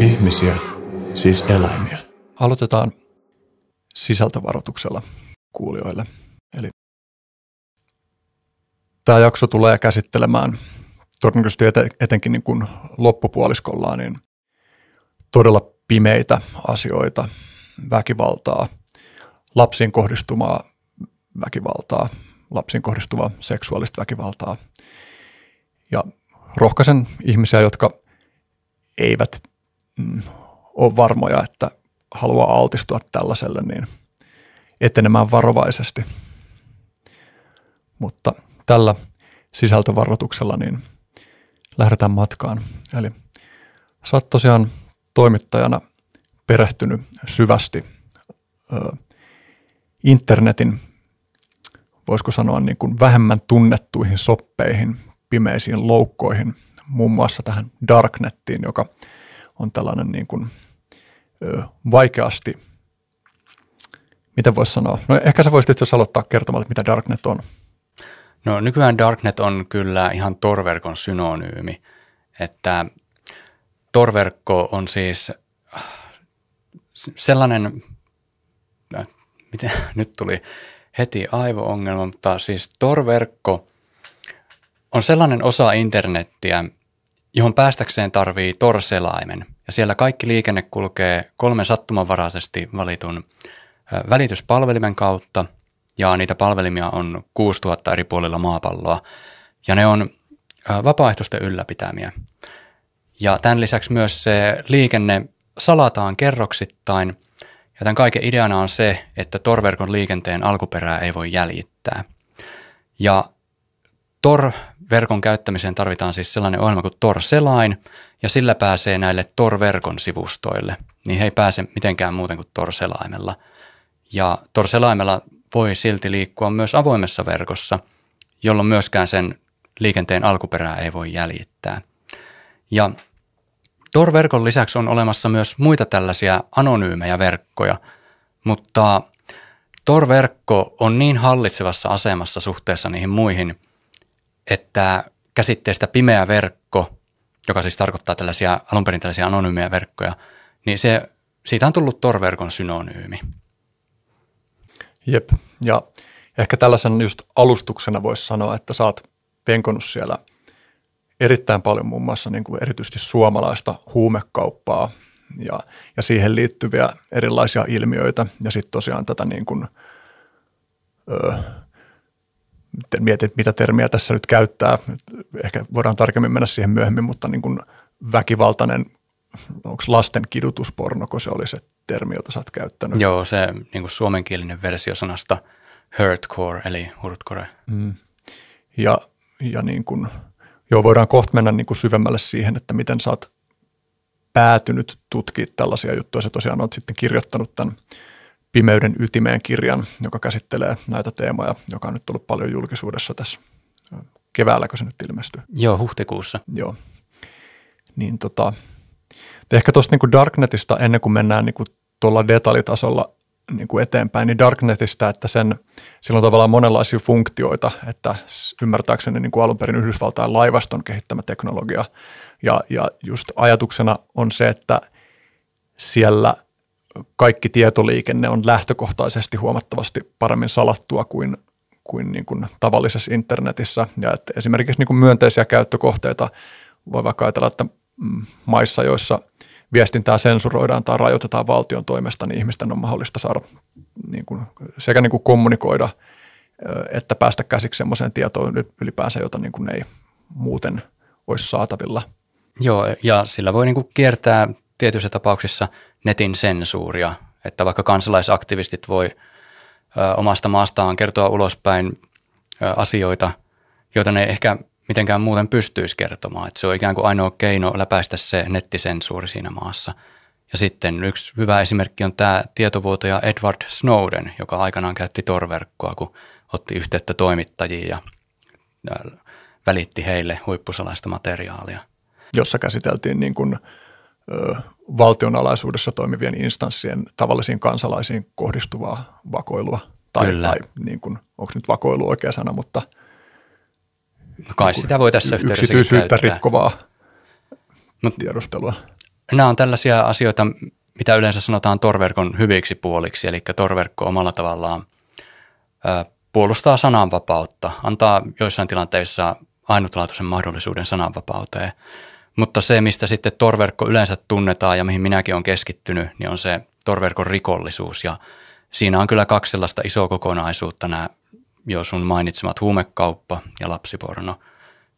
Ihmisiä, siis eläimiä. Aloitetaan sisältövaroituksella kuulijoille. Eli tämä jakso tulee käsittelemään todennäköisesti etenkin niin kuin loppupuoliskollaan niin todella pimeitä asioita, väkivaltaa, lapsiin kohdistumaa väkivaltaa, lapsiin kohdistuvaa seksuaalista väkivaltaa. Ja rohkaisen ihmisiä, jotka eivät ole varmoja, että haluaa altistua tällaiselle, niin etenemään varovaisesti. Mutta tällä sisältövaroituksella niin lähdetään matkaan. Eli sä oot tosiaan toimittajana perehtynyt syvästi ö, internetin, voisiko sanoa niin kuin vähemmän tunnettuihin soppeihin, pimeisiin loukkoihin, muun muassa tähän darknettiin, joka on tällainen niin kuin, ö, vaikeasti, miten voisi sanoa, no ehkä sä voisit itse aloittaa kertomalla, mitä darknet on. No nykyään darknet on kyllä ihan torverkon synonyymi, että torverkko on siis sellainen, äh, miten nyt tuli heti aivoongelma, mutta siis torverkko on sellainen osa internettiä, johon päästäkseen tarvii torselaimen. Ja siellä kaikki liikenne kulkee kolmen sattumanvaraisesti valitun välityspalvelimen kautta, ja niitä palvelimia on 6000 eri puolilla maapalloa, ja ne on vapaaehtoisten ylläpitämiä. Ja tämän lisäksi myös se liikenne salataan kerroksittain, ja tämän kaiken ideana on se, että torverkon liikenteen alkuperää ei voi jäljittää. Ja Tor-verkon käyttämiseen tarvitaan siis sellainen ohjelma kuin Tor-selain, ja sillä pääsee näille Tor-verkon sivustoille. Niin he ei pääse mitenkään muuten kuin Tor-selaimella. Ja Tor-selaimella voi silti liikkua myös avoimessa verkossa, jolloin myöskään sen liikenteen alkuperää ei voi jäljittää. Ja Tor-verkon lisäksi on olemassa myös muita tällaisia anonyymejä verkkoja, mutta Tor-verkko on niin hallitsevassa asemassa suhteessa niihin muihin, että käsitteestä pimeä verkko, joka siis tarkoittaa tällaisia alun perin tällaisia anonyymejä verkkoja, niin se, siitä on tullut Tor-verkon synonyymi. Jep, ja ehkä tällaisen just alustuksena voisi sanoa, että oot penkonut siellä – erittäin paljon muun muassa niin kuin erityisesti suomalaista huumekauppaa ja, ja siihen liittyviä erilaisia ilmiöitä ja sitten tosiaan tätä niin kuin, öö, mietin, mitä termiä tässä nyt käyttää, ehkä voidaan tarkemmin mennä siihen myöhemmin, mutta niin kuin väkivaltainen, onko lasten kidutusporno, se oli se termi, jota sä oot käyttänyt? Joo, se niin kuin suomenkielinen versio sanasta hurtcore, eli hurtcore. Mm. Ja, ja niin kuin – Joo, voidaan kohta mennä niin kuin syvemmälle siihen, että miten sä oot päätynyt tutkia tällaisia juttuja. Sä tosiaan oot sitten kirjoittanut tämän Pimeyden ytimeen kirjan, joka käsittelee näitä teemoja, joka on nyt tullut paljon julkisuudessa tässä keväälläkö se nyt ilmestyy? Joo, huhtikuussa. Joo. Niin tota, ehkä tuosta niin Darknetista ennen kuin mennään niin tuolla detaljitasolla niin kuin eteenpäin, niin Darknetistä, että sen, sillä on tavallaan monenlaisia funktioita, että ymmärtääkseni niin kuin alun perin Yhdysvaltain laivaston kehittämä teknologia. Ja, ja just ajatuksena on se, että siellä kaikki tietoliikenne on lähtökohtaisesti huomattavasti paremmin salattua kuin, kuin, niin kuin tavallisessa internetissä. Ja että esimerkiksi niin kuin myönteisiä käyttökohteita voi vaikka ajatella, että mm, maissa, joissa – viestintää sensuroidaan tai rajoitetaan valtion toimesta, niin ihmisten on mahdollista saada niin kuin, sekä niin kuin kommunikoida että päästä käsiksi sellaiseen tietoon ylipäänsä, jota niin kuin ei muuten olisi saatavilla. Joo, ja sillä voi niin kuin kiertää tietyissä tapauksissa netin sensuuria, että vaikka kansalaisaktivistit voi ö, omasta maastaan kertoa ulospäin ö, asioita, joita ne ehkä mitenkään muuten pystyisi kertomaan. Että se on ikään kuin ainoa keino läpäistä se nettisensuuri siinä maassa. Ja sitten yksi hyvä esimerkki on tämä tietovuotoja Edward Snowden, joka aikanaan käytti torverkkoa, kun otti yhteyttä toimittajiin ja välitti heille huippusalaista materiaalia. Jossa käsiteltiin niin kuin, ö, valtionalaisuudessa toimivien instanssien tavallisiin kansalaisiin kohdistuvaa vakoilua. Tai, Kyllä. tai niin kuin, onko nyt vakoilu oikea sana, mutta – No kai sitä voi tässä yhteydessä Yksityisyyttä käyttää. rikkovaa Mut, tiedustelua. nämä on tällaisia asioita, mitä yleensä sanotaan torverkon hyviksi puoliksi, eli torverkko omalla tavallaan puolustaa sananvapautta, antaa joissain tilanteissa ainutlaatuisen mahdollisuuden sananvapauteen. Mutta se, mistä sitten torverkko yleensä tunnetaan ja mihin minäkin olen keskittynyt, niin on se torverkon rikollisuus. Ja siinä on kyllä kaksi sellaista isoa kokonaisuutta, nämä jo sun mainitsemat huumekauppa ja lapsiporno.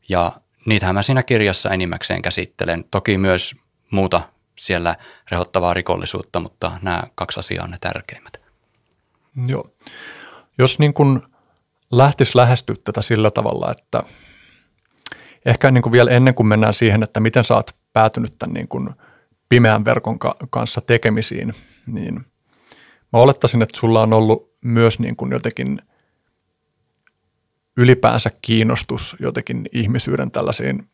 Ja niitähän mä siinä kirjassa enimmäkseen käsittelen. Toki myös muuta siellä rehottavaa rikollisuutta, mutta nämä kaksi asiaa on ne tärkeimmät. Joo. Jos niin kuin lähtisi lähestyä tätä sillä tavalla, että ehkä niin kuin vielä ennen kuin mennään siihen, että miten sä oot päätynyt tämän niin kuin pimeän verkon kanssa tekemisiin, niin mä olettaisin, että sulla on ollut myös niin kuin jotenkin ylipäänsä kiinnostus jotenkin ihmisyyden tällaisiin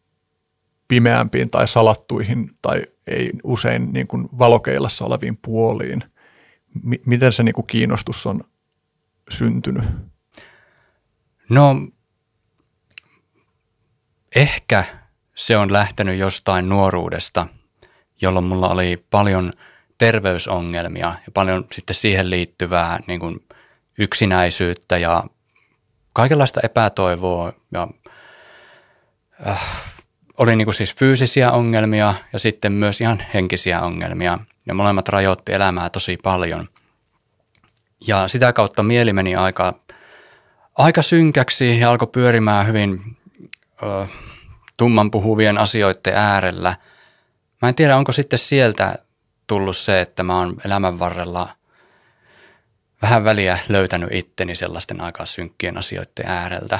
pimeämpiin tai salattuihin tai ei usein niin kuin valokeilassa oleviin puoliin. M- miten se niin kuin kiinnostus on syntynyt? No ehkä se on lähtenyt jostain nuoruudesta, jolloin mulla oli paljon terveysongelmia ja paljon sitten siihen liittyvää niin kuin yksinäisyyttä ja kaikenlaista epätoivoa ja äh, oli niin kuin siis fyysisiä ongelmia ja sitten myös ihan henkisiä ongelmia ja molemmat rajoitti elämää tosi paljon. Ja sitä kautta mieli meni aika, aika synkäksi ja alkoi pyörimään hyvin ö, tumman puhuvien asioiden äärellä. Mä en tiedä, onko sitten sieltä tullut se, että mä oon elämän varrella vähän väliä löytänyt itteni sellaisten aika synkkien asioiden ääreltä.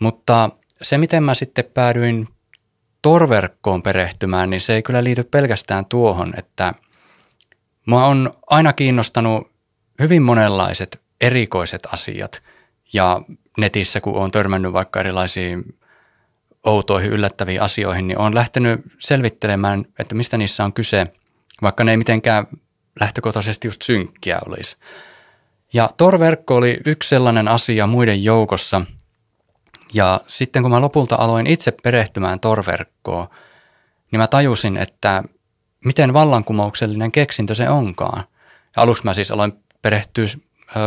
Mutta se, miten mä sitten päädyin torverkkoon perehtymään, niin se ei kyllä liity pelkästään tuohon, että mua on aina kiinnostanut hyvin monenlaiset erikoiset asiat ja netissä, kun on törmännyt vaikka erilaisiin outoihin, yllättäviin asioihin, niin olen lähtenyt selvittelemään, että mistä niissä on kyse, vaikka ne ei mitenkään lähtökohtaisesti just synkkiä olisi. Ja torverkko oli yksi sellainen asia muiden joukossa. Ja sitten kun mä lopulta aloin itse perehtymään torverkkoon, niin mä tajusin, että miten vallankumouksellinen keksintö se onkaan. Ja aluksi mä siis aloin perehtyä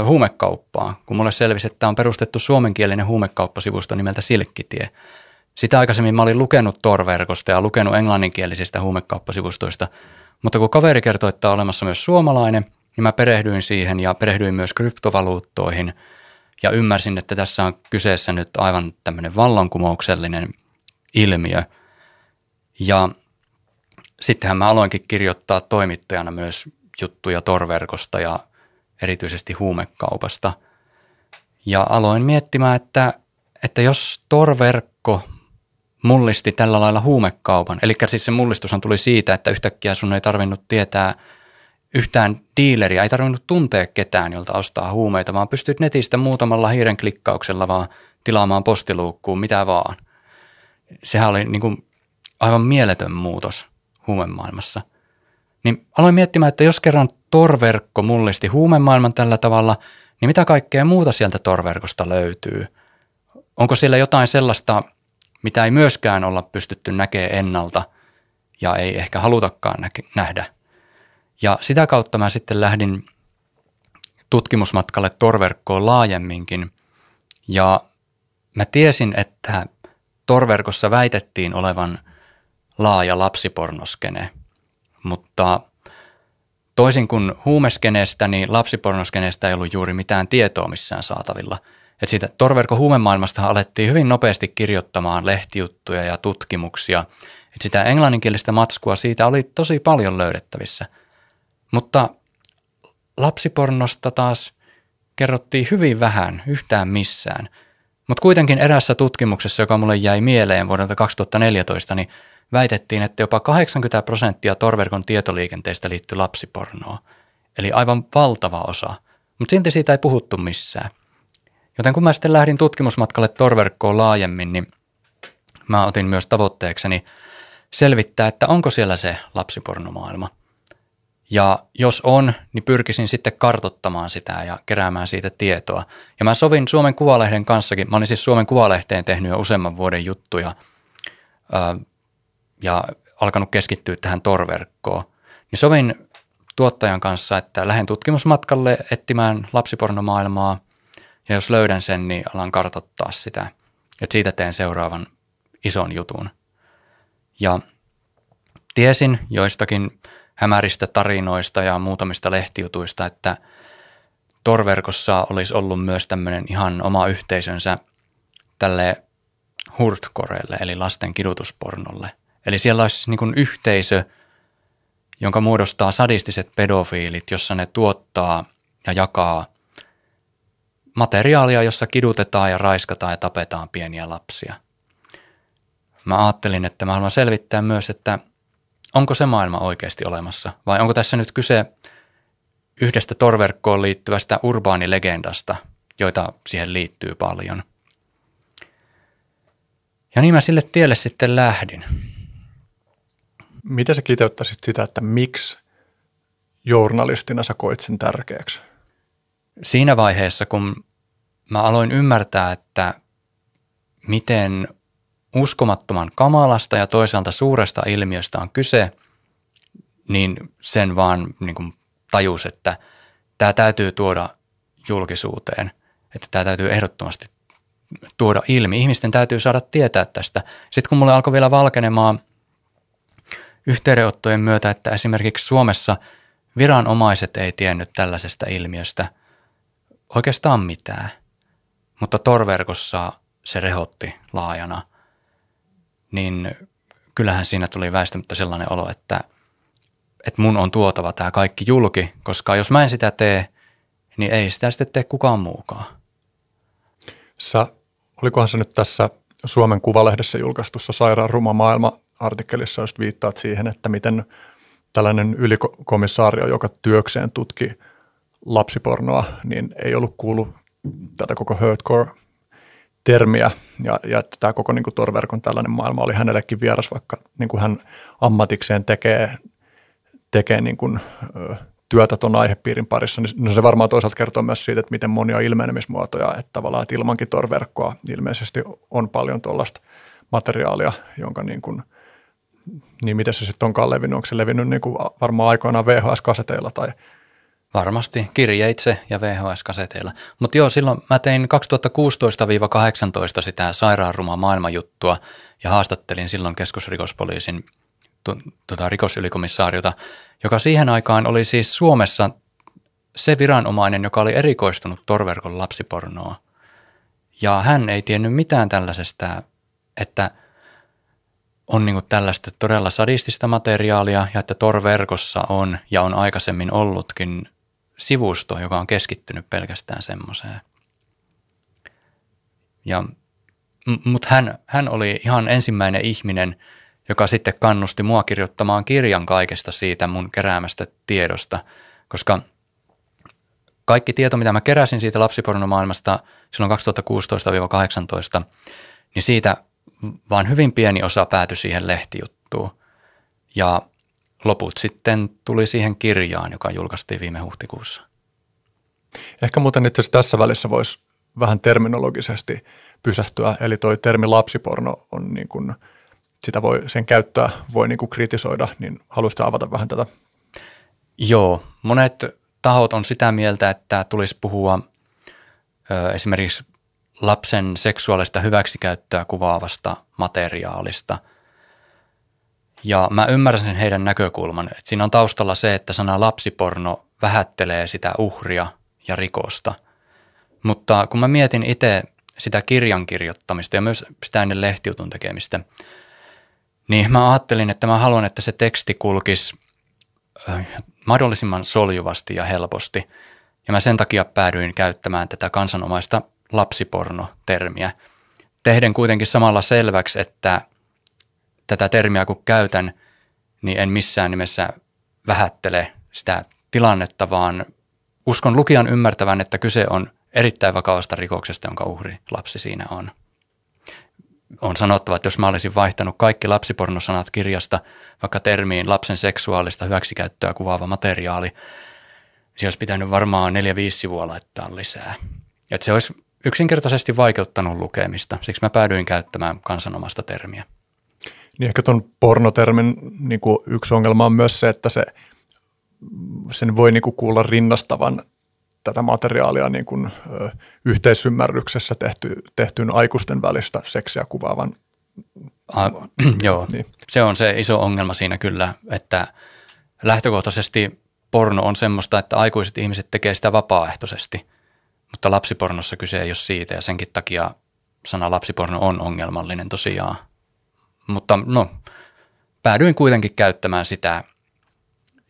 huumekauppaan, kun mulle selvisi, että on perustettu suomenkielinen huumekauppasivusto nimeltä Silkkitie. Sitä aikaisemmin mä olin lukenut Tor-verkosta ja lukenut englanninkielisistä huumekauppasivustoista, mutta kun kaveri kertoi, että on olemassa myös suomalainen, niin mä perehdyin siihen ja perehdyin myös kryptovaluuttoihin ja ymmärsin, että tässä on kyseessä nyt aivan tämmöinen vallankumouksellinen ilmiö. Ja sittenhän mä aloinkin kirjoittaa toimittajana myös juttuja torverkosta ja erityisesti huumekaupasta. Ja aloin miettimään, että, että jos torverkko mullisti tällä lailla huumekaupan, eli siis se mullistushan tuli siitä, että yhtäkkiä sun ei tarvinnut tietää yhtään diileriä, ei tarvinnut tuntea ketään, jolta ostaa huumeita, vaan pystyt netistä muutamalla hiiren klikkauksella vaan tilaamaan postiluukkuun mitä vaan. Sehän oli niin kuin aivan mieletön muutos huumemaailmassa. Niin aloin miettimään, että jos kerran torverkko mullisti huumemaailman tällä tavalla, niin mitä kaikkea muuta sieltä torverkosta löytyy? Onko siellä jotain sellaista, mitä ei myöskään olla pystytty näkemään ennalta ja ei ehkä halutakaan nähdä? Ja sitä kautta mä sitten lähdin tutkimusmatkalle torverkkoon laajemminkin ja mä tiesin, että torverkossa väitettiin olevan laaja lapsipornoskene, mutta Toisin kuin huumeskeneestä, niin lapsipornoskeneestä ei ollut juuri mitään tietoa missään saatavilla. Et siitä torverko huumemaailmasta alettiin hyvin nopeasti kirjoittamaan lehtijuttuja ja tutkimuksia. Et sitä englanninkielistä matskua siitä oli tosi paljon löydettävissä. Mutta lapsipornosta taas kerrottiin hyvin vähän, yhtään missään. Mutta kuitenkin erässä tutkimuksessa, joka mulle jäi mieleen vuodelta 2014, niin väitettiin, että jopa 80 prosenttia torverkon tietoliikenteestä liittyy lapsipornoon. Eli aivan valtava osa. Mutta silti siitä ei puhuttu missään. Joten kun mä sitten lähdin tutkimusmatkalle torverkkoon laajemmin, niin mä otin myös tavoitteekseni selvittää, että onko siellä se lapsipornomaailma. Ja jos on, niin pyrkisin sitten kartottamaan sitä ja keräämään siitä tietoa. Ja mä sovin Suomen Kuvalehden kanssakin, mä olin siis Suomen Kuvalehteen tehnyt jo useamman vuoden juttuja ja alkanut keskittyä tähän torverkkoon, niin sovin tuottajan kanssa, että lähden tutkimusmatkalle etsimään lapsipornomaailmaa ja jos löydän sen, niin alan kartottaa sitä. Että siitä teen seuraavan ison jutun. Ja tiesin joistakin hämäristä tarinoista ja muutamista lehtijutuista, että torverkossa olisi ollut myös tämmöinen ihan oma yhteisönsä tälle hurtkorelle, eli lasten kidutuspornolle. Eli siellä olisi niin yhteisö, jonka muodostaa sadistiset pedofiilit, jossa ne tuottaa ja jakaa materiaalia, jossa kidutetaan ja raiskataan ja tapetaan pieniä lapsia. Mä ajattelin, että mä haluan selvittää myös, että onko se maailma oikeasti olemassa vai onko tässä nyt kyse yhdestä torverkkoon liittyvästä urbaanilegendasta, joita siihen liittyy paljon. Ja niin mä sille tielle sitten lähdin. Miten sä kiteyttäisit sitä, että miksi journalistina sä koit sen tärkeäksi? Siinä vaiheessa, kun mä aloin ymmärtää, että miten uskomattoman kamalasta ja toisaalta suuresta ilmiöstä on kyse, niin sen vaan niin kuin tajus, että tämä täytyy tuoda julkisuuteen, että tämä täytyy ehdottomasti tuoda ilmi. Ihmisten täytyy saada tietää tästä. Sitten kun mulle alkoi vielä valkenemaan yhteydenottojen myötä, että esimerkiksi Suomessa viranomaiset ei tiennyt tällaisesta ilmiöstä oikeastaan mitään, mutta torverkossa se rehotti laajana, niin kyllähän siinä tuli väistämättä sellainen olo, että, että mun on tuotava tämä kaikki julki, koska jos mä en sitä tee, niin ei sitä sitten tee kukaan muukaan. Sä, olikohan se nyt tässä Suomen Kuvalehdessä julkaistussa Sairaan ruma maailma artikkelissa, jos viittaat siihen, että miten tällainen ylikomissaario, joka työkseen tutki lapsipornoa, niin ei ollut kuullut tätä koko hurtcore termiä ja, ja että tämä koko niin kuin torverkon tällainen maailma oli hänellekin vieras, vaikka niin kuin hän ammatikseen tekee, tekee niin kuin, ö, työtä tuon aihepiirin parissa, niin no se varmaan toisaalta kertoo myös siitä, että miten monia ilmenemismuotoja, että tavallaan että ilmankin torverkkoa ilmeisesti on paljon tuollaista materiaalia, jonka niin kuin, niin miten se sitten onkaan levinnyt, onko se levinnyt niin kuin varmaan aikoinaan VHS-kaseteilla tai Varmasti kirjeitse ja VHS-kaseteilla. Mutta joo, silloin mä tein 2016-18 sitä sairaanruma maailmanjuttua ja haastattelin silloin keskusrikospoliisin tota, rikosylikomissariota, joka siihen aikaan oli siis Suomessa se viranomainen, joka oli erikoistunut torverkon lapsipornoa. Ja hän ei tiennyt mitään tällaisesta, että on niin tällaista todella sadistista materiaalia ja että torverkossa on ja on aikaisemmin ollutkin sivusto, joka on keskittynyt pelkästään semmoiseen. Ja, mutta hän, hän oli ihan ensimmäinen ihminen, joka sitten kannusti mua kirjoittamaan kirjan kaikesta siitä mun keräämästä tiedosta, koska kaikki tieto, mitä mä keräsin siitä lapsipornomaailmasta silloin 2016-18, niin siitä vaan hyvin pieni osa päätyi siihen lehtijuttuun. Ja loput sitten tuli siihen kirjaan, joka julkaistiin viime huhtikuussa. Ehkä muuten itse tässä välissä voisi vähän terminologisesti pysähtyä, eli toi termi lapsiporno on niin kuin, sitä voi, sen käyttöä voi niin kuin kritisoida, niin haluaisitko avata vähän tätä? Joo, monet tahot on sitä mieltä, että tulisi puhua ö, esimerkiksi lapsen seksuaalista hyväksikäyttöä kuvaavasta materiaalista – ja mä ymmärrän sen heidän näkökulman, että siinä on taustalla se, että sana lapsiporno vähättelee sitä uhria ja rikosta. Mutta kun mä mietin itse sitä kirjan kirjoittamista ja myös sitä ennen lehtiutun tekemistä, niin mä ajattelin, että mä haluan, että se teksti kulkisi mahdollisimman soljuvasti ja helposti. Ja mä sen takia päädyin käyttämään tätä kansanomaista lapsiporno-termiä, tehden kuitenkin samalla selväksi, että – tätä termiä kun käytän, niin en missään nimessä vähättele sitä tilannetta, vaan uskon lukijan ymmärtävän, että kyse on erittäin vakavasta rikoksesta, jonka uhri lapsi siinä on. On sanottava, että jos mä olisin vaihtanut kaikki lapsipornosanat kirjasta vaikka termiin lapsen seksuaalista hyväksikäyttöä kuvaava materiaali, se olisi pitänyt varmaan neljä viisi sivua laittaa lisää. Et se olisi yksinkertaisesti vaikeuttanut lukemista, siksi mä päädyin käyttämään kansanomasta termiä. Niin ehkä tuon pornotermin niin kuin yksi ongelma on myös se, että se, sen voi niin kuin kuulla rinnastavan tätä materiaalia niin kuin, ö, yhteisymmärryksessä tehty, tehtyyn aikuisten välistä seksiä kuvaavan. A, joo, niin. se on se iso ongelma siinä kyllä, että lähtökohtaisesti porno on semmoista, että aikuiset ihmiset tekee sitä vapaaehtoisesti, mutta lapsipornossa kyse ei ole siitä ja senkin takia sana lapsiporno on ongelmallinen tosiaan. Mutta no, päädyin kuitenkin käyttämään sitä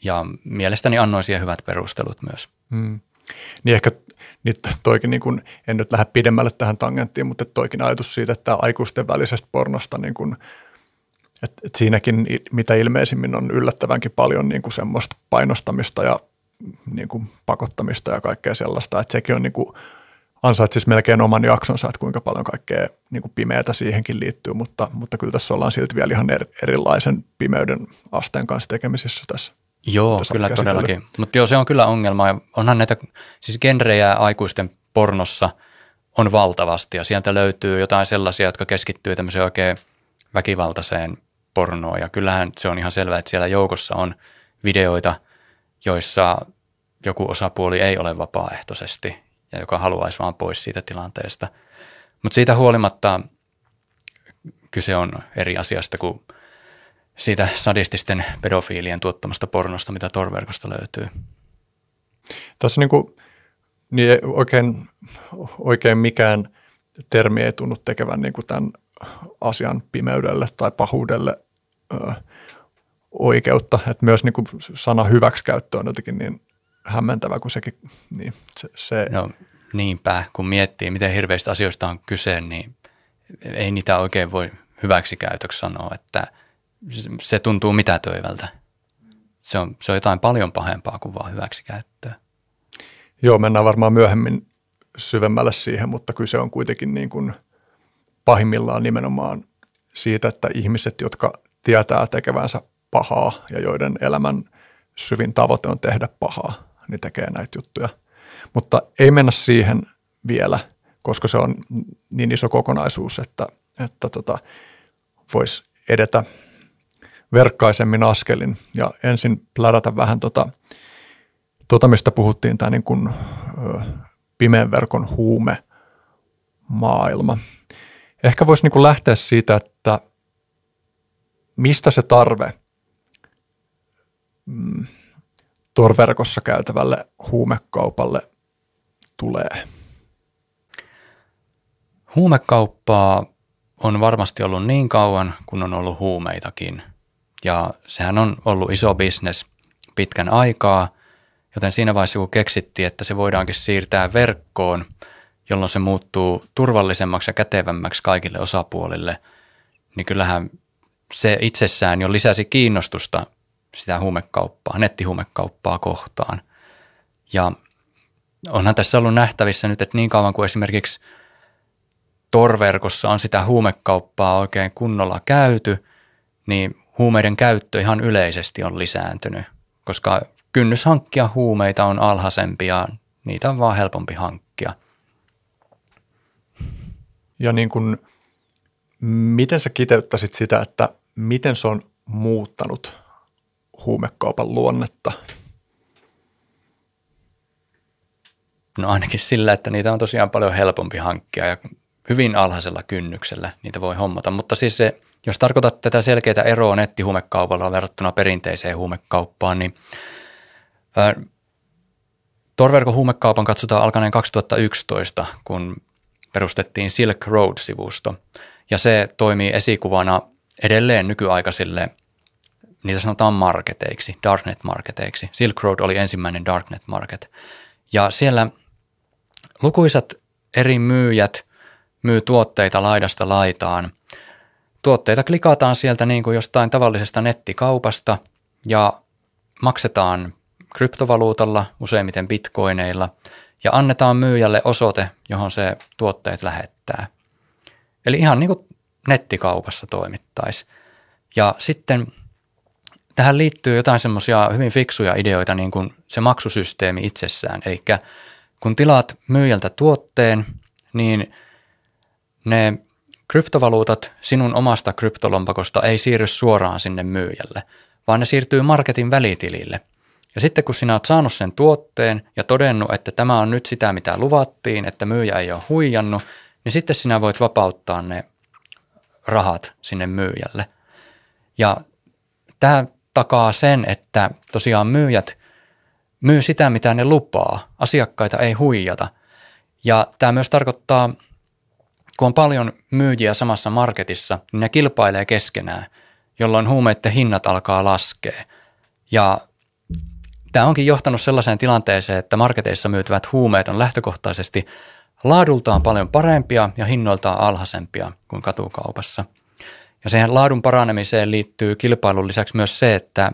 ja mielestäni annoin siihen hyvät perustelut myös. Hmm. Niin ehkä niin toikin, niin kuin, en nyt lähde pidemmälle tähän tangenttiin, mutta toikin ajatus siitä, että aikuisten välisestä pornosta, niin kuin, että, että siinäkin mitä ilmeisimmin on yllättävänkin paljon niin kuin semmoista painostamista ja niin kuin pakottamista ja kaikkea sellaista, että sekin on niin kuin, ansaitsisi melkein oman jaksonsa, että kuinka paljon kaikkea niin kuin pimeätä siihenkin liittyy, mutta, mutta kyllä tässä ollaan silti vielä ihan erilaisen pimeyden asteen kanssa tekemisissä tässä. Joo, kyllä todellakin. Mutta joo, se on kyllä ongelma. Ja onhan näitä, siis genrejä aikuisten pornossa on valtavasti ja sieltä löytyy jotain sellaisia, jotka keskittyy tämmöiseen oikein väkivaltaiseen pornoon. Ja kyllähän se on ihan selvää, että siellä joukossa on videoita, joissa joku osapuoli ei ole vapaaehtoisesti ja joka haluaisi vaan pois siitä tilanteesta. Mutta siitä huolimatta kyse on eri asiasta kuin – siitä sadististen pedofiilien tuottamasta pornosta, mitä torverkosta löytyy. Tässä niin kuin, niin oikein, oikein mikään termi ei tunnu tekevän niin kuin tämän asian pimeydelle tai pahuudelle ö, oikeutta. Että myös niin kuin sana hyväksikäyttö on jotenkin niin hämmentävä kuin sekin. Niin se, se... No niinpä, kun miettii, miten hirveistä asioista on kyse, niin ei niitä oikein voi hyväksikäytöksi sanoa, että – se tuntuu mitätöivältä. Se on, se on jotain paljon pahempaa kuin vaan hyväksikäyttöä. Joo, mennään varmaan myöhemmin syvemmälle siihen, mutta kyse on kuitenkin niin kuin pahimmillaan nimenomaan siitä, että ihmiset, jotka tietää tekevänsä pahaa ja joiden elämän syvin tavoite on tehdä pahaa, niin tekee näitä juttuja. Mutta ei mennä siihen vielä, koska se on niin iso kokonaisuus, että, että tota, voisi edetä verkkaisemmin askelin ja ensin plärätä vähän tota, tota mistä puhuttiin, tämä niin kuin, ö, pimeän verkon huume maailma. Ehkä voisi niin kuin lähteä siitä, että mistä se tarve mm, torverkossa käytävälle huumekaupalle tulee? Huumekauppaa on varmasti ollut niin kauan, kun on ollut huumeitakin – ja sehän on ollut iso bisnes pitkän aikaa, joten siinä vaiheessa kun keksittiin, että se voidaankin siirtää verkkoon, jolloin se muuttuu turvallisemmaksi ja kätevämmäksi kaikille osapuolille, niin kyllähän se itsessään jo lisäsi kiinnostusta sitä huumekauppaa, nettihuumekauppaa kohtaan. Ja onhan tässä ollut nähtävissä nyt, että niin kauan kuin esimerkiksi torverkossa on sitä huumekauppaa oikein kunnolla käyty, niin huumeiden käyttö ihan yleisesti on lisääntynyt, koska kynnys hankkia huumeita on alhaisempi ja niitä on vaan helpompi hankkia. Ja niin kuin, miten sä kiteyttäisit sitä, että miten se on muuttanut huumekaupan luonnetta? No ainakin sillä, että niitä on tosiaan paljon helpompi hankkia ja hyvin alhaisella kynnyksellä niitä voi hommata. Mutta siis se jos tarkoitat tätä selkeää eroa nettihuumekaupalla verrattuna perinteiseen huumekauppaan, niin Torverkon huumekaupan katsotaan alkaneen 2011, kun perustettiin Silk Road-sivusto. Ja se toimii esikuvana edelleen nykyaikaisille, niitä sanotaan marketeiksi, darknet-marketeiksi. Silk Road oli ensimmäinen darknet-market. Ja siellä lukuisat eri myyjät myy tuotteita laidasta laitaan tuotteita klikataan sieltä niin kuin jostain tavallisesta nettikaupasta ja maksetaan kryptovaluutalla, useimmiten bitcoineilla, ja annetaan myyjälle osoite, johon se tuotteet lähettää. Eli ihan niin kuin nettikaupassa toimittaisi. Ja sitten tähän liittyy jotain semmoisia hyvin fiksuja ideoita, niin kuin se maksusysteemi itsessään. Eli kun tilaat myyjältä tuotteen, niin ne kryptovaluutat sinun omasta kryptolompakosta ei siirry suoraan sinne myyjälle, vaan ne siirtyy marketin välitilille. Ja sitten kun sinä olet saanut sen tuotteen ja todennut, että tämä on nyt sitä, mitä luvattiin, että myyjä ei ole huijannut, niin sitten sinä voit vapauttaa ne rahat sinne myyjälle. Ja tämä takaa sen, että tosiaan myyjät myy sitä, mitä ne lupaa. Asiakkaita ei huijata. Ja tämä myös tarkoittaa, kun on paljon myyjiä samassa marketissa, niin ne kilpailee keskenään, jolloin huumeiden hinnat alkaa laskea. Ja tämä onkin johtanut sellaiseen tilanteeseen, että marketeissa myytävät huumeet on lähtökohtaisesti laadultaan paljon parempia ja hinnoiltaan alhaisempia kuin katukaupassa. Ja siihen laadun paranemiseen liittyy kilpailun lisäksi myös se, että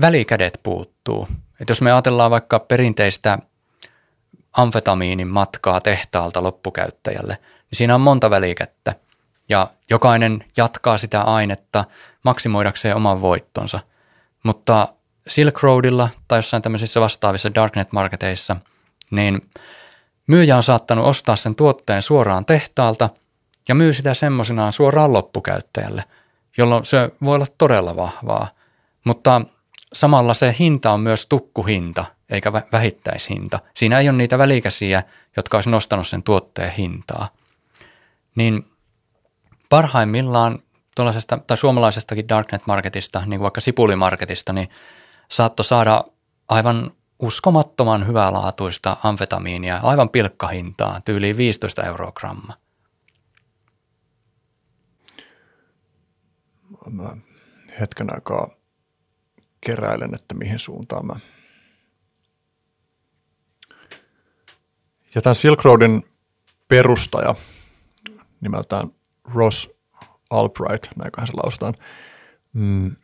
välikädet puuttuu. Et jos me ajatellaan vaikka perinteistä amfetamiinin matkaa tehtaalta loppukäyttäjälle, niin siinä on monta välikättä ja jokainen jatkaa sitä ainetta maksimoidakseen oman voittonsa. Mutta Silk Roadilla tai jossain tämmöisissä vastaavissa darknet-marketeissa, niin myyjä on saattanut ostaa sen tuotteen suoraan tehtaalta ja myy sitä semmoisenaan suoraan loppukäyttäjälle, jolloin se voi olla todella vahvaa. Mutta samalla se hinta on myös tukkuhinta eikä vähittäishinta. Siinä ei ole niitä välikäsiä, jotka olisi nostanut sen tuotteen hintaa. Niin parhaimmillaan tuollaisesta tai suomalaisestakin darknet-marketista, niin kuin vaikka sipulimarketista, niin saattoi saada aivan uskomattoman hyvälaatuista amfetamiinia aivan pilkkahintaa, tyyliin 15 euroa gramma. Mä hetken aikaa keräilen, että mihin suuntaan mä. Ja tämän Silk Roadin perustaja nimeltään Ross Albright, näinköhän se lausutaan, mm,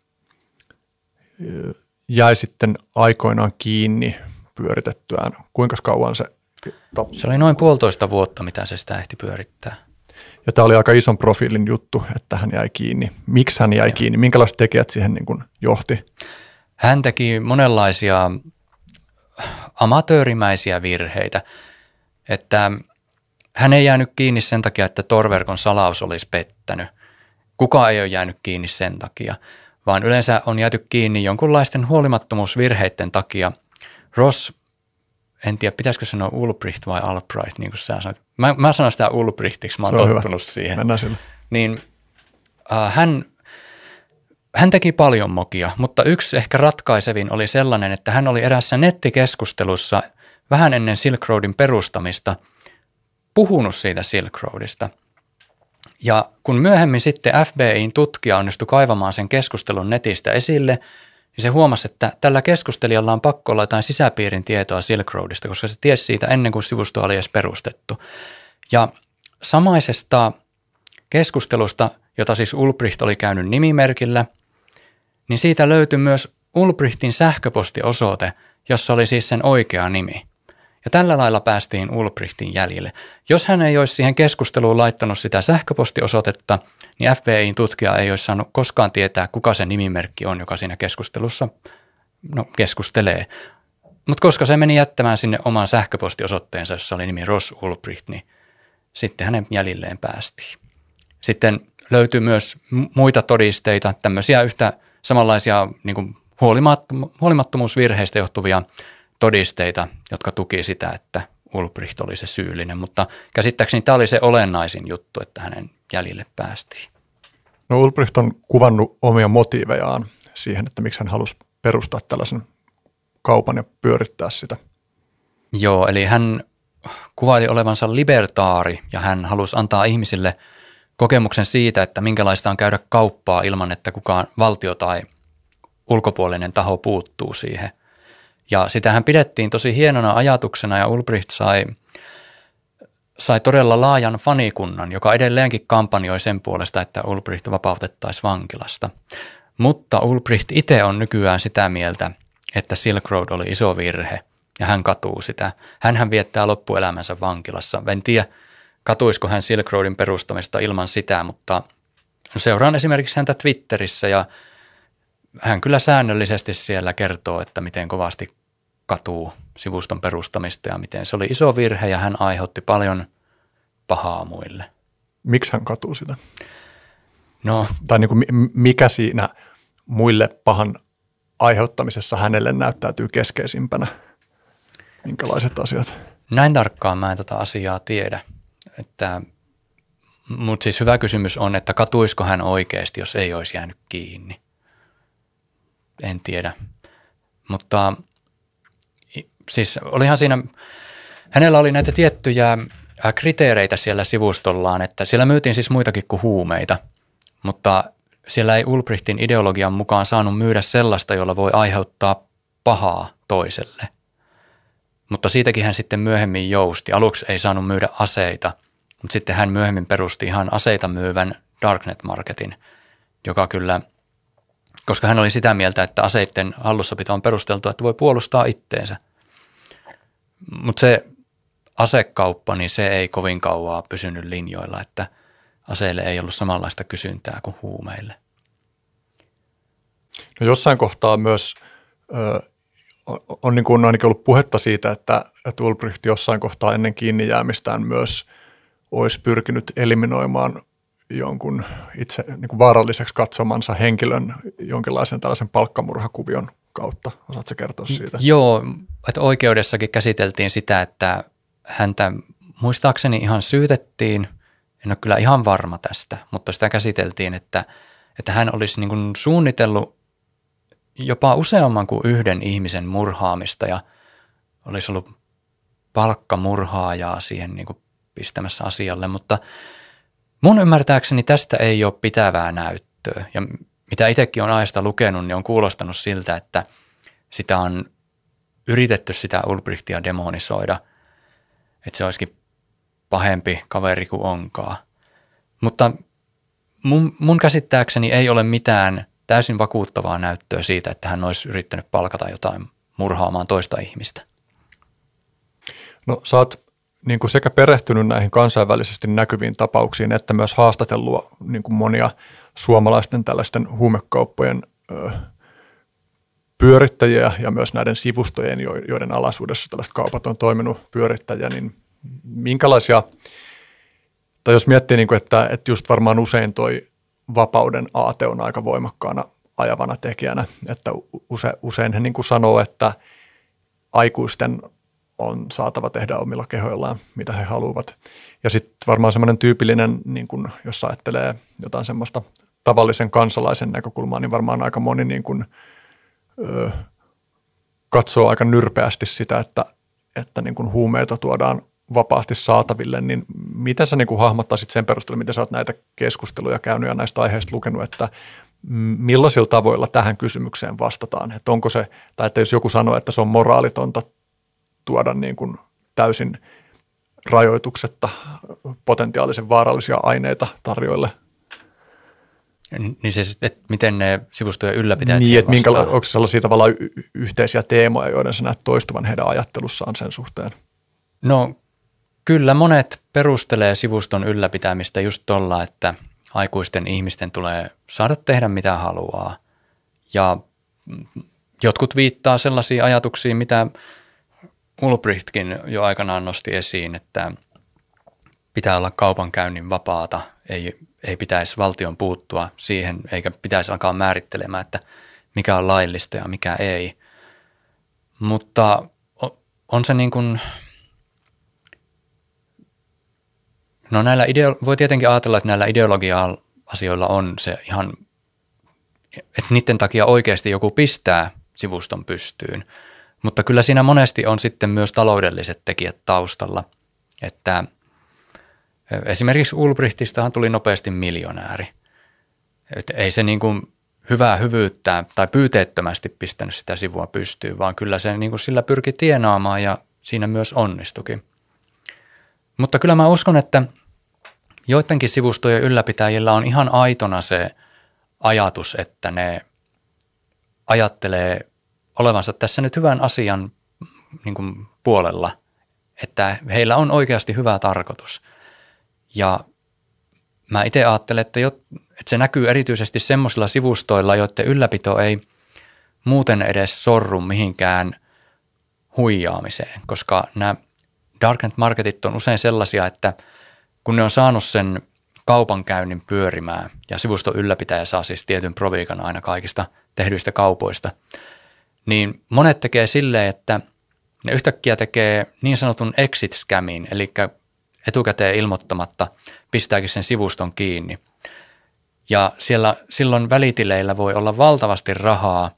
jäi sitten aikoinaan kiinni pyöritettyään. Kuinka kauan se? Se oli noin puolitoista vuotta, mitä se sitä ehti pyörittää. Ja tämä oli aika ison profiilin juttu, että hän jäi kiinni. Miksi hän jäi Joo. kiinni? Minkälaiset tekijät siihen niin kuin johti? Hän teki monenlaisia amatöörimäisiä virheitä, että hän ei jäänyt kiinni sen takia, että torverkon salaus olisi pettänyt. Kuka ei ole jäänyt kiinni sen takia, vaan yleensä on jääty kiinni jonkunlaisten huolimattomuusvirheiden takia. Ross, en tiedä pitäisikö sanoa Ulbricht vai Albright, niin kuin sä sanoit. Mä, mä sanon sitä Ulbrichtiksi, mä oon tottunut hyvä. siihen. Mennään sille. Niin äh, hän hän teki paljon mokia, mutta yksi ehkä ratkaisevin oli sellainen, että hän oli erässä nettikeskustelussa vähän ennen Silk Roadin perustamista puhunut siitä Silk Roadista. Ja kun myöhemmin sitten FBIin tutkija onnistui kaivamaan sen keskustelun netistä esille, niin se huomasi, että tällä keskustelijalla on pakko olla jotain sisäpiirin tietoa Silk Roadista, koska se tiesi siitä ennen kuin sivusto oli edes perustettu. Ja samaisesta keskustelusta, jota siis Ulbricht oli käynyt nimimerkillä – niin siitä löytyi myös Ulbrichtin sähköpostiosoite, jossa oli siis sen oikea nimi. Ja tällä lailla päästiin Ulbrichtin jäljille. Jos hän ei olisi siihen keskusteluun laittanut sitä sähköpostiosoitetta, niin FBIin tutkija ei olisi saanut koskaan tietää, kuka se nimimerkki on, joka siinä keskustelussa no, keskustelee. Mutta koska se meni jättämään sinne oman sähköpostiosoitteensa, jossa oli nimi Ross Ulbricht, niin sitten hänen jäljilleen päästiin. Sitten löytyy myös muita todisteita, tämmöisiä yhtä samanlaisia niin kuin huolimattomuusvirheistä johtuvia todisteita, jotka tuki sitä, että Ulbricht oli se syyllinen, mutta käsittääkseni tämä oli se olennaisin juttu, että hänen jäljille päästiin. No Ulbricht on kuvannut omia motiivejaan siihen, että miksi hän halusi perustaa tällaisen kaupan ja pyörittää sitä. Joo, eli hän kuvaili olevansa libertaari ja hän halusi antaa ihmisille – kokemuksen siitä, että minkälaista on käydä kauppaa ilman, että kukaan valtio tai ulkopuolinen taho puuttuu siihen. Ja sitähän pidettiin tosi hienona ajatuksena ja Ulbricht sai, sai todella laajan fanikunnan, joka edelleenkin kampanjoi sen puolesta, että Ulbricht vapautettaisiin vankilasta. Mutta Ulbricht itse on nykyään sitä mieltä, että Silk Road oli iso virhe ja hän katuu sitä. Hänhän viettää loppuelämänsä vankilassa. En tiedä, katuisiko hän Silk Roadin perustamista ilman sitä, mutta seuraan esimerkiksi häntä Twitterissä ja hän kyllä säännöllisesti siellä kertoo, että miten kovasti katuu sivuston perustamista ja miten se oli iso virhe ja hän aiheutti paljon pahaa muille. Miksi hän katuu sitä? No, Tai niin kuin, mikä siinä muille pahan aiheuttamisessa hänelle näyttäytyy keskeisimpänä? Minkälaiset asiat? näin tarkkaan mä en tota asiaa tiedä. Että, mutta siis hyvä kysymys on, että katuisiko hän oikeasti, jos ei olisi jäänyt kiinni. En tiedä. Mutta siis olihan siinä, hänellä oli näitä tiettyjä kriteereitä siellä sivustollaan, että siellä myytiin siis muitakin kuin huumeita, mutta siellä ei Ulbrichtin ideologian mukaan saanut myydä sellaista, jolla voi aiheuttaa pahaa toiselle. Mutta siitäkin hän sitten myöhemmin jousti. Aluksi ei saanut myydä aseita, mutta sitten hän myöhemmin perusti ihan aseita myyvän Darknet Marketin, joka kyllä, koska hän oli sitä mieltä, että aseiden hallussapito on perusteltu, että voi puolustaa itteensä. Mutta se asekauppa, niin se ei kovin kauaa pysynyt linjoilla, että aseille ei ollut samanlaista kysyntää kuin huumeille. No jossain kohtaa myös ö, on niin kuin ainakin ollut puhetta siitä, että, että Ulbricht jossain kohtaa ennen kiinni jäämistään myös olisi pyrkinyt eliminoimaan jonkun itse niin kuin vaaralliseksi katsomansa henkilön jonkinlaisen tällaisen palkkamurhakuvion kautta. Osaatko kertoa siitä? Joo, että oikeudessakin käsiteltiin sitä, että häntä muistaakseni ihan syytettiin, en ole kyllä ihan varma tästä, mutta sitä käsiteltiin, että, että hän olisi niin kuin suunnitellut jopa useamman kuin yhden ihmisen murhaamista ja olisi ollut palkkamurhaajaa siihen niin kuin pistämässä asialle, mutta mun ymmärtääkseni tästä ei ole pitävää näyttöä ja mitä itsekin on aiheesta lukenut, niin on kuulostanut siltä, että sitä on yritetty sitä Ulbrichtia demonisoida, että se olisikin pahempi kaveri kuin onkaa. Mutta mun, mun käsittääkseni ei ole mitään täysin vakuuttavaa näyttöä siitä, että hän olisi yrittänyt palkata jotain murhaamaan toista ihmistä. No sä oot niin kuin sekä perehtynyt näihin kansainvälisesti näkyviin tapauksiin, että myös haastatellut niin kuin monia suomalaisten tällaisten huumekauppojen ö, pyörittäjiä ja myös näiden sivustojen, joiden alaisuudessa tällaiset kaupat on toiminut pyörittäjä, niin minkälaisia, tai jos miettii, niin kuin, että, että just varmaan usein toi vapauden aate on aika voimakkaana ajavana tekijänä, että use, usein he niin kuin sanoo, että aikuisten on saatava tehdä omilla kehoillaan, mitä he haluavat. Ja sitten varmaan semmoinen tyypillinen, niin kun, jos ajattelee jotain semmoista tavallisen kansalaisen näkökulmaa, niin varmaan aika moni niin kun, ö, katsoo aika nyrpeästi sitä, että, että niin kun huumeita tuodaan vapaasti saataville, niin miten sä niin kuin hahmottaisit sen perusteella, miten sä oot näitä keskusteluja käynyt ja näistä aiheista lukenut, että millaisilla tavoilla tähän kysymykseen vastataan? Että onko se, tai että jos joku sanoo, että se on moraalitonta tuoda niin kuin täysin rajoituksetta potentiaalisen vaarallisia aineita tarjoille. Niin se, että miten ne sivustojen ylläpitäjät Niin, että minkä, onko sellaisia tavallaan y- yhteisiä teemoja, joiden sä näet toistuvan heidän ajattelussaan sen suhteen? No kyllä monet perustelee sivuston ylläpitämistä just tuolla, että aikuisten ihmisten tulee saada tehdä mitä haluaa. Ja jotkut viittaa sellaisiin ajatuksiin, mitä Ulbrichtkin jo aikanaan nosti esiin, että pitää olla kaupankäynnin vapaata, ei, ei pitäisi valtion puuttua siihen, eikä pitäisi alkaa määrittelemään, että mikä on laillista ja mikä ei. Mutta on se niin kuin, no näillä ideo- voi tietenkin ajatella, että näillä ideologia-asioilla on se ihan, että niiden takia oikeasti joku pistää sivuston pystyyn – mutta kyllä siinä monesti on sitten myös taloudelliset tekijät taustalla, että esimerkiksi Ulbrichtistahan tuli nopeasti miljonääri. Et ei se niin kuin hyvää hyvyyttä tai pyyteettömästi pistänyt sitä sivua pystyyn, vaan kyllä se niin kuin sillä pyrki tienaamaan ja siinä myös onnistukin. Mutta kyllä mä uskon, että joidenkin sivustojen ylläpitäjillä on ihan aitona se ajatus, että ne ajattelee olevansa tässä nyt hyvän asian niin kuin puolella, että heillä on oikeasti hyvä tarkoitus. Ja mä itse ajattelen, että, jo, että se näkyy erityisesti semmoisilla sivustoilla, joiden ylläpito ei muuten edes sorru mihinkään huijaamiseen, koska nämä darknet marketit on usein sellaisia, että kun ne on saanut sen kaupankäynnin pyörimään ja sivuston ylläpitäjä saa siis tietyn proviikan aina kaikista tehdyistä kaupoista, niin monet tekee silleen, että ne yhtäkkiä tekee niin sanotun exit scamin, eli etukäteen ilmoittamatta pistääkin sen sivuston kiinni. Ja siellä silloin välitileillä voi olla valtavasti rahaa,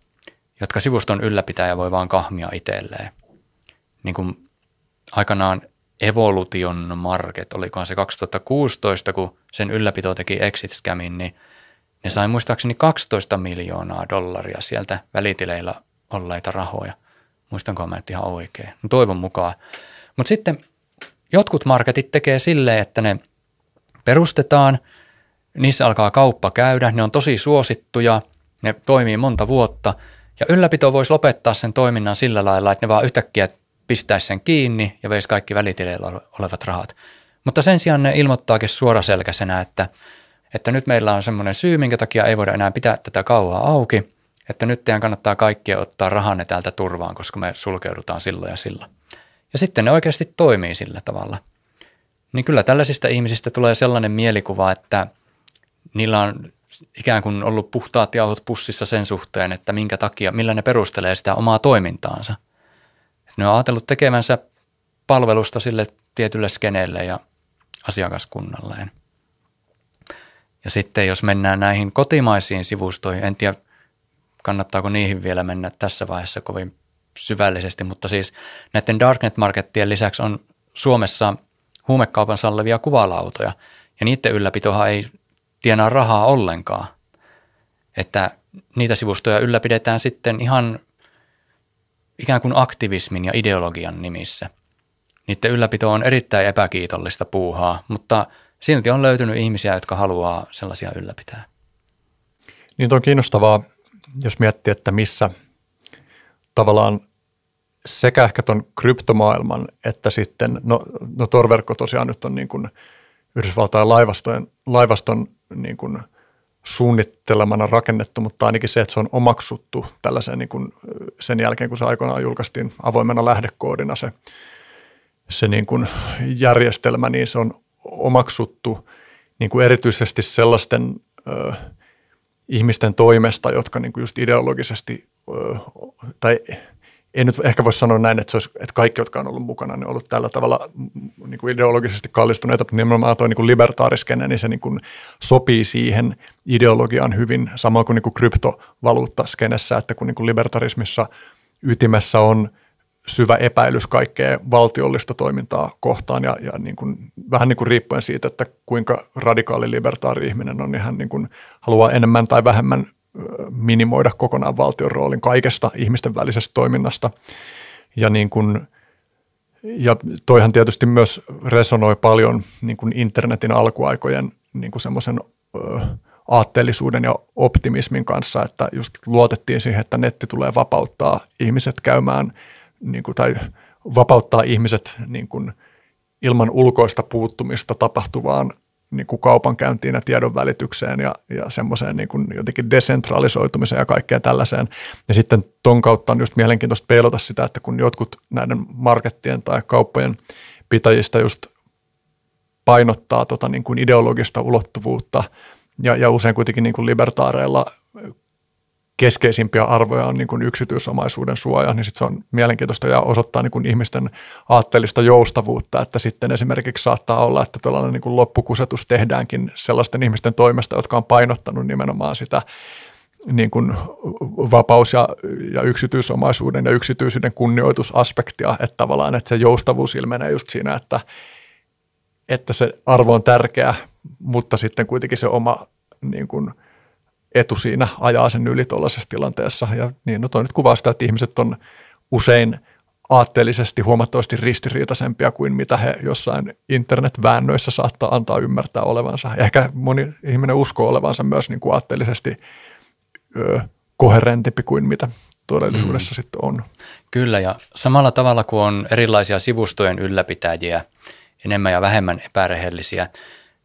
jotka sivuston ylläpitäjä voi vaan kahmia itselleen. Niin kuin aikanaan Evolution Market, olikohan se 2016, kun sen ylläpito teki exit scamin, niin ne sai muistaakseni 12 miljoonaa dollaria sieltä välitileillä olleita rahoja. Muistanko mä nyt ihan oikein? No toivon mukaan. Mutta sitten jotkut marketit tekee silleen, että ne perustetaan, niissä alkaa kauppa käydä, ne on tosi suosittuja, ne toimii monta vuotta ja ylläpito voisi lopettaa sen toiminnan sillä lailla, että ne vaan yhtäkkiä pistäisi sen kiinni ja veisi kaikki välitileillä olevat rahat. Mutta sen sijaan ne ilmoittaakin suoraselkäisenä, että, että nyt meillä on semmoinen syy, minkä takia ei voida enää pitää tätä kauaa auki, että nyt teidän kannattaa kaikkien ottaa rahanne täältä turvaan, koska me sulkeudutaan silloin ja silloin. Ja sitten ne oikeasti toimii sillä tavalla. Niin kyllä tällaisista ihmisistä tulee sellainen mielikuva, että niillä on ikään kuin ollut puhtaat jauhot pussissa sen suhteen, että minkä takia, millä ne perustelee sitä omaa toimintaansa. Ne on ajatellut tekemänsä palvelusta sille tietylle skeneelle ja asiakaskunnalleen. Ja sitten jos mennään näihin kotimaisiin sivustoihin, en tiedä kannattaako niihin vielä mennä tässä vaiheessa kovin syvällisesti, mutta siis näiden Darknet-markettien lisäksi on Suomessa huumekaupan sallevia kuvalautoja, ja niiden ylläpitohan ei tienaa rahaa ollenkaan. Että niitä sivustoja ylläpidetään sitten ihan ikään kuin aktivismin ja ideologian nimissä. Niiden ylläpito on erittäin epäkiitollista puuhaa, mutta silti on löytynyt ihmisiä, jotka haluaa sellaisia ylläpitää. Niin on kiinnostavaa, jos miettii, että missä tavallaan sekä ehkä tuon kryptomaailman että sitten, no, no Tor-verkko tosiaan nyt on niin kuin Yhdysvaltain laivaston, laivaston niin kuin suunnittelemana rakennettu, mutta ainakin se, että se on omaksuttu tällaisen niin kuin sen jälkeen, kun se aikoinaan julkaistiin avoimena lähdekoodina se, se niin kuin järjestelmä, niin se on omaksuttu niin kuin erityisesti sellaisten ö, ihmisten toimesta, jotka niin kuin just ideologisesti ö, tai en nyt ehkä voi sanoa näin, että, se olisi, että kaikki, jotka on ollut mukana, ne on ollut tällä tavalla niin kuin ideologisesti kallistuneita, mutta nimenomaan tuo niin libertaariskenne, niin se niin kuin sopii siihen ideologiaan hyvin, samoin kuin, niin kuin kryptovaluuttaskenessä, että kun niin kuin libertarismissa ytimessä on syvä epäilys kaikkea valtiollista toimintaa kohtaan ja, ja niin kuin, vähän niin kuin riippuen siitä, että kuinka radikaali libertaari ihminen on, niin hän niin kuin haluaa enemmän tai vähemmän minimoida kokonaan valtion roolin kaikesta ihmisten välisestä toiminnasta. Ja, niin kuin, ja toihan tietysti myös resonoi paljon niin kuin internetin alkuaikojen niin kuin semmoisen aatteellisuuden ja optimismin kanssa, että just luotettiin siihen, että netti tulee vapauttaa ihmiset käymään niin kuin, tai vapauttaa ihmiset niin kuin, ilman ulkoista puuttumista tapahtuvaan niin kuin kaupankäyntiin ja tiedon välitykseen ja, ja semmoiseen niin kuin jotenkin desentralisoitumiseen ja kaikkeen tällaiseen. Ja sitten ton kautta on just mielenkiintoista peilata sitä, että kun jotkut näiden markettien tai kauppojen pitäjistä just painottaa tota niin kuin ideologista ulottuvuutta ja, ja usein kuitenkin niin kuin libertaareilla keskeisimpiä arvoja on niin kuin yksityisomaisuuden suoja, niin sitten se on mielenkiintoista ja osoittaa niin kuin ihmisten aatteellista joustavuutta, että sitten esimerkiksi saattaa olla, että tällainen niin kuin loppukusetus tehdäänkin sellaisten ihmisten toimesta, jotka on painottanut nimenomaan sitä niin kuin vapaus- ja, ja yksityisomaisuuden ja yksityisyyden kunnioitusaspektia, että tavallaan että se joustavuus ilmenee just siinä, että, että se arvo on tärkeä, mutta sitten kuitenkin se oma niin kuin – etu siinä ajaa sen yli tuollaisessa tilanteessa. Ja niin, no toi nyt kuvaa sitä, että ihmiset on usein aatteellisesti huomattavasti ristiriitaisempia kuin mitä he jossain internetväännöissä saattaa antaa ymmärtää olevansa. Ja ehkä moni ihminen uskoo olevansa myös niin kuin aatteellisesti ö, koherentimpi kuin mitä todellisuudessa mm. sitten on. Kyllä, ja samalla tavalla kuin on erilaisia sivustojen ylläpitäjiä, enemmän ja vähemmän epärehellisiä,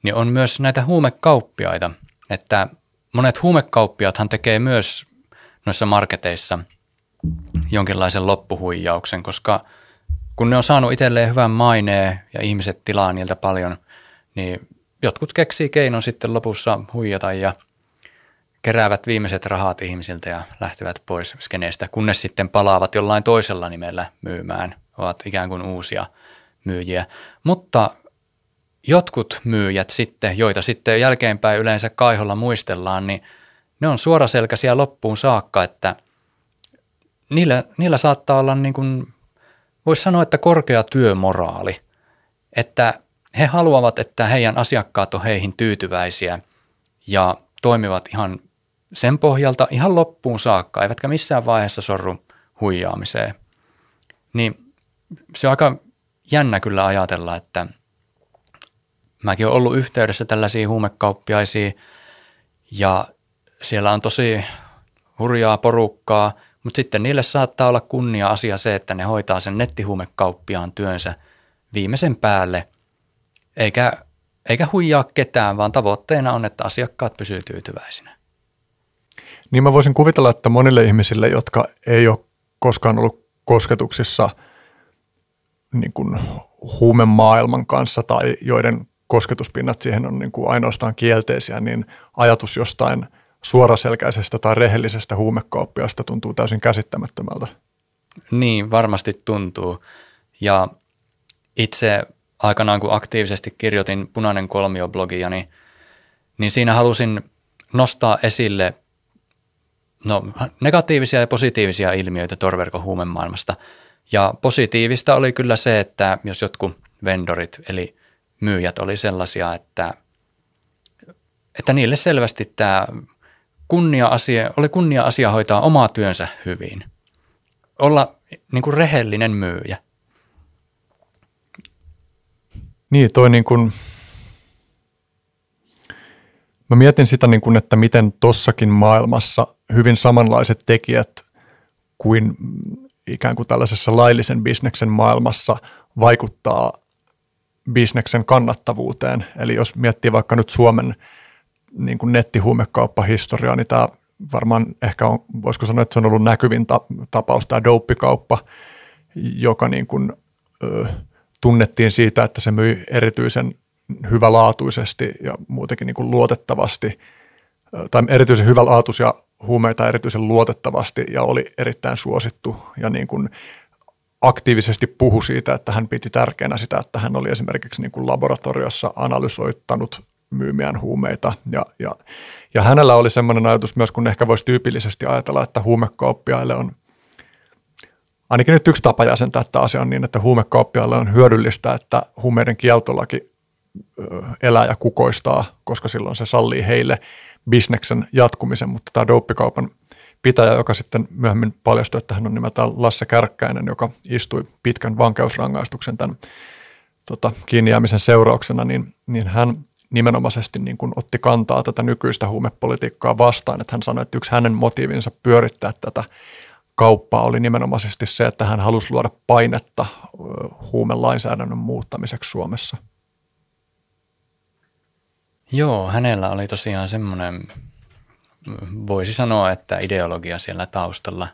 niin on myös näitä huumekauppiaita, että monet huumekauppiathan tekee myös noissa marketeissa jonkinlaisen loppuhuijauksen, koska kun ne on saanut itselleen hyvän maineen ja ihmiset tilaa niiltä paljon, niin jotkut keksii keinon sitten lopussa huijata ja keräävät viimeiset rahat ihmisiltä ja lähtevät pois skeneestä, kunnes sitten palaavat jollain toisella nimellä myymään, ovat ikään kuin uusia myyjiä. Mutta jotkut myyjät sitten, joita sitten jälkeenpäin yleensä kaiholla muistellaan, niin ne on suoraselkäisiä loppuun saakka, että niillä, niillä saattaa olla niin kuin, voisi sanoa, että korkea työmoraali, että he haluavat, että heidän asiakkaat on heihin tyytyväisiä ja toimivat ihan sen pohjalta ihan loppuun saakka, eivätkä missään vaiheessa sorru huijaamiseen. Niin se on aika jännä kyllä ajatella, että mäkin olen ollut yhteydessä tällaisiin huumekauppiaisiin ja siellä on tosi hurjaa porukkaa, mutta sitten niille saattaa olla kunnia-asia se, että ne hoitaa sen nettihuumekauppiaan työnsä viimeisen päälle, eikä, eikä huijaa ketään, vaan tavoitteena on, että asiakkaat pysyy tyytyväisinä. Niin mä voisin kuvitella, että monille ihmisille, jotka ei ole koskaan ollut kosketuksissa niin kuin huumemaailman kanssa tai joiden kosketuspinnat siihen on niin kuin ainoastaan kielteisiä, niin ajatus jostain suoraselkäisestä tai rehellisestä huumekauppiasta tuntuu täysin käsittämättömältä. Niin, varmasti tuntuu. Ja itse aikanaan, kun aktiivisesti kirjoitin Punainen kolmio-blogia, niin, niin siinä halusin nostaa esille no, negatiivisia ja positiivisia ilmiöitä torverkon huumemaailmasta. Ja positiivista oli kyllä se, että jos jotkut vendorit eli myyjät oli sellaisia, että, että niille selvästi tämä kunnia-asia, oli kunnia-asia hoitaa omaa työnsä hyvin. Olla niin kuin rehellinen myyjä. Niin, toi niin kuin, mä mietin sitä niin kuin, että miten tossakin maailmassa hyvin samanlaiset tekijät kuin ikään kuin tällaisessa laillisen bisneksen maailmassa vaikuttaa bisneksen kannattavuuteen. Eli jos miettii vaikka nyt Suomen niin kuin nettihuumekauppahistoriaa, niin tämä varmaan ehkä on, voisiko sanoa, että se on ollut näkyvin tapaus, tämä douppikauppa, joka niin kuin, ö, tunnettiin siitä, että se myi erityisen hyvälaatuisesti ja muutenkin niin kuin luotettavasti, tai erityisen hyvälaatuisia huumeita erityisen luotettavasti ja oli erittäin suosittu ja niin kuin aktiivisesti puhu siitä, että hän piti tärkeänä sitä, että hän oli esimerkiksi niin kuin laboratoriossa analysoittanut myymiään huumeita. Ja, ja, ja hänellä oli semmoinen ajatus myös, kun ehkä voisi tyypillisesti ajatella, että huumekauppiaille on ainakin nyt yksi tapa jäsentää tämä asia on niin, että huumekauppiaille on hyödyllistä, että huumeiden kieltolaki elää ja kukoistaa, koska silloin se sallii heille bisneksen jatkumisen, mutta tämä douppikaupan pitäjä, joka sitten myöhemmin paljastui, että hän on nimeltään Lasse Kärkkäinen, joka istui pitkän vankeusrangaistuksen tämän tota, kiinni jäämisen seurauksena, niin, niin hän nimenomaisesti niin kuin otti kantaa tätä nykyistä huumepolitiikkaa vastaan, että hän sanoi, että yksi hänen motiivinsa pyörittää tätä kauppaa oli nimenomaisesti se, että hän halusi luoda painetta huumelainsäädännön muuttamiseksi Suomessa. Joo, hänellä oli tosiaan semmoinen, voisi sanoa, että ideologia siellä taustalla.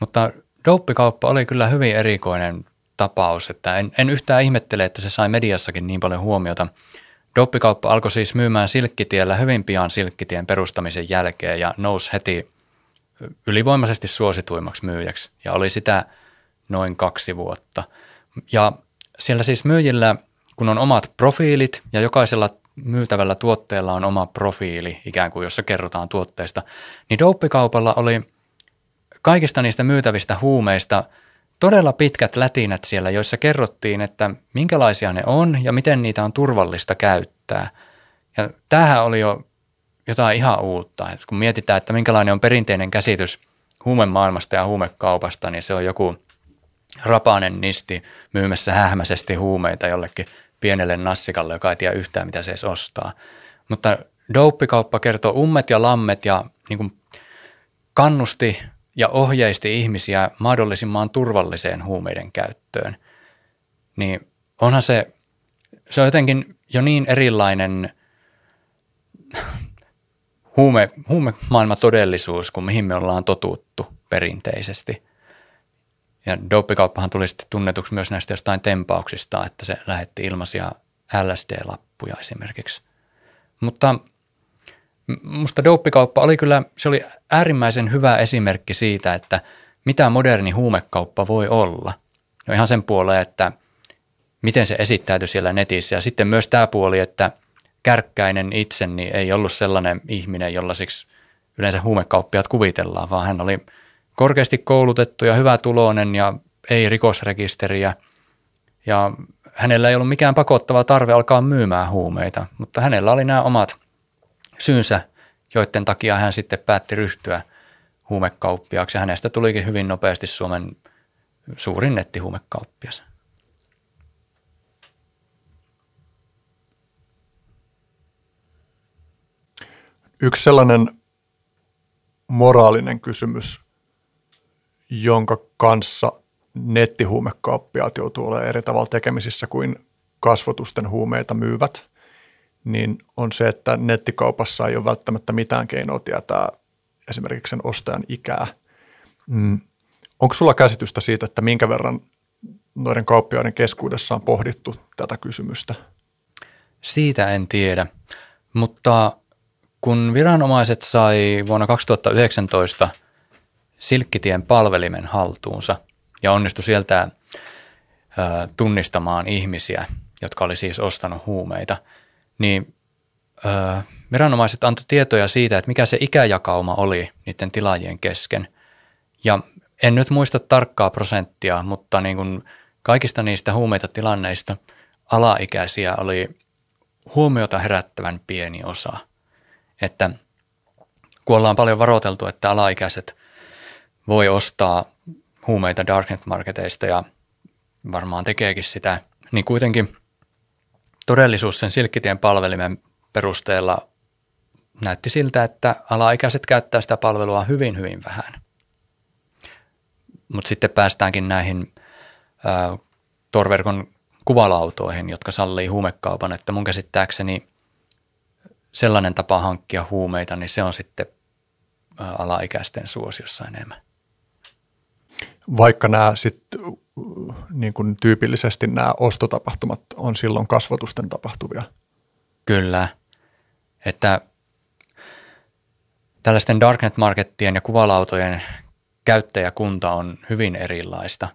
Mutta douppikauppa oli kyllä hyvin erikoinen tapaus, että en, en yhtään ihmettele, että se sai mediassakin niin paljon huomiota – Doppikauppa alkoi siis myymään Silkkitiellä hyvin pian Silkkitien perustamisen jälkeen ja nousi heti ylivoimaisesti suosituimmaksi myyjäksi ja oli sitä noin kaksi vuotta. Ja siellä siis myyjillä, kun on omat profiilit ja jokaisella myytävällä tuotteella on oma profiili, ikään kuin jossa kerrotaan tuotteista, niin douppikaupalla oli kaikista niistä myytävistä huumeista – todella pitkät lätinät siellä, joissa kerrottiin, että minkälaisia ne on ja miten niitä on turvallista käyttää. Ja tämähän oli jo jotain ihan uutta. Et kun mietitään, että minkälainen on perinteinen käsitys huumemaailmasta ja huumekaupasta, niin se on joku rapainen nisti myymässä hähmäisesti huumeita jollekin pienelle nassikalle, joka ei tiedä yhtään, mitä se edes ostaa. Mutta douppikauppa kertoo ummet ja lammet ja niin kuin kannusti ja ohjeisti ihmisiä mahdollisimman turvalliseen huumeiden käyttöön, niin onhan se, se on jotenkin jo niin erilainen huume, huumemaailma todellisuus kuin mihin me ollaan totuttu perinteisesti. Ja dopikauppahan tuli sitten tunnetuksi myös näistä jostain tempauksista, että se lähetti ilmaisia LSD-lappuja esimerkiksi Mutta musta dopikauppa oli kyllä, se oli äärimmäisen hyvä esimerkki siitä, että mitä moderni huumekauppa voi olla. No ihan sen puoleen, että miten se esittäytyi siellä netissä. Ja sitten myös tämä puoli, että Kärkkäinen itse niin ei ollut sellainen ihminen, jolla siksi yleensä huumekauppiat kuvitellaan, vaan hän oli korkeasti koulutettu ja hyvä tulonen ja ei rikosrekisteriä. Ja hänellä ei ollut mikään pakottava tarve alkaa myymään huumeita, mutta hänellä oli nämä omat syynsä, joiden takia hän sitten päätti ryhtyä huumekauppiaaksi. Hänestä tulikin hyvin nopeasti Suomen suurin nettihuumekauppias. Yksi sellainen moraalinen kysymys, jonka kanssa nettihuumekauppiaat joutuu olemaan eri tavalla tekemisissä kuin kasvotusten huumeita myyvät, niin on se, että nettikaupassa ei ole välttämättä mitään keinoa tietää esimerkiksi sen ostajan ikää. Mm. Onko sulla käsitystä siitä, että minkä verran noiden kauppiaiden keskuudessa on pohdittu tätä kysymystä? Siitä en tiedä, mutta kun viranomaiset sai vuonna 2019 Silkkitien palvelimen haltuunsa ja onnistui sieltä tunnistamaan ihmisiä, jotka oli siis ostanut huumeita, niin viranomaiset antoi tietoja siitä, että mikä se ikäjakauma oli niiden tilaajien kesken. Ja en nyt muista tarkkaa prosenttia, mutta niin kuin kaikista niistä huumeita tilanneista alaikäisiä oli huomiota herättävän pieni osa – että kun ollaan paljon varoiteltu, että alaikäiset voi ostaa huumeita darknet-marketeista ja varmaan tekeekin sitä, niin kuitenkin todellisuus sen silkkitien palvelimen perusteella näytti siltä, että alaikäiset käyttää sitä palvelua hyvin, hyvin vähän. Mutta sitten päästäänkin näihin ä, torverkon kuvalautoihin, jotka sallii huumekaupan, että mun käsittääkseni sellainen tapa hankkia huumeita, niin se on sitten alaikäisten suosiossa enemmän. Vaikka nämä sit, niin kuin tyypillisesti nämä ostotapahtumat on silloin kasvotusten tapahtuvia. Kyllä, että tällaisten darknet-markettien ja kuvalautojen käyttäjäkunta on hyvin erilaista.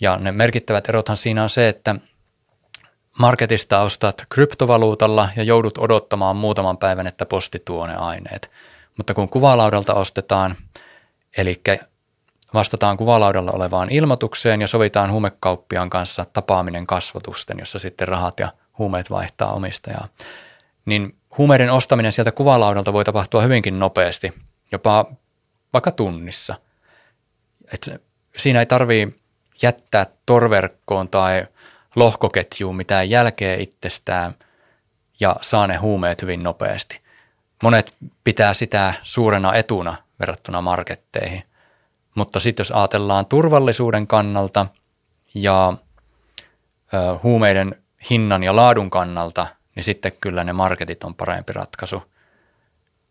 Ja ne merkittävät erothan siinä on se, että – Marketista ostat kryptovaluutalla ja joudut odottamaan muutaman päivän, että posti tuo ne aineet. Mutta kun kuvalaudalta ostetaan, eli vastataan kuvalaudalla olevaan ilmoitukseen ja sovitaan huumekauppiaan kanssa tapaaminen kasvotusten, jossa sitten rahat ja huumeet vaihtaa omistajaa, niin huumeiden ostaminen sieltä kuvalaudalta voi tapahtua hyvinkin nopeasti, jopa vaikka tunnissa. Et siinä ei tarvii jättää torverkkoon tai lohkoketjuun mitään jälkeä itsestään ja saa ne huumeet hyvin nopeasti. Monet pitää sitä suurena etuna verrattuna marketteihin. Mutta sitten jos ajatellaan turvallisuuden kannalta ja ö, huumeiden hinnan ja laadun kannalta, niin sitten kyllä ne marketit on parempi ratkaisu.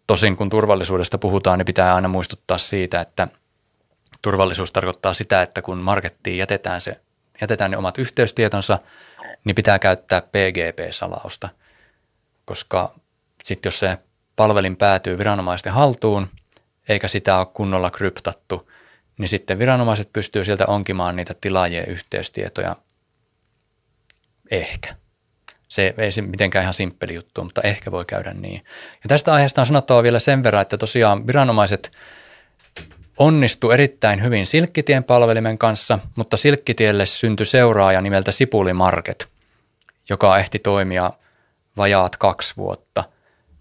Tosin kun turvallisuudesta puhutaan, niin pitää aina muistuttaa siitä, että turvallisuus tarkoittaa sitä, että kun markettiin jätetään se jätetään ne omat yhteystietonsa, niin pitää käyttää PGP-salausta, koska sitten jos se palvelin päätyy viranomaisten haltuun, eikä sitä ole kunnolla kryptattu, niin sitten viranomaiset pystyy sieltä onkimaan niitä tilaajien yhteystietoja ehkä. Se ei se mitenkään ihan simppeli juttu, mutta ehkä voi käydä niin. Ja tästä aiheesta on sanottava vielä sen verran, että tosiaan viranomaiset – onnistui erittäin hyvin Silkkitien palvelimen kanssa, mutta Silkkitielle syntyi seuraaja nimeltä Sipuli Market, joka ehti toimia vajaat kaksi vuotta.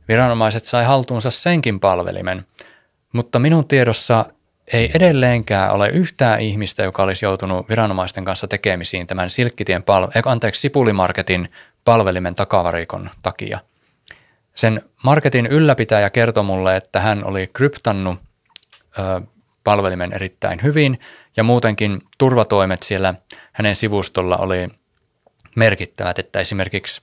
Viranomaiset sai haltuunsa senkin palvelimen, mutta minun tiedossa ei edelleenkään ole yhtään ihmistä, joka olisi joutunut viranomaisten kanssa tekemisiin tämän Silkkitien palve- eh, anteeksi, Sipulimarketin palvelimen takavarikon takia. Sen marketin ylläpitäjä kertoi mulle, että hän oli kryptannut ö, palvelimen erittäin hyvin ja muutenkin turvatoimet siellä hänen sivustolla oli merkittävät, että esimerkiksi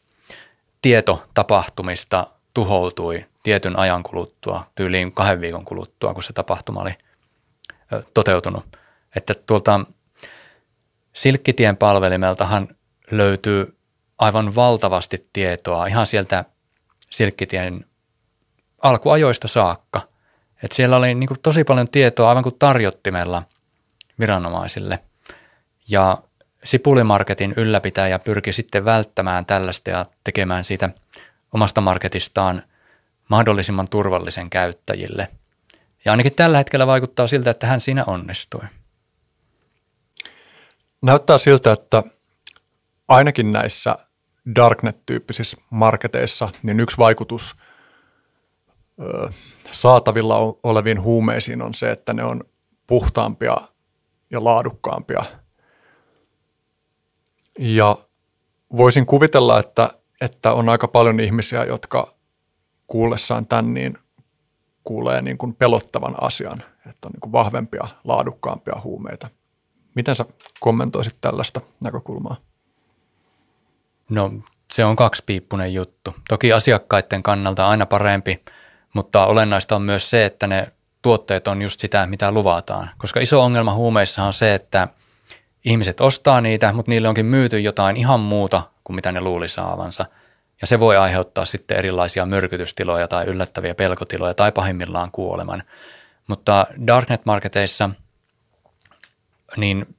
tieto tapahtumista tuhoutui tietyn ajan kuluttua, tyyliin kahden viikon kuluttua, kun se tapahtuma oli toteutunut. Että tuolta Silkkitien palvelimeltahan löytyy aivan valtavasti tietoa ihan sieltä Silkkitien alkuajoista saakka. Et siellä oli niin kuin tosi paljon tietoa aivan kuin tarjottimella viranomaisille. Ja Sipulimarketin ylläpitäjä pyrki sitten välttämään tällaista ja tekemään siitä omasta marketistaan mahdollisimman turvallisen käyttäjille. Ja ainakin tällä hetkellä vaikuttaa siltä, että hän siinä onnistui. Näyttää siltä, että ainakin näissä Darknet-tyyppisissä marketeissa, niin yksi vaikutus ö, saatavilla oleviin huumeisiin on se, että ne on puhtaampia ja laadukkaampia. Ja voisin kuvitella, että, että on aika paljon ihmisiä, jotka kuullessaan tämän niin kuulee niin kuin pelottavan asian, että on niin kuin vahvempia, laadukkaampia huumeita. Miten sä kommentoisit tällaista näkökulmaa? No se on kaksipiippunen juttu. Toki asiakkaiden kannalta aina parempi, mutta olennaista on myös se, että ne tuotteet on just sitä, mitä luvataan. Koska iso ongelma huumeissa on se, että ihmiset ostaa niitä, mutta niille onkin myyty jotain ihan muuta kuin mitä ne luuli saavansa. Ja se voi aiheuttaa sitten erilaisia myrkytystiloja tai yllättäviä pelkotiloja tai pahimmillaan kuoleman. Mutta Darknet-marketeissa niin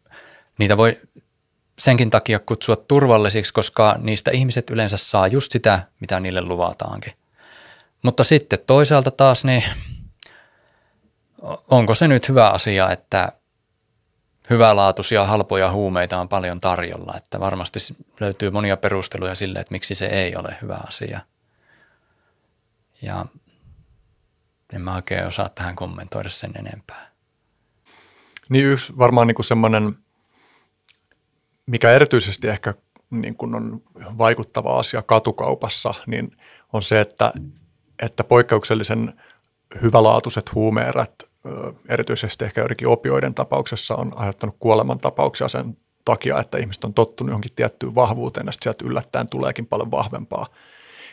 niitä voi senkin takia kutsua turvallisiksi, koska niistä ihmiset yleensä saa just sitä, mitä niille luvataankin. Mutta sitten toisaalta taas, niin onko se nyt hyvä asia, että hyvälaatuisia, halpoja huumeita on paljon tarjolla, että varmasti löytyy monia perusteluja sille, että miksi se ei ole hyvä asia. Ja en mä oikein osaa tähän kommentoida sen enempää. Niin yksi varmaan niin semmoinen, mikä erityisesti ehkä niin kuin on vaikuttava asia katukaupassa, niin on se, että, että poikkeuksellisen hyvälaatuiset huumeerät, erityisesti ehkä joidenkin opioiden tapauksessa, on aiheuttanut kuolemantapauksia sen takia, että ihmiset on tottunut johonkin tiettyyn vahvuuteen ja sieltä yllättäen tuleekin paljon vahvempaa.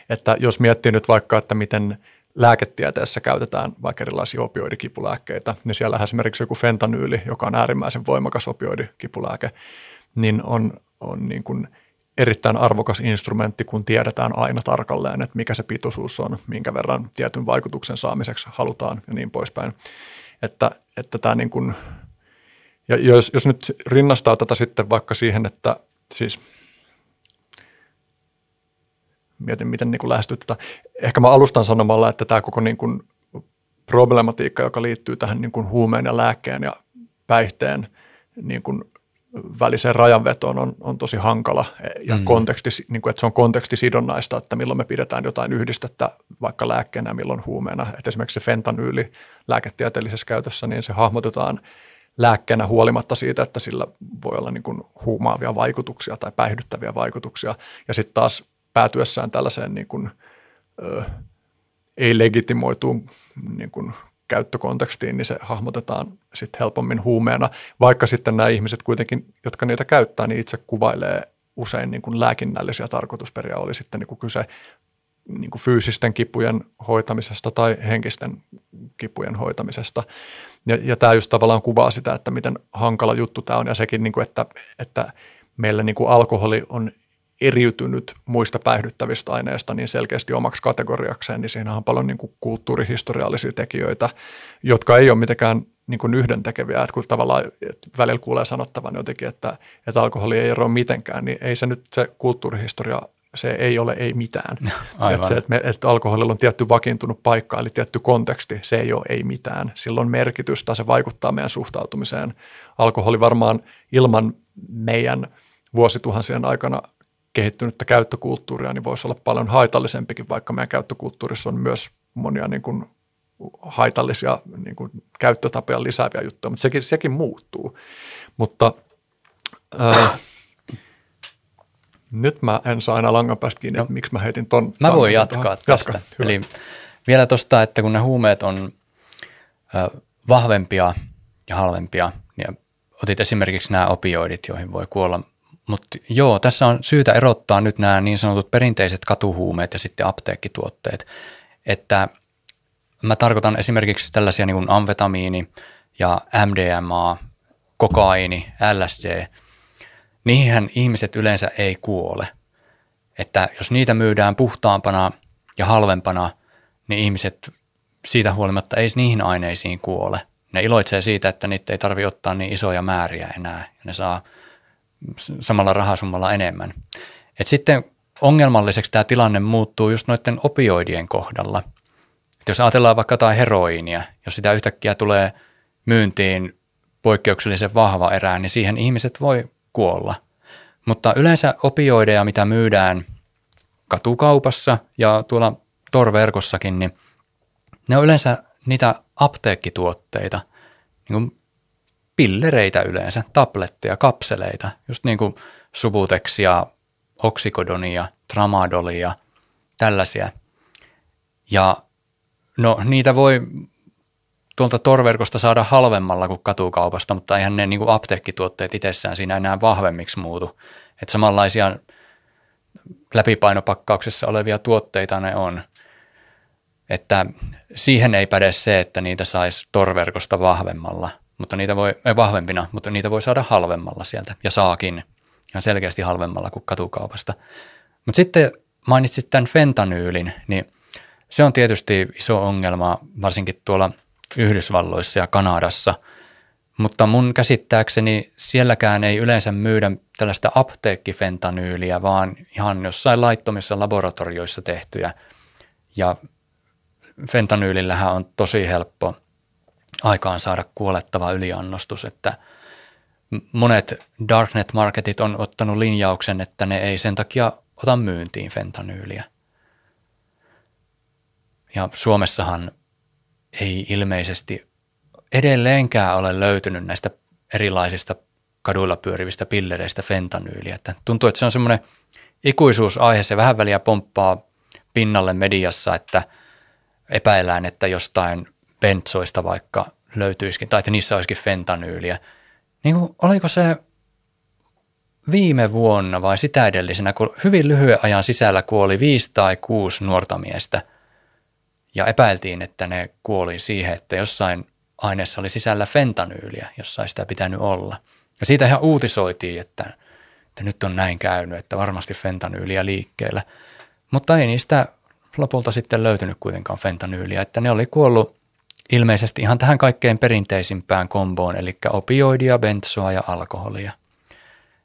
Että jos miettii nyt vaikka, että miten lääketieteessä käytetään vaikka erilaisia opioidikipulääkkeitä, niin siellä esimerkiksi joku fentanyyli, joka on äärimmäisen voimakas opioidikipulääke, niin on, on niin kuin erittäin arvokas instrumentti, kun tiedetään aina tarkalleen, että mikä se pitoisuus on, minkä verran tietyn vaikutuksen saamiseksi halutaan ja niin poispäin. Että, että tämä niin kuin, ja jos, jos nyt rinnastaa tätä sitten vaikka siihen, että siis – mietin, miten niin lähestyy tätä. Ehkä mä alustan sanomalla, että tämä koko niin kuin problematiikka, joka liittyy tähän niin kuin huumeen ja lääkkeen ja päihteen niin kuin väliseen rajanvetoon on, on tosi hankala ja mm. konteksti, niin kuin, että se on kontekstisidonnaista, että milloin me pidetään jotain yhdistettä vaikka lääkkeenä, milloin huumeena. Että esimerkiksi se fentanyyli lääketieteellisessä käytössä, niin se hahmotetaan lääkkeenä huolimatta siitä, että sillä voi olla niin kuin huumaavia vaikutuksia tai päihdyttäviä vaikutuksia. Ja sitten taas päätyessään tällaiseen niin kuin, ö, ei-legitimoituun niin kuin käyttökontekstiin, niin se hahmotetaan sitten helpommin huumeena, vaikka sitten nämä ihmiset kuitenkin, jotka niitä käyttää, niin itse kuvailee usein niin kuin lääkinnällisiä tarkoitusperiä, oli sitten niin kuin kyse niin kuin fyysisten kipujen hoitamisesta tai henkisten kipujen hoitamisesta. Ja, ja tämä just tavallaan kuvaa sitä, että miten hankala juttu tämä on ja sekin, niin kuin, että, että meillä niin kuin alkoholi on eriytynyt muista päihdyttävistä aineista niin selkeästi omaksi kategoriakseen, niin siinä on paljon niin kuin kulttuurihistoriallisia tekijöitä, jotka ei ole mitenkään niin kuin yhdentekeviä, että kun tavallaan että välillä kuulee sanottavan jotenkin, että, että alkoholi ei eroa mitenkään, niin ei se nyt se kulttuurihistoria, se ei ole ei mitään. Aivan. Että se, että, me, että alkoholilla on tietty vakiintunut paikka, eli tietty konteksti, se ei ole ei mitään. Sillä on merkitystä, se vaikuttaa meidän suhtautumiseen. Alkoholi varmaan ilman meidän vuosituhansien aikana kehittynyttä käyttökulttuuria, niin voisi olla paljon haitallisempikin, vaikka meidän käyttökulttuurissa on myös monia niin kuin haitallisia niin kuin käyttötapoja lisääviä juttuja, mutta sekin, sekin muuttuu. Mutta ää, nyt mä en saa aina langan päästä kiinni, no, että miksi mä heitin ton. Mä voin jatkaa tuohon. tästä. Jatka, Eli vielä tuosta, että kun ne huumeet on ö, vahvempia ja halvempia, niin otit esimerkiksi nämä opioidit, joihin voi kuolla mutta joo, tässä on syytä erottaa nyt nämä niin sanotut perinteiset katuhuumeet ja sitten apteekkituotteet. Että mä tarkoitan esimerkiksi tällaisia niin kuin amfetamiini ja MDMA, kokaini, LSD. Niihin ihmiset yleensä ei kuole. Että jos niitä myydään puhtaampana ja halvempana, niin ihmiset siitä huolimatta ei niihin aineisiin kuole. Ne iloitsee siitä, että niitä ei tarvitse ottaa niin isoja määriä enää ja ne saa samalla rahasummalla enemmän. Et sitten ongelmalliseksi tämä tilanne muuttuu just noiden opioidien kohdalla. Et jos ajatellaan vaikka jotain heroiinia, jos sitä yhtäkkiä tulee myyntiin poikkeuksellisen vahva erää, niin siihen ihmiset voi kuolla. Mutta yleensä opioideja, mitä myydään katukaupassa ja tuolla torverkossakin, niin ne on yleensä niitä apteekkituotteita, niin kuin pillereitä yleensä, tabletteja, kapseleita, just niin kuin Subuteksia, oksikodonia, tramadolia, tällaisia. Ja no niitä voi tuolta torverkosta saada halvemmalla kuin katukaupasta, mutta eihän ne niin kuin apteekkituotteet itsessään siinä enää vahvemmiksi muutu. Että samanlaisia läpipainopakkauksessa olevia tuotteita ne on. Että siihen ei päde se, että niitä saisi torverkosta vahvemmalla, mutta niitä voi, ei vahvempina, mutta niitä voi saada halvemmalla sieltä ja saakin ihan selkeästi halvemmalla kuin katukaupasta. Mutta sitten mainitsit tämän fentanyylin, niin se on tietysti iso ongelma varsinkin tuolla Yhdysvalloissa ja Kanadassa, mutta mun käsittääkseni sielläkään ei yleensä myydä tällaista apteekkifentanyyliä, vaan ihan jossain laittomissa laboratorioissa tehtyjä. Ja fentanyylillähän on tosi helppo aikaan saada kuolettava yliannostus, että monet darknet-marketit on ottanut linjauksen, että ne ei sen takia ota myyntiin fentanyyliä. Ja Suomessahan ei ilmeisesti edelleenkään ole löytynyt näistä erilaisista kaduilla pyörivistä pillereistä fentanyyliä. Että tuntuu, että se on semmoinen ikuisuusaihe, se vähän väliä pomppaa pinnalle mediassa, että epäillään, että jostain bentsoista vaikka löytyisikin, tai että niissä olisikin fentanyyliä. Niin kuin, oliko se viime vuonna vai sitä edellisenä, kun hyvin lyhyen ajan sisällä kuoli viisi tai kuusi nuorta miestä – ja epäiltiin, että ne kuoli siihen, että jossain aineessa oli sisällä fentanyyliä, jossa ei sitä pitänyt olla. Ja siitä ihan uutisoitiin, että, että nyt on näin käynyt, että varmasti fentanyyliä liikkeellä. Mutta ei niistä lopulta sitten löytynyt kuitenkaan fentanyyliä, että ne oli kuollut ilmeisesti ihan tähän kaikkein perinteisimpään komboon, eli opioidia, bensoa ja alkoholia.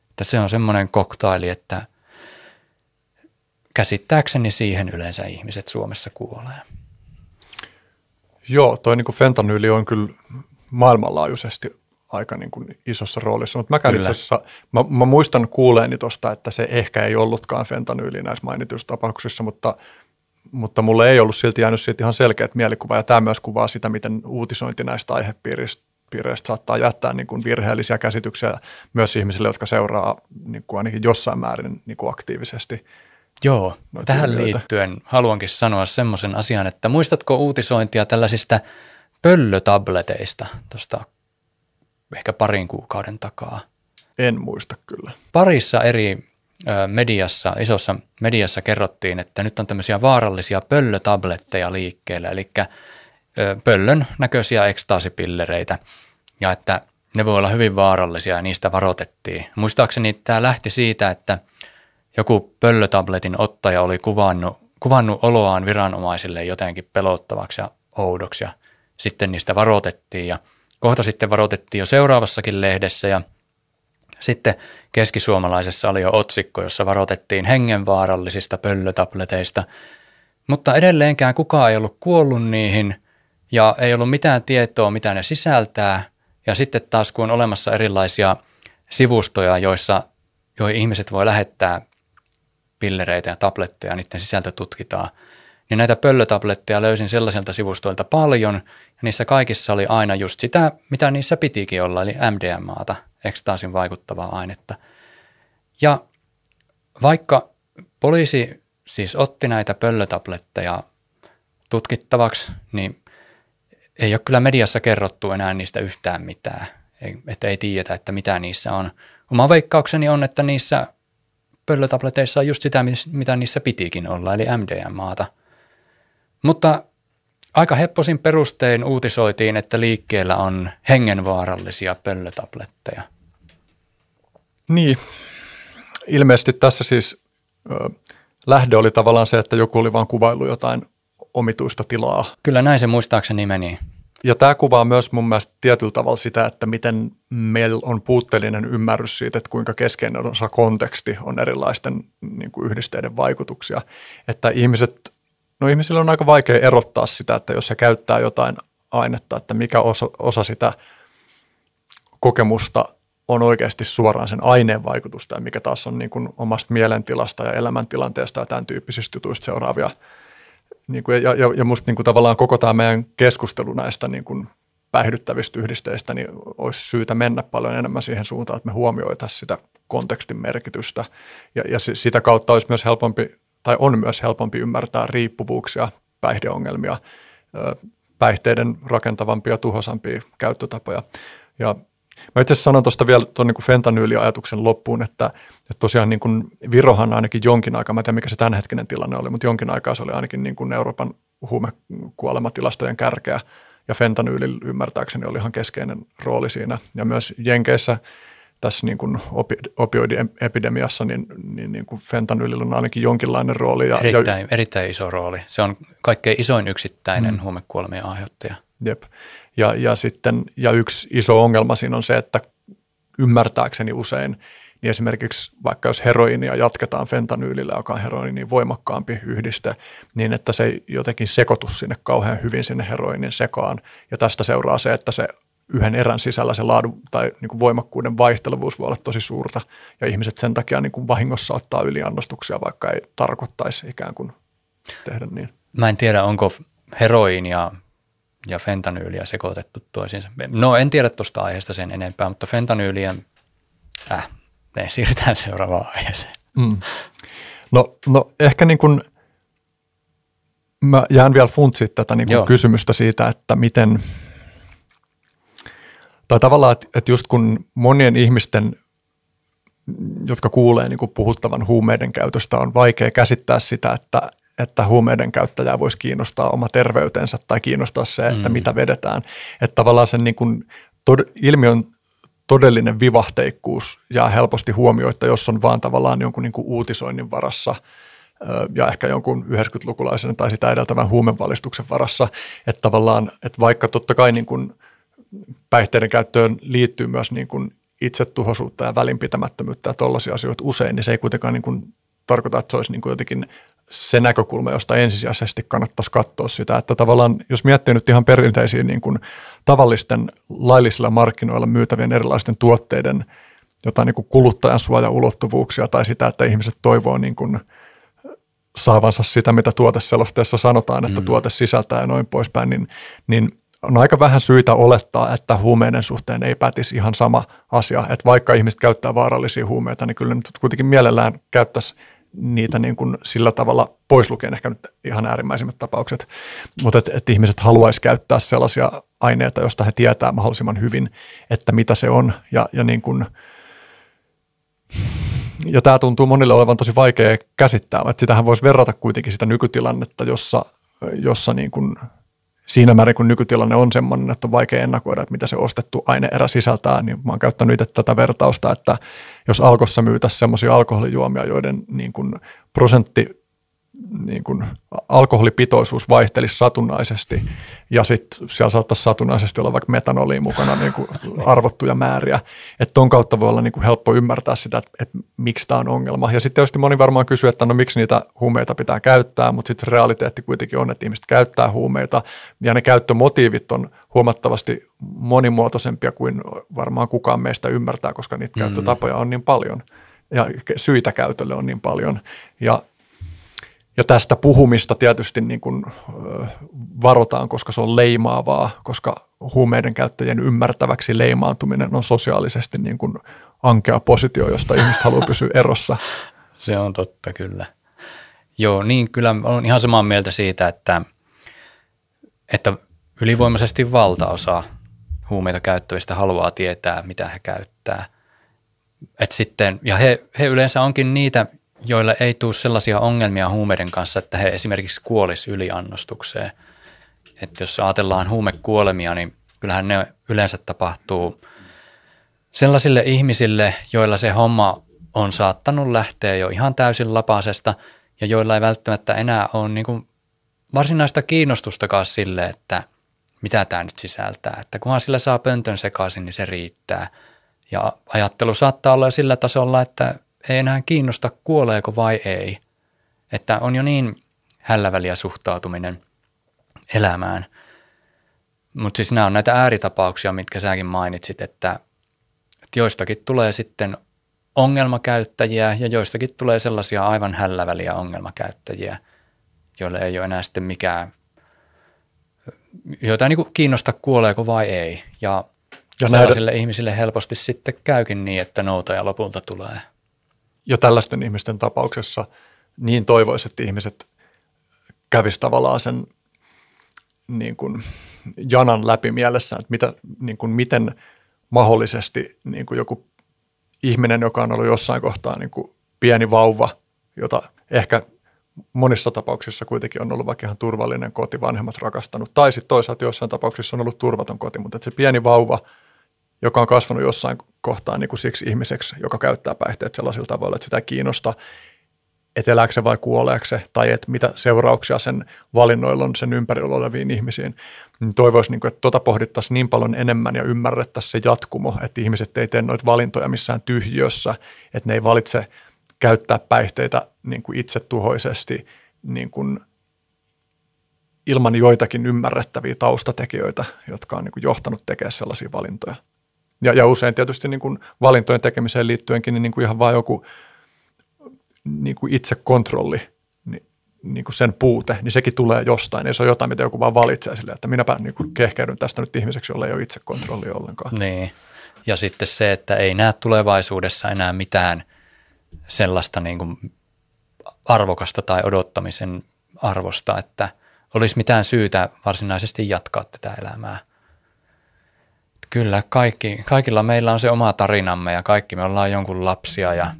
Että se on semmoinen koktaili, että käsittääkseni siihen yleensä ihmiset Suomessa kuolee. Joo, toi niin fentanyyli on kyllä maailmanlaajuisesti aika niin kuin isossa roolissa, mutta mä, itse asiassa, mä, mä muistan kuuleeni tuosta, että se ehkä ei ollutkaan fentanyyli näissä mainituissa tapauksissa, mutta, mutta mulle ei ollut silti jäänyt siitä ihan selkeät mielikuva, ja tämä myös kuvaa sitä, miten uutisointi näistä aihepiiristä piireistä saattaa jättää niin kuin virheellisiä käsityksiä myös ihmisille, jotka seuraa niin kuin ainakin jossain määrin niin kuin aktiivisesti Joo, tähän ilmiöitä. liittyen haluankin sanoa semmoisen asian, että muistatko uutisointia tällaisista pöllötableteista tuosta ehkä parin kuukauden takaa? En muista kyllä. Parissa eri mediassa, isossa mediassa kerrottiin, että nyt on tämmöisiä vaarallisia pöllötabletteja liikkeellä, eli pöllön näköisiä ekstaasipillereitä, ja että ne voi olla hyvin vaarallisia ja niistä varoitettiin. Muistaakseni tämä lähti siitä, että – joku pöllötabletin ottaja oli kuvannut, kuvannut oloaan viranomaisille jotenkin pelottavaksi ja oudoksi ja sitten niistä varoitettiin ja kohta sitten varoitettiin jo seuraavassakin lehdessä ja sitten keskisuomalaisessa oli jo otsikko, jossa varoitettiin hengenvaarallisista pöllötableteista, mutta edelleenkään kukaan ei ollut kuollut niihin ja ei ollut mitään tietoa, mitä ne sisältää. Ja sitten taas kun on olemassa erilaisia sivustoja, joissa joihin ihmiset voi lähettää pillereitä ja tabletteja, niiden sisältö tutkitaan. Niin näitä pöllötabletteja löysin sellaisilta sivustoilta paljon, ja niissä kaikissa oli aina just sitä, mitä niissä pitikin olla, eli MDMAta, ekstaasin vaikuttavaa ainetta. Ja vaikka poliisi siis otti näitä pöllötabletteja tutkittavaksi, niin ei ole kyllä mediassa kerrottu enää niistä yhtään mitään, että ei tiedetä, että mitä niissä on. Oma veikkaukseni on, että niissä pöllötableteissa on just sitä, mitä niissä pitikin olla, eli MDMAta. Mutta aika hepposin perustein uutisoitiin, että liikkeellä on hengenvaarallisia pöllötabletteja. Niin, ilmeisesti tässä siis ö, lähde oli tavallaan se, että joku oli vaan kuvailu jotain omituista tilaa. Kyllä näin se muistaakseni meni. Ja tämä kuvaa myös mun mielestä tietyllä tavalla sitä, että miten meillä on puutteellinen ymmärrys siitä, että kuinka keskeinen osa konteksti on erilaisten niin kuin yhdisteiden vaikutuksia. Että ihmiset, no ihmisillä on aika vaikea erottaa sitä, että jos se käyttää jotain ainetta, että mikä osa, osa sitä kokemusta on oikeasti suoraan sen aineen vaikutusta mikä taas on niin kuin omasta mielentilasta ja elämäntilanteesta ja tämän tyyppisistä jutuista seuraavia – niin kuin, ja, ja, ja musta niin kuin tavallaan koko tämä meidän keskustelu näistä niin kuin päihdyttävistä yhdisteistä, niin olisi syytä mennä paljon enemmän siihen suuntaan, että me huomioitaisiin sitä kontekstin merkitystä. Ja, ja sitä kautta olisi myös helpompi, tai on myös helpompi ymmärtää riippuvuuksia, päihdeongelmia, päihteiden rakentavampia, tuhosampia käyttötapoja. Ja Mä itse sanon tuosta vielä tuon niin fentanyyliajatuksen loppuun, että, että tosiaan niin kuin Virohan ainakin jonkin aikaa, mä en tiedä mikä se tämänhetkinen tilanne oli, mutta jonkin aikaa se oli ainakin niin kuin Euroopan huumekuolematilastojen kärkeä ja fentanyylillä ymmärtääkseni oli ihan keskeinen rooli siinä. Ja myös Jenkeissä tässä niin kuin opi, opioidiepidemiassa, niin, niin, niin kuin fentanyylillä on ainakin jonkinlainen rooli. Ja, erittäin, ja, erittäin iso rooli. Se on kaikkein isoin yksittäinen mm. huumekuolemien aiheuttaja. Jep. Ja, ja, sitten, ja yksi iso ongelma siinä on se, että ymmärtääkseni usein, niin esimerkiksi vaikka jos heroinia jatketaan fentanyylillä, joka on heroinin voimakkaampi yhdiste, niin että se jotenkin sekoitu sinne kauhean hyvin sinne heroinin sekaan. Ja tästä seuraa se, että se yhden erän sisällä se laadun tai niin kuin voimakkuuden vaihtelevuus voi olla tosi suurta. Ja ihmiset sen takia niin kuin vahingossa ottaa yliannostuksia, vaikka ei tarkoittaisi ikään kuin tehdä niin. Mä en tiedä, onko heroinia ja fentanyyliä sekoitettu toisiinsa. No en tiedä tuosta aiheesta sen enempää, mutta fentanyyliä, äh, me siirrytään seuraavaan aiheeseen. Mm. No, no ehkä niin kuin, mä jään vielä funtsit tätä niin kuin kysymystä siitä, että miten, tai tavallaan, että, että just kun monien ihmisten, jotka kuulee niin kuin puhuttavan huumeiden käytöstä, on vaikea käsittää sitä, että, että huumeiden käyttäjää voisi kiinnostaa oma terveytensä tai kiinnostaa se, että mm. mitä vedetään. Että tavallaan sen niin kuin tod- ilmiön todellinen vivahteikkuus jää helposti huomioita, jos on vaan tavallaan jonkun niin kuin uutisoinnin varassa ja ehkä jonkun 90-lukulaisen tai sitä edeltävän huumevalistuksen varassa. Että tavallaan, että vaikka totta kai niin kuin päihteiden käyttöön liittyy myös niin kuin itsetuhoisuutta ja välinpitämättömyyttä ja tollaisia asioita usein, niin se ei kuitenkaan niin kuin tarkoita, että se olisi niin kuin jotenkin se näkökulma, josta ensisijaisesti kannattaisi katsoa sitä, että tavallaan jos miettii nyt ihan perinteisiä niin kuin tavallisten laillisilla markkinoilla myytävien erilaisten tuotteiden jotain niin kuin kuluttajan suojaulottuvuuksia tai sitä, että ihmiset toivoo niin kuin saavansa sitä, mitä tuoteselosteessa sanotaan, että mm. tuote sisältää ja noin poispäin, niin, niin on aika vähän syitä olettaa, että huumeiden suhteen ei pätisi ihan sama asia. Että vaikka ihmiset käyttää vaarallisia huumeita, niin kyllä nyt kuitenkin mielellään käyttäisi niitä niin kuin sillä tavalla pois lukien ehkä nyt ihan äärimmäisimmät tapaukset, mutta että et ihmiset haluaisi käyttää sellaisia aineita, joista he tietää mahdollisimman hyvin, että mitä se on. Ja, ja niin kuin, ja tämä tuntuu monille olevan tosi vaikea käsittää, että sitähän voisi verrata kuitenkin sitä nykytilannetta, jossa, jossa niin kuin siinä määrin, kun nykytilanne on sellainen, että on vaikea ennakoida, että mitä se ostettu aineerä sisältää, niin mä oon käyttänyt itse tätä vertausta, että jos alkossa myytäisiin semmoisia alkoholijuomia, joiden niin kuin prosentti niin kuin alkoholipitoisuus vaihtelisi satunnaisesti ja sitten siellä saattaisi satunnaisesti olla vaikka metanoliin mukana niin kuin arvottuja määriä. Että ton kautta voi olla niin kuin helppo ymmärtää sitä, että, että miksi tämä on ongelma. Ja sitten tietysti moni varmaan kysyy, että no miksi niitä huumeita pitää käyttää, mutta sitten realiteetti kuitenkin on, että ihmiset käyttää huumeita ja ne käyttömotiivit on huomattavasti monimuotoisempia kuin varmaan kukaan meistä ymmärtää, koska niitä mm. käyttötapoja on niin paljon ja syitä käytölle on niin paljon. Ja ja tästä puhumista tietysti niin kuin, varotaan, koska se on leimaavaa, koska huumeiden käyttäjien ymmärtäväksi leimaantuminen on sosiaalisesti niin kuin ankea positio, josta ihmiset haluaa pysyä erossa. Se on totta kyllä. Joo, niin kyllä olen ihan samaa mieltä siitä, että, että ylivoimaisesti valtaosa huumeita käyttävistä haluaa tietää, mitä he käyttää. Et sitten, ja he, he yleensä onkin niitä, joille ei tule sellaisia ongelmia huumeiden kanssa, että he esimerkiksi kuolisi yliannostukseen. Että jos ajatellaan huumekuolemia, niin kyllähän ne yleensä tapahtuu sellaisille ihmisille, joilla se homma on saattanut lähteä jo ihan täysin lapasesta ja joilla ei välttämättä enää ole niin kuin varsinaista kiinnostustakaan sille, että mitä tämä nyt sisältää. Että kunhan sillä saa pöntön sekaisin, niin se riittää. Ja ajattelu saattaa olla sillä tasolla, että ei enää kiinnosta kuoleeko vai ei. Että on jo niin hälläväliä suhtautuminen elämään. Mutta siis nämä on näitä ääritapauksia, mitkä säkin mainitsit, että, että joistakin tulee sitten ongelmakäyttäjiä ja joistakin tulee sellaisia aivan hälläväliä ongelmakäyttäjiä, joille ei ole enää sitten mikään, joita ei niin kiinnosta kuoleeko vai ei. Ja, ja sellaisille näiden... ihmisille helposti sitten käykin niin, että noutaja lopulta tulee. Ja tällaisten ihmisten tapauksessa niin toivoiset että ihmiset kävisi tavallaan sen niin kuin janan läpi mielessään, että mitä, niin kuin miten mahdollisesti niin kuin joku ihminen, joka on ollut jossain kohtaa niin kuin pieni vauva, jota ehkä monissa tapauksissa kuitenkin on ollut vaikka ihan turvallinen koti, vanhemmat rakastanut, tai sitten toisaalta jossain tapauksissa on ollut turvaton koti, mutta se pieni vauva, joka on kasvanut jossain kohtaa niin kuin siksi ihmiseksi, joka käyttää päihteet sellaisilla tavoilla, että sitä kiinnostaa, että elääkö se vai kuoleeko se, tai että mitä seurauksia sen valinnoilla on sen ympärillä oleviin ihmisiin. Niin toivoisin, niin kuin, että tuota pohdittaisiin niin paljon enemmän ja ymmärrettäisiin se jatkumo, että ihmiset ei tee noita valintoja missään tyhjössä, että ne ei valitse käyttää päihteitä niin kuin itsetuhoisesti niin kuin ilman joitakin ymmärrettäviä taustatekijöitä, jotka on niin kuin johtanut tekemään sellaisia valintoja. Ja, ja usein tietysti niin kuin valintojen tekemiseen liittyenkin niin, niin kuin ihan vain joku niin kuin itsekontrolli, niin, niin kuin sen puute, niin sekin tulee jostain. Ei se ole jotain, mitä joku vaan valitsee sille, että minäpä niin kuin kehkeydyn tästä nyt ihmiseksi, jolla ei ole itsekontrollia ollenkaan. Niin. Ja sitten se, että ei näe tulevaisuudessa enää mitään sellaista niin kuin arvokasta tai odottamisen arvosta, että olisi mitään syytä varsinaisesti jatkaa tätä elämää. Kyllä, kaikki, kaikilla meillä on se oma tarinamme ja kaikki me ollaan jonkun lapsia ja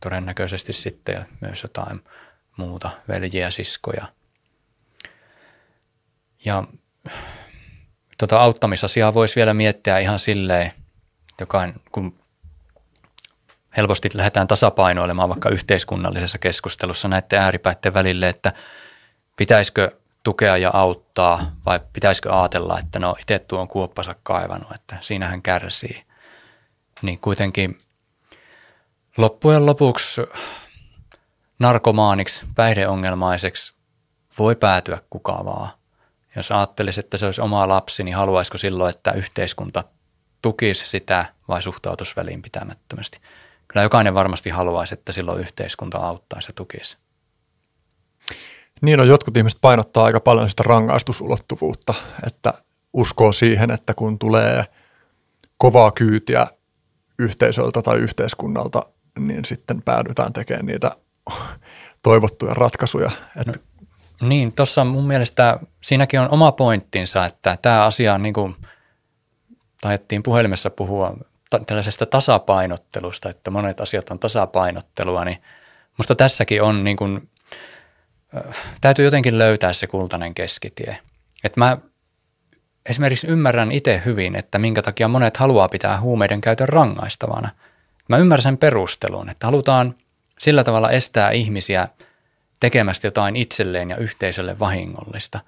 todennäköisesti sitten myös jotain muuta, veljiä, siskoja. Ja tota auttamisasiaa voisi vielä miettiä ihan silleen, joka kun helposti lähdetään tasapainoilemaan vaikka yhteiskunnallisessa keskustelussa näiden ääripäiden välille, että pitäisikö tukea ja auttaa vai pitäisikö ajatella, että no itse tuo on kuoppansa kaivannut, että siinähän kärsii. Niin kuitenkin Loppujen lopuksi narkomaaniksi, päihdeongelmaiseksi voi päätyä kuka vaan. Jos ajattelisi, että se olisi oma lapsi, niin haluaisiko silloin, että yhteiskunta tukisi sitä vai suhtautuisi välinpitämättömästi? Kyllä jokainen varmasti haluaisi, että silloin yhteiskunta auttaisi ja tukisi. Niin on, jotkut ihmiset painottaa aika paljon sitä rangaistusulottuvuutta, että uskoo siihen, että kun tulee kovaa kyytiä yhteisöltä tai yhteiskunnalta niin sitten päädytään tekemään niitä toivottuja ratkaisuja. Että no, niin, tuossa mun mielestä siinäkin on oma pointtinsa, että tämä asia on niin kuin, taidettiin puhelimessa puhua tällaisesta tasapainottelusta, että monet asiat on tasapainottelua, niin musta tässäkin on niin kuin, täytyy jotenkin löytää se kultainen keskitie. Että mä esimerkiksi ymmärrän itse hyvin, että minkä takia monet haluaa pitää huumeiden käytön rangaistavana – Mä ymmärrän sen perustelun, että halutaan sillä tavalla estää ihmisiä tekemästä jotain itselleen ja yhteisölle vahingollista.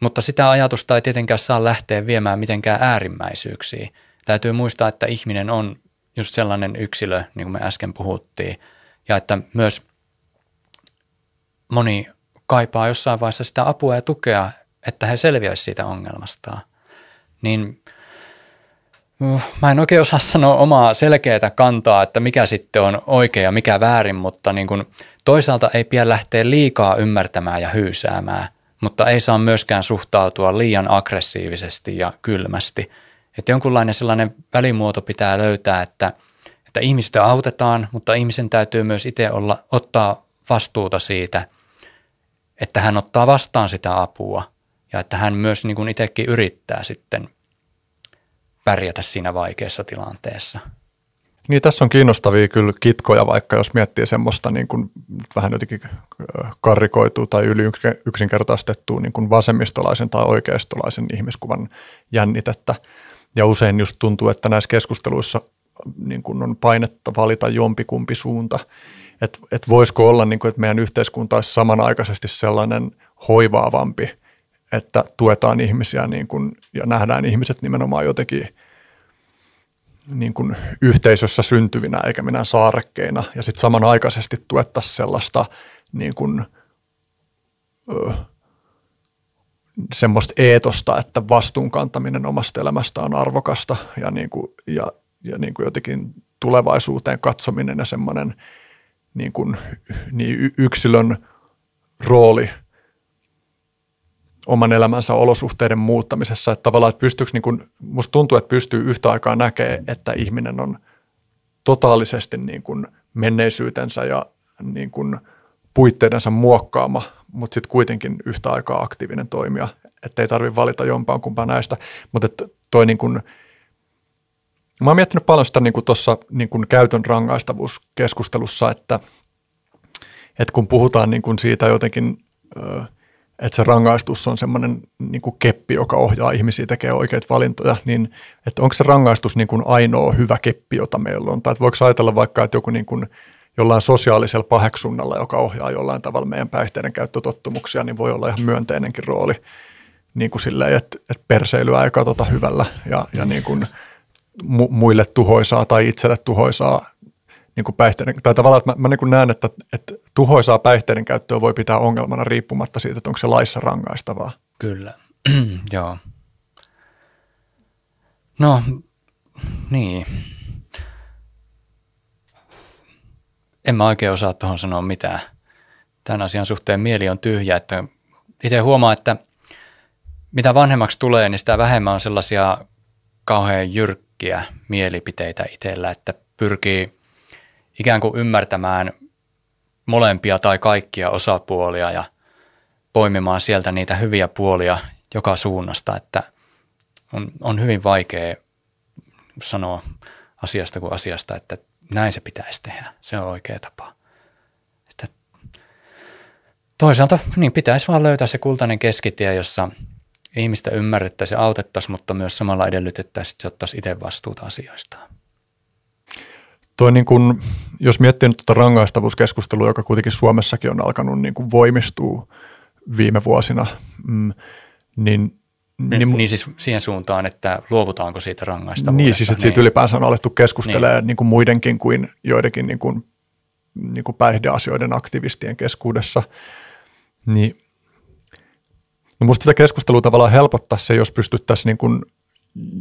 Mutta sitä ajatusta ei tietenkään saa lähteä viemään mitenkään äärimmäisyyksiin. Täytyy muistaa, että ihminen on just sellainen yksilö, niin kuin me äsken puhuttiin, ja että myös moni kaipaa jossain vaiheessa sitä apua ja tukea, että he selviäisivät siitä ongelmastaan. Niin Mä en oikein osaa sanoa omaa selkeää kantaa, että mikä sitten on oikea ja mikä väärin, mutta niin kuin toisaalta ei pidä lähteä liikaa ymmärtämään ja hyysäämään, mutta ei saa myöskään suhtautua liian aggressiivisesti ja kylmästi. Että jonkunlainen sellainen välimuoto pitää löytää, että, että ihmistä autetaan, mutta ihmisen täytyy myös itse olla, ottaa vastuuta siitä, että hän ottaa vastaan sitä apua ja että hän myös niin kuin itsekin yrittää sitten – pärjätä siinä vaikeassa tilanteessa. Niin, tässä on kiinnostavia kyllä kitkoja, vaikka jos miettii semmoista niin kuin vähän jotenkin karrikoituu tai yli yksinkertaistettua niin kuin vasemmistolaisen tai oikeistolaisen ihmiskuvan jännitettä. Ja usein just tuntuu, että näissä keskusteluissa niin kuin on painetta valita jompikumpi suunta. Että et voisiko olla, niin kuin, että meidän yhteiskunta olisi samanaikaisesti sellainen hoivaavampi, että tuetaan ihmisiä niin kuin, ja nähdään ihmiset nimenomaan jotenkin niin kuin yhteisössä syntyvinä eikä minä saarekkeina. Ja sitten samanaikaisesti tuettaisiin sellaista niin kuin, ö, semmoista eetosta, että vastuun kantaminen omasta elämästä on arvokasta ja, niin kuin, ja, ja niin kuin jotenkin tulevaisuuteen katsominen ja semmoinen niin kuin, niin yksilön rooli oman elämänsä olosuhteiden muuttamisessa. Että tavallaan, että pystyykö, niin kuin, musta tuntuu, että pystyy yhtä aikaa näkemään, että ihminen on totaalisesti niin kuin menneisyytensä ja niin kuin puitteidensa muokkaama, mutta sitten kuitenkin yhtä aikaa aktiivinen toimija, että ei tarvitse valita jompaan kumpaan näistä. Mutta toi niin kuin, Mä oon miettinyt paljon sitä niin tuossa niin käytön rangaistavuuskeskustelussa, että, että kun puhutaan niin kuin siitä jotenkin, että se rangaistus on semmoinen niin kuin keppi, joka ohjaa ihmisiä tekemään oikeita valintoja, niin että onko se rangaistus niin kuin ainoa hyvä keppi, jota meillä on? Tai voiko ajatella vaikka, että joku niin kuin jollain sosiaalisella paheksunnalla, joka ohjaa jollain tavalla meidän päihteiden käyttötottumuksia, niin voi olla ihan myönteinenkin rooli niin kuin silleen, että, että perseilyä ei katsota hyvällä ja, ja niin kuin – mu- muille tuhoisaa tai itselle tuhoisaa niin kuin päihteiden, tai tavallaan, että mä, mä niin näen, että, että tuhoisaa päihteiden käyttöä voi pitää ongelmana riippumatta siitä, että onko se laissa rangaistavaa. Kyllä, joo. No, niin. En mä oikein osaa tuohon sanoa mitään. Tämän asian suhteen mieli on tyhjä, että itse huomaa, että mitä vanhemmaksi tulee, niin sitä vähemmän on sellaisia kauhean jyrkkiä herkkiä mielipiteitä itsellä, että pyrkii ikään kuin ymmärtämään molempia tai kaikkia osapuolia ja poimimaan sieltä niitä hyviä puolia joka suunnasta, että on, on hyvin vaikea sanoa asiasta kuin asiasta, että näin se pitäisi tehdä. Se on oikea tapa. Että toisaalta niin pitäisi vaan löytää se kultainen keskitie, jossa ihmistä ymmärrettäisiin ja autettaisiin, mutta myös samalla edellytettäisiin, että se ottaisi itse vastuuta asioistaan. Toi niin kun, jos miettii nyt tuota rangaistavuuskeskustelua, joka kuitenkin Suomessakin on alkanut niin kuin voimistua viime vuosina, mm, niin niin, niin siis siihen suuntaan, että luovutaanko siitä rangaistavuudesta. Niin, siis että siitä niin. ylipäänsä on alettu keskustelemaan niin. Niin kuin muidenkin kuin joidenkin niin kuin, niin kuin päihdeasioiden aktivistien keskuudessa. Niin No musta tätä keskustelua tavallaan helpottaa se, jos pystyttäisiin niin kuin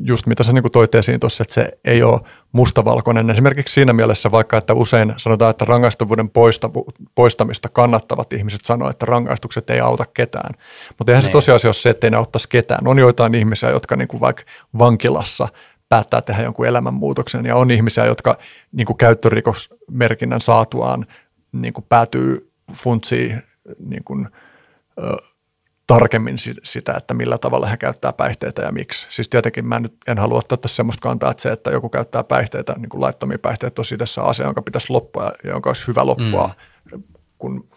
just mitä sä niin toit esiin tuossa, että se ei ole mustavalkoinen. Esimerkiksi siinä mielessä vaikka, että usein sanotaan, että rangaistavuuden poistamista kannattavat ihmiset sanoo, että rangaistukset ei auta ketään. Mutta eihän ne. se niin. tosiasia ole se, että ei ne auttaisi ketään. On joitain ihmisiä, jotka niin kuin vaikka vankilassa päättää tehdä jonkun elämänmuutoksen ja on ihmisiä, jotka niin kuin käyttörikosmerkinnän saatuaan niin kuin päätyy funtsiin niin kuin, tarkemmin sitä, että millä tavalla he käyttää päihteitä ja miksi. Siis tietenkin mä nyt en halua ottaa tässä semmoista kantaa, että se, että joku käyttää päihteitä, niin kuin laittomia päihteitä, on tässä asia, jonka pitäisi loppua ja jonka olisi hyvä loppua, mm. kun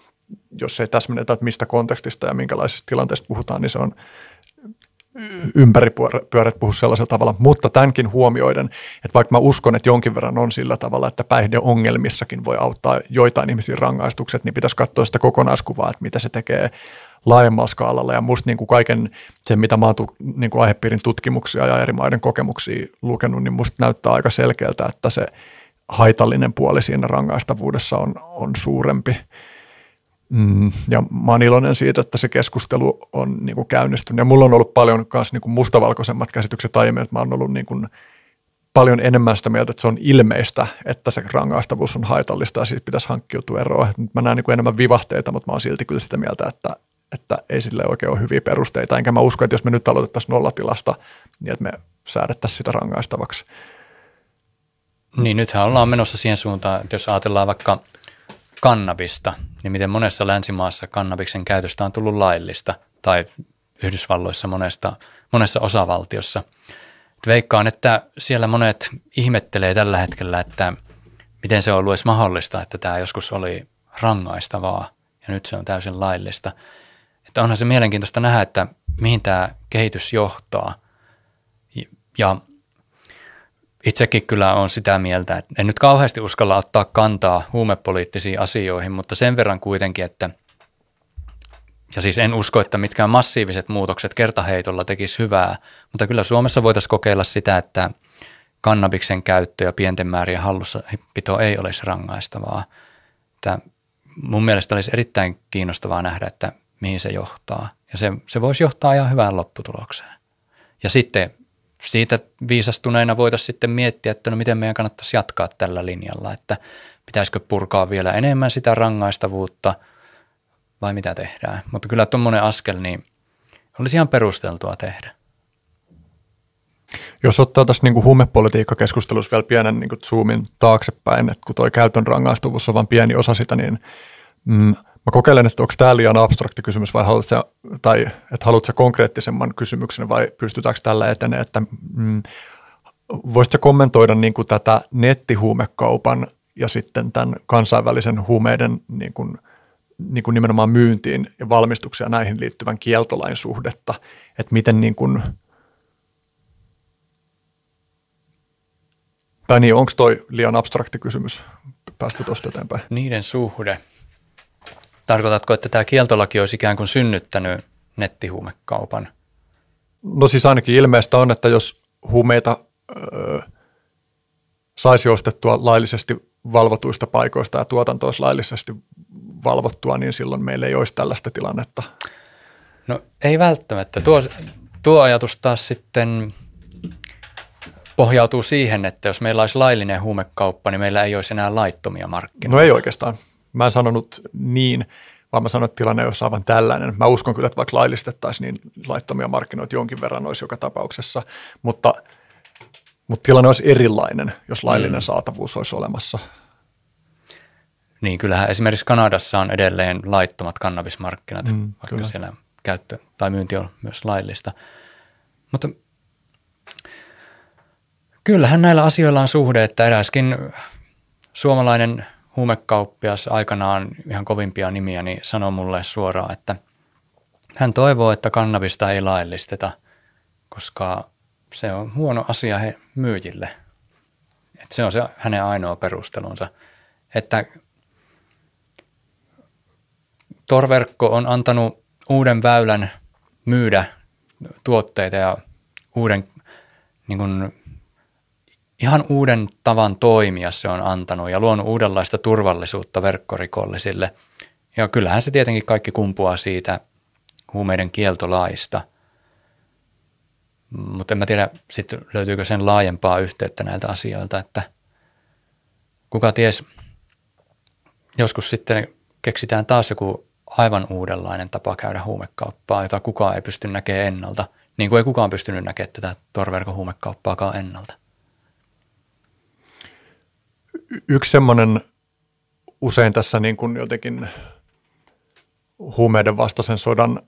jos ei täsmennetä, että mistä kontekstista ja minkälaisista tilanteista puhutaan, niin se on ympäripyörät puhu sellaisella tavalla, mutta tämänkin huomioiden, että vaikka mä uskon, että jonkin verran on sillä tavalla, että päihdeongelmissakin voi auttaa joitain ihmisiä rangaistukset, niin pitäisi katsoa sitä kokonaiskuvaa, että mitä se tekee laajemmalla skaalalla. Ja musta niin kuin kaiken sen, mitä mä oon tu, niin kuin aihepiirin tutkimuksia ja eri maiden kokemuksia lukenut, niin musta näyttää aika selkeältä, että se haitallinen puoli siinä rangaistavuudessa on, on suurempi. Mm, ja mä oon iloinen siitä, että se keskustelu on niin kuin käynnistynyt. Ja mulla on ollut paljon myös niin kuin mustavalkoisemmat käsitykset aiemmin, että mä oon ollut niin kuin paljon enemmän sitä mieltä, että se on ilmeistä, että se rangaistavuus on haitallista ja siitä pitäisi hankkiutua eroa. Nyt mä näen niin kuin enemmän vivahteita, mutta mä oon silti kyllä sitä mieltä, että, että ei sille oikein ole hyviä perusteita. Enkä mä usko, että jos me nyt aloitettaisiin nollatilasta, niin että me säädettäisiin sitä rangaistavaksi. Niin, nythän ollaan menossa siihen suuntaan, että jos ajatellaan vaikka kannabista, niin miten monessa länsimaassa kannabiksen käytöstä on tullut laillista, tai Yhdysvalloissa monesta, monessa osavaltiossa. Veikkaan, että siellä monet ihmettelee tällä hetkellä, että miten se on ollut edes mahdollista, että tämä joskus oli rangaistavaa ja nyt se on täysin laillista. Että onhan se mielenkiintoista nähdä, että mihin tämä kehitys johtaa. Ja itsekin kyllä on sitä mieltä, että en nyt kauheasti uskalla ottaa kantaa huumepoliittisiin asioihin, mutta sen verran kuitenkin, että ja siis en usko, että mitkään massiiviset muutokset kertaheitolla tekisi hyvää, mutta kyllä Suomessa voitaisiin kokeilla sitä, että kannabiksen käyttö ja pienten määrien hallussapito ei olisi rangaistavaa. Että mun mielestä olisi erittäin kiinnostavaa nähdä, että mihin se johtaa. Ja se, se voisi johtaa ihan hyvään lopputulokseen. Ja sitten siitä viisastuneena voitaisiin sitten miettiä, että no miten meidän kannattaisi jatkaa tällä linjalla, että pitäisikö purkaa vielä enemmän sitä rangaistavuutta vai mitä tehdään. Mutta kyllä tuommoinen askel niin olisi ihan perusteltua tehdä. Jos ottaa tässä niin huumepolitiikkakeskustelussa vielä pienen niin zoomin taaksepäin, että kun tuo käytön rangaistuvuus on vain pieni osa sitä, niin mm, Mä kokeilen, että onko tämä liian abstrakti kysymys vai haluatko, tai että haluatko konkreettisemman kysymyksen vai pystytäänkö tällä etenee, että mm, voisitko kommentoida niin kuin tätä nettihuumekaupan ja sitten tämän kansainvälisen huumeiden niin kuin, niin kuin nimenomaan myyntiin ja valmistuksia näihin liittyvän kieltolain suhdetta, että miten niin kuin, tai niin, onko toi liian abstrakti kysymys? Päästä tuosta eteenpäin. Niiden suhde. Tarkoitatko, että tämä kieltolaki olisi ikään kuin synnyttänyt nettihuumekaupan? No siis ainakin ilmeistä on, että jos huumeita öö, saisi ostettua laillisesti valvotuista paikoista ja tuotanto olisi laillisesti valvottua, niin silloin meillä ei olisi tällaista tilannetta. No ei välttämättä. Tuo, tuo ajatus taas sitten pohjautuu siihen, että jos meillä olisi laillinen huumekauppa, niin meillä ei olisi enää laittomia markkinoita. No ei oikeastaan. Mä en sanonut niin, vaan mä sanoin, että tilanne olisi aivan tällainen. Mä uskon kyllä, että vaikka laillistettaisiin, niin laittomia markkinoita jonkin verran olisi joka tapauksessa, mutta, mutta tilanne olisi erilainen, jos laillinen mm. saatavuus olisi olemassa. Niin, kyllähän esimerkiksi Kanadassa on edelleen laittomat kannabismarkkinat, mm, vaikka kyllä. siellä käyttö tai myynti on myös laillista. Mutta kyllähän näillä asioilla on suhde, että eräskin suomalainen huumekauppias aikanaan ihan kovimpia nimiä, niin sanoi mulle suoraan, että hän toivoo, että kannabista ei laillisteta, koska se on huono asia he myyjille. Että se on se hänen ainoa perustelunsa. Että Torverkko on antanut uuden väylän myydä tuotteita ja uuden niin kuin, ihan uuden tavan toimia se on antanut ja luonut uudenlaista turvallisuutta verkkorikollisille. Ja kyllähän se tietenkin kaikki kumpuaa siitä huumeiden kieltolaista. Mutta en mä tiedä, sit löytyykö sen laajempaa yhteyttä näiltä asioilta, että kuka ties, joskus sitten keksitään taas joku aivan uudenlainen tapa käydä huumekauppaa, jota kukaan ei pysty näkemään ennalta, niin kuin ei kukaan pystynyt näkemään tätä torverkon huumekauppaakaan ennalta yksi semmoinen usein tässä niin kuin jotenkin huumeiden vastaisen sodan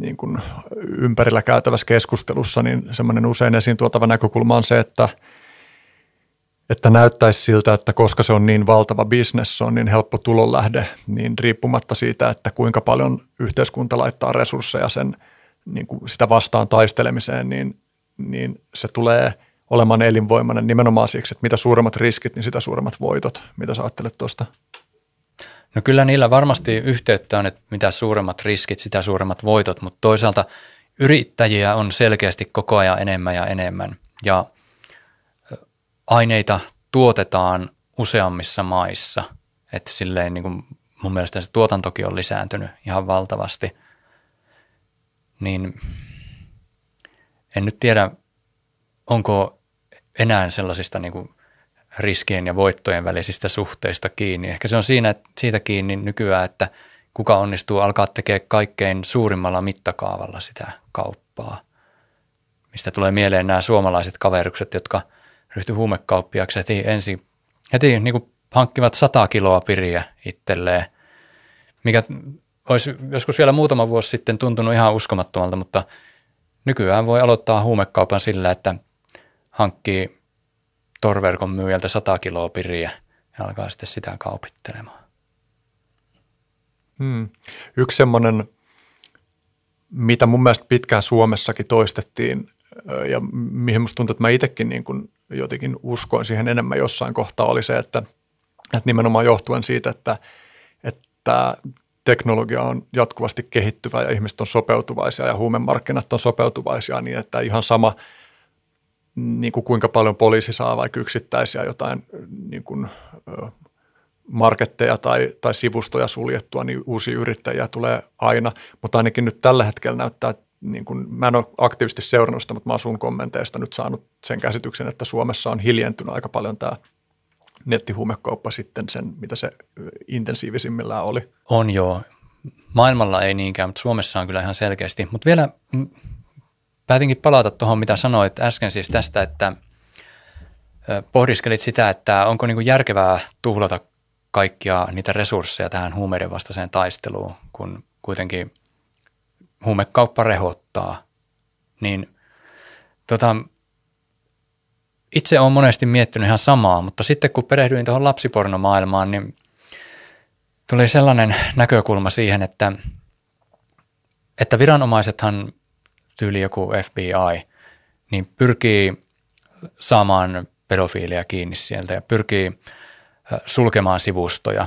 niin kuin ympärillä käytävässä keskustelussa, niin semmoinen usein esiin tuotava näkökulma on se, että, että näyttäisi siltä, että koska se on niin valtava bisnes, se on niin helppo tulonlähde, niin riippumatta siitä, että kuinka paljon yhteiskunta laittaa resursseja sen niin kuin sitä vastaan taistelemiseen, niin, niin se tulee – olemaan elinvoimainen nimenomaan siksi, että mitä suuremmat riskit, niin sitä suuremmat voitot. Mitä sä ajattelet tuosta? No kyllä niillä varmasti yhteyttä on, että mitä suuremmat riskit, sitä suuremmat voitot, mutta toisaalta yrittäjiä on selkeästi koko ajan enemmän ja enemmän ja aineita tuotetaan useammissa maissa, että silleen niin kuin mun mielestä se tuotantokin on lisääntynyt ihan valtavasti, niin en nyt tiedä, onko enää sellaisista niin kuin riskien ja voittojen välisistä suhteista kiinni. Ehkä se on siinä, siitä kiinni nykyään, että kuka onnistuu alkaa tekemään kaikkein suurimmalla mittakaavalla sitä kauppaa. Mistä tulee mieleen nämä suomalaiset kaverukset, jotka ryhtyivät huumekauppiaksi heti ensin, heti niin kuin hankkivat sata kiloa piriä itselleen, mikä olisi joskus vielä muutama vuosi sitten tuntunut ihan uskomattomalta, mutta nykyään voi aloittaa huumekaupan sillä, että – hankkii torverkon myyjältä 100 kiloa piriä ja alkaa sitten sitä kaupittelemaan. Hmm. Yksi semmoinen, mitä mun mielestä pitkään Suomessakin toistettiin ja mihin musta tuntuu, että mä itsekin niin kuin jotenkin uskoin siihen enemmän jossain kohtaa, oli se, että, että nimenomaan johtuen siitä, että, että teknologia on jatkuvasti kehittyvä ja ihmiset on sopeutuvaisia ja huumemarkkinat on sopeutuvaisia niin, että ihan sama niin kuin kuinka paljon poliisi saa vaikka yksittäisiä jotain niin kuin, marketteja tai, tai sivustoja suljettua, niin uusia yrittäjiä tulee aina, mutta ainakin nyt tällä hetkellä näyttää, niin kun, mä en ole aktiivisesti seurannut sitä, mutta mä oon sun kommenteista nyt saanut sen käsityksen, että Suomessa on hiljentynyt aika paljon tämä nettihuumekauppa sitten sen, mitä se intensiivisimmillään oli. On joo. Maailmalla ei niinkään, mutta Suomessa on kyllä ihan selkeästi. Mutta vielä päätinkin palata tuohon, mitä sanoit äsken siis tästä, että pohdiskelit sitä, että onko niin järkevää tuhlata kaikkia niitä resursseja tähän huumeiden vastaiseen taisteluun, kun kuitenkin huumekauppa rehottaa. Niin tota, itse olen monesti miettinyt ihan samaa, mutta sitten kun perehdyin tuohon lapsipornomaailmaan, niin tuli sellainen näkökulma siihen, että, että viranomaisethan tyyli joku FBI, niin pyrkii saamaan pedofiilia kiinni sieltä ja pyrkii sulkemaan sivustoja,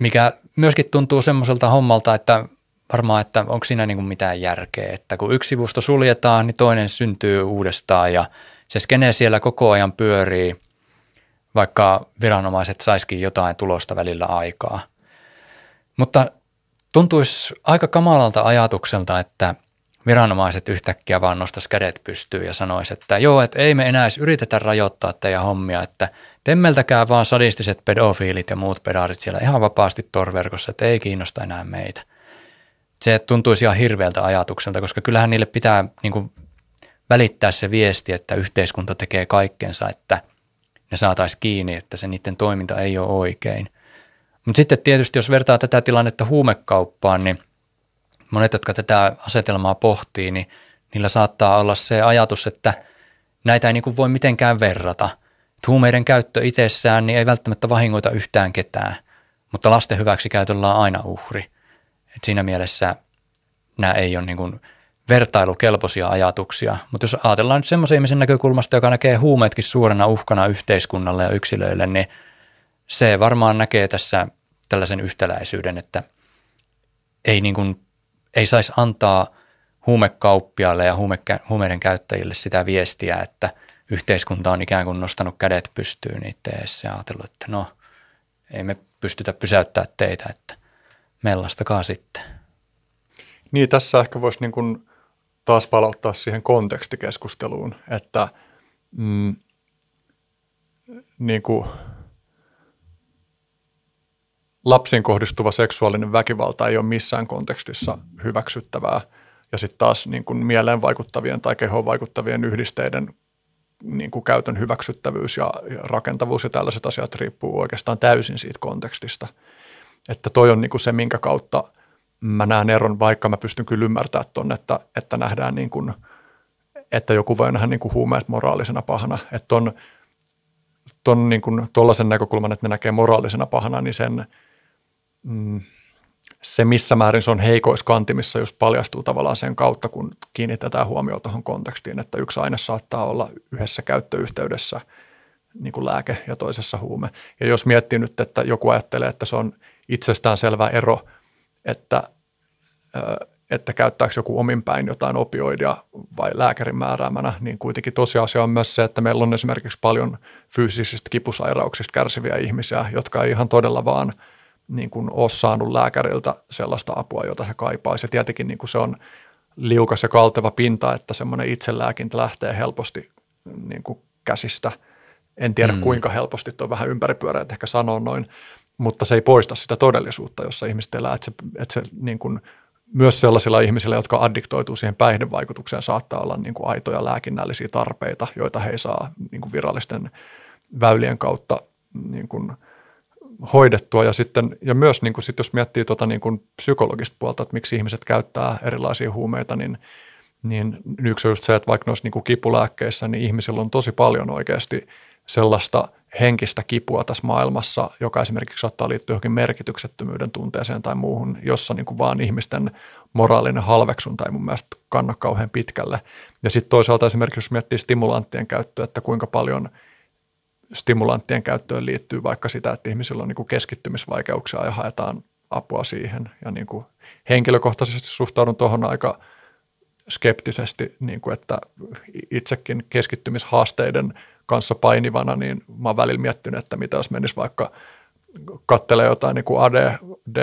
mikä myöskin tuntuu semmoiselta hommalta, että varmaan, että onko siinä niin kuin mitään järkeä, että kun yksi sivusto suljetaan, niin toinen syntyy uudestaan ja se skene siellä koko ajan pyörii, vaikka viranomaiset saisikin jotain tulosta välillä aikaa. Mutta tuntuisi aika kamalalta ajatukselta, että viranomaiset yhtäkkiä vaan nostaisi kädet pystyyn ja sanoisi, että joo, että ei me enää edes yritetä rajoittaa teidän hommia, että temmeltäkää vaan sadistiset pedofiilit ja muut pedaarit siellä ihan vapaasti torverkossa, että ei kiinnosta enää meitä. Se tuntuisi ihan hirveältä ajatukselta, koska kyllähän niille pitää niin kuin, välittää se viesti, että yhteiskunta tekee kaikkensa, että ne saataisiin kiinni, että se niiden toiminta ei ole oikein. Mutta sitten tietysti, jos vertaa tätä tilannetta huumekauppaan, niin monet, jotka tätä asetelmaa pohtii, niin niillä saattaa olla se ajatus, että näitä ei niin kuin voi mitenkään verrata. huumeiden käyttö itsessään niin ei välttämättä vahingoita yhtään ketään, mutta lasten hyväksi käytöllä on aina uhri. Et siinä mielessä nämä ei ole niin kuin vertailukelpoisia ajatuksia. Mutta jos ajatellaan nyt semmoisen ihmisen näkökulmasta, joka näkee huumeetkin suurena uhkana yhteiskunnalle ja yksilöille, niin se varmaan näkee tässä tällaisen yhtäläisyyden, että ei, niin kuin, ei saisi antaa huumekauppiaille ja huumeiden käyttäjille sitä viestiä, että yhteiskunta on ikään kuin nostanut kädet pystyyn niiden edessä ja ajatellut, että no, ei me pystytä pysäyttämään teitä, että mellastakaa sitten. Niin, tässä ehkä voisi niin kuin taas palauttaa siihen kontekstikeskusteluun, että mm, niin kuin lapsiin kohdistuva seksuaalinen väkivalta ei ole missään kontekstissa hyväksyttävää. Ja sitten taas niin kuin mieleen vaikuttavien tai kehoon vaikuttavien yhdisteiden niin kuin käytön hyväksyttävyys ja, rakentavuus ja tällaiset asiat riippuu oikeastaan täysin siitä kontekstista. Että toi on niin kuin se, minkä kautta – mä näen eron, vaikka mä pystyn kyllä ymmärtämään tuonne, että, että nähdään niin kuin, että joku voi nähdä niin kuin huumeet moraalisena pahana. Että ton niin kuin näkökulman, että ne näkee moraalisena pahana, niin sen, mm, se missä määrin se on heikoiskantimissa just paljastuu tavallaan sen kautta, kun kiinnitetään huomioon tuohon kontekstiin, että yksi aine saattaa olla yhdessä käyttöyhteydessä niin kuin lääke ja toisessa huume. Ja jos miettii nyt, että joku ajattelee, että se on itsestään selvä ero – että, että käyttääkö joku omin päin jotain opioidia vai lääkärin määräämänä, niin kuitenkin tosiasia on myös se, että meillä on esimerkiksi paljon fyysisistä kipusairauksista kärsiviä ihmisiä, jotka ei ihan todella vaan niin kuin ole saanut lääkäriltä sellaista apua, jota he kaipaisivat. Ja tietenkin niin kuin se on liukas ja kalteva pinta, että semmoinen itselääkintä lähtee helposti niin kuin käsistä. En tiedä mm. kuinka helposti, tuo vähän ympäripyöreä, ehkä sanoa noin, mutta se ei poista sitä todellisuutta, jossa ihmiset elää. Että se, että se niin kuin, myös sellaisilla ihmisillä, jotka addiktoituu siihen päihdevaikutukseen, saattaa olla niin kuin aitoja lääkinnällisiä tarpeita, joita he ei saa niin kuin virallisten väylien kautta niin kuin hoidettua. Ja, sitten, ja myös niin kuin sit jos miettii tuota niin kuin psykologista puolta, että miksi ihmiset käyttää erilaisia huumeita, niin, niin yksi on just se, että vaikka noissa niin kuin kipulääkkeissä, niin ihmisillä on tosi paljon oikeasti sellaista – henkistä kipua tässä maailmassa, joka esimerkiksi saattaa liittyä johonkin merkityksettömyyden tunteeseen tai muuhun, jossa niin kuin vaan ihmisten moraalinen halveksunta ei mun mielestä kanna kauhean pitkälle. Ja sitten toisaalta esimerkiksi jos miettii stimulanttien käyttöä, että kuinka paljon stimulanttien käyttöön liittyy vaikka sitä, että ihmisillä on niin kuin keskittymisvaikeuksia ja haetaan apua siihen. Ja niin kuin henkilökohtaisesti suhtaudun tuohon aika skeptisesti, niin kuin että itsekin keskittymishaasteiden kanssa painivana, niin mä oon välillä miettinyt, että mitä jos menisi vaikka kattelee jotain niin kuin AD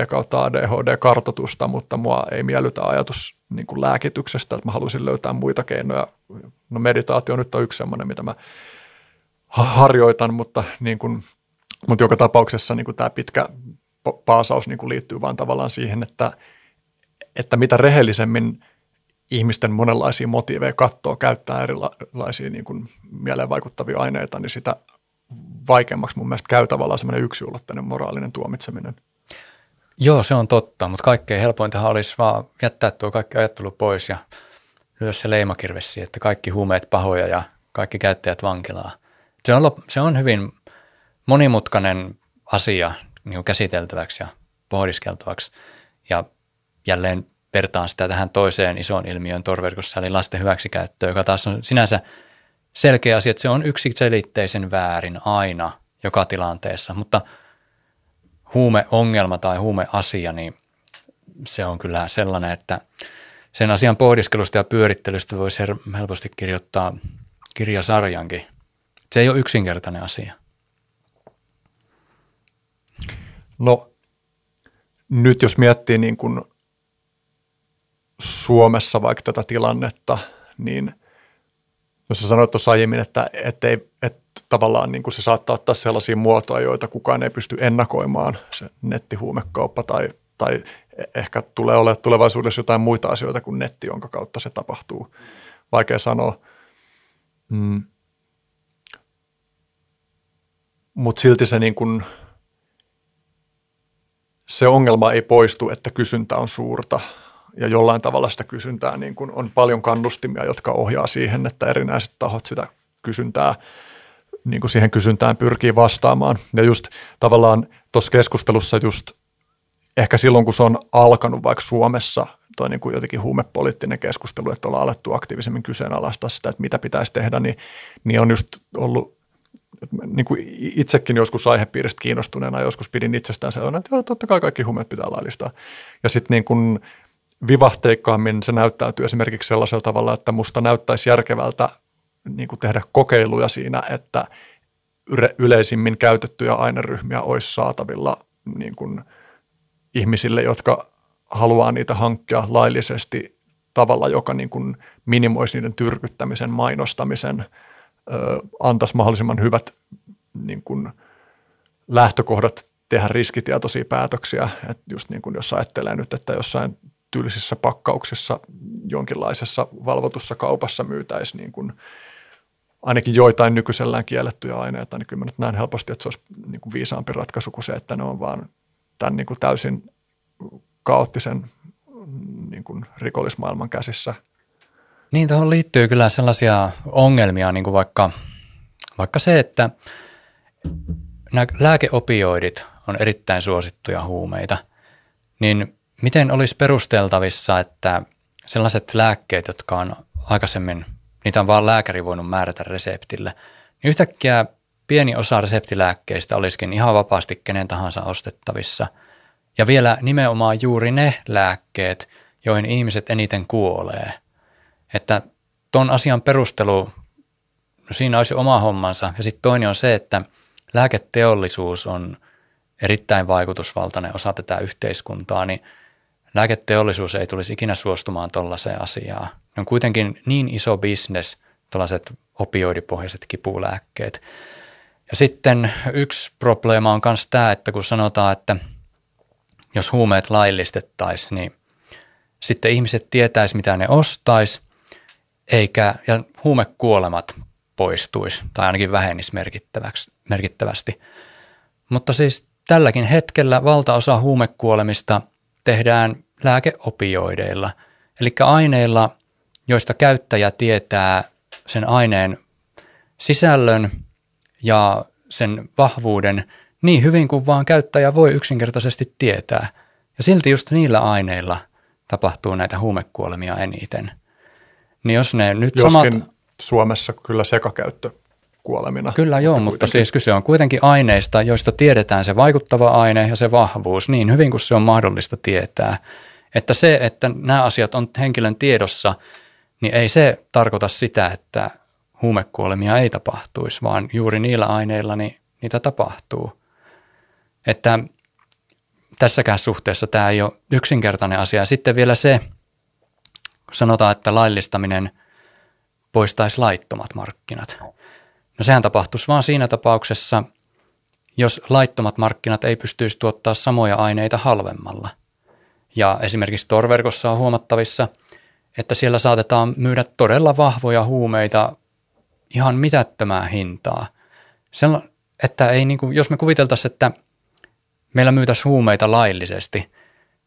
kautta ADHD-kartotusta, mutta mua ei miellytä ajatus niin kuin lääkityksestä, että mä haluaisin löytää muita keinoja. No meditaatio nyt on yksi sellainen, mitä mä harjoitan, mutta, niin kuin, mutta joka tapauksessa niin kuin tämä pitkä paasaus niin kuin liittyy vaan tavallaan siihen, että, että mitä rehellisemmin ihmisten monenlaisia motiiveja katsoa, käyttää erilaisia niin kuin mieleen vaikuttavia aineita, niin sitä vaikeammaksi mun mielestä käy tavallaan semmoinen yksioulotteinen moraalinen tuomitseminen. Joo, se on totta, mutta kaikkein helpointahan olisi vaan jättää tuo kaikki ajattelu pois ja lyö se leimakirvesi, että kaikki huumeet pahoja ja kaikki käyttäjät vankilaa. Se on, se on hyvin monimutkainen asia niin käsiteltäväksi ja pohdiskeltavaksi ja jälleen vertaan sitä tähän toiseen isoon ilmiön torverkossa, eli lasten hyväksikäyttöä, joka taas on sinänsä selkeä asia, että se on yksiselitteisen väärin aina joka tilanteessa, mutta huumeongelma tai huumeasia, niin se on kyllä sellainen, että sen asian pohdiskelusta ja pyörittelystä voisi helposti kirjoittaa kirjasarjankin. Se ei ole yksinkertainen asia. No nyt jos miettii niin kuin Suomessa vaikka tätä tilannetta, niin jos sä sanoit tuossa aiemmin, että, ettei, että tavallaan niin kuin se saattaa ottaa sellaisia muotoja, joita kukaan ei pysty ennakoimaan, se nettihuumekauppa tai, tai ehkä tulee olemaan tulevaisuudessa jotain muita asioita kuin netti, jonka kautta se tapahtuu. Vaikea sanoa. Mm. Mutta silti se, niin kuin, se ongelma ei poistu, että kysyntä on suurta – ja jollain tavalla sitä kysyntää niin kuin on paljon kannustimia, jotka ohjaa siihen, että erinäiset tahot sitä kysyntää, niin kuin siihen kysyntään pyrkii vastaamaan. Ja just tavallaan tuossa keskustelussa just ehkä silloin, kun se on alkanut vaikka Suomessa, toi niin kuin jotenkin huumepoliittinen keskustelu, että ollaan alettu aktiivisemmin kyseenalaistaa sitä, että mitä pitäisi tehdä, niin, niin on just ollut niin kuin itsekin joskus aihepiiristä kiinnostuneena, joskus pidin itsestään sellainen, että joo, totta kai kaikki huumeet pitää laillistaa. Ja sitten niin kuin vivahteikkaammin se näyttäytyy esimerkiksi sellaisella tavalla, että musta näyttäisi järkevältä niin kuin tehdä kokeiluja siinä, että yleisimmin käytettyjä aineryhmiä olisi saatavilla niin kuin ihmisille, jotka haluaa niitä hankkia laillisesti tavalla, joka niin kuin minimoisi niiden tyrkyttämisen, mainostamisen, antaisi mahdollisimman hyvät niin kuin lähtökohdat tehdä riskitietoisia päätöksiä. että just niin kuin jos ajattelee nyt, että jossain tyylisissä pakkauksissa jonkinlaisessa valvotussa kaupassa myytäisi niin kuin ainakin joitain nykyisellään kiellettyjä aineita, niin kyllä mä nyt näen helposti, että se olisi niin kuin viisaampi ratkaisu kuin se, että ne on vaan tämän niin kuin täysin kaoottisen niin kuin rikollismaailman käsissä. Niin, tuohon liittyy kyllä sellaisia ongelmia, niin kuin vaikka, vaikka se, että nämä lääkeopioidit on erittäin suosittuja huumeita, niin Miten olisi perusteltavissa, että sellaiset lääkkeet, jotka on aikaisemmin, niitä on vaan lääkäri voinut määrätä reseptille, niin yhtäkkiä pieni osa reseptilääkkeistä olisikin ihan vapaasti kenen tahansa ostettavissa. Ja vielä nimenomaan juuri ne lääkkeet, joihin ihmiset eniten kuolee. Että ton asian perustelu, no siinä olisi oma hommansa. Ja sitten toinen on se, että lääketeollisuus on erittäin vaikutusvaltainen osa tätä yhteiskuntaa, niin – lääketeollisuus ei tulisi ikinä suostumaan tuollaiseen asiaan. Ne on kuitenkin niin iso bisnes, tuollaiset opioidipohjaiset kipulääkkeet. Ja sitten yksi probleema on myös tämä, että kun sanotaan, että jos huumeet laillistettaisiin, niin sitten ihmiset tietäisi, mitä ne ostaisi, eikä, ja huumekuolemat poistuisi tai ainakin vähenisi merkittävästi. Mutta siis tälläkin hetkellä valtaosa huumekuolemista tehdään lääkeopioideilla, eli aineilla, joista käyttäjä tietää sen aineen sisällön ja sen vahvuuden niin hyvin kuin vaan käyttäjä voi yksinkertaisesti tietää. Ja silti just niillä aineilla tapahtuu näitä huumekuolemia eniten. Niin jos ne nyt Joskin samat... Suomessa kyllä sekakäyttö kuolemina. Kyllä joo, mutta, mutta siis kyse on kuitenkin aineista, joista tiedetään se vaikuttava aine ja se vahvuus niin hyvin kuin se on mahdollista tietää. Että se, että nämä asiat on henkilön tiedossa, niin ei se tarkoita sitä, että huumekuolemia ei tapahtuisi, vaan juuri niillä aineilla niin niitä tapahtuu. Että tässäkään suhteessa tämä ei ole yksinkertainen asia. Sitten vielä se, sanotaan, että laillistaminen poistaisi laittomat markkinat. No sehän tapahtuisi vaan siinä tapauksessa, jos laittomat markkinat ei pystyisi tuottaa samoja aineita halvemmalla. Ja esimerkiksi torverkossa on huomattavissa, että siellä saatetaan myydä todella vahvoja huumeita ihan mitättömää hintaa. Sella, että ei niin kuin, jos me kuviteltaisiin, että meillä myytäisiin huumeita laillisesti,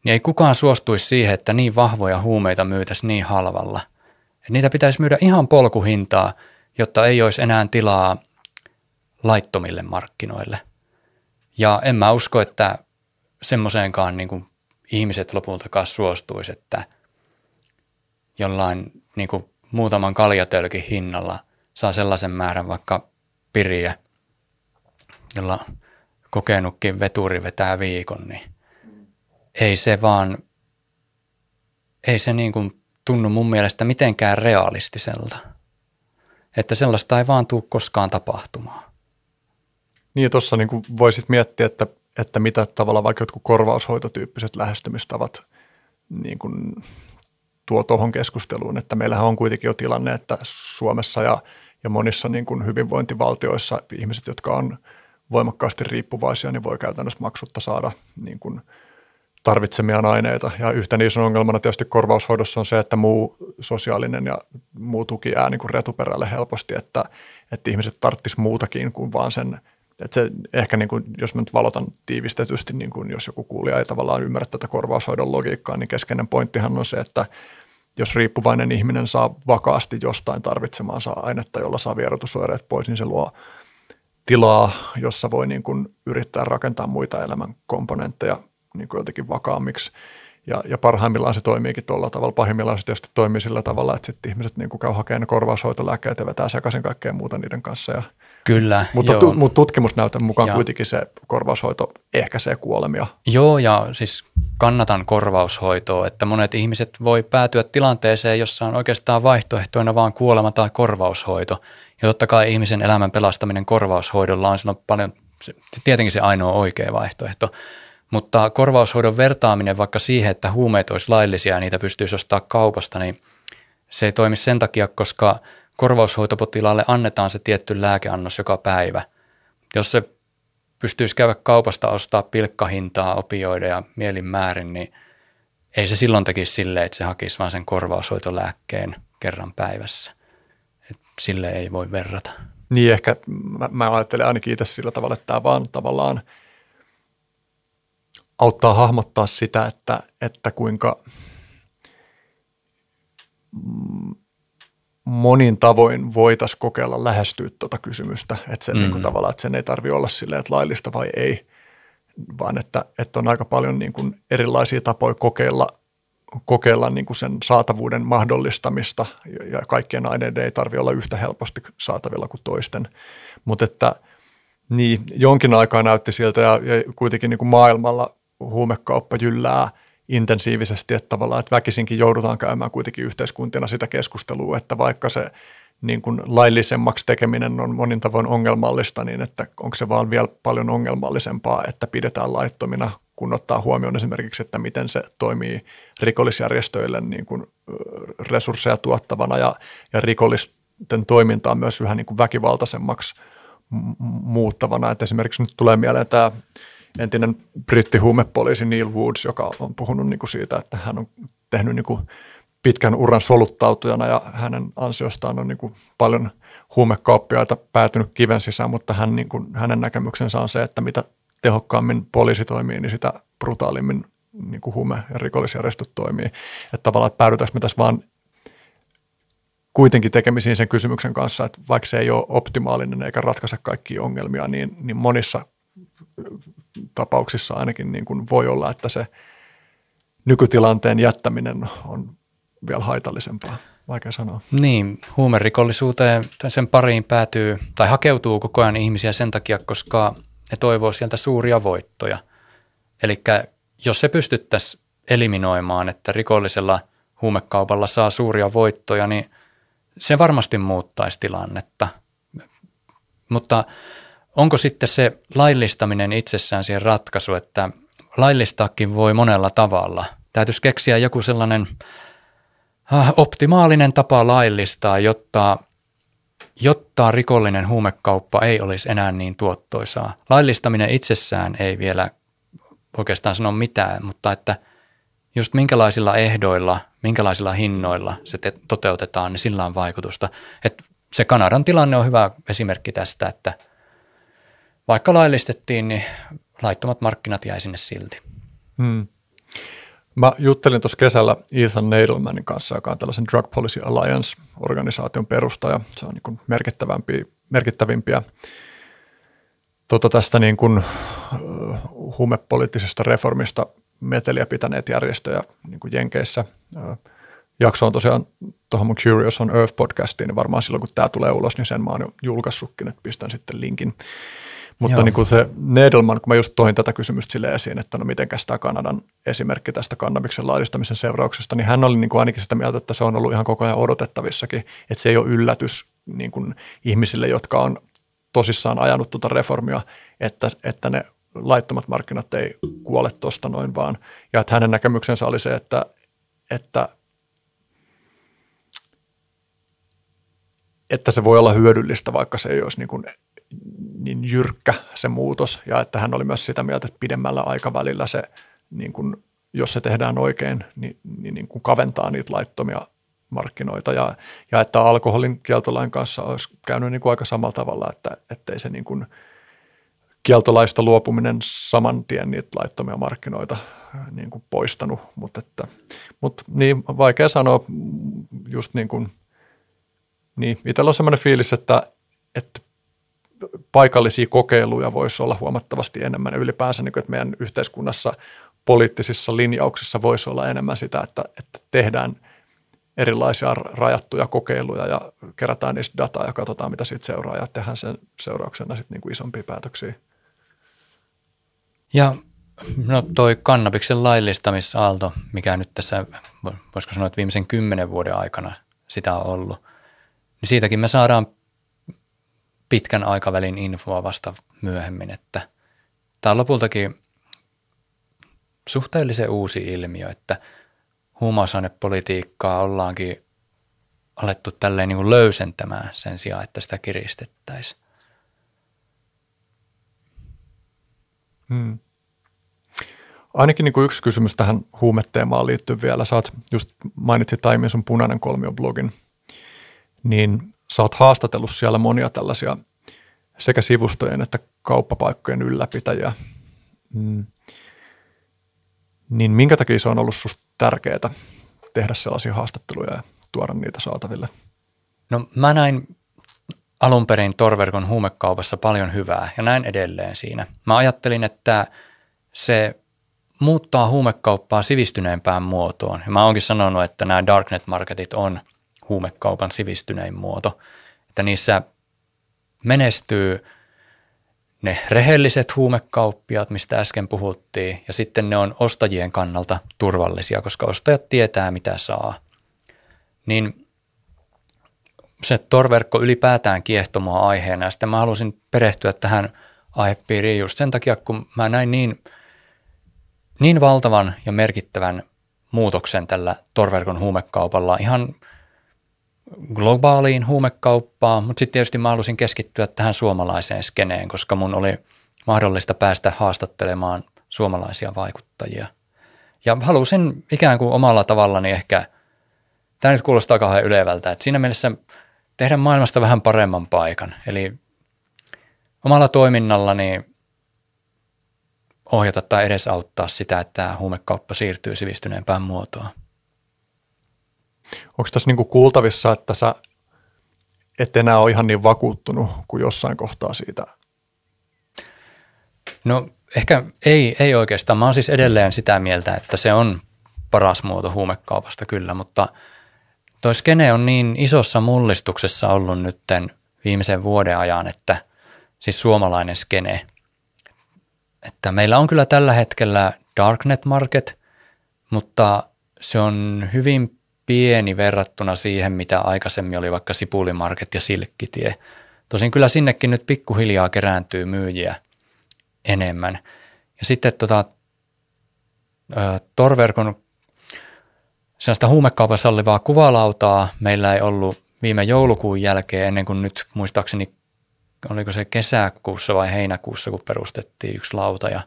niin ei kukaan suostuisi siihen, että niin vahvoja huumeita myytäisiin niin halvalla. Et niitä pitäisi myydä ihan polkuhintaa, jotta ei olisi enää tilaa laittomille markkinoille. Ja en mä usko, että semmoiseenkaan niin kuin ihmiset lopultakaan suostuisi, että jollain niin kuin muutaman kaljatölkin hinnalla saa sellaisen määrän vaikka piriä, jolla kokenutkin veturi vetää viikon, niin ei se vaan, ei se niin kuin tunnu mun mielestä mitenkään realistiselta. Että sellaista ei vaan tule koskaan tapahtumaan. Niin, tuossa niin voisit miettiä, että, että mitä tavalla vaikka jotkut korvaushoitotyyppiset lähestymistavat niin kuin tuo tuohon keskusteluun, että meillähän on kuitenkin jo tilanne, että Suomessa ja, ja monissa niin kuin hyvinvointivaltioissa ihmiset, jotka on voimakkaasti riippuvaisia, niin voi käytännössä maksutta saada niin kuin tarvitsemiaan aineita. Ja yhtä niissä ongelmana tietysti korvaushoidossa on se, että muu sosiaalinen ja muu tuki jää niin kuin retuperälle helposti, että, että ihmiset tarttis muutakin kuin vaan sen, että se ehkä niin kuin, jos mä nyt valotan tiivistetysti, niin kuin jos joku kuulija ei tavallaan ymmärrä tätä korvaushoidon logiikkaa, niin keskeinen pointtihan on se, että jos riippuvainen ihminen saa vakaasti jostain tarvitsemaansa ainetta, jolla saa vierotusoireet pois, niin se luo tilaa, jossa voi niin kuin yrittää rakentaa muita elämän komponentteja niin kuin jotenkin vakaammiksi. Ja, ja parhaimmillaan se toimiikin tuolla tavalla. Pahimmillaan se tietysti toimii sillä tavalla, että sitten ihmiset niin kuin käy hakemaan korvaushoitolääkkeet ja vetää sekaisin kaikkea muuta niiden kanssa. Ja, Kyllä, mutta, tu, mutta tutkimusnäytön mukaan ja. kuitenkin se korvaushoito ehkäisee kuolemia. Joo, ja siis kannatan korvaushoitoa, että monet ihmiset voi päätyä tilanteeseen, jossa on oikeastaan vaihtoehtoina vaan kuolema tai korvaushoito. Ja totta kai ihmisen elämän pelastaminen korvaushoidolla on silloin paljon, tietenkin se ainoa oikea vaihtoehto. Mutta korvaushoidon vertaaminen vaikka siihen, että huumeet olisi laillisia ja niitä pystyisi ostaa kaupasta, niin se ei toimi sen takia, koska korvaushoitopotilaalle annetaan se tietty lääkeannos joka päivä. Jos se pystyisi käydä kaupasta ostaa pilkkahintaa opioideja mielin määrin, niin ei se silloin tekisi silleen, että se hakisi vain sen korvaushoitolääkkeen kerran päivässä. Et sille ei voi verrata. Niin ehkä mä, mä ajattelen ainakin itse sillä tavalla, että tämä vaan tavallaan auttaa hahmottaa sitä, että, että kuinka monin tavoin voitaisiin kokeilla lähestyä tuota kysymystä, että sen, mm. niin kuin, tavallaan, että sen ei tarvitse olla silleen, että laillista vai ei, vaan että, että on aika paljon niin kuin erilaisia tapoja kokeilla, kokeilla niin kuin sen saatavuuden mahdollistamista. Ja kaikkien aineiden ei tarvitse olla yhtä helposti saatavilla kuin toisten, mutta että niin, jonkin aikaa näytti siltä ja, ja kuitenkin niin kuin maailmalla huumekauppa jyllää intensiivisesti, että tavallaan että väkisinkin joudutaan käymään kuitenkin yhteiskuntina sitä keskustelua, että vaikka se niin kuin laillisemmaksi tekeminen on monin tavoin ongelmallista, niin että onko se vaan vielä paljon ongelmallisempaa, että pidetään laittomina, kun ottaa huomioon esimerkiksi, että miten se toimii rikollisjärjestöille niin kuin resursseja tuottavana ja, ja rikollisten toimintaa myös yhä niin kuin väkivaltaisemmaksi muuttavana. Että esimerkiksi nyt tulee mieleen tämä entinen brittihuumepoliisi Neil Woods, joka on puhunut niin kuin siitä, että hän on tehnyt niin kuin pitkän uran soluttautujana ja hänen ansiostaan on niin kuin paljon huumekauppiaita päätynyt kiven sisään, mutta hän, niin kuin, hänen näkemyksensä on se, että mitä tehokkaammin poliisi toimii, niin sitä brutaalimmin niin kuin huume- ja rikollisjärjestöt toimii. Että tavallaan, että päädytäänkö me tässä vaan kuitenkin tekemisiin sen kysymyksen kanssa, että vaikka se ei ole optimaalinen eikä ratkaise kaikkia ongelmia, niin, niin monissa tapauksissa ainakin niin kuin voi olla, että se nykytilanteen jättäminen on vielä haitallisempaa. Vaikea sanoa. Niin, huumerikollisuuteen sen pariin päätyy tai hakeutuu koko ajan ihmisiä sen takia, koska ne toivoo sieltä suuria voittoja. Eli jos se pystyttäisiin eliminoimaan, että rikollisella huumekaupalla saa suuria voittoja, niin se varmasti muuttaisi tilannetta. Mutta onko sitten se laillistaminen itsessään siihen ratkaisu, että laillistaakin voi monella tavalla. Täytyisi keksiä joku sellainen äh, optimaalinen tapa laillistaa, jotta, jotta rikollinen huumekauppa ei olisi enää niin tuottoisaa. Laillistaminen itsessään ei vielä oikeastaan sano mitään, mutta että just minkälaisilla ehdoilla, minkälaisilla hinnoilla se te- toteutetaan, niin sillä on vaikutusta. Et se Kanadan tilanne on hyvä esimerkki tästä, että vaikka laillistettiin, niin laittomat markkinat jäi sinne silti. Hmm. Mä juttelin tuossa kesällä Ethan Nadelmanin kanssa, joka on tällaisen Drug Policy Alliance-organisaation perustaja. Se on niin merkittävämpiä, merkittävimpiä tota tästä niin kuin, huumepoliittisesta reformista meteliä pitäneet järjestöjä niin kuin Jenkeissä. Jakso on tosiaan tuohon mun Curious on Earth podcastiin, niin varmaan silloin kun tämä tulee ulos, niin sen mä oon jo julkaissutkin, että pistän sitten linkin. Mutta niin kuin se Nedelman, kun mä just toin tätä kysymystä sille esiin, että no miten tämä Kanadan esimerkki tästä kannabiksen laillistamisen seurauksesta, niin hän oli niin kuin ainakin sitä mieltä, että se on ollut ihan koko ajan odotettavissakin, että se ei ole yllätys niin kuin ihmisille, jotka on tosissaan ajanut tuota reformia, että, että ne laittomat markkinat ei kuole tuosta noin vaan. Ja että hänen näkemyksensä oli se, että, että, että se voi olla hyödyllistä, vaikka se ei olisi niin kuin niin jyrkkä se muutos. Ja että hän oli myös sitä mieltä, että pidemmällä aikavälillä se, niin kuin, jos se tehdään oikein, niin, niin, niin kuin kaventaa niitä laittomia markkinoita. Ja, ja että alkoholin kieltolain kanssa olisi käynyt niin kuin aika samalla tavalla, että ettei se niin kuin kieltolaista luopuminen saman tien niitä laittomia markkinoita niin kuin poistanut, mutta, että, mutta niin vaikea sanoa just niin kuin, niin itsellä on sellainen fiilis, että, että paikallisia kokeiluja voisi olla huomattavasti enemmän ylipäänsä, niin kuin, että meidän yhteiskunnassa poliittisissa linjauksissa voisi olla enemmän sitä, että, että tehdään erilaisia rajattuja kokeiluja ja kerätään niistä dataa ja katsotaan, mitä siitä seuraa ja tehdään sen seurauksena sitten niin kuin isompia päätöksiä. Ja no toi kannabiksen laillistamisaalto, mikä nyt tässä, voisiko sanoa, että viimeisen kymmenen vuoden aikana sitä on ollut, niin siitäkin me saadaan pitkän aikavälin infoa vasta myöhemmin, että tämä on lopultakin suhteellisen uusi ilmiö, että huumausainepolitiikkaa ollaankin alettu tälleen niin kuin löysentämään sen sijaan, että sitä kiristettäisiin. Hmm. Ainakin niin kuin yksi kysymys tähän huumeteemaan liittyy vielä. Oot, just mainitsit aiemmin sun punainen kolmio-blogin, niin sä oot haastatellut siellä monia tällaisia sekä sivustojen että kauppapaikkojen ylläpitäjiä. Mm. Niin minkä takia se on ollut susta tärkeää tehdä sellaisia haastatteluja ja tuoda niitä saataville? No mä näin alun perin torverkon huumekaupassa paljon hyvää ja näin edelleen siinä. Mä ajattelin, että se muuttaa huumekauppaa sivistyneempään muotoon. Ja mä oonkin sanonut, että nämä darknet-marketit on huumekaupan sivistynein muoto. Että niissä menestyy ne rehelliset huumekauppiat, mistä äsken puhuttiin, ja sitten ne on ostajien kannalta turvallisia, koska ostajat tietää, mitä saa. Niin se torverkko ylipäätään kiehtomaa aiheena, ja sitten mä halusin perehtyä tähän aihepiiriin just sen takia, kun mä näin niin, niin valtavan ja merkittävän muutoksen tällä torverkon huumekaupalla ihan globaaliin huumekauppaan, mutta sitten tietysti mä halusin keskittyä tähän suomalaiseen skeneen, koska mun oli mahdollista päästä haastattelemaan suomalaisia vaikuttajia. Ja halusin ikään kuin omalla tavallani ehkä, tämä nyt kuulostaa kauhean ylevältä, että siinä mielessä tehdä maailmasta vähän paremman paikan. Eli omalla toiminnallani ohjata tai edesauttaa sitä, että tämä huumekauppa siirtyy sivistyneempään muotoon. Onko tässä niinku kuultavissa, että sä et enää ole ihan niin vakuuttunut kuin jossain kohtaa siitä? No ehkä ei, ei oikeastaan. Mä oon siis edelleen sitä mieltä, että se on paras muoto huumekaupasta kyllä, mutta toi skene on niin isossa mullistuksessa ollut nytten viimeisen vuoden ajan, että siis suomalainen skene, että meillä on kyllä tällä hetkellä Darknet Market, mutta se on hyvin pieni verrattuna siihen, mitä aikaisemmin oli vaikka Sipulimarket ja Silkkitie. Tosin kyllä sinnekin nyt pikkuhiljaa kerääntyy myyjiä enemmän. Ja sitten tota, Torverkon sellaista huumekaupan sallivaa kuvalautaa meillä ei ollut viime joulukuun jälkeen ennen kuin nyt muistaakseni, oliko se kesäkuussa vai heinäkuussa, kun perustettiin yksi lauta. Ja,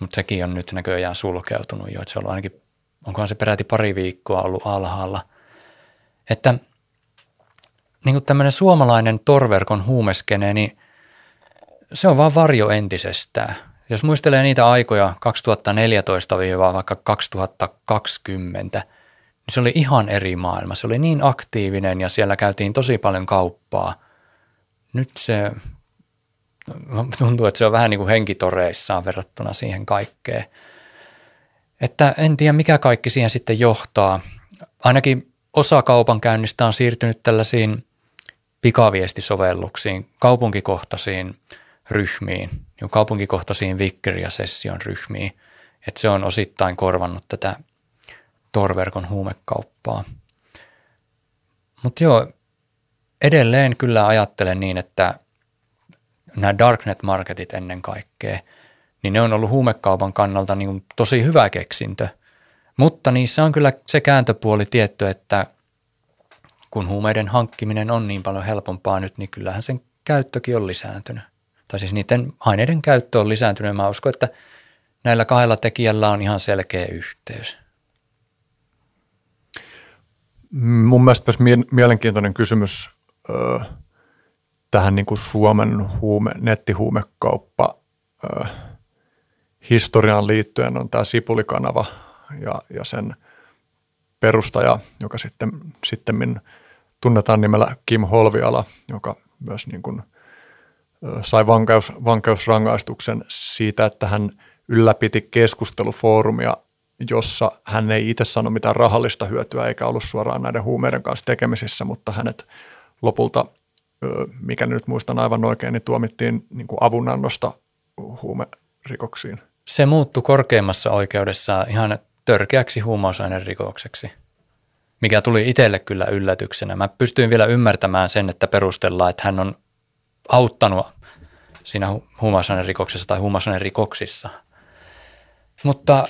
mutta sekin on nyt näköjään sulkeutunut jo, että se on ainakin, onkohan se peräti pari viikkoa ollut alhaalla. Että niin kuin tämmöinen suomalainen torverkon huumeskene, niin se on vaan varjo entisestään. Jos muistelee niitä aikoja 2014 vaikka 2020, niin se oli ihan eri maailma. Se oli niin aktiivinen ja siellä käytiin tosi paljon kauppaa. Nyt se tuntuu, että se on vähän niin kuin henkitoreissaan verrattuna siihen kaikkeen. Että en tiedä, mikä kaikki siihen sitten johtaa. Ainakin osa kaupankäynnistä on siirtynyt tällaisiin pikaviestisovelluksiin, kaupunkikohtaisiin ryhmiin, niin kaupunkikohtaisiin Vicker- ja Session ryhmiin. Että se on osittain korvannut tätä torverkon huumekauppaa. Mutta joo, edelleen kyllä ajattelen niin, että nämä darknet-marketit ennen kaikkea, niin ne on ollut huumekaupan kannalta niin tosi hyvä keksintö. Mutta niissä on kyllä se kääntöpuoli tietty, että kun huumeiden hankkiminen on niin paljon helpompaa nyt, niin kyllähän sen käyttökin on lisääntynyt tai siis niiden aineiden käyttö on lisääntynyt. Mä uskon, että näillä kahdella tekijällä on ihan selkeä yhteys. Mun mielestä myös mielenkiintoinen kysymys tähän niin kuin Suomen huume, nettihuumekauppa historiaan liittyen on tämä Sipulikanava ja, ja sen perustaja, joka sitten, sitten tunnetaan nimellä Kim Holviala, joka myös niin kuin – sai vankeus, vankeusrangaistuksen siitä, että hän ylläpiti keskustelufoorumia, jossa hän ei itse sano mitään rahallista hyötyä eikä ollut suoraan näiden huumeiden kanssa tekemisissä, mutta hänet lopulta, mikä nyt muistan aivan oikein, niin tuomittiin niin kuin avunannosta huumerikoksiin. Se muuttui korkeimmassa oikeudessa ihan törkeäksi huumausainerikokseksi, mikä tuli itselle kyllä yllätyksenä. Mä pystyin vielä ymmärtämään sen, että perustellaan, että hän on auttanut siinä rikoksessa tai rikoksissa. Mutta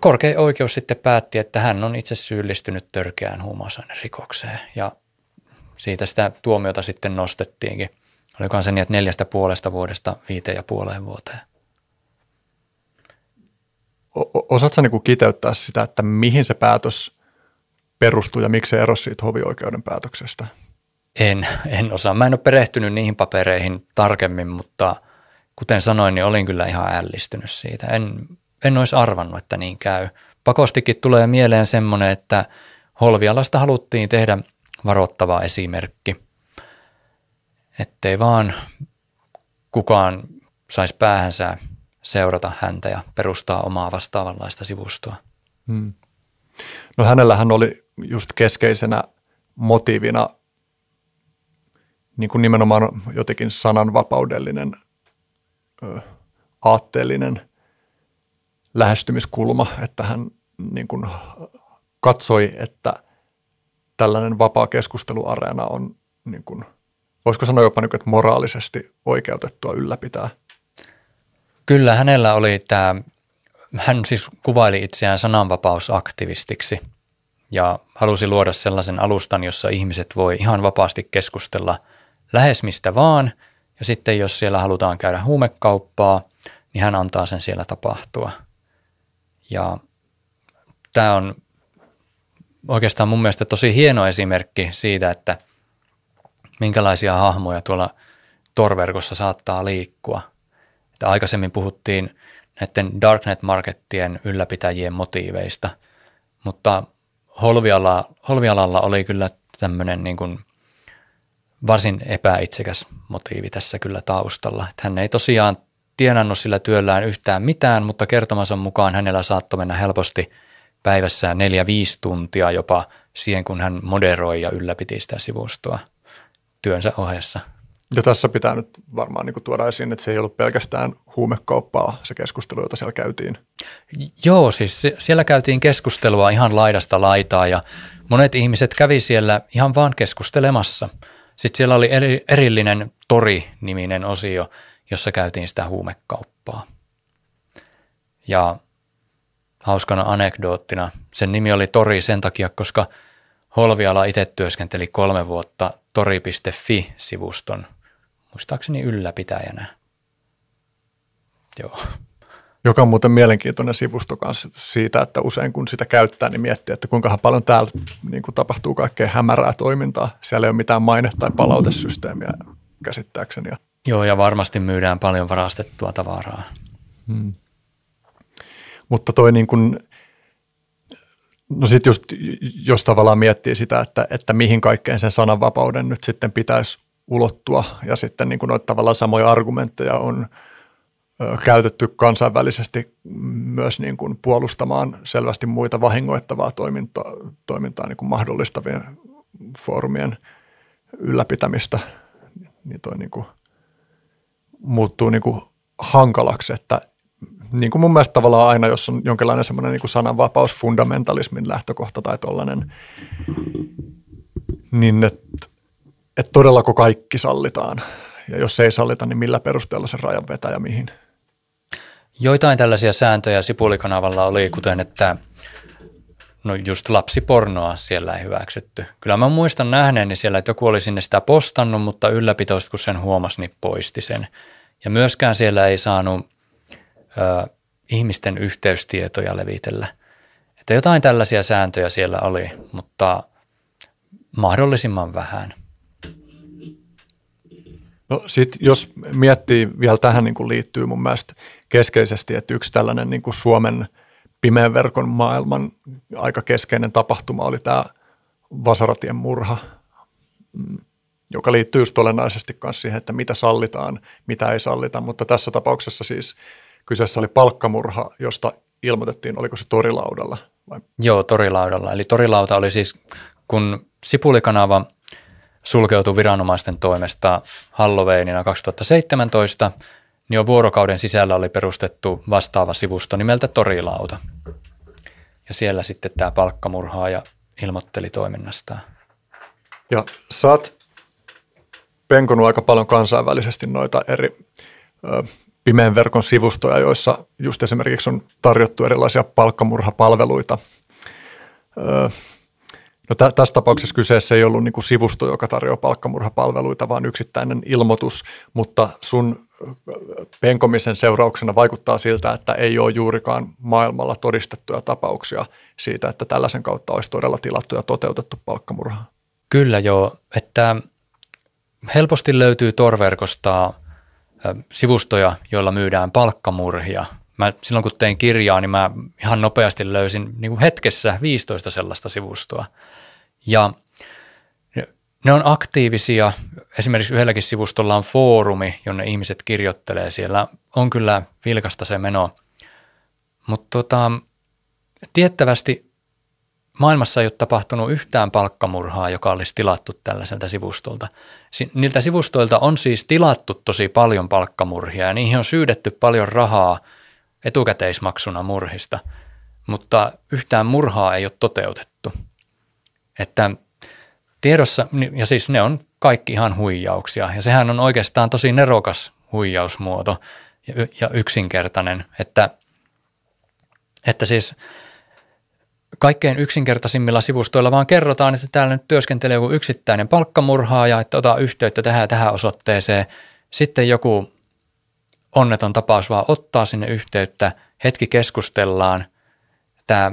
korkein oikeus sitten päätti, että hän on itse syyllistynyt törkeään rikokseen ja siitä sitä tuomiota sitten nostettiinkin. Olikohan se niin, että neljästä puolesta vuodesta viiteen ja puoleen vuoteen. Osaatko niin kiteyttää sitä, että mihin se päätös perustuu ja miksi se erosi siitä hovioikeuden päätöksestä? En, en osaa. Mä en ole perehtynyt niihin papereihin tarkemmin, mutta kuten sanoin, niin olin kyllä ihan ällistynyt siitä. En, en olisi arvannut, että niin käy. Pakostikin tulee mieleen semmoinen, että Holvialasta haluttiin tehdä varoittava esimerkki, ettei vaan kukaan saisi päähänsä seurata häntä ja perustaa omaa vastaavanlaista sivustoa. Hmm. No hänellähän oli just keskeisenä motiivina niin kuin nimenomaan jotenkin sananvapaudellinen, ö, aatteellinen lähestymiskulma, että hän niin kuin katsoi, että tällainen vapaa keskusteluareena on, niin kuin, voisiko sanoa jopa, niin kuin, että moraalisesti oikeutettua ylläpitää. Kyllä, hänellä oli tämä, hän siis kuvaili itseään sananvapausaktivistiksi ja halusi luoda sellaisen alustan, jossa ihmiset voi ihan vapaasti keskustella – lähes mistä vaan, ja sitten jos siellä halutaan käydä huumekauppaa, niin hän antaa sen siellä tapahtua. Ja tämä on oikeastaan mun mielestä tosi hieno esimerkki siitä, että minkälaisia hahmoja tuolla torverkossa saattaa liikkua. Että aikaisemmin puhuttiin näiden darknet-markettien ylläpitäjien motiiveista, mutta Holviala, Holvialalla oli kyllä tämmöinen niin kuin varsin epäitsekäs motiivi tässä kyllä taustalla. Että hän ei tosiaan tienannut sillä työllään yhtään mitään, mutta kertomansa mukaan hänellä saattoi mennä helposti päivässä neljä viisi tuntia jopa siihen, kun hän moderoi ja ylläpiti sitä sivustoa työnsä ohessa. Ja tässä pitää nyt varmaan niin tuoda esiin, että se ei ollut pelkästään huumekauppaa se keskustelu, jota siellä käytiin. Joo, siis siellä käytiin keskustelua ihan laidasta laitaa ja monet ihmiset kävi siellä ihan vaan keskustelemassa. Sitten siellä oli eri, erillinen tori-niminen osio, jossa käytiin sitä huumekauppaa. Ja hauskana anekdoottina, sen nimi oli Tori sen takia, koska Holviala itse työskenteli kolme vuotta tori.fi-sivuston, muistaakseni ylläpitäjänä. Joo. Joka on muuten mielenkiintoinen sivusto kanssa siitä, että usein kun sitä käyttää, niin miettii, että kuinka paljon täällä niin kuin tapahtuu kaikkea hämärää toimintaa. Siellä ei ole mitään maine- tai palautesysteemiä käsittääkseni. Joo, ja varmasti myydään paljon varastettua tavaraa. Hmm. Mutta toi niin kuin, no sitten just, jos tavallaan miettii sitä, että, että mihin kaikkeen sen sananvapauden nyt sitten pitäisi ulottua, ja sitten niin kuin noita tavallaan samoja argumentteja on käytetty kansainvälisesti myös niin kuin puolustamaan selvästi muita vahingoittavaa toimintaa, toimintaa niin kuin mahdollistavien foorumien ylläpitämistä, niin toi niin kuin muuttuu niin kuin hankalaksi, että niin kuin mun mielestä tavallaan aina, jos on jonkinlainen semmoinen niin sananvapaus, fundamentalismin lähtökohta tai tollainen, niin että et todellako kaikki sallitaan. Ja jos ei sallita, niin millä perusteella se rajan vetää ja mihin? Joitain tällaisia sääntöjä Sipulikanavalla oli, kuten että no just lapsipornoa siellä ei hyväksytty. Kyllä mä muistan nähneeni siellä, että joku oli sinne sitä postannut, mutta ylläpitoista kun sen huomasi, niin poisti sen. Ja myöskään siellä ei saanut ö, ihmisten yhteystietoja levitellä. Että jotain tällaisia sääntöjä siellä oli, mutta mahdollisimman vähän. No sit jos miettii vielä tähän niin kuin liittyy mun mielestä keskeisesti, että yksi tällainen niin kuin Suomen pimeän verkon maailman aika keskeinen tapahtuma oli tämä Vasaratien murha, mm, joka liittyy just olennaisesti myös siihen, että mitä sallitaan, mitä ei sallita, mutta tässä tapauksessa siis – Kyseessä oli palkkamurha, josta ilmoitettiin, oliko se torilaudalla? Vai? Joo, torilaudalla. Eli torilauta oli siis, kun Sipulikanava sulkeutui viranomaisten toimesta Halloweenina 2017, niin jo vuorokauden sisällä oli perustettu vastaava sivusto nimeltä Torilauta. Ja siellä sitten tämä palkkamurhaaja ilmoitteli toiminnastaan. Ja sä oot penkonut aika paljon kansainvälisesti noita eri ö, pimeän verkon sivustoja, joissa just esimerkiksi on tarjottu erilaisia palkkamurhapalveluita. No tä, tässä tapauksessa kyseessä ei ollut niin kuin sivusto, joka tarjoaa palkkamurhapalveluita, vaan yksittäinen ilmoitus, mutta sun penkomisen seurauksena vaikuttaa siltä, että ei ole juurikaan maailmalla todistettuja tapauksia siitä, että tällaisen kautta olisi todella tilattu ja toteutettu palkkamurha. Kyllä joo, että helposti löytyy torverkosta sivustoja, joilla myydään palkkamurhia. Mä, silloin kun tein kirjaa, niin mä ihan nopeasti löysin niin kuin hetkessä 15 sellaista sivustoa. Ja ne on aktiivisia. Esimerkiksi yhdelläkin sivustolla on foorumi, jonne ihmiset kirjoittelee. Siellä on kyllä vilkasta se meno. Mutta tota, tiettävästi maailmassa ei ole tapahtunut yhtään palkkamurhaa, joka olisi tilattu tällaiselta sivustolta. Niiltä sivustoilta on siis tilattu tosi paljon palkkamurhia ja niihin on syydetty paljon rahaa etukäteismaksuna murhista, mutta yhtään murhaa ei ole toteutettu. Että tiedossa, ja siis ne on kaikki ihan huijauksia ja sehän on oikeastaan tosi nerokas huijausmuoto ja yksinkertainen, että, että siis – kaikkein yksinkertaisimmilla sivustoilla vaan kerrotaan, että täällä nyt työskentelee joku yksittäinen palkkamurhaaja, että ota yhteyttä tähän tähän osoitteeseen. Sitten joku onneton tapaus vaan ottaa sinne yhteyttä, hetki keskustellaan, tämä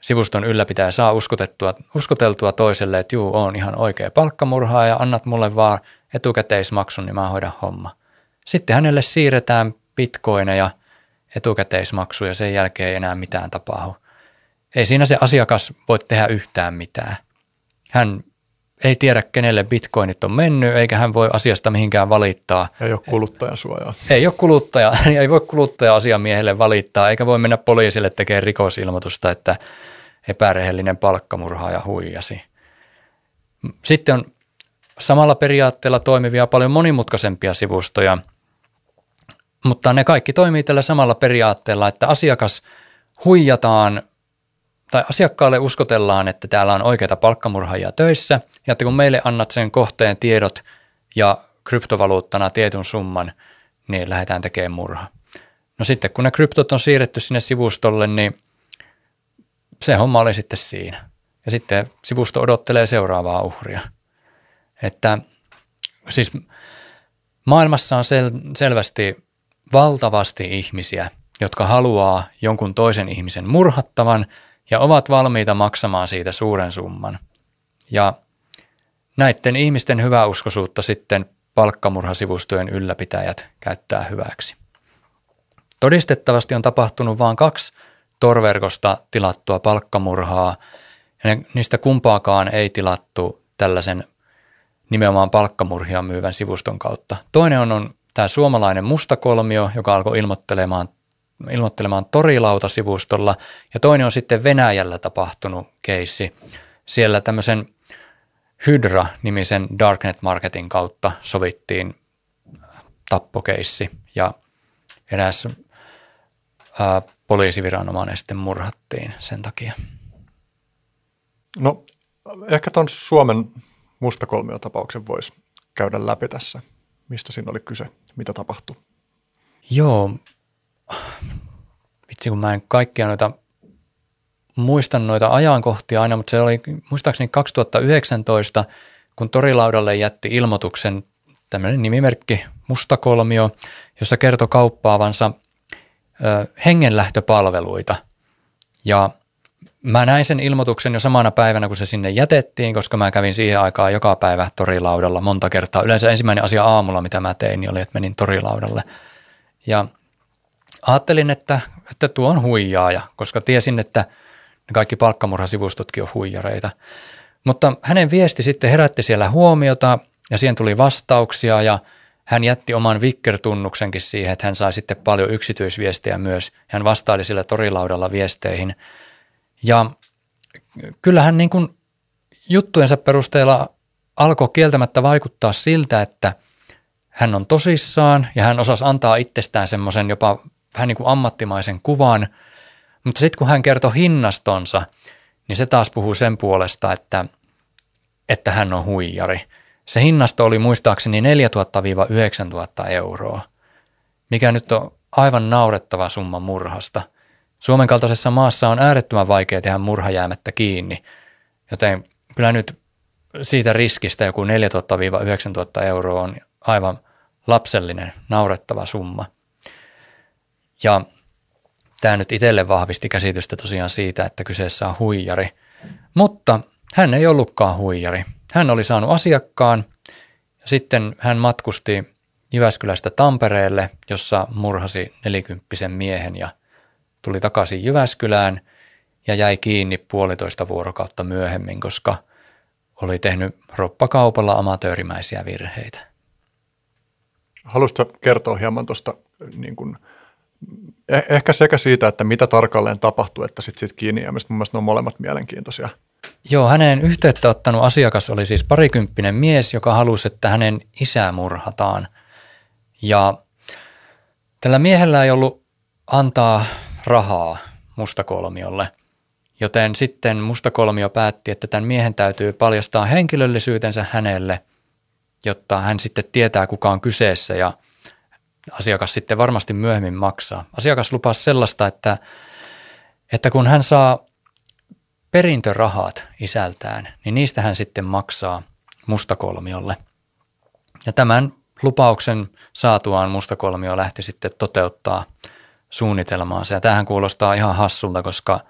sivuston ylläpitäjä saa uskotettua, uskoteltua toiselle, että juu, on ihan oikea palkkamurhaaja, annat mulle vaan etukäteismaksun, niin mä hoidan homma. Sitten hänelle siirretään bitcoineja etukäteismaksu ja sen jälkeen ei enää mitään tapahdu. ei siinä se asiakas voi tehdä yhtään mitään. Hän ei tiedä, kenelle bitcoinit on mennyt, eikä hän voi asiasta mihinkään valittaa. Ei ole kuluttajasuojaa. Ei ole kuluttaja, ei voi kuluttaja-asiamiehelle valittaa, eikä voi mennä poliisille tekemään rikosilmoitusta, että epärehellinen palkkamurhaaja huijasi. Sitten on samalla periaatteella toimivia paljon monimutkaisempia sivustoja, mutta ne kaikki toimii tällä samalla periaatteella, että asiakas huijataan tai asiakkaalle uskotellaan, että täällä on oikeita palkkamurhaajia töissä ja että kun meille annat sen kohteen tiedot ja kryptovaluuttana tietyn summan, niin lähdetään tekemään murha. No sitten kun ne kryptot on siirretty sinne sivustolle, niin se homma oli sitten siinä. Ja sitten sivusto odottelee seuraavaa uhria. Että siis maailmassa on sel- selvästi valtavasti ihmisiä, jotka haluaa jonkun toisen ihmisen murhattavan ja ovat valmiita maksamaan siitä suuren summan. Ja näiden ihmisten hyväuskoisuutta sitten palkkamurhasivustojen ylläpitäjät käyttää hyväksi. Todistettavasti on tapahtunut vain kaksi torverkosta tilattua palkkamurhaa, ja ne, niistä kumpaakaan ei tilattu tällaisen nimenomaan palkkamurhia myyvän sivuston kautta. Toinen on, on tämä suomalainen mustakolmio, joka alkoi ilmoittelemaan, ilmoittelemaan torilauta-sivustolla, ja toinen on sitten Venäjällä tapahtunut keissi. Siellä tämmöisen Hydra-nimisen Darknet Marketin kautta sovittiin tappokeissi, ja eräs ää, poliisiviranomainen sitten murhattiin sen takia. No ehkä tuon Suomen mustakolmiotapauksen voisi käydä läpi tässä. Mistä siinä oli kyse? Mitä tapahtui? Joo, vitsi kun mä en kaikkia noita muistan noita ajankohtia aina, mutta se oli muistaakseni 2019, kun Torilaudalle jätti ilmoituksen tämmöinen nimimerkki Mustakolmio, jossa kertoi kauppaavansa hengenlähtöpalveluita. Ja Mä näin sen ilmoituksen jo samana päivänä, kun se sinne jätettiin, koska mä kävin siihen aikaan joka päivä torilaudalla monta kertaa. Yleensä ensimmäinen asia aamulla, mitä mä tein, niin oli, että menin torilaudalle. Ja ajattelin, että, että tuo on huijaaja, koska tiesin, että ne kaikki palkkamurhasivustotkin on huijareita. Mutta hänen viesti sitten herätti siellä huomiota ja siihen tuli vastauksia ja hän jätti oman Vicker-tunnuksenkin siihen, että hän sai sitten paljon yksityisviestejä myös. Hän vastaili sillä torilaudalla viesteihin – ja kyllähän niin kuin juttujensa perusteella alkoi kieltämättä vaikuttaa siltä, että hän on tosissaan ja hän osasi antaa itsestään semmoisen jopa vähän niin kuin ammattimaisen kuvan, mutta sitten kun hän kertoi hinnastonsa, niin se taas puhuu sen puolesta, että, että hän on huijari. Se hinnasto oli muistaakseni 4000-9000 euroa, mikä nyt on aivan naurettava summa murhasta – Suomen kaltaisessa maassa on äärettömän vaikea tehdä murha jäämättä kiinni, joten kyllä nyt siitä riskistä joku 4000-9000 euroa on aivan lapsellinen, naurettava summa. Ja tämä nyt itselle vahvisti käsitystä tosiaan siitä, että kyseessä on huijari. Mutta hän ei ollutkaan huijari. Hän oli saanut asiakkaan ja sitten hän matkusti Jyväskylästä Tampereelle, jossa murhasi nelikymppisen miehen ja tuli takaisin Jyväskylään ja jäi kiinni puolitoista vuorokautta myöhemmin, koska oli tehnyt roppakaupalla amatöörimäisiä virheitä. Haluaisitko kertoa hieman tuosta niin kuin, eh- ehkä sekä siitä, että mitä tarkalleen tapahtui, että sitten sit kiinni ja Mun mielestä ne on molemmat mielenkiintoisia. Joo, hänen yhteyttä ottanut asiakas oli siis parikymppinen mies, joka halusi, että hänen isä murhataan. Ja tällä miehellä ei ollut antaa rahaa mustakolmiolle. Joten sitten mustakolmio päätti, että tämän miehen täytyy paljastaa henkilöllisyytensä hänelle, jotta hän sitten tietää, kuka on kyseessä ja asiakas sitten varmasti myöhemmin maksaa. Asiakas lupasi sellaista, että, että kun hän saa perintörahat isältään, niin niistä hän sitten maksaa mustakolmiolle. Ja tämän lupauksen saatuaan mustakolmio lähti sitten toteuttaa – suunnitelmaansa. Ja tähän kuulostaa ihan hassulta, koska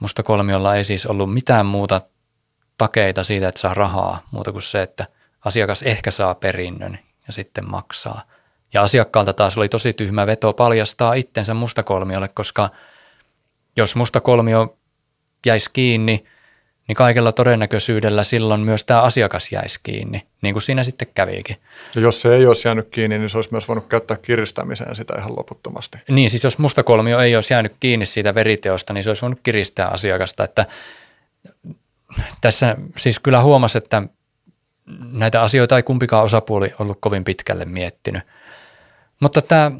musta kolmiolla ei siis ollut mitään muuta takeita siitä, että saa rahaa, muuta kuin se, että asiakas ehkä saa perinnön ja sitten maksaa. Ja asiakkaalta taas oli tosi tyhmä veto paljastaa itsensä mustakolmiolle, koska jos musta kolmio jäisi kiinni, niin kaikella todennäköisyydellä silloin myös tämä asiakas jäisi kiinni, niin kuin siinä sitten kävikin. Ja jos se ei olisi jäänyt kiinni, niin se olisi myös voinut käyttää kiristämiseen sitä ihan loputtomasti. Niin, siis jos musta kolmio ei olisi jäänyt kiinni siitä veriteosta, niin se olisi voinut kiristää asiakasta, että tässä siis kyllä huomasi, että näitä asioita ei kumpikaan osapuoli ollut kovin pitkälle miettinyt. Mutta tämä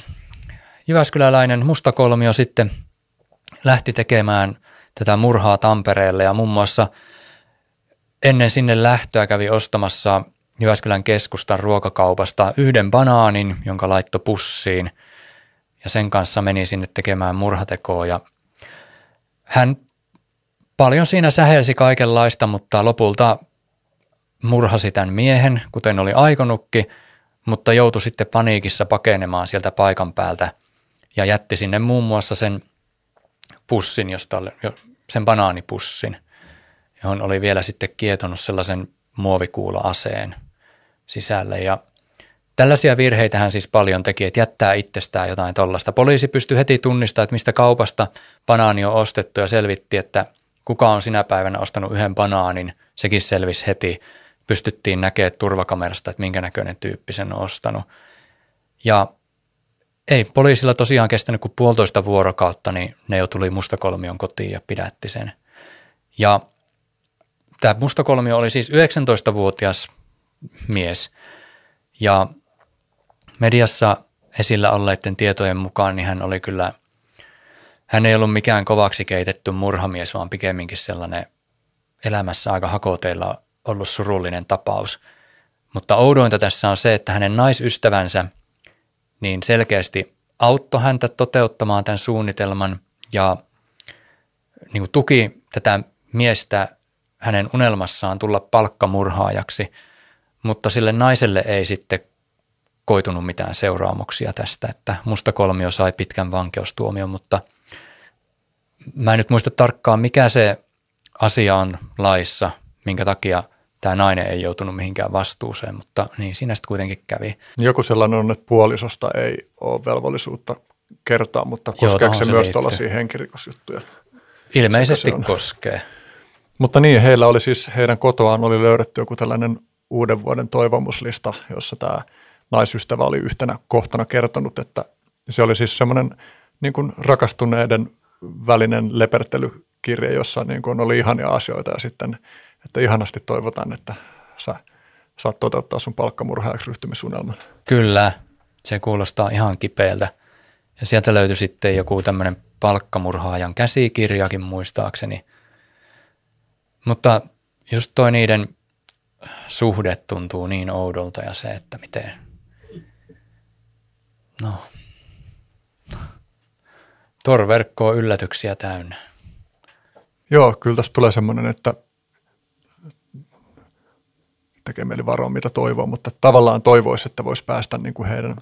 Jyväskyläläinen mustakolmio sitten lähti tekemään tätä murhaa Tampereelle. Ja muun muassa ennen sinne lähtöä kävi ostamassa Jyväskylän keskustan ruokakaupasta yhden banaanin, jonka laitto pussiin. Ja sen kanssa meni sinne tekemään murhatekoa. Ja hän paljon siinä sähelsi kaikenlaista, mutta lopulta murhasi tämän miehen, kuten oli aikonutkin, mutta joutui sitten paniikissa pakenemaan sieltä paikan päältä ja jätti sinne muun muassa sen pussin, josta sen banaanipussin, johon oli vielä sitten kietonut sellaisen muovikuula-aseen sisälle ja Tällaisia virheitä hän siis paljon teki, että jättää itsestään jotain tollasta. Poliisi pystyi heti tunnistamaan, että mistä kaupasta banaani on ostettu ja selvitti, että kuka on sinä päivänä ostanut yhden banaanin. Sekin selvisi heti pystyttiin näkemään turvakamerasta, että minkä näköinen tyyppi sen on ostanut. Ja ei poliisilla tosiaan kestänyt kuin puolitoista vuorokautta, niin ne jo tuli mustakolmion kotiin ja pidätti sen. Ja tämä mustakolmio oli siis 19-vuotias mies ja mediassa esillä olleiden tietojen mukaan niin hän oli kyllä, hän ei ollut mikään kovaksi keitetty murhamies, vaan pikemminkin sellainen elämässä aika hakoteilla ollut surullinen tapaus. Mutta oudointa tässä on se, että hänen naisystävänsä niin selkeästi auttoi häntä toteuttamaan tämän suunnitelman ja niin kuin tuki tätä miestä hänen unelmassaan tulla palkkamurhaajaksi, mutta sille naiselle ei sitten koitunut mitään seuraamuksia tästä, että musta kolmio sai pitkän vankeustuomion, mutta mä en nyt muista tarkkaan, mikä se asia on laissa, minkä takia – tämä nainen ei joutunut mihinkään vastuuseen, mutta niin siinä sitten kuitenkin kävi. Joku sellainen on, että puolisosta ei ole velvollisuutta kertaa, mutta koskeeko se, se myös tuollaisia henkirikosjuttuja? Ilmeisesti koskee. Mutta niin, heillä oli siis, heidän kotoaan oli löydetty joku tällainen uuden vuoden toivomuslista, jossa tämä naisystävä oli yhtenä kohtana kertonut, että se oli siis semmoinen niin kuin rakastuneiden välinen lepertelykirja, jossa niin kuin oli ihania asioita ja sitten – että ihanasti toivotaan, että sä saat toteuttaa sun palkkamurhaajaksi ryhtymisuunnelman. Kyllä, se kuulostaa ihan kipeältä. Ja sieltä löytyi sitten joku tämmöinen palkkamurhaajan käsikirjakin muistaakseni. Mutta just toi niiden suhde tuntuu niin oudolta ja se, että miten, no, torverkko on yllätyksiä täynnä. Joo, kyllä tästä tulee semmoinen, että tekee mieli varoa, mitä toivoo, mutta tavallaan toivoisi, että voisi päästä niin kuin heidän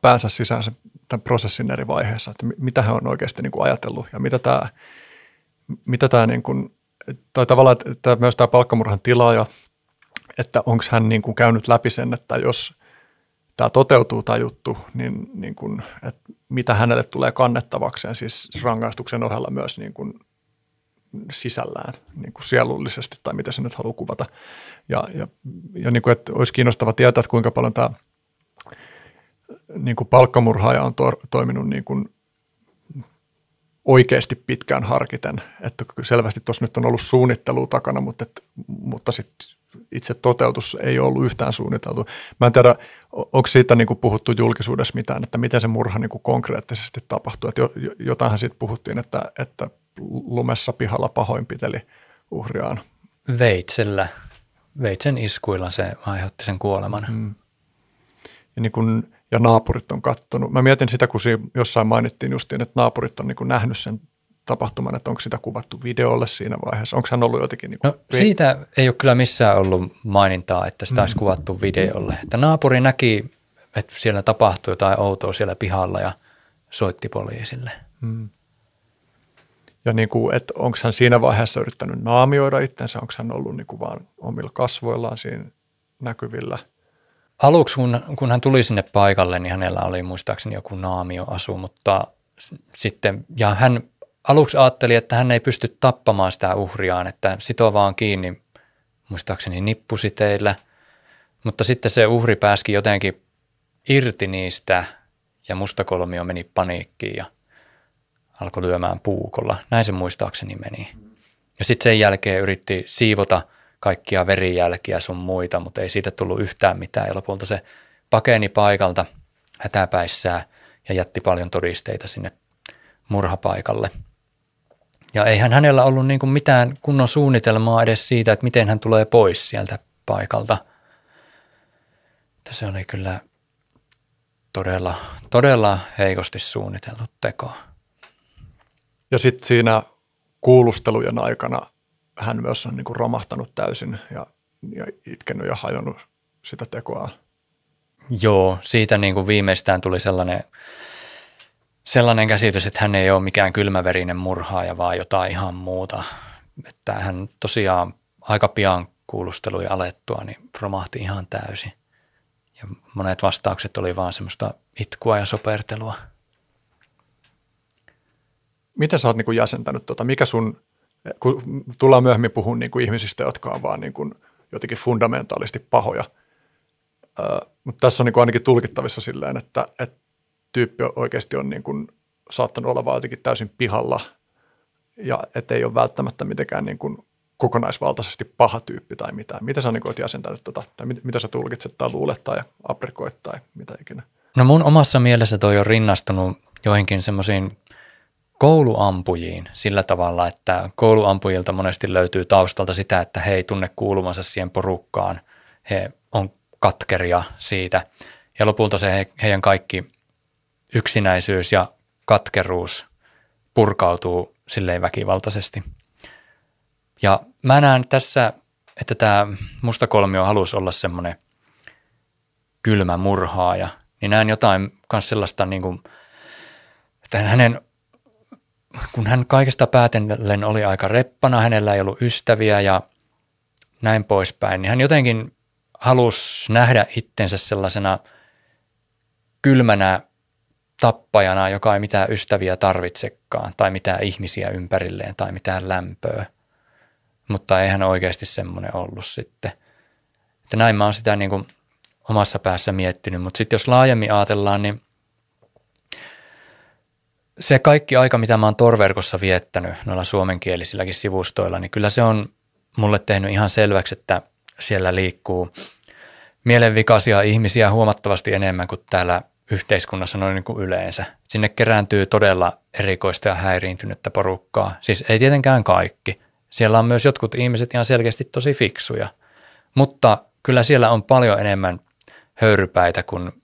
päänsä sisään sen, tämän prosessin eri vaiheessa, että mitä he on oikeasti niin kuin ajatellut ja mitä tämä, mitä tämä niin kuin, tai tavallaan että myös tämä palkkamurhan tilaaja, että onko hän niin kuin käynyt läpi sen, että jos tämä toteutuu tämä juttu, niin, niin kuin, että mitä hänelle tulee kannettavakseen, siis rangaistuksen ohella myös niin kuin sisällään niin kuin sielullisesti tai miten se nyt haluaa kuvata. Ja, ja, ja niin kuin, että olisi kiinnostava tietää, että kuinka paljon tämä niin kuin palkkamurhaaja on to, toiminut niin kuin oikeasti pitkään harkiten. Että selvästi tuossa nyt on ollut suunnittelu takana, mutta, et, mutta sitten itse toteutus ei ollut yhtään suunniteltu. Mä en tiedä, onko siitä niin kuin puhuttu julkisuudessa mitään, että miten se murha niin kuin konkreettisesti tapahtui. Että jotainhan siitä puhuttiin, että, että lumessa pihalla pahoinpiteli uhriaan. Veitsellä, veitsen iskuilla se aiheutti sen kuoleman. Mm. Ja, niin kun, ja naapurit on kattonut. Mä mietin sitä, kun jossain mainittiin justiin, että naapurit on niin kuin nähnyt sen tapahtuman, että onko sitä kuvattu videolle siinä vaiheessa? Onko hän ollut jotenkin? Niin kuin... no, siitä ei ole kyllä missään ollut mainintaa, että sitä mm. olisi kuvattu videolle. Että naapuri näki, että siellä tapahtui jotain outoa siellä pihalla ja soitti poliisille. Mm. Ja niin kuin, että onko hän siinä vaiheessa yrittänyt naamioida itsensä, onko hän ollut niin kuin vaan omilla kasvoillaan siinä näkyvillä. Aluksi, kun, kun hän tuli sinne paikalle, niin hänellä oli muistaakseni joku naamioasu, mutta sitten, ja hän aluksi ajatteli, että hän ei pysty tappamaan sitä uhriaan, että sitoo vaan kiinni, muistaakseni nippusiteillä. Mutta sitten se uhri pääski jotenkin irti niistä ja mustakolmio meni paniikkiin ja alkoi lyömään puukolla. Näin se muistaakseni meni. Ja sitten sen jälkeen yritti siivota kaikkia verijälkiä sun muita, mutta ei siitä tullut yhtään mitään. Ja lopulta se pakeni paikalta hätäpäissään ja jätti paljon todisteita sinne murhapaikalle. Ja eihän hänellä ollut niin kuin mitään kunnon suunnitelmaa edes siitä, että miten hän tulee pois sieltä paikalta. Että se oli kyllä todella, todella heikosti suunniteltu teko. Ja sitten siinä kuulustelujen aikana hän myös on niin kuin romahtanut täysin ja, ja itkenyt ja hajonnut sitä tekoa. Joo, siitä niin kuin viimeistään tuli sellainen, sellainen käsitys, että hän ei ole mikään kylmäverinen murhaaja, vaan jotain ihan muuta. Että hän tosiaan aika pian kuulusteluja alettua, niin romahti ihan täysin. Ja monet vastaukset oli vaan semmoista itkua ja sopertelua. Miten sä oot niin jäsentänyt, tota, mikä sun, kun tullaan myöhemmin puhumaan niin ihmisistä, jotka on vaan niin kuin jotenkin fundamentaalisti pahoja, uh, mutta tässä on niin ainakin tulkittavissa silleen, että, että tyyppi oikeasti on niin kuin saattanut olla vaan jotenkin täysin pihalla ja ettei ole välttämättä mitenkään niin kuin kokonaisvaltaisesti paha tyyppi tai mitään. Mitä sä niin jäsentänyt tota, tai mit, mitä sä tulkitset tai luulet tai aprikoit tai mitä ikinä? No mun omassa mielessä toi on rinnastunut joihinkin semmoisiin kouluampujiin sillä tavalla, että kouluampujilta monesti löytyy taustalta sitä, että he ei tunne kuulumansa siihen porukkaan. He on katkeria siitä ja lopulta se he, heidän kaikki yksinäisyys ja katkeruus purkautuu silleen väkivaltaisesti – ja mä näen tässä, että tämä mustakolmio halusi olla semmoinen kylmä murhaaja, niin näen jotain myös sellaista, niin kuin, että hänen, kun hän kaikesta päätellen oli aika reppana, hänellä ei ollut ystäviä ja näin poispäin, niin hän jotenkin halusi nähdä itsensä sellaisena kylmänä tappajana, joka ei mitään ystäviä tarvitsekaan tai mitään ihmisiä ympärilleen tai mitään lämpöä mutta eihän oikeasti semmoinen ollut sitten. Että näin mä oon sitä niin kuin omassa päässä miettinyt, mutta sitten jos laajemmin ajatellaan, niin se kaikki aika, mitä mä oon torverkossa viettänyt noilla suomenkielisilläkin sivustoilla, niin kyllä se on mulle tehnyt ihan selväksi, että siellä liikkuu mielenvikaisia ihmisiä huomattavasti enemmän kuin täällä yhteiskunnassa noin niin kuin yleensä. Sinne kerääntyy todella erikoista ja häiriintynyttä porukkaa. Siis ei tietenkään kaikki, siellä on myös jotkut ihmiset ihan selkeästi tosi fiksuja, mutta kyllä siellä on paljon enemmän höyrypäitä kuin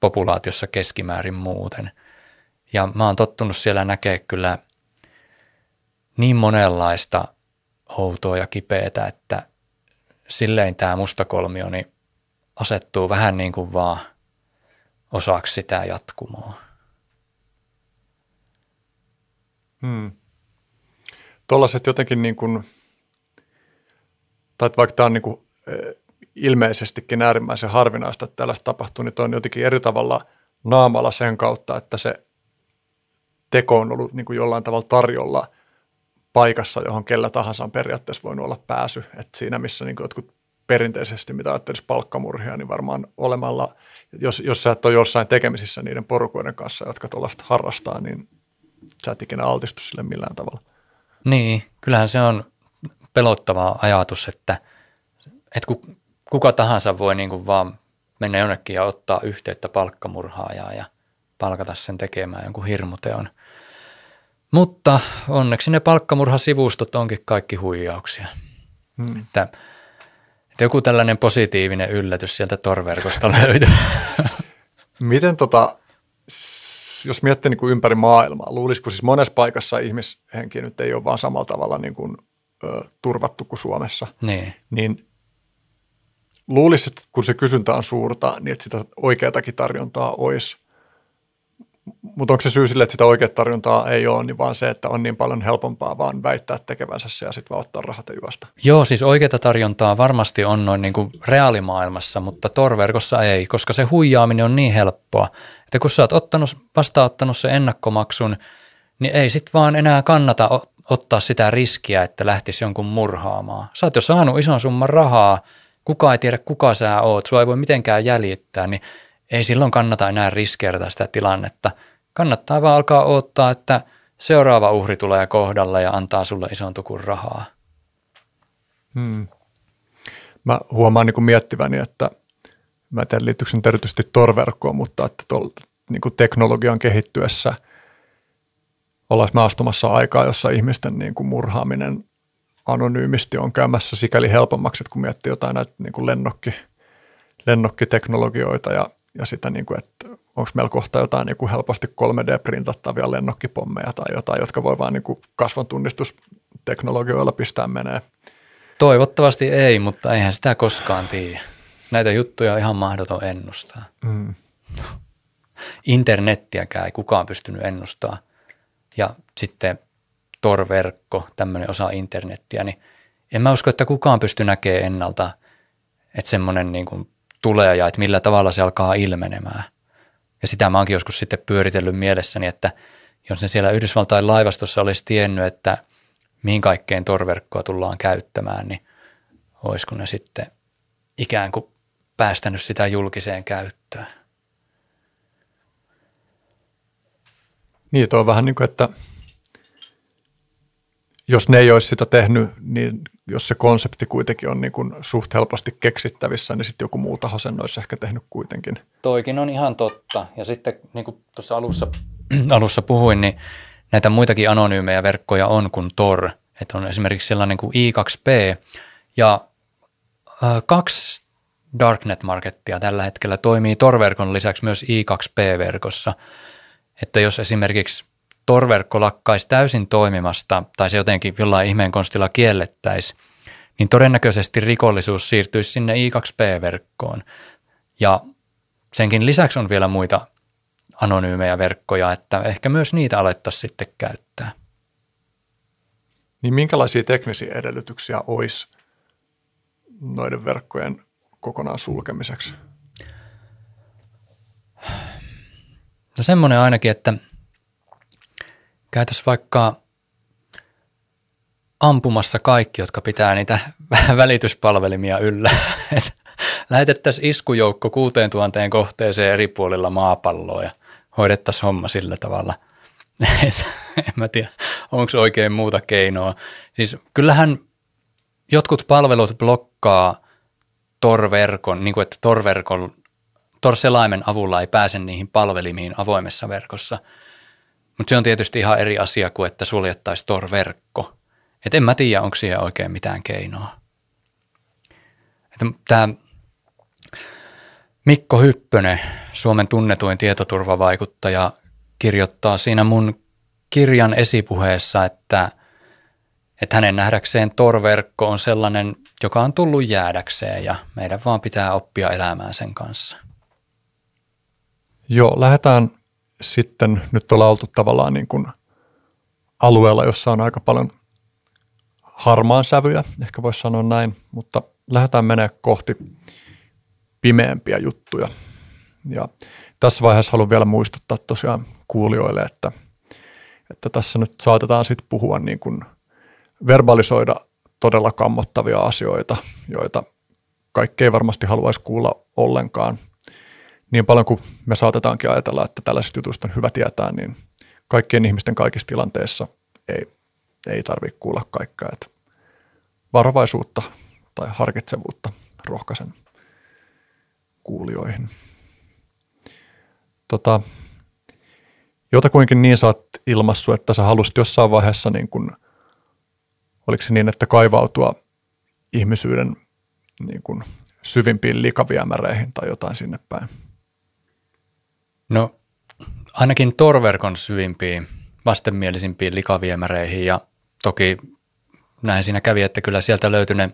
populaatiossa keskimäärin muuten. Ja mä oon tottunut siellä näkee kyllä niin monenlaista outoa ja kipeätä, että silleen tämä mustakolmio niin asettuu vähän niin kuin vaan osaksi sitä jatkumoa. Hmm tuollaiset jotenkin niin kuin, tai vaikka tämä on niin kuin, ilmeisestikin äärimmäisen harvinaista, että tällaista tapahtuu, niin on jotenkin eri tavalla naamalla sen kautta, että se teko on ollut niin kuin jollain tavalla tarjolla paikassa, johon kellä tahansa on periaatteessa voinut olla pääsy. Että siinä, missä niin kuin jotkut perinteisesti, mitä ajattelisi palkkamurhia, niin varmaan olemalla, jos, jos sä et ole jossain tekemisissä niiden porukoiden kanssa, jotka tuollaista harrastaa, niin sä et ikinä altistu sille millään tavalla. Niin, kyllähän se on pelottava ajatus, että, että kuka tahansa voi niin kuin vaan mennä jonnekin ja ottaa yhteyttä palkkamurhaajaa ja palkata sen tekemään jonkun hirmuteon. Mutta onneksi ne palkkamurhasivustot onkin kaikki huijauksia. Hmm. Että, että joku tällainen positiivinen yllätys sieltä torverkosta löytyy. Miten tota, jos miettii niin kuin ympäri maailmaa, luulisiko siis monessa paikassa ihmishenki nyt ei ole vaan samalla tavalla niin kuin, ö, turvattu kuin Suomessa, niin, niin luulisit, että kun se kysyntä on suurta, niin että sitä oikeatakin tarjontaa olisi. Mutta onko se syy sille, että sitä oikeat tarjontaa ei ole, niin vaan se, että on niin paljon helpompaa vaan väittää tekevänsä se ja sitten vaan ottaa rahat juosta? Joo, siis oikeata tarjontaa varmasti on noin niin kuin reaalimaailmassa, mutta torverkossa ei, koska se huijaaminen on niin helppoa, että kun sä oot ottanut, vastaanottanut sen ennakkomaksun, niin ei sit vaan enää kannata ottaa sitä riskiä, että lähtisi jonkun murhaamaan. Sä oot jo saanut ison summan rahaa, kuka ei tiedä kuka sä oot, sua ei voi mitenkään jäljittää, niin ei silloin kannata enää riskeerata sitä tilannetta. Kannattaa vaan alkaa odottaa, että seuraava uhri tulee kohdalle ja antaa sulle ison tukun rahaa. Hmm. Mä huomaan niin miettiväni, että mä en tiedä liittyykö se erityisesti torverkkoon, mutta että tol, niin kuin teknologian kehittyessä ollaan me astumassa aikaa, jossa ihmisten niin kuin murhaaminen anonyymisti on käymässä sikäli helpommaksi, että kun miettii jotain näitä niin kuin lennokki, lennokkiteknologioita ja, ja sitä, niin kuin, että onko meillä kohta jotain niin kuin helposti 3D-printattavia lennokkipommeja tai jotain, jotka voi vaan niin kuin kasvon tunnistusteknologioilla pistää menee. Toivottavasti ei, mutta eihän sitä koskaan tiedä. Näitä juttuja on ihan mahdoton ennustaa. Mm. Internettiäkään ei kukaan pystynyt ennustaa. Ja sitten Tor-verkko, tämmöinen osa internettiä, niin en mä usko, että kukaan pystyy näkemään ennalta, että semmoinen niin kuin tulee ja että millä tavalla se alkaa ilmenemään. Ja sitä mä oonkin joskus sitten pyöritellyt mielessäni, että jos ne siellä Yhdysvaltain laivastossa olisi tiennyt, että mihin kaikkeen torverkkoa tullaan käyttämään, niin olisiko ne sitten ikään kuin päästänyt sitä julkiseen käyttöön. Niin, tuo on vähän niin kuin, että jos ne ei olisi sitä tehnyt, niin jos se konsepti kuitenkin on niin kuin suht helposti keksittävissä, niin sitten joku muu taho sen olisi ehkä tehnyt kuitenkin. Toikin on ihan totta. Ja sitten niin kuin tuossa alussa, alussa puhuin, niin näitä muitakin anonyymejä verkkoja on kuin Tor. Että on esimerkiksi sellainen kuin i2p ja äh, kaksi Darknet-markettia tällä hetkellä toimii Tor-verkon lisäksi myös i2p-verkossa. Että jos esimerkiksi torverkko lakkaisi täysin toimimasta tai se jotenkin jollain ihmeen konstilla kiellettäisi, niin todennäköisesti rikollisuus siirtyisi sinne I2P-verkkoon. Ja senkin lisäksi on vielä muita anonyymejä verkkoja, että ehkä myös niitä alettaisiin sitten käyttää. Niin minkälaisia teknisiä edellytyksiä olisi noiden verkkojen kokonaan sulkemiseksi? No semmoinen ainakin, että – käytäisiin vaikka ampumassa kaikki, jotka pitää niitä välityspalvelimia yllä. lähetettäisiin iskujoukko 6000 kohteeseen eri puolilla maapalloa ja hoidettaisiin homma sillä tavalla. en mä tiedä, onko oikein muuta keinoa. Siis kyllähän jotkut palvelut blokkaa torverkon, niin kuin että torverkon, torselaimen avulla ei pääse niihin palvelimiin avoimessa verkossa – mutta se on tietysti ihan eri asia kuin, että suljettaisiin Tor-verkko. Et en mä tiedä, onko siihen oikein mitään keinoa. Tämä Mikko Hyppönen, Suomen tunnetuin tietoturvavaikuttaja, kirjoittaa siinä mun kirjan esipuheessa, että, että hänen nähdäkseen Tor-verkko on sellainen, joka on tullut jäädäkseen ja meidän vaan pitää oppia elämään sen kanssa. Joo, lähdetään sitten nyt ollaan oltu tavallaan niin kuin alueella, jossa on aika paljon harmaan sävyjä, ehkä voisi sanoa näin, mutta lähdetään menee kohti pimeämpiä juttuja. Ja tässä vaiheessa haluan vielä muistuttaa tosiaan kuulijoille, että, että tässä nyt saatetaan sitten puhua niin kuin verbalisoida todella kammottavia asioita, joita kaikki ei varmasti haluaisi kuulla ollenkaan – niin paljon kuin me saatetaankin ajatella, että tällaisista jutuista on hyvä tietää, niin kaikkien ihmisten kaikissa tilanteissa ei, ei tarvitse kuulla kaikkea. Että varovaisuutta tai harkitsevuutta rohkaisen kuulijoihin. Tota, jotakuinkin niin sä oot ilmassu, että sä halusit jossain vaiheessa, niin kun, oliko se niin, että kaivautua ihmisyyden niin kun, syvimpiin likaviemäreihin tai jotain sinne päin? No ainakin torverkon syvimpiin, vastenmielisimpiin likaviemäreihin ja toki näin siinä kävi, että kyllä sieltä löytyi ne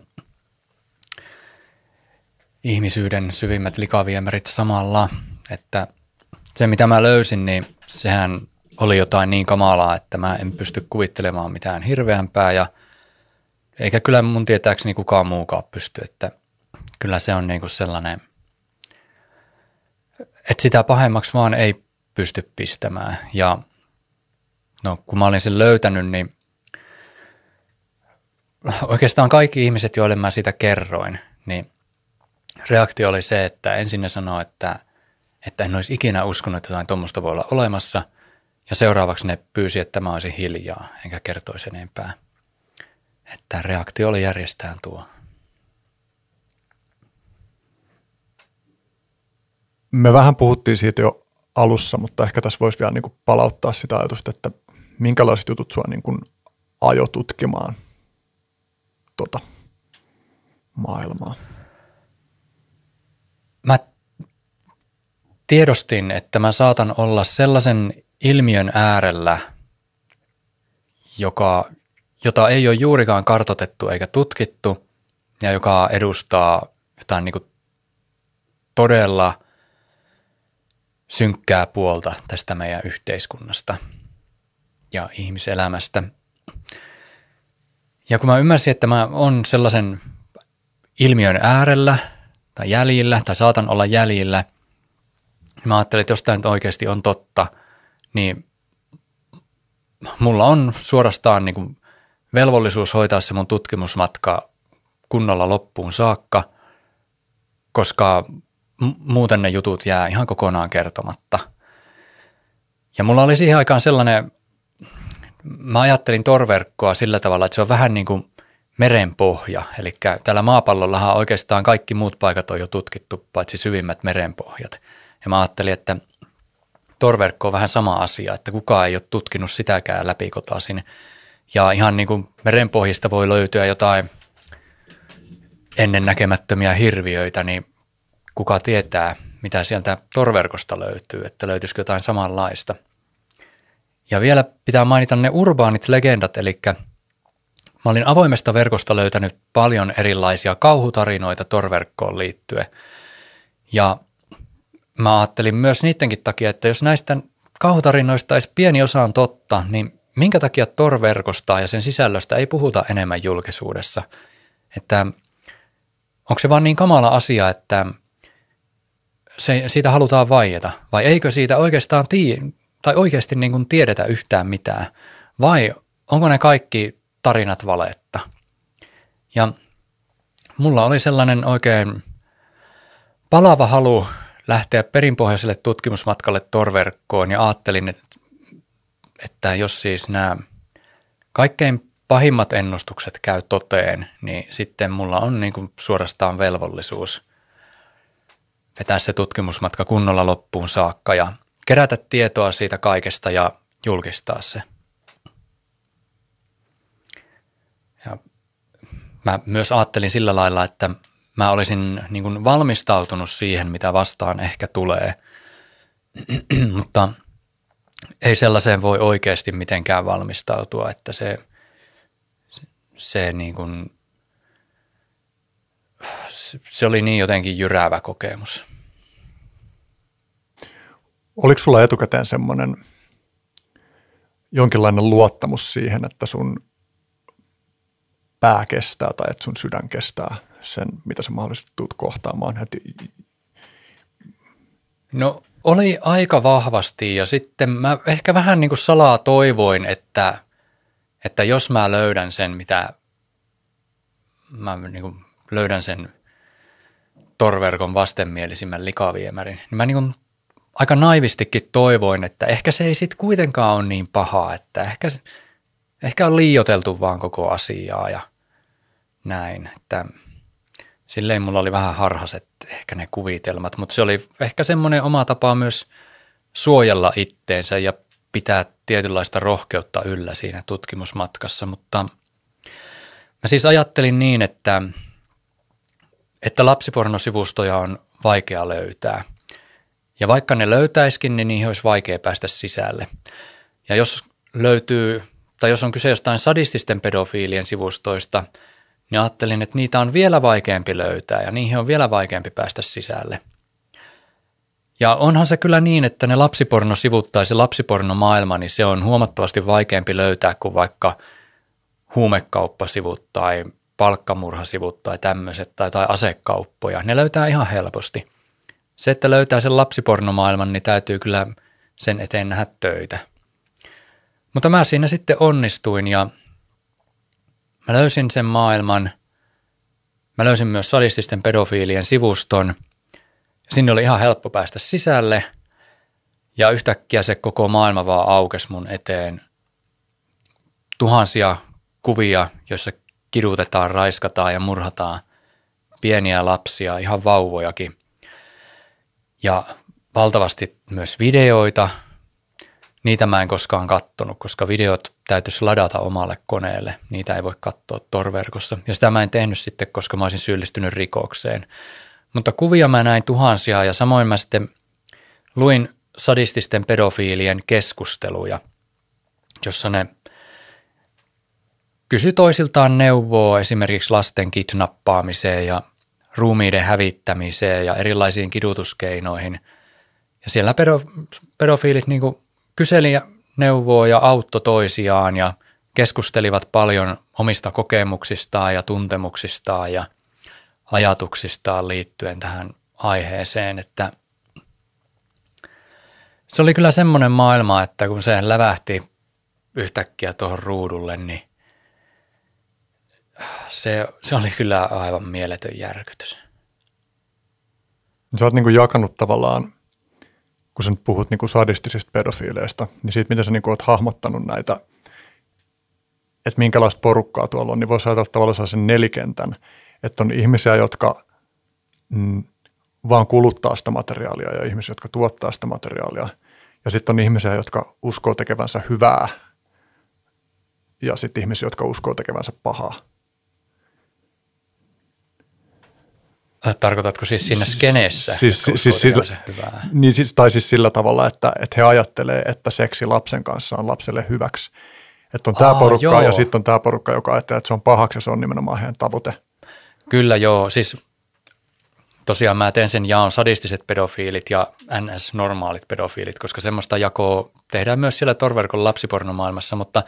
ihmisyyden syvimmät likaviemärit samalla, että se mitä mä löysin, niin sehän oli jotain niin kamalaa, että mä en pysty kuvittelemaan mitään hirveämpää ja eikä kyllä mun tietääkseni kukaan muukaan pysty, että kyllä se on niin kuin sellainen – että sitä pahemmaksi vaan ei pysty pistämään. Ja No kun mä olin sen löytänyt, niin oikeastaan kaikki ihmiset, joille mä sitä kerroin, niin reaktio oli se, että ensin ne sanoi, että, että en olisi ikinä uskonut, että jotain tuommoista voi olla olemassa. Ja seuraavaksi ne pyysi, että mä olisin hiljaa, enkä kertoisi enempää. Että reaktio oli järjestään tuo. Me vähän puhuttiin siitä jo alussa, mutta ehkä tässä voisi vielä niin kuin palauttaa sitä ajatusta, että minkälaiset jutut sua niin kuin ajo tutkimaan tota maailmaa? Mä tiedostin, että mä saatan olla sellaisen ilmiön äärellä, joka, jota ei ole juurikaan kartotettu eikä tutkittu ja joka edustaa jotain niin todella synkkää puolta tästä meidän yhteiskunnasta ja ihmiselämästä. Ja kun mä ymmärsin, että mä on sellaisen ilmiön äärellä tai jäljillä tai saatan olla jäljillä, niin mä ajattelin, että jos tämä nyt oikeasti on totta, niin mulla on suorastaan niin kuin velvollisuus hoitaa se mun tutkimusmatka kunnolla loppuun saakka, koska muuten ne jutut jää ihan kokonaan kertomatta. Ja mulla oli siihen aikaan sellainen, mä ajattelin torverkkoa sillä tavalla, että se on vähän niin kuin merenpohja. Eli täällä maapallollahan oikeastaan kaikki muut paikat on jo tutkittu, paitsi syvimmät merenpohjat. Ja mä ajattelin, että torverkko on vähän sama asia, että kukaan ei ole tutkinut sitäkään läpikotaisin. Ja ihan niin kuin merenpohjista voi löytyä jotain ennennäkemättömiä hirviöitä, niin kuka tietää, mitä sieltä torverkosta löytyy, että löytyisikö jotain samanlaista. Ja vielä pitää mainita ne urbaanit legendat, eli mä olin avoimesta verkosta löytänyt paljon erilaisia kauhutarinoita torverkkoon liittyen. Ja mä ajattelin myös niidenkin takia, että jos näistä kauhutarinoista edes pieni osa on totta, niin minkä takia torverkosta ja sen sisällöstä ei puhuta enemmän julkisuudessa? Että onko se vaan niin kamala asia, että se, siitä halutaan vaieta, vai eikö siitä oikeastaan tii, tai oikeasti niin kuin tiedetä yhtään mitään, vai onko ne kaikki tarinat valetta? Ja mulla oli sellainen oikein palava halu lähteä perinpohjaiselle tutkimusmatkalle torverkkoon ja ajattelin, että jos siis nämä kaikkein pahimmat ennustukset käy toteen, niin sitten mulla on niin kuin suorastaan velvollisuus – vetää se tutkimusmatka kunnolla loppuun saakka ja kerätä tietoa siitä kaikesta ja julkistaa se. Ja mä myös ajattelin sillä lailla, että mä olisin niin kuin valmistautunut siihen, mitä vastaan ehkä tulee, mutta ei sellaiseen voi oikeasti mitenkään valmistautua, että se, se niin kuin se oli niin jotenkin jyräävä kokemus. Oliko sulla etukäteen semmoinen jonkinlainen luottamus siihen, että sun pää kestää tai että sun sydän kestää sen, mitä sä mahdollisesti tulet kohtaamaan heti? No oli aika vahvasti ja sitten mä ehkä vähän niin kuin salaa toivoin, että, että jos mä löydän sen, mitä mä niin kuin löydän sen torverkon vastenmielisimmän likaviemärin, niin mä niin aika naivistikin toivoin, että ehkä se ei sitten kuitenkaan ole niin pahaa, että ehkä, ehkä on liioteltu vaan koko asiaa ja näin. Että silleen mulla oli vähän harhaset ehkä ne kuvitelmat, mutta se oli ehkä semmoinen oma tapa myös suojella itteensä ja pitää tietynlaista rohkeutta yllä siinä tutkimusmatkassa, mutta mä siis ajattelin niin, että – että lapsipornosivustoja on vaikea löytää. Ja vaikka ne löytäiskin, niin niihin olisi vaikea päästä sisälle. Ja jos löytyy, tai jos on kyse jostain sadististen pedofiilien sivustoista, niin ajattelin, että niitä on vielä vaikeampi löytää ja niihin on vielä vaikeampi päästä sisälle. Ja onhan se kyllä niin, että ne lapsipornosivut tai se lapsipornomaailma, niin se on huomattavasti vaikeampi löytää kuin vaikka huumekauppasivut tai palkkamurhasivut tai tämmöiset tai, tai asekauppoja, ne löytää ihan helposti. Se, että löytää sen lapsipornomaailman, niin täytyy kyllä sen eteen nähdä töitä. Mutta mä siinä sitten onnistuin ja mä löysin sen maailman. Mä löysin myös sadististen pedofiilien sivuston. Sinne oli ihan helppo päästä sisälle ja yhtäkkiä se koko maailma vaan aukesi mun eteen. Tuhansia kuvia, joissa kidutetaan, raiskataan ja murhataan pieniä lapsia, ihan vauvojakin. Ja valtavasti myös videoita. Niitä mä en koskaan kattonut, koska videot täytyisi ladata omalle koneelle. Niitä ei voi katsoa torverkossa. Ja sitä mä en tehnyt sitten, koska mä olisin syyllistynyt rikokseen. Mutta kuvia mä näin tuhansia ja samoin mä sitten luin sadististen pedofiilien keskusteluja, jossa ne kysy toisiltaan neuvoa esimerkiksi lasten kidnappaamiseen ja ruumiiden hävittämiseen ja erilaisiin kidutuskeinoihin. Ja siellä pedo, pedofiilit niin kyseli neuvoa ja autto toisiaan ja keskustelivat paljon omista kokemuksistaan ja tuntemuksistaan ja ajatuksistaan liittyen tähän aiheeseen, että se oli kyllä semmoinen maailma, että kun se lävähti yhtäkkiä tuohon ruudulle, niin se, se oli kyllä aivan mieletön järkytys. Sä oot niin kuin jakanut tavallaan, kun sä nyt puhut niin kuin sadistisista pedofiileista, niin siitä, miten sä niin kuin oot hahmottanut näitä, että minkälaista porukkaa tuolla on, niin voisi ajatella tavallaan sen nelikentän, että on ihmisiä, jotka mm, vaan kuluttaa sitä materiaalia ja ihmisiä, jotka tuottaa sitä materiaalia. Ja sitten on ihmisiä, jotka uskoo tekevänsä hyvää ja sitten ihmisiä, jotka uskoo tekevänsä pahaa. Tarkoitatko siis siinä skeneessä, siis, siis, sillä, hyvää? Niin siis, tai siis sillä tavalla, että, että he ajattelee, että seksi lapsen kanssa on lapselle hyväksi. Että on tämä porukka joo. ja sitten on tämä porukka, joka ajattelee, että se on pahaksi ja se on nimenomaan heidän tavoite. Kyllä joo, siis tosiaan mä teen sen jaon sadistiset pedofiilit ja NS-normaalit pedofiilit, koska semmoista jakoa tehdään myös siellä torverkon lapsipornomaailmassa, mutta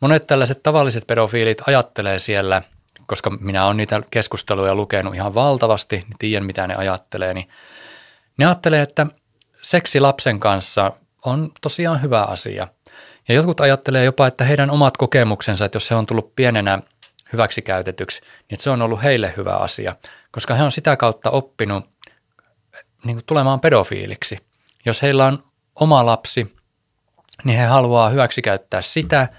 monet tällaiset tavalliset pedofiilit ajattelee siellä – koska minä olen niitä keskusteluja lukenut ihan valtavasti, niin tiedän mitä ne ajattelee, niin ne ajattelee, että seksi lapsen kanssa on tosiaan hyvä asia. Ja jotkut ajattelee jopa, että heidän omat kokemuksensa, että jos he on tullut pienenä hyväksikäytetyksi, niin se on ollut heille hyvä asia, koska he on sitä kautta oppinut niin kuin tulemaan pedofiiliksi. Jos heillä on oma lapsi, niin he haluaa hyväksikäyttää sitä –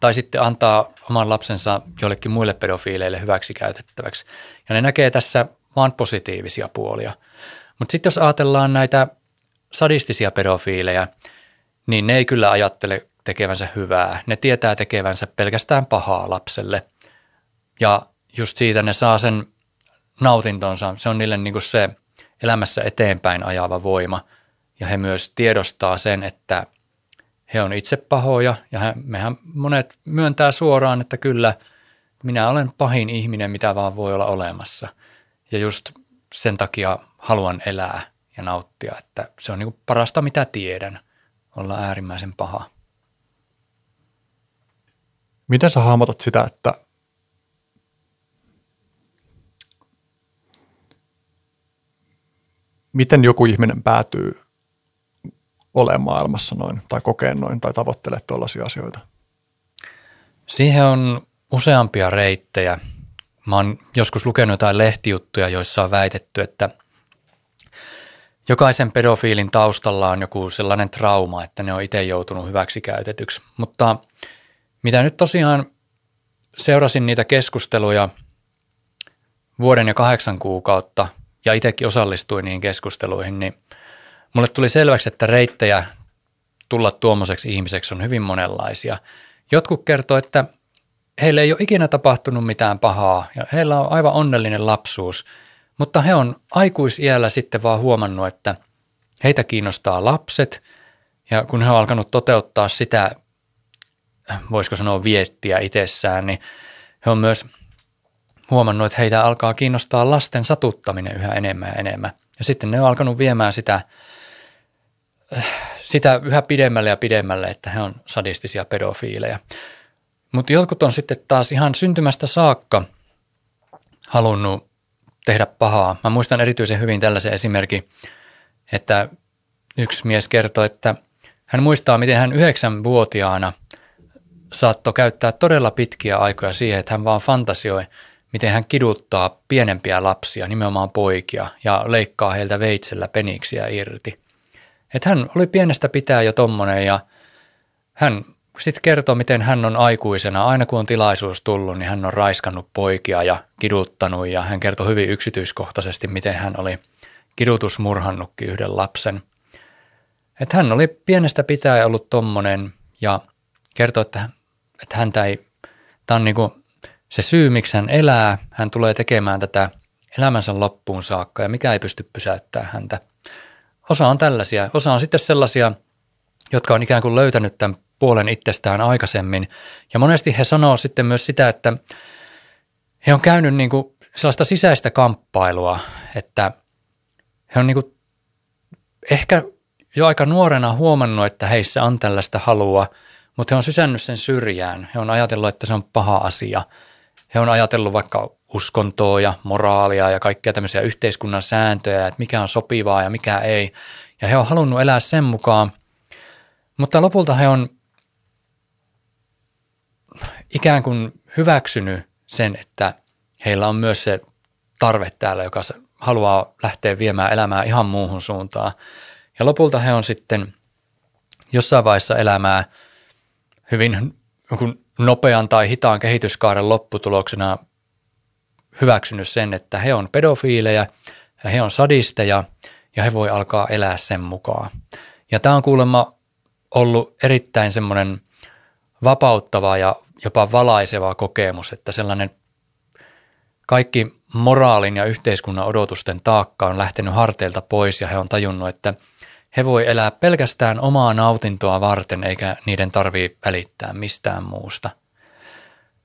tai sitten antaa oman lapsensa jollekin muille pedofiileille hyväksi käytettäväksi. Ja ne näkee tässä vain positiivisia puolia. Mutta sitten jos ajatellaan näitä sadistisia pedofiileja, niin ne ei kyllä ajattele tekevänsä hyvää. Ne tietää tekevänsä pelkästään pahaa lapselle. Ja just siitä ne saa sen nautintonsa. Se on niille niin kuin se elämässä eteenpäin ajava voima. Ja he myös tiedostaa sen, että – he on itse pahoja ja he, mehän monet myöntää suoraan, että kyllä minä olen pahin ihminen, mitä vaan voi olla olemassa. Ja just sen takia haluan elää ja nauttia, että se on niin parasta mitä tiedän, olla äärimmäisen paha. Miten sä hahmotat sitä, että miten joku ihminen päätyy ole maailmassa noin, tai kokee noin, tai tavoittele tuollaisia asioita? Siihen on useampia reittejä. Mä oon joskus lukenut jotain lehtijuttuja, joissa on väitetty, että jokaisen pedofiilin taustalla on joku sellainen trauma, että ne on itse joutunut hyväksikäytetyksi. Mutta mitä nyt tosiaan seurasin niitä keskusteluja vuoden ja kahdeksan kuukautta ja itsekin osallistuin niihin keskusteluihin, niin – Mulle tuli selväksi, että reittejä tulla tuommoiseksi ihmiseksi on hyvin monenlaisia. Jotkut kertoo, että heille ei ole ikinä tapahtunut mitään pahaa ja heillä on aivan onnellinen lapsuus, mutta he on aikuisiällä sitten vaan huomannut, että heitä kiinnostaa lapset ja kun he on alkanut toteuttaa sitä, voisiko sanoa viettiä itsessään, niin he on myös huomannut, että heitä alkaa kiinnostaa lasten satuttaminen yhä enemmän ja enemmän. Ja sitten ne on alkanut viemään sitä sitä yhä pidemmälle ja pidemmälle, että he on sadistisia pedofiileja. Mutta jotkut on sitten taas ihan syntymästä saakka halunnut tehdä pahaa. Mä muistan erityisen hyvin tällaisen esimerkin, että yksi mies kertoi, että hän muistaa, miten hän yhdeksänvuotiaana saattoi käyttää todella pitkiä aikoja siihen, että hän vaan fantasioi, miten hän kiduttaa pienempiä lapsia, nimenomaan poikia, ja leikkaa heiltä veitsellä peniksiä irti. Että hän oli pienestä pitää jo tommonen, ja hän sitten kertoo, miten hän on aikuisena, aina kun on tilaisuus tullut, niin hän on raiskannut poikia ja kiduttanut, ja hän kertoo hyvin yksityiskohtaisesti, miten hän oli kidutusmurhannutkin yhden lapsen. Että hän oli pienestä pitää ollut tommonen, ja kertoo, että, että häntä ei, tämä on niinku se syy, miksi hän elää, hän tulee tekemään tätä elämänsä loppuun saakka ja mikä ei pysty pysäyttämään häntä. Osa on tällaisia, osa on sitten sellaisia, jotka on ikään kuin löytänyt tämän puolen itsestään aikaisemmin. Ja monesti he sanoo sitten myös sitä, että he on käynyt niin kuin sellaista sisäistä kamppailua, että he on niin kuin ehkä jo aika nuorena huomannut, että heissä on tällaista halua, mutta he on sysännyt sen syrjään. He on ajatellut, että se on paha asia – he on ajatellut vaikka uskontoa ja moraalia ja kaikkia tämmöisiä yhteiskunnan sääntöjä, että mikä on sopivaa ja mikä ei. Ja he on halunnut elää sen mukaan, mutta lopulta he on ikään kuin hyväksynyt sen, että heillä on myös se tarve täällä, joka haluaa lähteä viemään elämää ihan muuhun suuntaan. Ja lopulta he on sitten jossain vaiheessa elämää hyvin nopean tai hitaan kehityskaaren lopputuloksena hyväksynyt sen, että he on pedofiileja ja he on sadisteja ja he voi alkaa elää sen mukaan. Ja tämä on kuulemma ollut erittäin semmoinen vapauttava ja jopa valaiseva kokemus, että sellainen kaikki moraalin ja yhteiskunnan odotusten taakka on lähtenyt harteilta pois ja he on tajunnut, että – he voi elää pelkästään omaa nautintoa varten, eikä niiden tarvii välittää mistään muusta.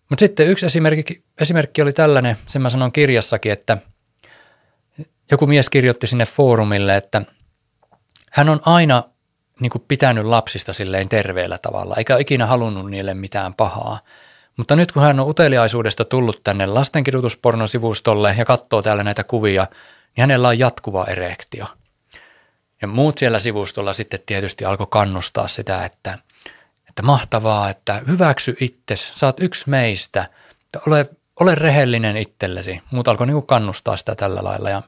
Mutta sitten yksi esimerkki, esimerkki oli tällainen, sen mä sanon kirjassakin, että joku mies kirjoitti sinne foorumille, että hän on aina niin kuin pitänyt lapsista silleen terveellä tavalla, eikä ikinä halunnut niille mitään pahaa. Mutta nyt kun hän on uteliaisuudesta tullut tänne lastenkidutuspornosivustolle ja katsoo täällä näitä kuvia, niin hänellä on jatkuva erektio – ja muut siellä sivustolla sitten tietysti alkoi kannustaa sitä, että, että mahtavaa, että hyväksy itses, saat yksi meistä, että ole, ole rehellinen itsellesi. Muut alkoi niin kannustaa sitä tällä lailla ja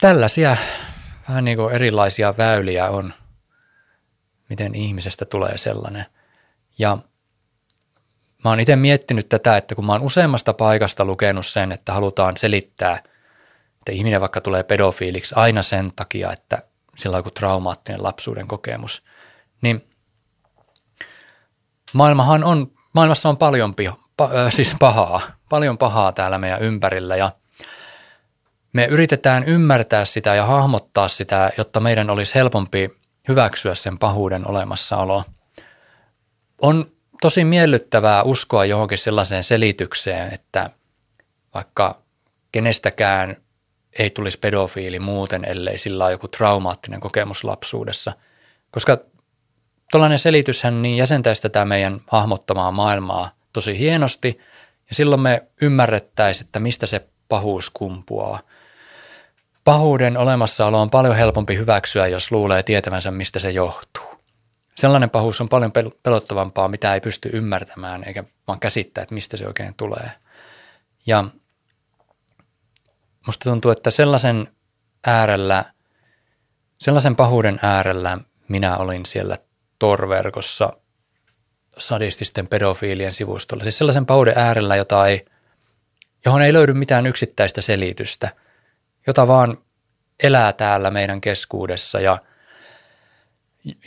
tällaisia vähän niin kuin erilaisia väyliä on, miten ihmisestä tulee sellainen. Ja mä oon itse miettinyt tätä, että kun mä oon useammasta paikasta lukenut sen, että halutaan selittää – että ihminen vaikka tulee pedofiiliksi aina sen takia, että sillä on joku traumaattinen lapsuuden kokemus, niin maailmahan on, maailmassa on paljon piho, pa, äh, siis pahaa, paljon pahaa täällä meidän ympärillä ja me yritetään ymmärtää sitä ja hahmottaa sitä, jotta meidän olisi helpompi hyväksyä sen pahuuden olemassaolo. On tosi miellyttävää uskoa johonkin sellaiseen selitykseen, että vaikka kenestäkään ei tulisi pedofiili muuten, ellei sillä ole joku traumaattinen kokemus lapsuudessa. Koska tuollainen selityshän niin jäsentäisi tätä meidän hahmottamaa maailmaa tosi hienosti, ja silloin me ymmärrettäisiin, että mistä se pahuus kumpuaa. Pahuuden olemassaolo on paljon helpompi hyväksyä, jos luulee tietävänsä, mistä se johtuu. Sellainen pahuus on paljon pelottavampaa, mitä ei pysty ymmärtämään, eikä vaan käsittää, että mistä se oikein tulee. Ja musta tuntuu, että sellaisen äärellä, sellaisen pahuuden äärellä minä olin siellä torverkossa sadististen pedofiilien sivustolla. Siis sellaisen pahuuden äärellä, jota ei, johon ei löydy mitään yksittäistä selitystä, jota vaan elää täällä meidän keskuudessa ja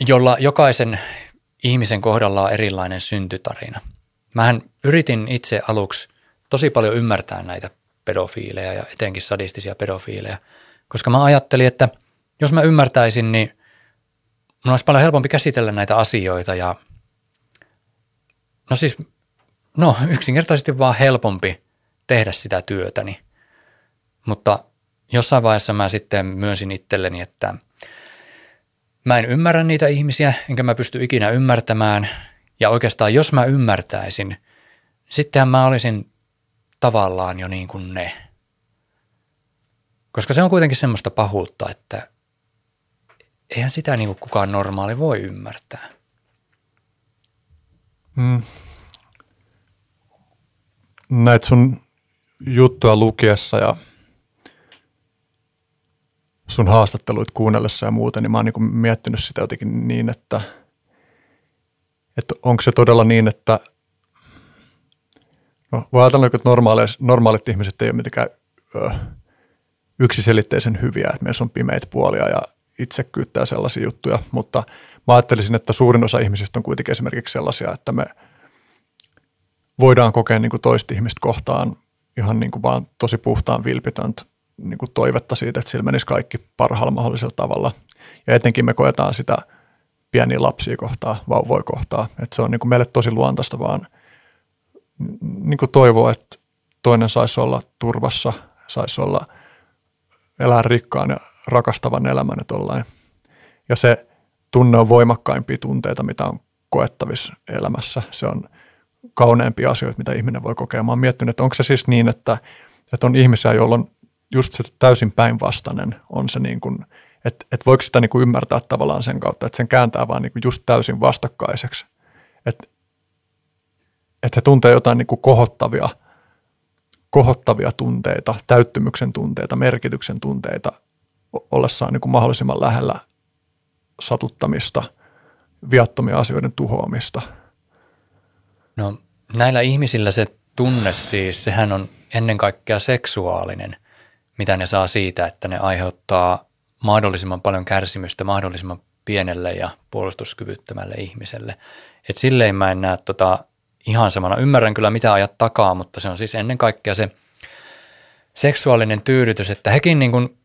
jolla jokaisen ihmisen kohdalla on erilainen syntytarina. Mähän yritin itse aluksi tosi paljon ymmärtää näitä pedofiileja ja etenkin sadistisia pedofiileja. Koska mä ajattelin, että jos mä ymmärtäisin, niin mun olisi paljon helpompi käsitellä näitä asioita ja no siis, no yksinkertaisesti vaan helpompi tehdä sitä työtäni. Mutta jossain vaiheessa mä sitten myönsin itselleni, että mä en ymmärrä niitä ihmisiä, enkä mä pysty ikinä ymmärtämään. Ja oikeastaan jos mä ymmärtäisin, sittenhän mä olisin tavallaan jo niin kuin ne. Koska se on kuitenkin semmoista pahuutta, että eihän sitä niin kuin kukaan normaali voi ymmärtää. Mm. Näitä sun juttuja lukiessa ja sun haastatteluit kuunnellessa ja muuten, niin mä oon niin miettinyt sitä jotenkin niin, että, että onko se todella niin, että no, voi ajatella, että normaalit, normaalit ihmiset ei ole mitenkään ö, yksiselitteisen hyviä, että meissä on pimeitä puolia ja itsekyyttä ja sellaisia juttuja, mutta mä ajattelisin, että suurin osa ihmisistä on kuitenkin esimerkiksi sellaisia, että me voidaan kokea niin kuin toista ihmistä kohtaan ihan niin kuin vaan tosi puhtaan vilpitöntä niin kuin toivetta siitä, että sillä menisi kaikki parhaalla mahdollisella tavalla. Ja etenkin me koetaan sitä pieniä lapsia kohtaa, vauvoja kohtaa. Että se on niin kuin meille tosi luontaista vaan niin kuin toivoa, että toinen saisi olla turvassa, saisi olla elää rikkaan ja rakastavan elämän ja tollain. Ja se tunne on voimakkaimpia tunteita, mitä on koettavissa elämässä. Se on kauneempia asioita, mitä ihminen voi kokea. Mä oon miettinyt, että onko se siis niin, että, että on ihmisiä, joilla on just se täysin päinvastainen on se niin kuin, että, että voiko sitä niin kuin ymmärtää tavallaan sen kautta, että sen kääntää vaan niin kuin just täysin vastakkaiseksi. Että, että he tuntee jotain niin kuin kohottavia, kohottavia tunteita, täyttymyksen tunteita, merkityksen tunteita ollessaan niin kuin mahdollisimman lähellä satuttamista, viattomia asioiden tuhoamista. No näillä ihmisillä se tunne siis, sehän on ennen kaikkea seksuaalinen – mitä ne saa siitä, että ne aiheuttaa mahdollisimman paljon kärsimystä mahdollisimman pienelle ja puolustuskyvyttömälle ihmiselle. Et silleen mä en näe tota ihan samana. Ymmärrän kyllä mitä ajat takaa, mutta se on siis ennen kaikkea se seksuaalinen tyydytys, että hekin niin kuin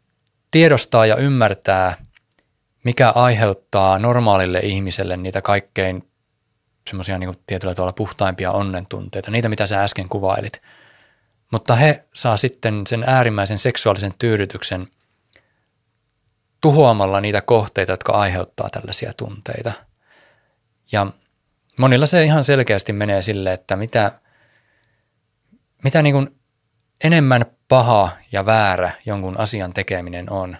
tiedostaa ja ymmärtää, mikä aiheuttaa normaalille ihmiselle niitä kaikkein semmoisia niin tietyllä tavalla puhtaimpia onnentunteita, niitä mitä sä äsken kuvailit – mutta he saa sitten sen äärimmäisen seksuaalisen tyydytyksen tuhoamalla niitä kohteita, jotka aiheuttaa tällaisia tunteita. Ja monilla se ihan selkeästi menee sille, että mitä, mitä niin kuin enemmän paha ja väärä jonkun asian tekeminen on,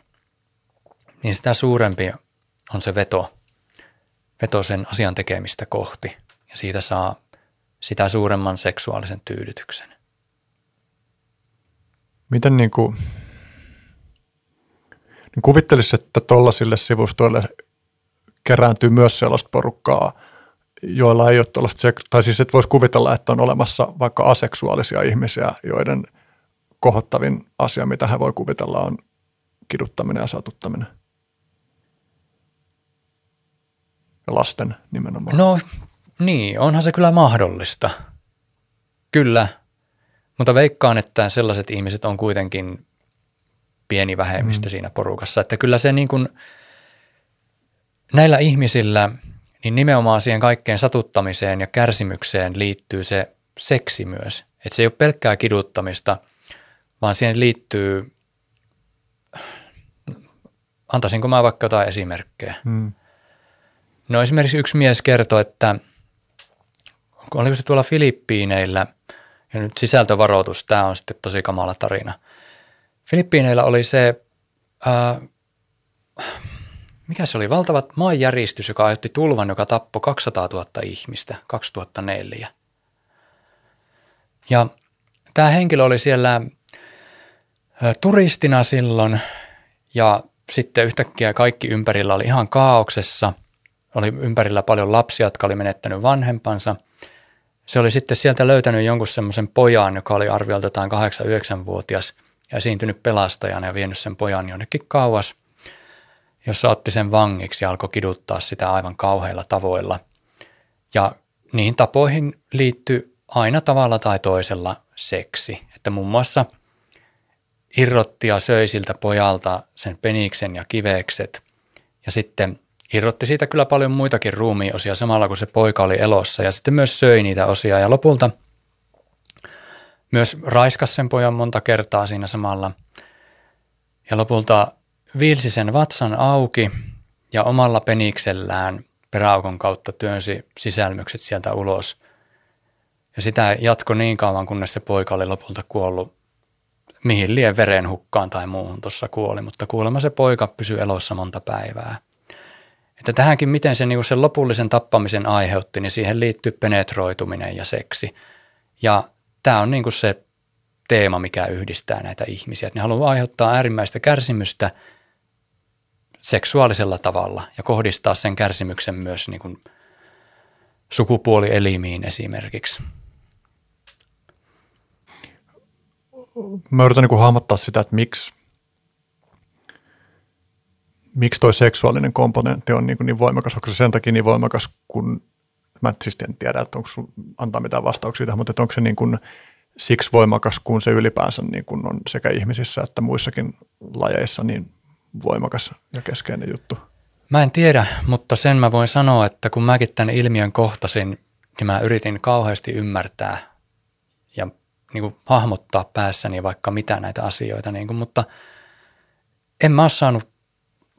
niin sitä suurempi on se veto, veto sen asian tekemistä kohti. Ja siitä saa sitä suuremman seksuaalisen tyydytyksen. Miten niin kuin, niin kuvittelisi, että tuollaisille sivustoille kerääntyy myös sellaista porukkaa, joilla ei ole tuollaista, tai siis et voisi kuvitella, että on olemassa vaikka aseksuaalisia ihmisiä, joiden kohottavin asia, mitä he voi kuvitella, on kiduttaminen ja satuttaminen. Ja lasten nimenomaan. No niin, onhan se kyllä mahdollista. Kyllä, mutta veikkaan, että sellaiset ihmiset on kuitenkin pieni vähemmistö mm. siinä porukassa. Että kyllä se niin kuin, näillä ihmisillä, niin nimenomaan siihen kaikkeen satuttamiseen ja kärsimykseen liittyy se seksi myös. Että se ei ole pelkkää kiduttamista, vaan siihen liittyy, antaisinko mä vaikka jotain esimerkkejä. Mm. No esimerkiksi yksi mies kertoi, että oliko se tuolla Filippiineillä – ja nyt sisältövaroitus, tämä on sitten tosi kamala tarina. Filippiineillä oli se, ää, mikä se oli, valtavat maanjäristys, joka aiheutti tulvan, joka tappoi 200 000 ihmistä 2004. Ja tämä henkilö oli siellä turistina silloin ja sitten yhtäkkiä kaikki ympärillä oli ihan kaauksessa. Oli ympärillä paljon lapsia, jotka oli menettänyt vanhempansa – se oli sitten sieltä löytänyt jonkun semmoisen pojan, joka oli arviolta jotain 8-9-vuotias ja esiintynyt pelastajana ja vienyt sen pojan jonnekin kauas, jossa otti sen vangiksi ja alkoi kiduttaa sitä aivan kauheilla tavoilla. Ja niihin tapoihin liittyi aina tavalla tai toisella seksi, että muun muassa irrotti ja söi siltä pojalta sen peniksen ja kivekset. Ja sitten irrotti siitä kyllä paljon muitakin ruumiinosia samalla kun se poika oli elossa. Ja sitten myös söi niitä osia. Ja lopulta myös raiskas sen pojan monta kertaa siinä samalla. Ja lopulta viilsi sen vatsan auki ja omalla peniksellään peräaukon kautta työnsi sisälmykset sieltä ulos. Ja sitä jatko niin kauan, kunnes se poika oli lopulta kuollut mihin lie verenhukkaan tai muuhun tuossa kuoli, mutta kuulemma se poika pysyi elossa monta päivää. Että tähänkin, miten se, niin sen lopullisen tappamisen aiheutti, niin siihen liittyy penetroituminen ja seksi. Ja tämä on niin se teema, mikä yhdistää näitä ihmisiä. Että ne haluaa aiheuttaa äärimmäistä kärsimystä seksuaalisella tavalla ja kohdistaa sen kärsimyksen myös niin kuin sukupuolielimiin esimerkiksi. Mä yritän niin hahmottaa sitä, että miksi, miksi toi seksuaalinen komponentti on niin, niin voimakas. Onko se sen takia niin voimakas, kun mä siis en tiedä, että onko sun antaa mitään vastauksia tähän, mutta onko se niin kuin siksi voimakas, kun se ylipäänsä niin kuin on sekä ihmisissä että muissakin lajeissa niin voimakas ja keskeinen juttu? Mä en tiedä, mutta sen mä voin sanoa, että kun mäkin tämän ilmiön kohtasin, niin mä yritin kauheasti ymmärtää ja niin kuin hahmottaa päässäni vaikka mitä näitä asioita, niin kuin, mutta en mä ole saanut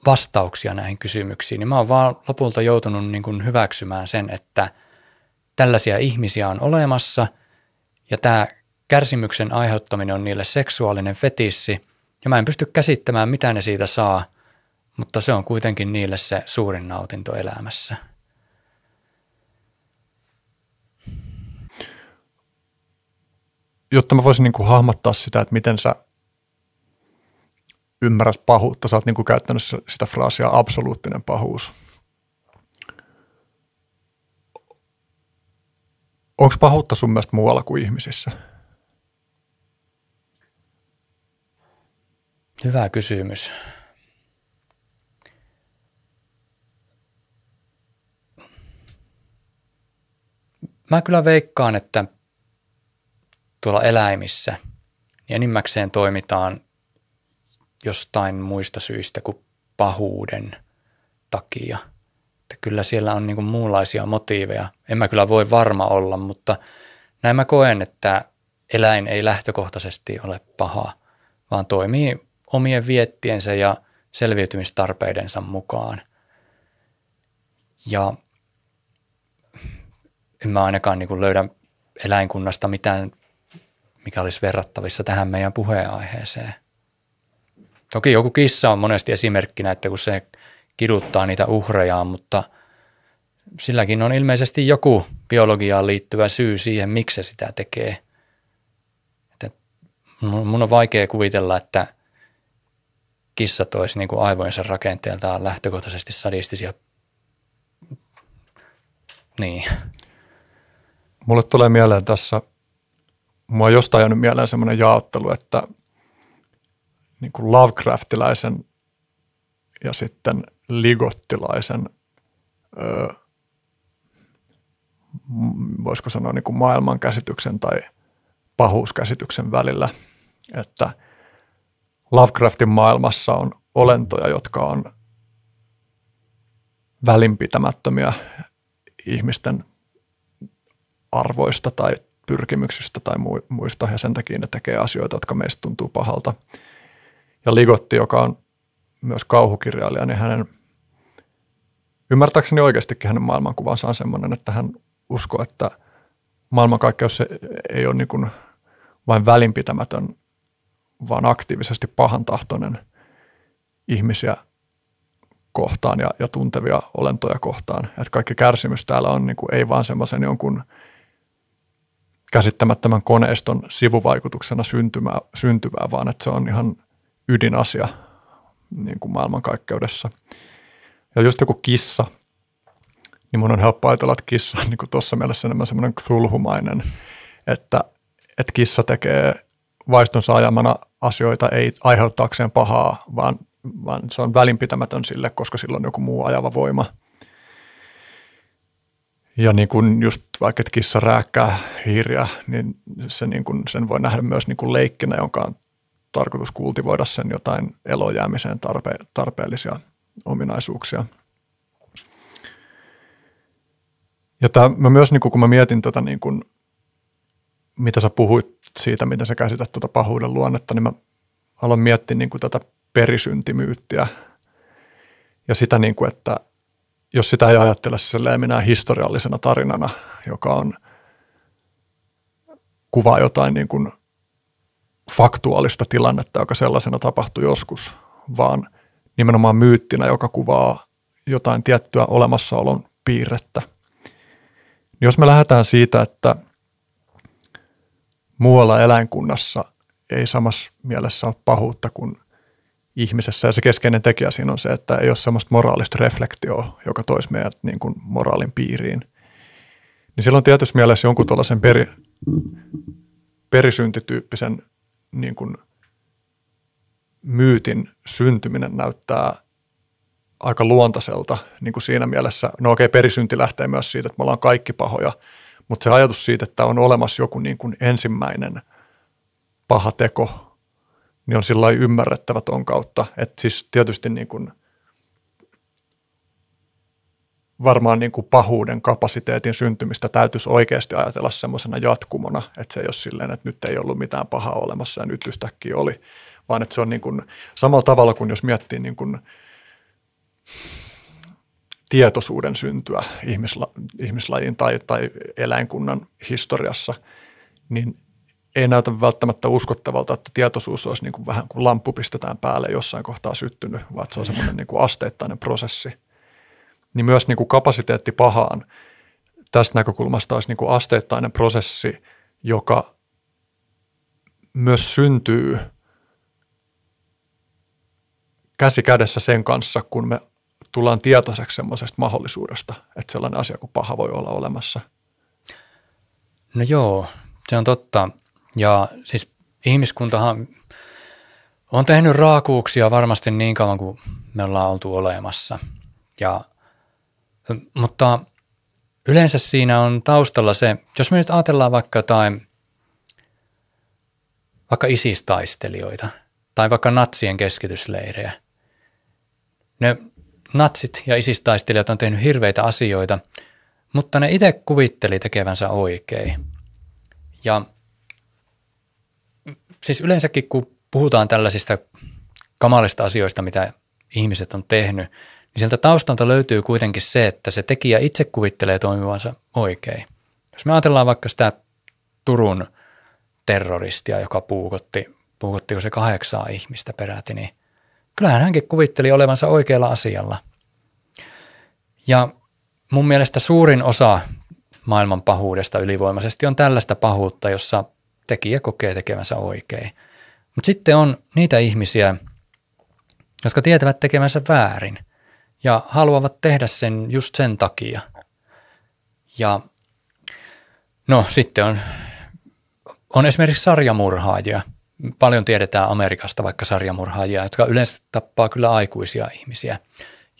vastauksia näihin kysymyksiin, niin mä oon vaan lopulta joutunut niin kuin hyväksymään sen, että tällaisia ihmisiä on olemassa ja tämä kärsimyksen aiheuttaminen on niille seksuaalinen fetissi ja mä en pysty käsittämään, mitä ne siitä saa, mutta se on kuitenkin niille se suurin nautinto elämässä. Jotta mä voisin niin kuin hahmottaa sitä, että miten sä ymmärrät pahuutta, sä oot niin kuin käyttänyt sitä fraasia absoluuttinen pahuus. Onko pahuutta sun mielestä muualla kuin ihmisissä? Hyvä kysymys. Mä kyllä veikkaan, että tuolla eläimissä niin enimmäkseen toimitaan jostain muista syistä kuin pahuuden takia. Että kyllä siellä on niin muunlaisia motiiveja. En mä kyllä voi varma olla, mutta näin mä koen, että eläin ei lähtökohtaisesti ole paha, vaan toimii omien viettiensä ja selviytymistarpeidensa mukaan. Ja en mä ainakaan niin löydä eläinkunnasta mitään, mikä olisi verrattavissa tähän meidän puheenaiheeseen. Toki joku kissa on monesti esimerkkinä, että kun se kiduttaa niitä uhrejaan, mutta silläkin on ilmeisesti joku biologiaan liittyvä syy siihen, miksi se sitä tekee. Että mun on vaikea kuvitella, että kissat olisi niin kuin aivojensa rakenteeltaan lähtökohtaisesti sadistisia. Niin. Mulle tulee mieleen tässä, mua jostain jäänyt mieleen semmoinen jaottelu, että niin kuin Lovecraftilaisen ja sitten ligottilaisen, öö, voisiko sanoa niin kuin maailmankäsityksen tai pahuuskäsityksen välillä, että – Lovecraftin maailmassa on olentoja, jotka on välinpitämättömiä ihmisten arvoista tai pyrkimyksistä tai muista, ja sen takia ne tekee asioita, jotka meistä tuntuu pahalta. Ja Ligotti, joka on myös kauhukirjailija, niin hänen, ymmärtääkseni oikeastikin hänen maailmankuvansa on sellainen, että hän uskoo, että maailmankaikkeus ei ole niin kuin vain välinpitämätön vaan aktiivisesti pahantahtoinen ihmisiä kohtaan ja, ja tuntevia olentoja kohtaan. Että kaikki kärsimys täällä on niin kuin, ei vaan semmoisen jonkun käsittämättömän koneiston sivuvaikutuksena syntymää, syntyvää, vaan että se on ihan ydinasia niin kuin maailmankaikkeudessa. Ja just joku kissa, niin mun on helppo ajatella, että kissa on niin tuossa mielessä enemmän semmoinen cthulhumainen, että, että kissa tekee vaistonsa ajamana asioita ei aiheuttaakseen pahaa, vaan, vaan se on välinpitämätön sille, koska sillä on joku muu ajava voima. Ja niin kuin just vaikka että kissa rääkkää hiiriä, niin, se niin kuin, sen voi nähdä myös niin kuin leikkinä, jonka on tarkoitus kultivoida sen jotain elojäämiseen tarpe- tarpeellisia ominaisuuksia. Ja tämä, mä myös, niin kuin, kun mä mietin tätä niin kuin mitä sä puhuit siitä, miten sä käsität tuota pahuuden luonnetta, niin mä aloin miettiä niin kuin tätä perisyntimyyttiä ja sitä, niin kuin, että jos sitä ei ajattele minä historiallisena tarinana, joka on kuvaa jotain niin kuin faktuaalista tilannetta, joka sellaisena tapahtui joskus, vaan nimenomaan myyttinä, joka kuvaa jotain tiettyä olemassaolon piirrettä. Jos me lähdetään siitä, että muualla eläinkunnassa ei samassa mielessä ole pahuutta kuin ihmisessä. Ja se keskeinen tekijä siinä on se, että ei ole sellaista moraalista reflektioa, joka toisi meidät niin kuin moraalin piiriin. Niin silloin tietysti mielessä jonkun tuollaisen peri, perisyntityyppisen niin kuin myytin syntyminen näyttää aika luontaiselta niin kuin siinä mielessä. No okei, perisynti lähtee myös siitä, että me ollaan kaikki pahoja, mutta se ajatus siitä, että on olemassa joku niin kuin ensimmäinen paha teko, niin on sillä ymmärrettävä ton kautta. Että siis tietysti niin kuin varmaan niin kuin pahuuden kapasiteetin syntymistä täytyisi oikeasti ajatella semmoisena jatkumona, että se ei ole silleen, että nyt ei ollut mitään pahaa olemassa ja nyt yhtäkkiä oli, vaan että se on niin kuin samalla tavalla kuin jos miettii niin kuin tietoisuuden syntyä ihmisla, ihmislajin tai, tai eläinkunnan historiassa, niin ei näytä välttämättä uskottavalta, että tietoisuus olisi niin kuin vähän kuin lamppu pistetään päälle jossain kohtaa syttynyt, vaan se on semmoinen niin kuin asteittainen prosessi. Niin myös niin kuin kapasiteetti pahaan tästä näkökulmasta olisi niin kuin asteittainen prosessi, joka myös syntyy käsi kädessä sen kanssa, kun me tullaan tietoiseksi semmoisesta mahdollisuudesta, että sellainen asia kuin paha voi olla olemassa. No joo, se on totta. Ja siis ihmiskuntahan on tehnyt raakuuksia varmasti niin kauan kuin me ollaan oltu olemassa. Ja, mutta yleensä siinä on taustalla se, jos me nyt ajatellaan vaikka jotain, vaikka isistaistelijoita tai vaikka natsien keskitysleirejä. Ne natsit ja isistaistelijat on tehnyt hirveitä asioita, mutta ne itse kuvitteli tekevänsä oikein. Ja siis yleensäkin kun puhutaan tällaisista kamalista asioista, mitä ihmiset on tehnyt, niin sieltä taustalta löytyy kuitenkin se, että se tekijä itse kuvittelee toimivansa oikein. Jos me ajatellaan vaikka sitä Turun terroristia, joka puukotti, puukottiko se kahdeksaa ihmistä peräti, niin kyllähän hänkin kuvitteli olevansa oikealla asialla. Ja mun mielestä suurin osa maailman pahuudesta ylivoimaisesti on tällaista pahuutta, jossa tekijä kokee tekemänsä oikein. Mutta sitten on niitä ihmisiä, jotka tietävät tekemänsä väärin ja haluavat tehdä sen just sen takia. Ja no sitten on, on esimerkiksi sarjamurhaajia. Paljon tiedetään Amerikasta vaikka sarjamurhaajia, jotka yleensä tappaa kyllä aikuisia ihmisiä.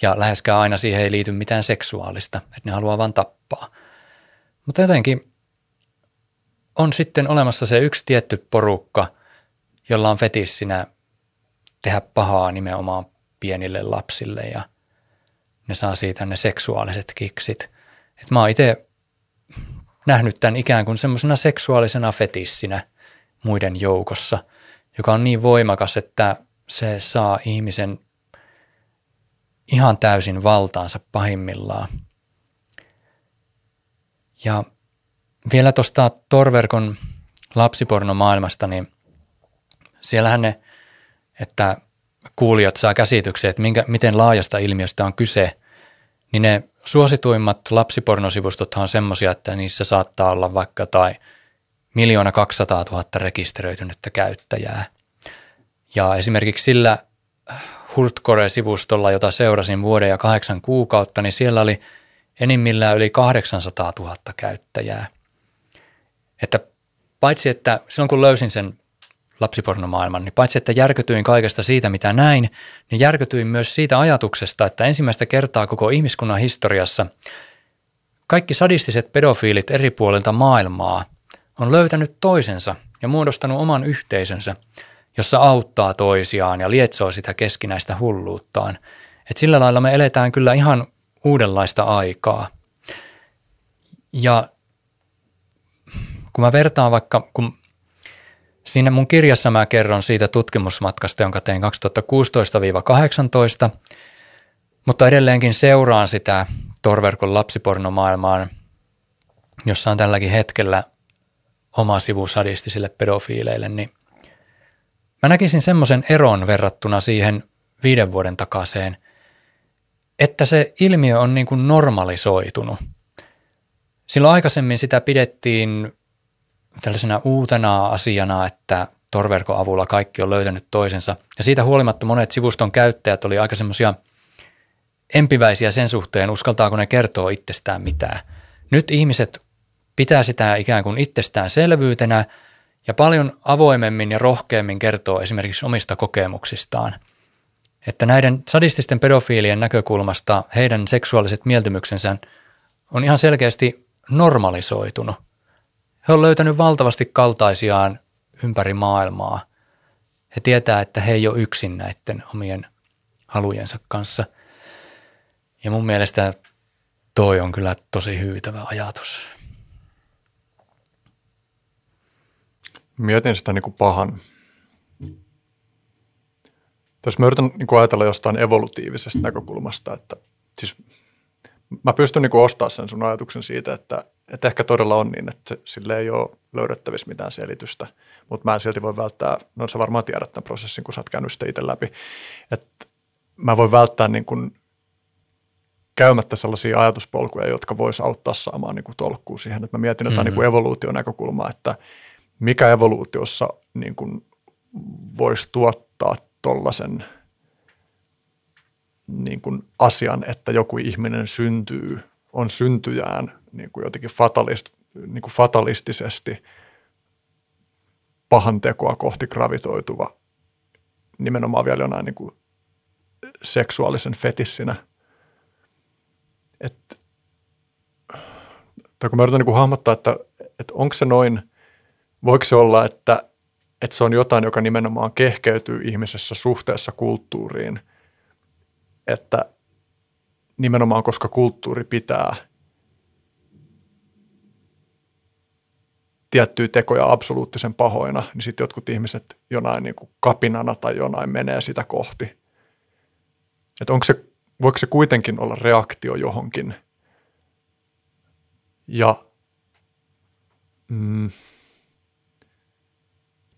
Ja läheskään aina siihen ei liity mitään seksuaalista, että ne haluaa vain tappaa. Mutta jotenkin on sitten olemassa se yksi tietty porukka, jolla on fetissinä tehdä pahaa nimenomaan pienille lapsille ja ne saa siitä ne seksuaaliset kiksit. Et mä oon itse nähnyt tämän ikään kuin semmoisena seksuaalisena fetissinä muiden joukossa, joka on niin voimakas, että se saa ihmisen ihan täysin valtaansa pahimmillaan. Ja vielä tuosta Torverkon lapsipornomaailmasta, niin siellähän ne, että kuulijat saa käsityksen, että minkä, miten laajasta ilmiöstä on kyse, niin ne suosituimmat lapsipornosivustot on semmoisia, että niissä saattaa olla vaikka tai miljoona 200 000 rekisteröitynyttä käyttäjää. Ja esimerkiksi sillä Hurtcore-sivustolla, jota seurasin vuoden ja kahdeksan kuukautta, niin siellä oli enimmillään yli 800 000 käyttäjää. Että paitsi, että silloin kun löysin sen lapsipornomaailman, niin paitsi, että järkytyin kaikesta siitä, mitä näin, niin järkytyin myös siitä ajatuksesta, että ensimmäistä kertaa koko ihmiskunnan historiassa kaikki sadistiset pedofiilit eri puolilta maailmaa on löytänyt toisensa ja muodostanut oman yhteisönsä, jossa auttaa toisiaan ja lietsoo sitä keskinäistä hulluuttaan. Et sillä lailla me eletään kyllä ihan uudenlaista aikaa. Ja kun mä vertaan vaikka, kun siinä mun kirjassa mä kerron siitä tutkimusmatkasta, jonka tein 2016-18, mutta edelleenkin seuraan sitä Torverkon lapsipornomaailmaan, jossa on tälläkin hetkellä oma sivu sadistisille pedofiileille, niin mä näkisin semmoisen eron verrattuna siihen viiden vuoden takaiseen, että se ilmiö on niin kuin normalisoitunut. Silloin aikaisemmin sitä pidettiin tällaisena uutena asiana, että torverkon avulla kaikki on löytänyt toisensa. Ja siitä huolimatta monet sivuston käyttäjät oli aika semmoisia empiväisiä sen suhteen, uskaltaako ne kertoa itsestään mitään. Nyt ihmiset pitää sitä ikään kuin itsestäänselvyytenä ja paljon avoimemmin ja rohkeammin kertoo esimerkiksi omista kokemuksistaan. Että näiden sadististen pedofiilien näkökulmasta heidän seksuaaliset mieltymyksensä on ihan selkeästi normalisoitunut. He on löytänyt valtavasti kaltaisiaan ympäri maailmaa. He tietää, että he ei ole yksin näiden omien halujensa kanssa. Ja mun mielestä toi on kyllä tosi hyytävä ajatus. Mietin sitä niin kuin pahan. Jos mä yritän niin kuin ajatella jostain evolutiivisesta näkökulmasta, että siis mä pystyn niin ostamaan sen sun ajatuksen siitä, että, että ehkä todella on niin, että sille ei ole löydettävissä mitään selitystä, mutta mä en silti voi välttää, no sä varmaan tiedät tämän prosessin, kun sä oot käynyt sitä itse läpi, että mä voin välttää niin kuin käymättä sellaisia ajatuspolkuja, jotka vois auttaa saamaan niin kuin tolkkua siihen, että mä mietin jotain mm-hmm. niin kuin evoluution näkökulmaa, että mikä evoluutiossa niin kuin voisi tuottaa tollaisen – niin kuin asian, että joku ihminen syntyy, on syntyjään niin kuin jotenkin fatalist, niin kuin fatalistisesti pahan tekoa kohti gravitoituva nimenomaan vielä jonain niin kuin seksuaalisen fetissinä. Et, tai kun mä yritän niin kuin hahmottaa, että, että onko se noin, voiko se olla, että, että se on jotain, joka nimenomaan kehkeytyy ihmisessä suhteessa kulttuuriin – että nimenomaan koska kulttuuri pitää tiettyjä tekoja absoluuttisen pahoina, niin sitten jotkut ihmiset jonain niin kuin kapinana tai jonain menee sitä kohti. Että onko se, voiko se kuitenkin olla reaktio johonkin? Ja mm,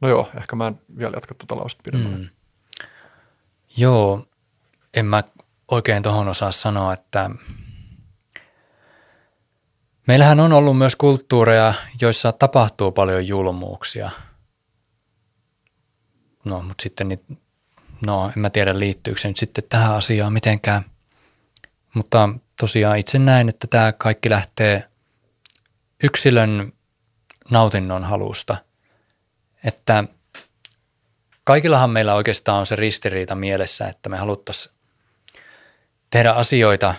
no joo, ehkä mä en vielä jatka tuota lausta pidemmälle. Mm. Joo, en mä oikein tuohon osaa sanoa, että meillähän on ollut myös kulttuureja, joissa tapahtuu paljon julmuuksia. No, mutta sitten niin, no, en mä tiedä liittyykö se nyt sitten tähän asiaan mitenkään. Mutta tosiaan itse näen, että tämä kaikki lähtee yksilön nautinnon halusta. Että kaikillahan meillä oikeastaan on se ristiriita mielessä, että me haluttaisiin tehdä asioita,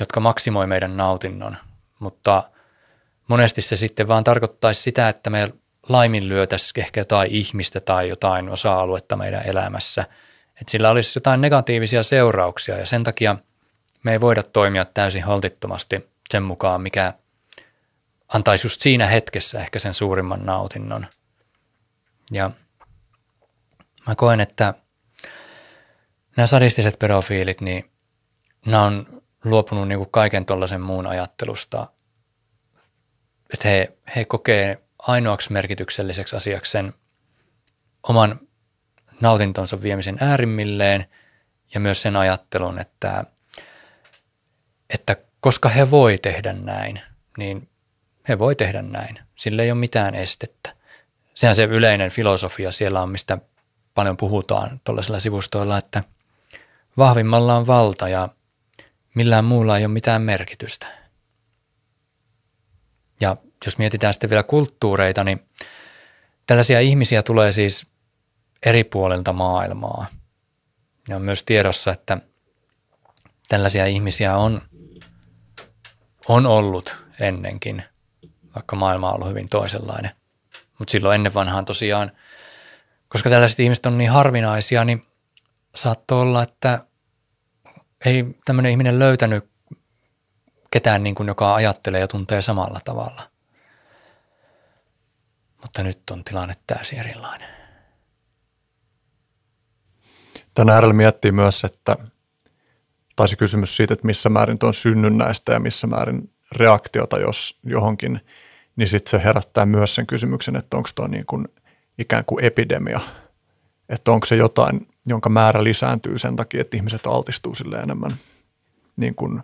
jotka maksimoi meidän nautinnon, mutta monesti se sitten vaan tarkoittaisi sitä, että me laiminlyötäisiin ehkä jotain ihmistä tai jotain osa-aluetta meidän elämässä, että sillä olisi jotain negatiivisia seurauksia ja sen takia me ei voida toimia täysin holtittomasti sen mukaan, mikä antaisi just siinä hetkessä ehkä sen suurimman nautinnon. Ja mä koen, että nämä sadistiset pedofiilit, niin nämä on luopunut niin kuin kaiken tuollaisen muun ajattelusta, että he, he kokee ainoaksi merkitykselliseksi asiaksi sen oman nautintonsa viemisen äärimmilleen ja myös sen ajattelun, että, että koska he voi tehdä näin, niin he voi tehdä näin. Sillä ei ole mitään estettä. Sehän se yleinen filosofia siellä on, mistä paljon puhutaan tuollaisilla sivustoilla, että vahvimmalla on valta ja millään muulla ei ole mitään merkitystä. Ja jos mietitään sitten vielä kulttuureita, niin tällaisia ihmisiä tulee siis eri puolilta maailmaa. Ja on myös tiedossa, että tällaisia ihmisiä on, on ollut ennenkin, vaikka maailma on ollut hyvin toisenlainen. Mutta silloin ennen vanhaan tosiaan, koska tällaiset ihmiset on niin harvinaisia, niin saattoi olla, että ei tämmöinen ihminen löytänyt ketään, niin kuin, joka ajattelee ja tuntee samalla tavalla. Mutta nyt on tilanne täysin erilainen. Tänä äärellä miettii myös, että taisi kysymys siitä, että missä määrin tuo on synnynnäistä ja missä määrin reaktiota jos johonkin, niin sitten se herättää myös sen kysymyksen, että onko tuo niin kuin ikään kuin epidemia, että onko se jotain, jonka määrä lisääntyy sen takia, että ihmiset altistuu sille enemmän. niin kuin,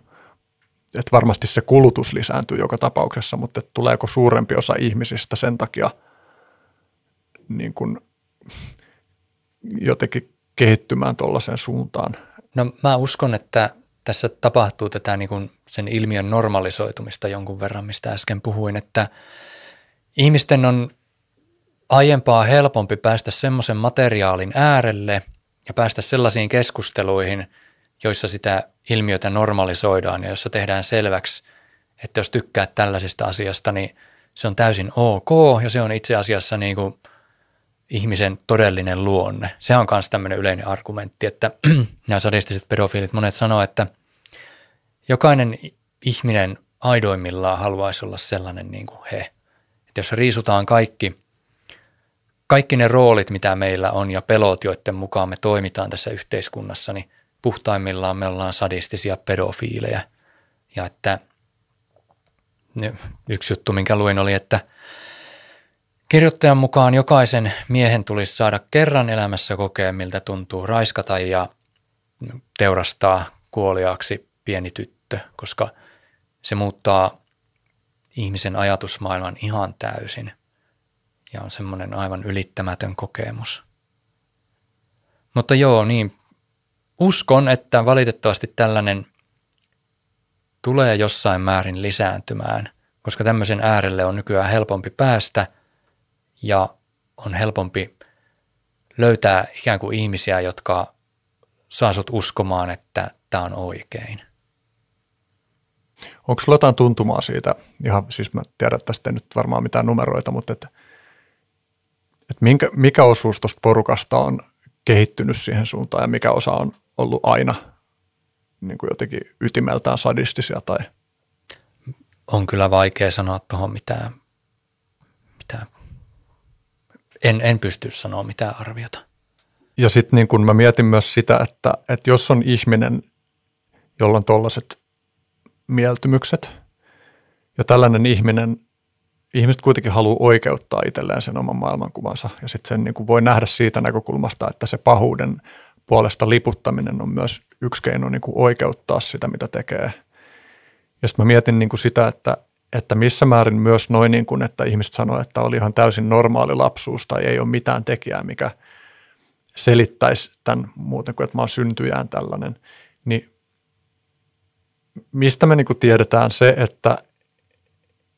että varmasti se kulutus lisääntyy joka tapauksessa, mutta että tuleeko suurempi osa ihmisistä sen takia niin kuin, jotenkin kehittymään tuollaiseen suuntaan? No mä uskon, että tässä tapahtuu tätä niin kuin sen ilmiön normalisoitumista jonkun verran, mistä äsken puhuin, että ihmisten on aiempaa helpompi päästä semmoisen materiaalin äärelle ja päästä sellaisiin keskusteluihin, joissa sitä ilmiötä normalisoidaan ja jossa tehdään selväksi, että jos tykkää tällaisesta asiasta, niin se on täysin ok ja se on itse asiassa niin kuin ihmisen todellinen luonne. Se on myös tämmöinen yleinen argumentti, että nämä sadistiset pedofiilit monet sanoo, että jokainen ihminen aidoimmillaan haluaisi olla sellainen niin kuin he. Että jos riisutaan kaikki, kaikki ne roolit, mitä meillä on ja pelot, joiden mukaan me toimitaan tässä yhteiskunnassa, niin puhtaimmillaan me ollaan sadistisia pedofiileja. Ja että yksi juttu, minkä luin, oli, että kirjoittajan mukaan jokaisen miehen tulisi saada kerran elämässä kokea, miltä tuntuu raiskata ja teurastaa kuoliaaksi pieni tyttö, koska se muuttaa ihmisen ajatusmaailman ihan täysin ja on semmoinen aivan ylittämätön kokemus. Mutta joo, niin uskon, että valitettavasti tällainen tulee jossain määrin lisääntymään, koska tämmöisen äärelle on nykyään helpompi päästä ja on helpompi löytää ikään kuin ihmisiä, jotka saa sut uskomaan, että tämä on oikein. Onko sulla jotain tuntumaa siitä, ihan siis mä tiedän, tästä nyt varmaan mitään numeroita, mutta että, että minkä, mikä osuus tuosta porukasta on kehittynyt siihen suuntaan ja mikä osa on ollut aina niin kuin jotenkin ytimeltään sadistisia tai on kyllä vaikea sanoa tuohon mitään, mitään. En, en pysty sanoa mitään arviota. Ja sitten niin kun mä mietin myös sitä, että, että jos on ihminen, jolla on tuollaiset mieltymykset ja tällainen ihminen, ihmiset kuitenkin haluaa oikeuttaa itselleen sen oman maailmankuvansa ja sitten sen niin kuin voi nähdä siitä näkökulmasta, että se pahuuden puolesta liputtaminen on myös yksi keino niin kuin oikeuttaa sitä, mitä tekee. Ja sitten mä mietin niin kuin sitä, että, että missä määrin myös noin, niin kuin, että ihmiset sanoivat, että oli ihan täysin normaali lapsuus tai ei ole mitään tekijää, mikä selittäisi tämän muuten kuin, että mä oon syntyjään tällainen, niin mistä me niin kuin tiedetään se, että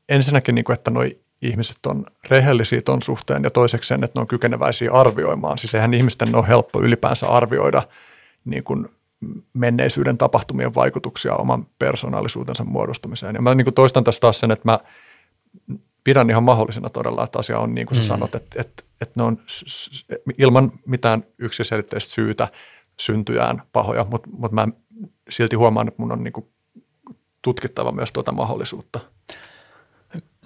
ensinnäkin, niin kuin, että noi ihmiset on rehellisiä ton suhteen ja toisekseen, että ne on kykeneväisiä arvioimaan. Siis eihän ihmisten ole helppo ylipäänsä arvioida niin kuin menneisyyden tapahtumien vaikutuksia oman persoonallisuutensa muodostumiseen. Ja mä niin kuin toistan tässä taas sen, että mä pidän ihan mahdollisena todella, että asia on niin kuin sä mm. sanot, että, että, että ne on ilman mitään yksiselitteistä syytä syntyjään pahoja, mutta, mutta mä silti huomaan, että mun on niin kuin tutkittava myös tuota mahdollisuutta.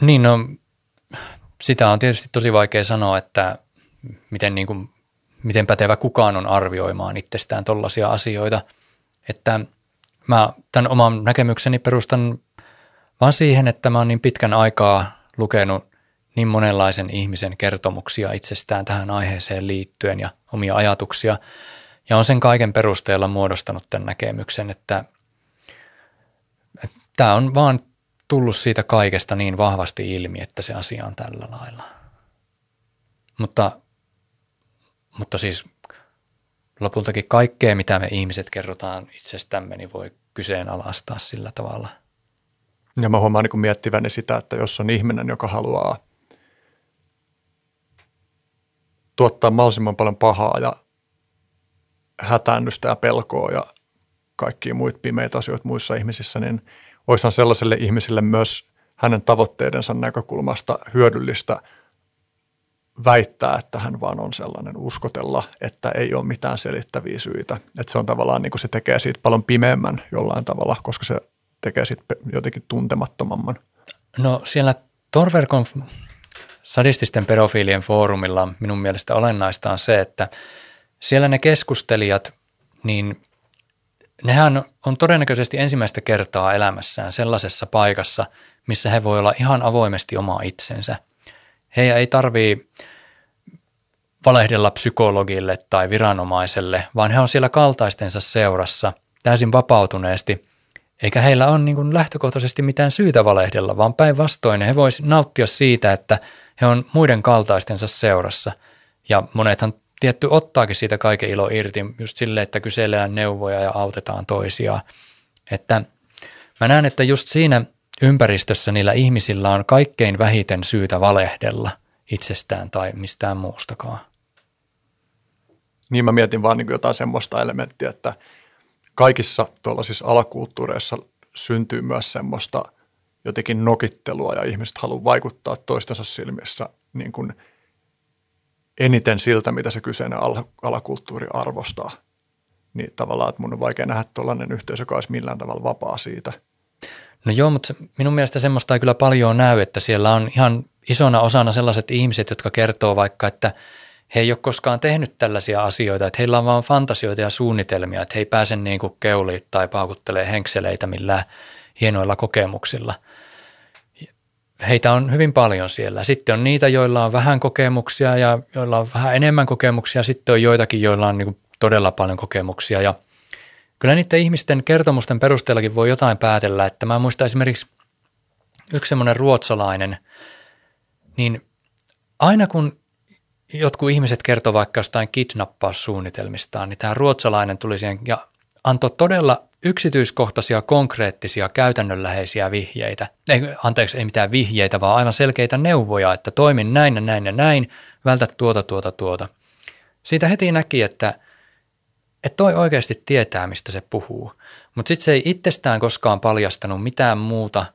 Niin, no sitä on tietysti tosi vaikea sanoa, että miten, niin kuin, miten pätevä kukaan on arvioimaan itsestään tollaisia asioita. Että mä tämän oman näkemykseni perustan vaan siihen, että mä oon niin pitkän aikaa lukenut niin monenlaisen ihmisen kertomuksia itsestään tähän aiheeseen liittyen ja omia ajatuksia. Ja on sen kaiken perusteella muodostanut tämän näkemyksen, että, tämä on vaan tullut siitä kaikesta niin vahvasti ilmi, että se asia on tällä lailla. Mutta, mutta siis lopultakin kaikkea, mitä me ihmiset kerrotaan itsestämme, niin voi kyseenalaistaa sillä tavalla. Ja mä huomaan niin miettiväni sitä, että jos on ihminen, joka haluaa tuottaa mahdollisimman paljon pahaa ja hätäännystä ja pelkoa ja kaikkia muita pimeitä asioita muissa ihmisissä, niin – olisihan sellaiselle ihmiselle myös hänen tavoitteidensa näkökulmasta hyödyllistä väittää, että hän vaan on sellainen uskotella, että ei ole mitään selittäviä syitä. Että se on tavallaan niin kuin se tekee siitä paljon pimeämmän jollain tavalla, koska se tekee siitä jotenkin tuntemattomamman. No siellä Torverkon sadististen pedofiilien foorumilla minun mielestä olennaista on se, että siellä ne keskustelijat, niin nehän on todennäköisesti ensimmäistä kertaa elämässään sellaisessa paikassa, missä he voi olla ihan avoimesti oma itsensä. He ei tarvii valehdella psykologille tai viranomaiselle, vaan he on siellä kaltaistensa seurassa täysin vapautuneesti Eikä heillä ole niin lähtökohtaisesti mitään syytä valehdella, vaan päinvastoin he voisivat nauttia siitä, että he on muiden kaltaistensa seurassa. Ja monethan tietty ottaakin siitä kaiken ilo irti just sille, että kysellään neuvoja ja autetaan toisiaan. Että mä näen, että just siinä ympäristössä niillä ihmisillä on kaikkein vähiten syytä valehdella itsestään tai mistään muustakaan. Niin mä mietin vaan niin jotain semmoista elementtiä, että kaikissa tuollaisissa alakulttuureissa syntyy myös semmoista jotenkin nokittelua ja ihmiset haluaa vaikuttaa toistensa silmissä niin kuin eniten siltä, mitä se kyseinen alakulttuuri arvostaa. Niin tavallaan, että mun on vaikea nähdä tuollainen yhteisö, joka olisi millään tavalla vapaa siitä. No joo, mutta minun mielestä semmoista ei kyllä paljon näy, että siellä on ihan isona osana sellaiset ihmiset, jotka kertoo vaikka, että – he ei ole koskaan tehnyt tällaisia asioita, että heillä on vain fantasioita ja suunnitelmia, että he ei pääse niin kuin keuliin tai paukuttelee henkseleitä millään hienoilla kokemuksilla. Heitä on hyvin paljon siellä. Sitten on niitä, joilla on vähän kokemuksia ja joilla on vähän enemmän kokemuksia. Sitten on joitakin, joilla on niin todella paljon kokemuksia ja kyllä niiden ihmisten kertomusten perusteellakin voi jotain päätellä, että mä muistan esimerkiksi yksi semmoinen ruotsalainen, niin aina kun jotkut ihmiset kertovat vaikka jostain kidnappaussuunnitelmistaan, niin tämä ruotsalainen tuli siihen ja antoi todella yksityiskohtaisia, konkreettisia, käytännönläheisiä vihjeitä. Ei, anteeksi, ei mitään vihjeitä, vaan aivan selkeitä neuvoja, että toimin näin ja näin ja näin, vältä tuota, tuota, tuota. Siitä heti näki, että, että toi oikeasti tietää, mistä se puhuu. Mutta sitten se ei itsestään koskaan paljastanut mitään muuta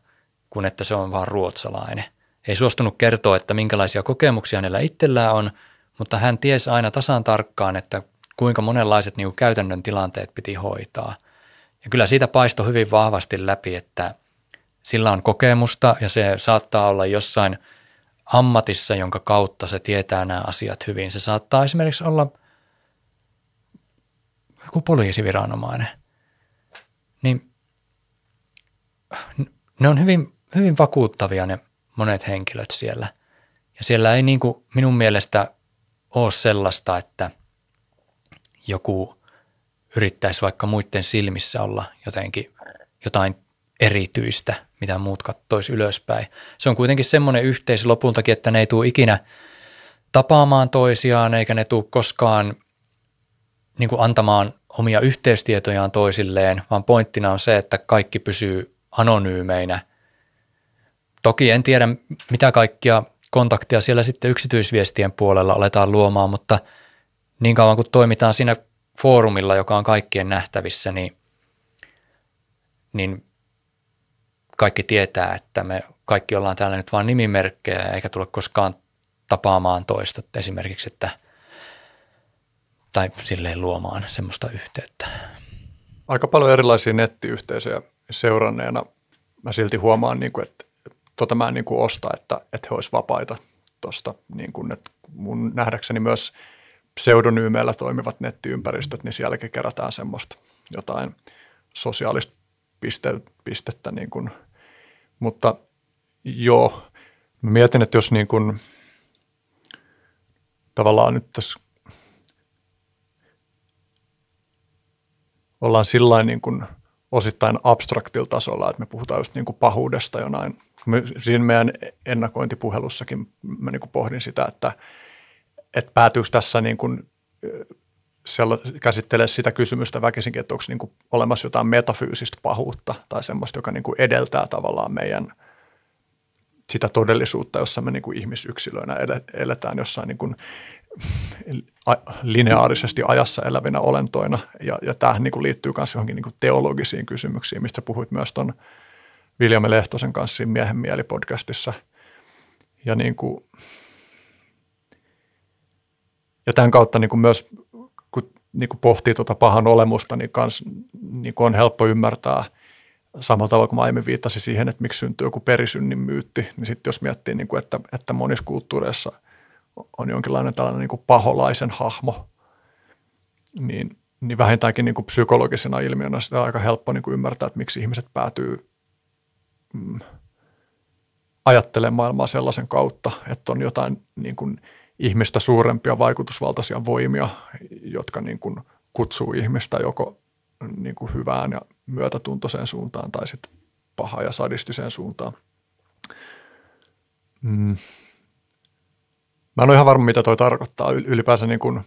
kuin, että se on vaan ruotsalainen. Ei suostunut kertoa, että minkälaisia kokemuksia hänellä itsellään on – mutta hän tiesi aina tasan tarkkaan, että kuinka monenlaiset niin kuin käytännön tilanteet piti hoitaa. Ja kyllä siitä paistoi hyvin vahvasti läpi, että sillä on kokemusta ja se saattaa olla jossain ammatissa, jonka kautta se tietää nämä asiat hyvin. Se saattaa esimerkiksi olla joku poliisiviranomainen. Niin ne on hyvin, hyvin vakuuttavia ne monet henkilöt siellä. Ja siellä ei niin kuin minun mielestä ole sellaista, että joku yrittäisi vaikka muiden silmissä olla jotenkin jotain erityistä, mitä muut kattois ylöspäin. Se on kuitenkin semmoinen yhteisö lopultakin, että ne ei tule ikinä tapaamaan toisiaan, eikä ne tule koskaan niin kuin antamaan omia yhteystietojaan toisilleen, vaan pointtina on se, että kaikki pysyy anonyymeinä. Toki en tiedä, mitä kaikkia kontaktia siellä sitten yksityisviestien puolella aletaan luomaan, mutta niin kauan kuin toimitaan siinä foorumilla, joka on kaikkien nähtävissä, niin, niin kaikki tietää, että me kaikki ollaan täällä nyt vain nimimerkkejä eikä tule koskaan tapaamaan toista esimerkiksi, että tai silleen luomaan semmoista yhteyttä. Aika paljon erilaisia nettiyhteisöjä seuranneena mä silti huomaan, niin kuin, että tota mä en niin kuin osta, että, että he olisivat vapaita tuosta. Niin kuin, että mun nähdäkseni myös pseudonyymeillä toimivat nettiympäristöt, niin sielläkin kerätään semmoista jotain sosiaalista piste, pistettä. Niin kuin. Mutta joo, mietin, että jos niin kuin, tavallaan nyt tässä ollaan sillä niin kuin osittain abstraktilla tasolla, että me puhutaan just niin kuin pahuudesta jonain siinä meidän ennakointipuhelussakin mä niin kuin pohdin sitä, että, että päätyykö tässä niin kuin, käsittelee sitä kysymystä väkisinkin, että onko niin kuin olemassa jotain metafyysistä pahuutta tai semmoista, joka niin kuin edeltää tavallaan meidän sitä todellisuutta, jossa me niin kuin ihmisyksilöinä eletään jossain niin kuin lineaarisesti ajassa elävinä olentoina. Ja, ja tämähän niin kuin liittyy myös johonkin niin kuin teologisiin kysymyksiin, mistä puhuit myös tuon – Viljami Lehtosen kanssa Miehen mieli podcastissa. Ja, niin kuin, ja tämän kautta niin kuin myös, kun niin kuin pohtii tuota pahan olemusta, niin, kans, niin kuin on helppo ymmärtää samalla tavalla kuin aiemmin viittasin siihen, että miksi syntyy joku perisynnin myytti, niin sitten jos miettii, niin kuin, että, että monissa kulttuureissa on jonkinlainen tällainen niin kuin paholaisen hahmo, niin, niin vähintäänkin niin kuin psykologisena ilmiönä sitä on aika helppo niin kuin ymmärtää, että miksi ihmiset päätyy mm, ajattele maailmaa sellaisen kautta, että on jotain niin kuin ihmistä suurempia vaikutusvaltaisia voimia, jotka niin kuin kutsuu ihmistä joko niin kuin hyvään ja myötätuntoiseen suuntaan tai sitten paha ja sadistiseen suuntaan. Mm. Mä en ole ihan varma, mitä toi tarkoittaa. Ylipäänsä niin kuin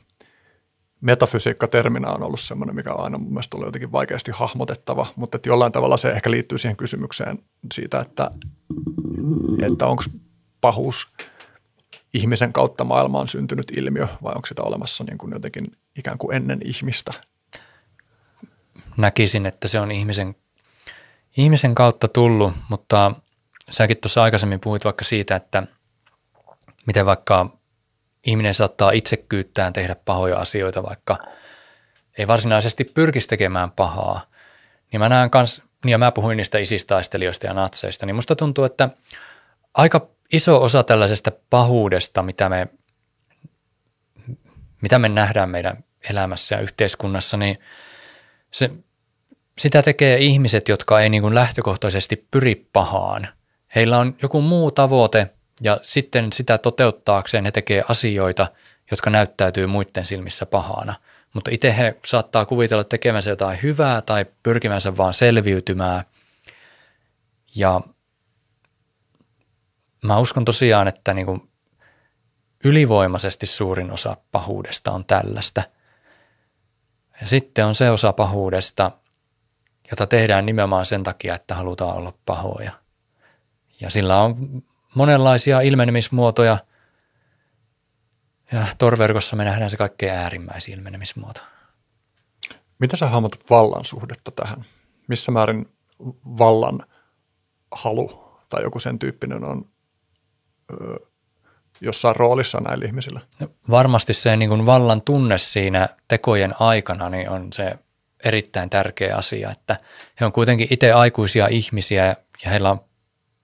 metafysiikka-terminä on ollut semmoinen, mikä on aina mun mielestä ollut jotenkin vaikeasti hahmotettava, mutta että jollain tavalla se ehkä liittyy siihen kysymykseen siitä, että, että onko pahuus ihmisen kautta maailmaan syntynyt ilmiö vai onko sitä olemassa niin kuin jotenkin ikään kuin ennen ihmistä? Näkisin, että se on ihmisen, ihmisen kautta tullut, mutta säkin tuossa aikaisemmin puhuit vaikka siitä, että miten vaikka ihminen saattaa itsekyyttään tehdä pahoja asioita, vaikka ei varsinaisesti pyrkisi tekemään pahaa. Niin mä näen kans, niin ja mä puhuin niistä isistaistelijoista ja natseista, niin musta tuntuu, että aika iso osa tällaisesta pahuudesta, mitä me, mitä me nähdään meidän elämässä ja yhteiskunnassa, niin se, sitä tekee ihmiset, jotka ei niin kuin lähtökohtaisesti pyri pahaan. Heillä on joku muu tavoite ja sitten sitä toteuttaakseen he tekee asioita, jotka näyttäytyy muiden silmissä pahana. Mutta itse he saattaa kuvitella tekemänsä jotain hyvää tai pyrkimänsä vaan selviytymään. Ja mä uskon tosiaan, että niin kuin ylivoimaisesti suurin osa pahuudesta on tällaista. Ja sitten on se osa pahuudesta, jota tehdään nimenomaan sen takia, että halutaan olla pahoja. Ja sillä on monenlaisia ilmenemismuotoja. Ja torverkossa me nähdään se kaikkein äärimmäisiä ilmenemismuoto. Mitä sä hahmotat vallan suhdetta tähän? Missä määrin vallan halu tai joku sen tyyppinen on jossain roolissa näillä ihmisillä? Varmasti se niin kuin vallan tunne siinä tekojen aikana niin on se erittäin tärkeä asia, että he on kuitenkin itse aikuisia ihmisiä ja heillä on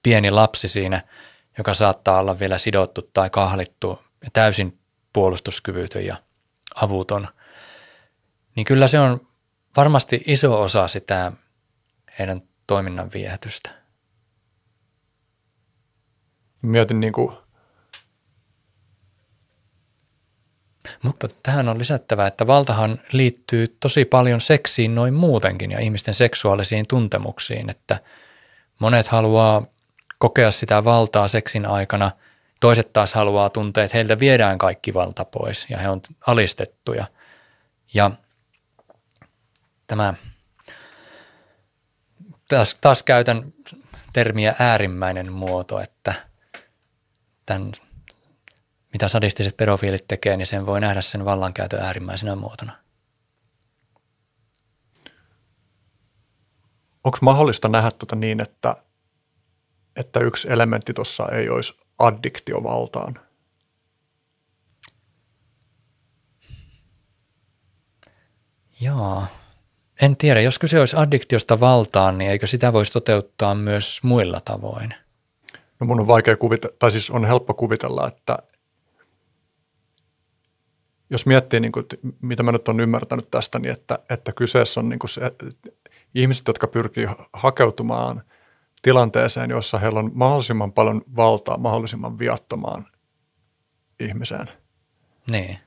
pieni lapsi siinä – joka saattaa olla vielä sidottu tai kahlittu ja täysin puolustuskyvytön ja avuton, niin kyllä se on varmasti iso osa sitä heidän toiminnan viehätystä. Mietin niin kuin Mutta tähän on lisättävä, että valtahan liittyy tosi paljon seksiin noin muutenkin ja ihmisten seksuaalisiin tuntemuksiin, että monet haluaa kokea sitä valtaa seksin aikana. Toiset taas haluaa tuntea, että heiltä viedään kaikki valta pois ja he on alistettuja. Ja tämä, taas, taas käytän termiä äärimmäinen muoto, että tämän, mitä sadistiset pedofiilit tekee, niin sen voi nähdä sen vallankäytön äärimmäisenä muotona. Onko mahdollista nähdä tuota niin, että että yksi elementti tuossa ei olisi addiktiovaltaan? Joo. En tiedä, jos kyse olisi addiktiosta valtaan, niin eikö sitä voisi toteuttaa myös muilla tavoin? No mun on vaikea kuvitella, tai siis on helppo kuvitella, että jos miettii, niin kuin, mitä mä nyt olen ymmärtänyt tästä, niin että, että kyseessä on niin kuin se, ihmiset, jotka pyrkii hakeutumaan – tilanteeseen, jossa heillä on mahdollisimman paljon valtaa mahdollisimman viattomaan ihmiseen. Niin.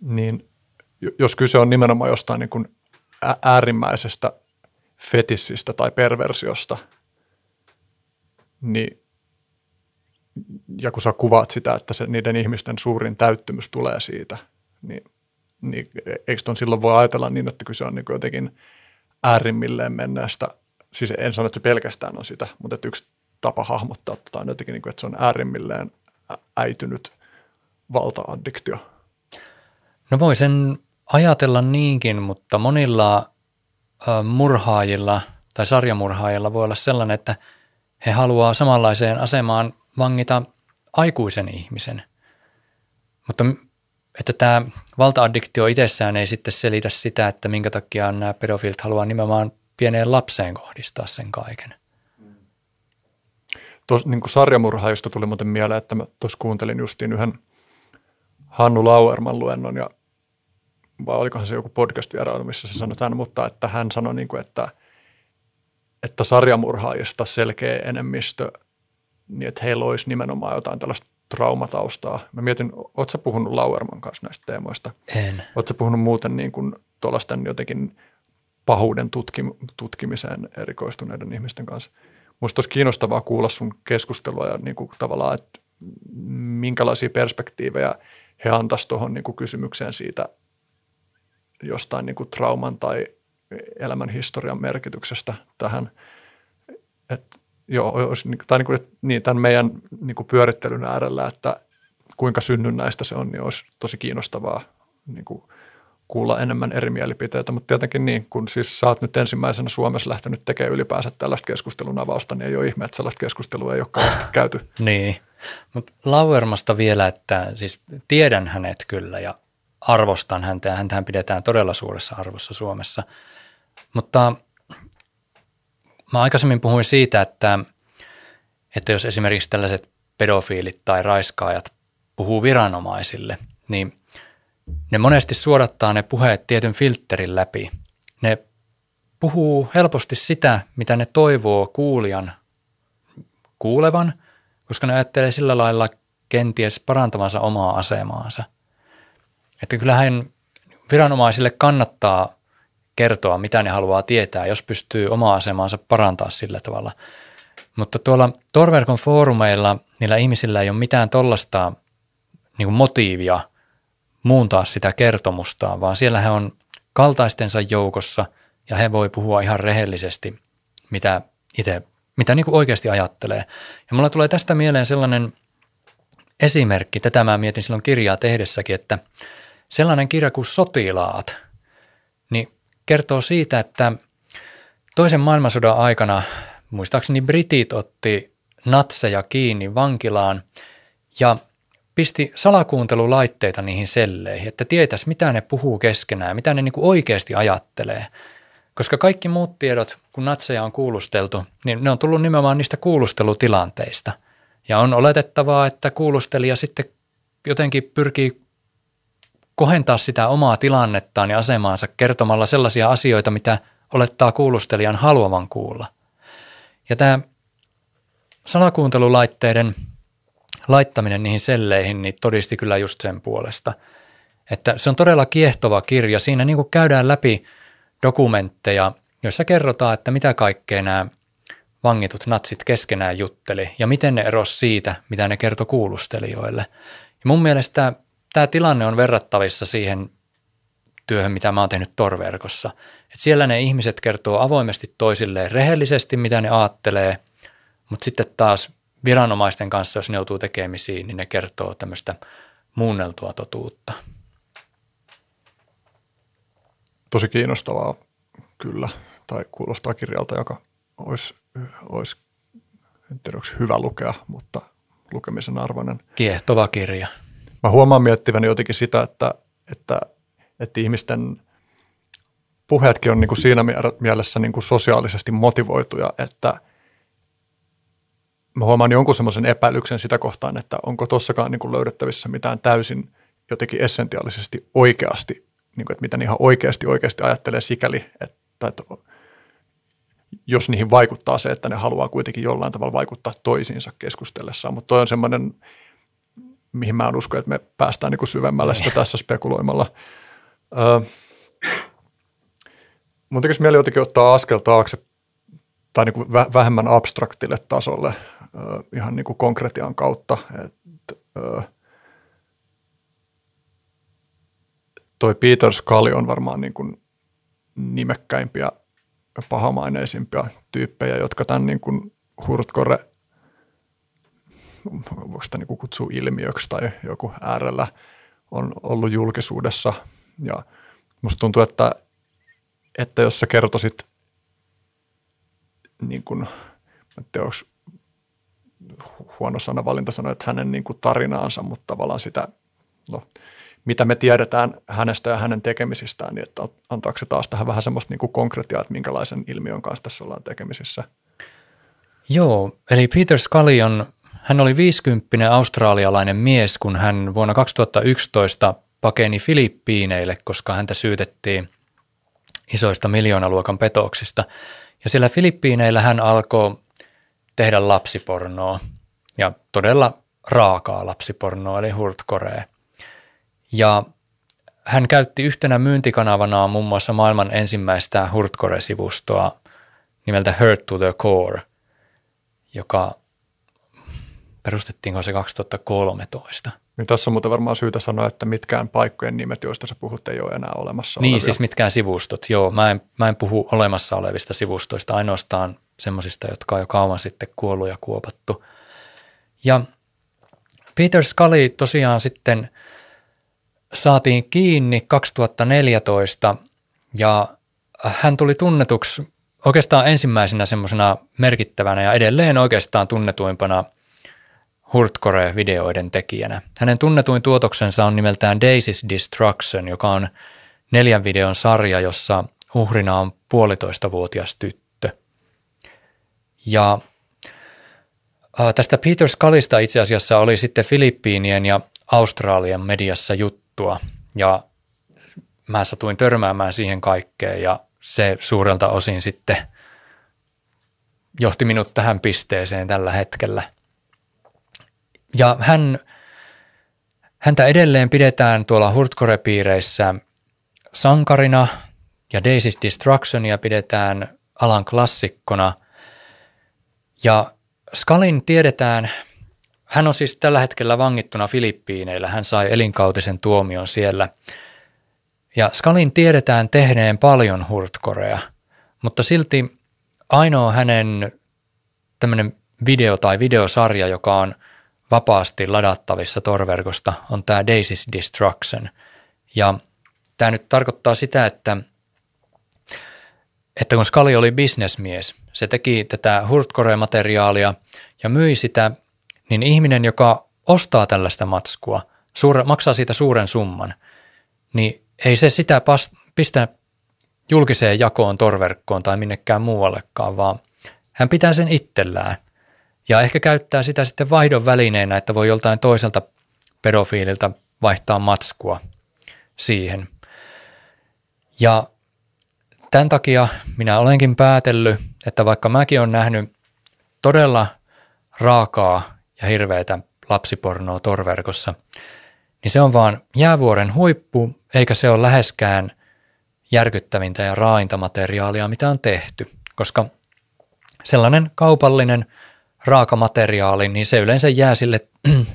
Niin jos kyse on nimenomaan jostain niin kuin äärimmäisestä fetissistä tai perversiosta, niin ja kun sä kuvaat sitä, että se, niiden ihmisten suurin täyttymys tulee siitä, niin, niin eikö ton silloin voi ajatella niin, että kyse on niin jotenkin äärimmilleen menneestä siis en sano, että se pelkästään on sitä, mutta että yksi tapa hahmottaa tota on jotenkin, niin kuin, että se on äärimmilleen äitynyt valta-addiktio. No voi sen ajatella niinkin, mutta monilla murhaajilla tai sarjamurhaajilla voi olla sellainen, että he haluaa samanlaiseen asemaan vangita aikuisen ihmisen. Mutta että tämä valta-addiktio itsessään ei sitten selitä sitä, että minkä takia nämä pedofiilit haluaa nimenomaan pieneen lapseen kohdistaa sen kaiken. Tuossa niin sarjamurhaajista tuli muuten mieleen, että mä tuossa kuuntelin justiin yhden Hannu Lauerman luennon ja vai olikohan se joku podcast vierailu, missä se sanoi tämän, mutta että hän sanoi, niin kuin, että, että sarjamurhaajista selkeä enemmistö, niin että heillä olisi nimenomaan jotain tällaista traumataustaa. Mä mietin, ootko puhunut Lauerman kanssa näistä teemoista? En. Ootko puhunut muuten niin kuin tuollaisten jotenkin pahuuden tutkim- tutkimiseen erikoistuneiden ihmisten kanssa. Minusta olisi kiinnostavaa kuulla sun keskustelua ja niin kuin tavallaan, että minkälaisia perspektiivejä he antaisivat tuohon niin kysymykseen siitä jostain niin kuin trauman tai elämän historian merkityksestä tähän. Et, joo, olisi, tai niin kuin, niin, tämän meidän niin kuin pyörittelyn äärellä, että kuinka synnynnäistä se on, niin olisi tosi kiinnostavaa niin kuin kuulla enemmän eri mielipiteitä, mutta tietenkin niin, kun siis sä oot nyt ensimmäisenä Suomessa lähtenyt tekemään ylipäänsä tällaista keskustelun avausta, niin ei ole ihme, että sellaista keskustelua ei ole kauheasti käyty. niin, mutta Lauermasta vielä, että siis tiedän hänet kyllä ja arvostan häntä ja häntä pidetään todella suuressa arvossa Suomessa, mutta mä aikaisemmin puhuin siitä, että, että jos esimerkiksi tällaiset pedofiilit tai raiskaajat puhuu viranomaisille, niin – ne monesti suodattaa ne puheet tietyn filterin läpi. Ne puhuu helposti sitä, mitä ne toivoo kuulijan kuulevan, koska ne ajattelee sillä lailla kenties parantavansa omaa asemaansa. Että kyllähän viranomaisille kannattaa kertoa, mitä ne haluaa tietää, jos pystyy omaa asemaansa parantaa sillä tavalla. Mutta tuolla Torverkon foorumeilla niillä ihmisillä ei ole mitään tollasta niin motiivia – muuntaa sitä kertomustaan, vaan siellä he on kaltaistensa joukossa ja he voi puhua ihan rehellisesti, mitä itse, mitä niin kuin oikeasti ajattelee. Ja mulla tulee tästä mieleen sellainen esimerkki, tätä mä mietin silloin kirjaa tehdessäkin, että sellainen kirja kuin Sotilaat, kertoo siitä, että toisen maailmansodan aikana, muistaakseni britit otti natseja kiinni vankilaan ja pisti salakuuntelulaitteita niihin selleihin, että tietäisi, mitä ne puhuu keskenään, mitä ne niin kuin oikeasti ajattelee. Koska kaikki muut tiedot, kun natseja on kuulusteltu, niin ne on tullut nimenomaan niistä kuulustelutilanteista. Ja on oletettavaa, että kuulustelija sitten jotenkin pyrkii kohentaa sitä omaa tilannettaan ja asemaansa kertomalla sellaisia asioita, mitä olettaa kuulustelijan haluavan kuulla. Ja tämä salakuuntelulaitteiden laittaminen niihin selleihin niin todisti kyllä just sen puolesta. Että se on todella kiehtova kirja. Siinä niin kuin käydään läpi dokumentteja, joissa kerrotaan, että mitä kaikkea nämä vangitut natsit keskenään jutteli ja miten ne erosi siitä, mitä ne kertoi kuulustelijoille. Ja mun mielestä tämä tilanne on verrattavissa siihen työhön, mitä mä oon tehnyt Torverkossa. Et siellä ne ihmiset kertoo avoimesti toisilleen rehellisesti, mitä ne aattelee, mutta sitten taas viranomaisten kanssa, jos ne joutuu tekemisiin, niin ne kertoo tämmöistä muunneltua totuutta. Tosi kiinnostavaa kyllä, tai kuulostaa kirjalta, joka olisi, olisi en tiedä, hyvä lukea, mutta lukemisen arvoinen. Kiehtova kirja. Mä huomaan miettiväni jotenkin sitä, että, että, että ihmisten puheetkin on niin kuin siinä mielessä niin kuin sosiaalisesti motivoituja, että – mä huomaan jonkun semmoisen epäilyksen sitä kohtaan, että onko tossakaan niin kuin löydettävissä mitään täysin jotenkin essentiaalisesti oikeasti, niin kuin, että mitä ne ihan oikeasti oikeasti ajattelee sikäli, että, että jos niihin vaikuttaa se, että ne haluaa kuitenkin jollain tavalla vaikuttaa toisiinsa keskustellessaan. Mutta toi on semmoinen, mihin mä uskon, että me päästään niin kuin syvemmälle sitä tässä spekuloimalla. Öö, mun tekisi mieli jotenkin ottaa askel taakse tai niin kuin vähemmän abstraktille tasolle ihan niin kuin konkretian kautta. Et, toi Peter Scully on varmaan niin kuin nimekkäimpiä pahamaineisimpia tyyppejä, jotka tämän niin kuin hurtkore, voiko sitä niin kutsua ilmiöksi tai joku äärellä on ollut julkisuudessa. Ja musta tuntuu, että, että jos sä kertoisit niin kuin, en onko huono sanavalinta sanoa, että hänen niin kuin tarinaansa, mutta tavallaan sitä, no, mitä me tiedetään hänestä ja hänen tekemisistään, niin että antaako se taas tähän vähän semmoista niin kuin konkretiaa, että minkälaisen ilmiön kanssa tässä ollaan tekemisissä? Joo, eli Peter Scully on, hän oli 50 australialainen mies, kun hän vuonna 2011 pakeni Filippiineille, koska häntä syytettiin isoista miljoonaluokan petoksista. Ja siellä Filippiineillä hän alkoi tehdä lapsipornoa ja todella raakaa lapsipornoa eli hurtkorea. Ja hän käytti yhtenä myyntikanavanaan muun muassa maailman ensimmäistä Hurtcore-sivustoa nimeltä Hurt to the Core, joka perustettiinko se 2013. Niin tässä on muuten varmaan syytä sanoa, että mitkään paikkojen nimet, joista sä puhut, ei ole enää olemassa Niin, olevia. siis mitkään sivustot. Joo, mä en, mä en puhu olemassa olevista sivustoista, ainoastaan semmoisista, jotka on jo kauan sitten kuollut ja kuopattu. Ja Peter Scully tosiaan sitten saatiin kiinni 2014 ja hän tuli tunnetuksi oikeastaan ensimmäisenä semmoisena merkittävänä ja edelleen oikeastaan tunnetuimpana Hurtcore-videoiden tekijänä. Hänen tunnetuin tuotoksensa on nimeltään Daisy's Destruction, joka on neljän videon sarja, jossa uhrina on puolitoista vuotias tyttö. Ja tästä Peter Scullysta itse asiassa oli sitten Filippiinien ja Australian mediassa juttua ja mä satuin törmäämään siihen kaikkeen ja se suurelta osin sitten johti minut tähän pisteeseen tällä hetkellä. Ja hän, häntä edelleen pidetään tuolla Hurtcore-piireissä sankarina ja Daisy's Destructionia pidetään alan klassikkona. Ja Skalin tiedetään, hän on siis tällä hetkellä vangittuna Filippiineillä, hän sai elinkautisen tuomion siellä. Ja Skalin tiedetään tehneen paljon hurtkorea, mutta silti ainoa hänen tämmöinen video tai videosarja, joka on vapaasti ladattavissa torverkosta, on tämä Daisy's Destruction. Ja tämä nyt tarkoittaa sitä, että, että kun Skali oli bisnesmies, se teki tätä hurtcore-materiaalia ja myi sitä, niin ihminen, joka ostaa tällaista matskua, suure, maksaa siitä suuren summan, niin ei se sitä pas, pistä julkiseen jakoon torverkkoon tai minnekään muuallekaan, vaan hän pitää sen itsellään ja ehkä käyttää sitä sitten vaihdon välineenä, että voi joltain toiselta pedofiililta vaihtaa matskua siihen. Ja tämän takia minä olenkin päätellyt, että vaikka mäkin olen nähnyt todella raakaa ja hirveätä lapsipornoa torverkossa, niin se on vaan jäävuoren huippu, eikä se ole läheskään järkyttävintä ja raainta materiaalia, mitä on tehty, koska sellainen kaupallinen raakamateriaali, niin se yleensä jää sille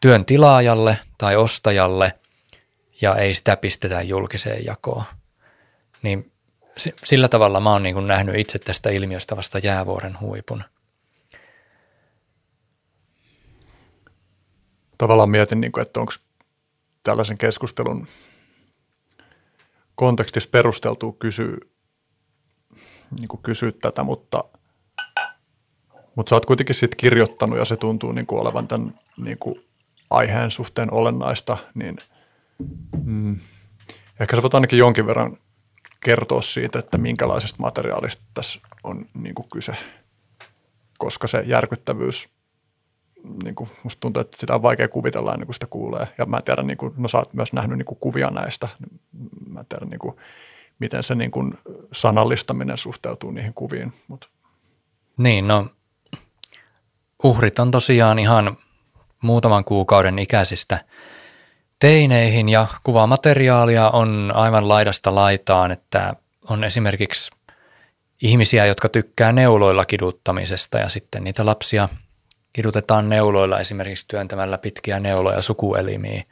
työn tilaajalle tai ostajalle ja ei sitä pistetä julkiseen jakoon. Niin sillä tavalla mä oon niin kuin nähnyt itse tästä ilmiöstä vasta jäävuoren huipun. Tavallaan mietin, niin kuin, että onko tällaisen keskustelun kontekstissa perusteltua kysyä, niin kuin kysyä tätä, mutta, mutta sä oot kuitenkin siitä kirjoittanut ja se tuntuu niin kuin olevan tämän niin kuin aiheen suhteen olennaista, niin mm, ehkä sä voit ainakin jonkin verran kertoa siitä, että minkälaisesta materiaalista tässä on niin kuin kyse, koska se järkyttävyys, niin kuin musta tuntuu, että sitä on vaikea kuvitella ennen kuin sitä kuulee. Ja mä tiedän, niin kuin, no sä oot myös nähnyt niin kuin kuvia näistä, mä tiedän niin kuin, miten se niin kuin sanallistaminen suhteutuu niihin kuviin. Mut. Niin, no uhrit on tosiaan ihan muutaman kuukauden ikäisistä teineihin ja kuvamateriaalia on aivan laidasta laitaan, että on esimerkiksi ihmisiä, jotka tykkää neuloilla kiduttamisesta ja sitten niitä lapsia kidutetaan neuloilla esimerkiksi työntämällä pitkiä neuloja sukuelimiin.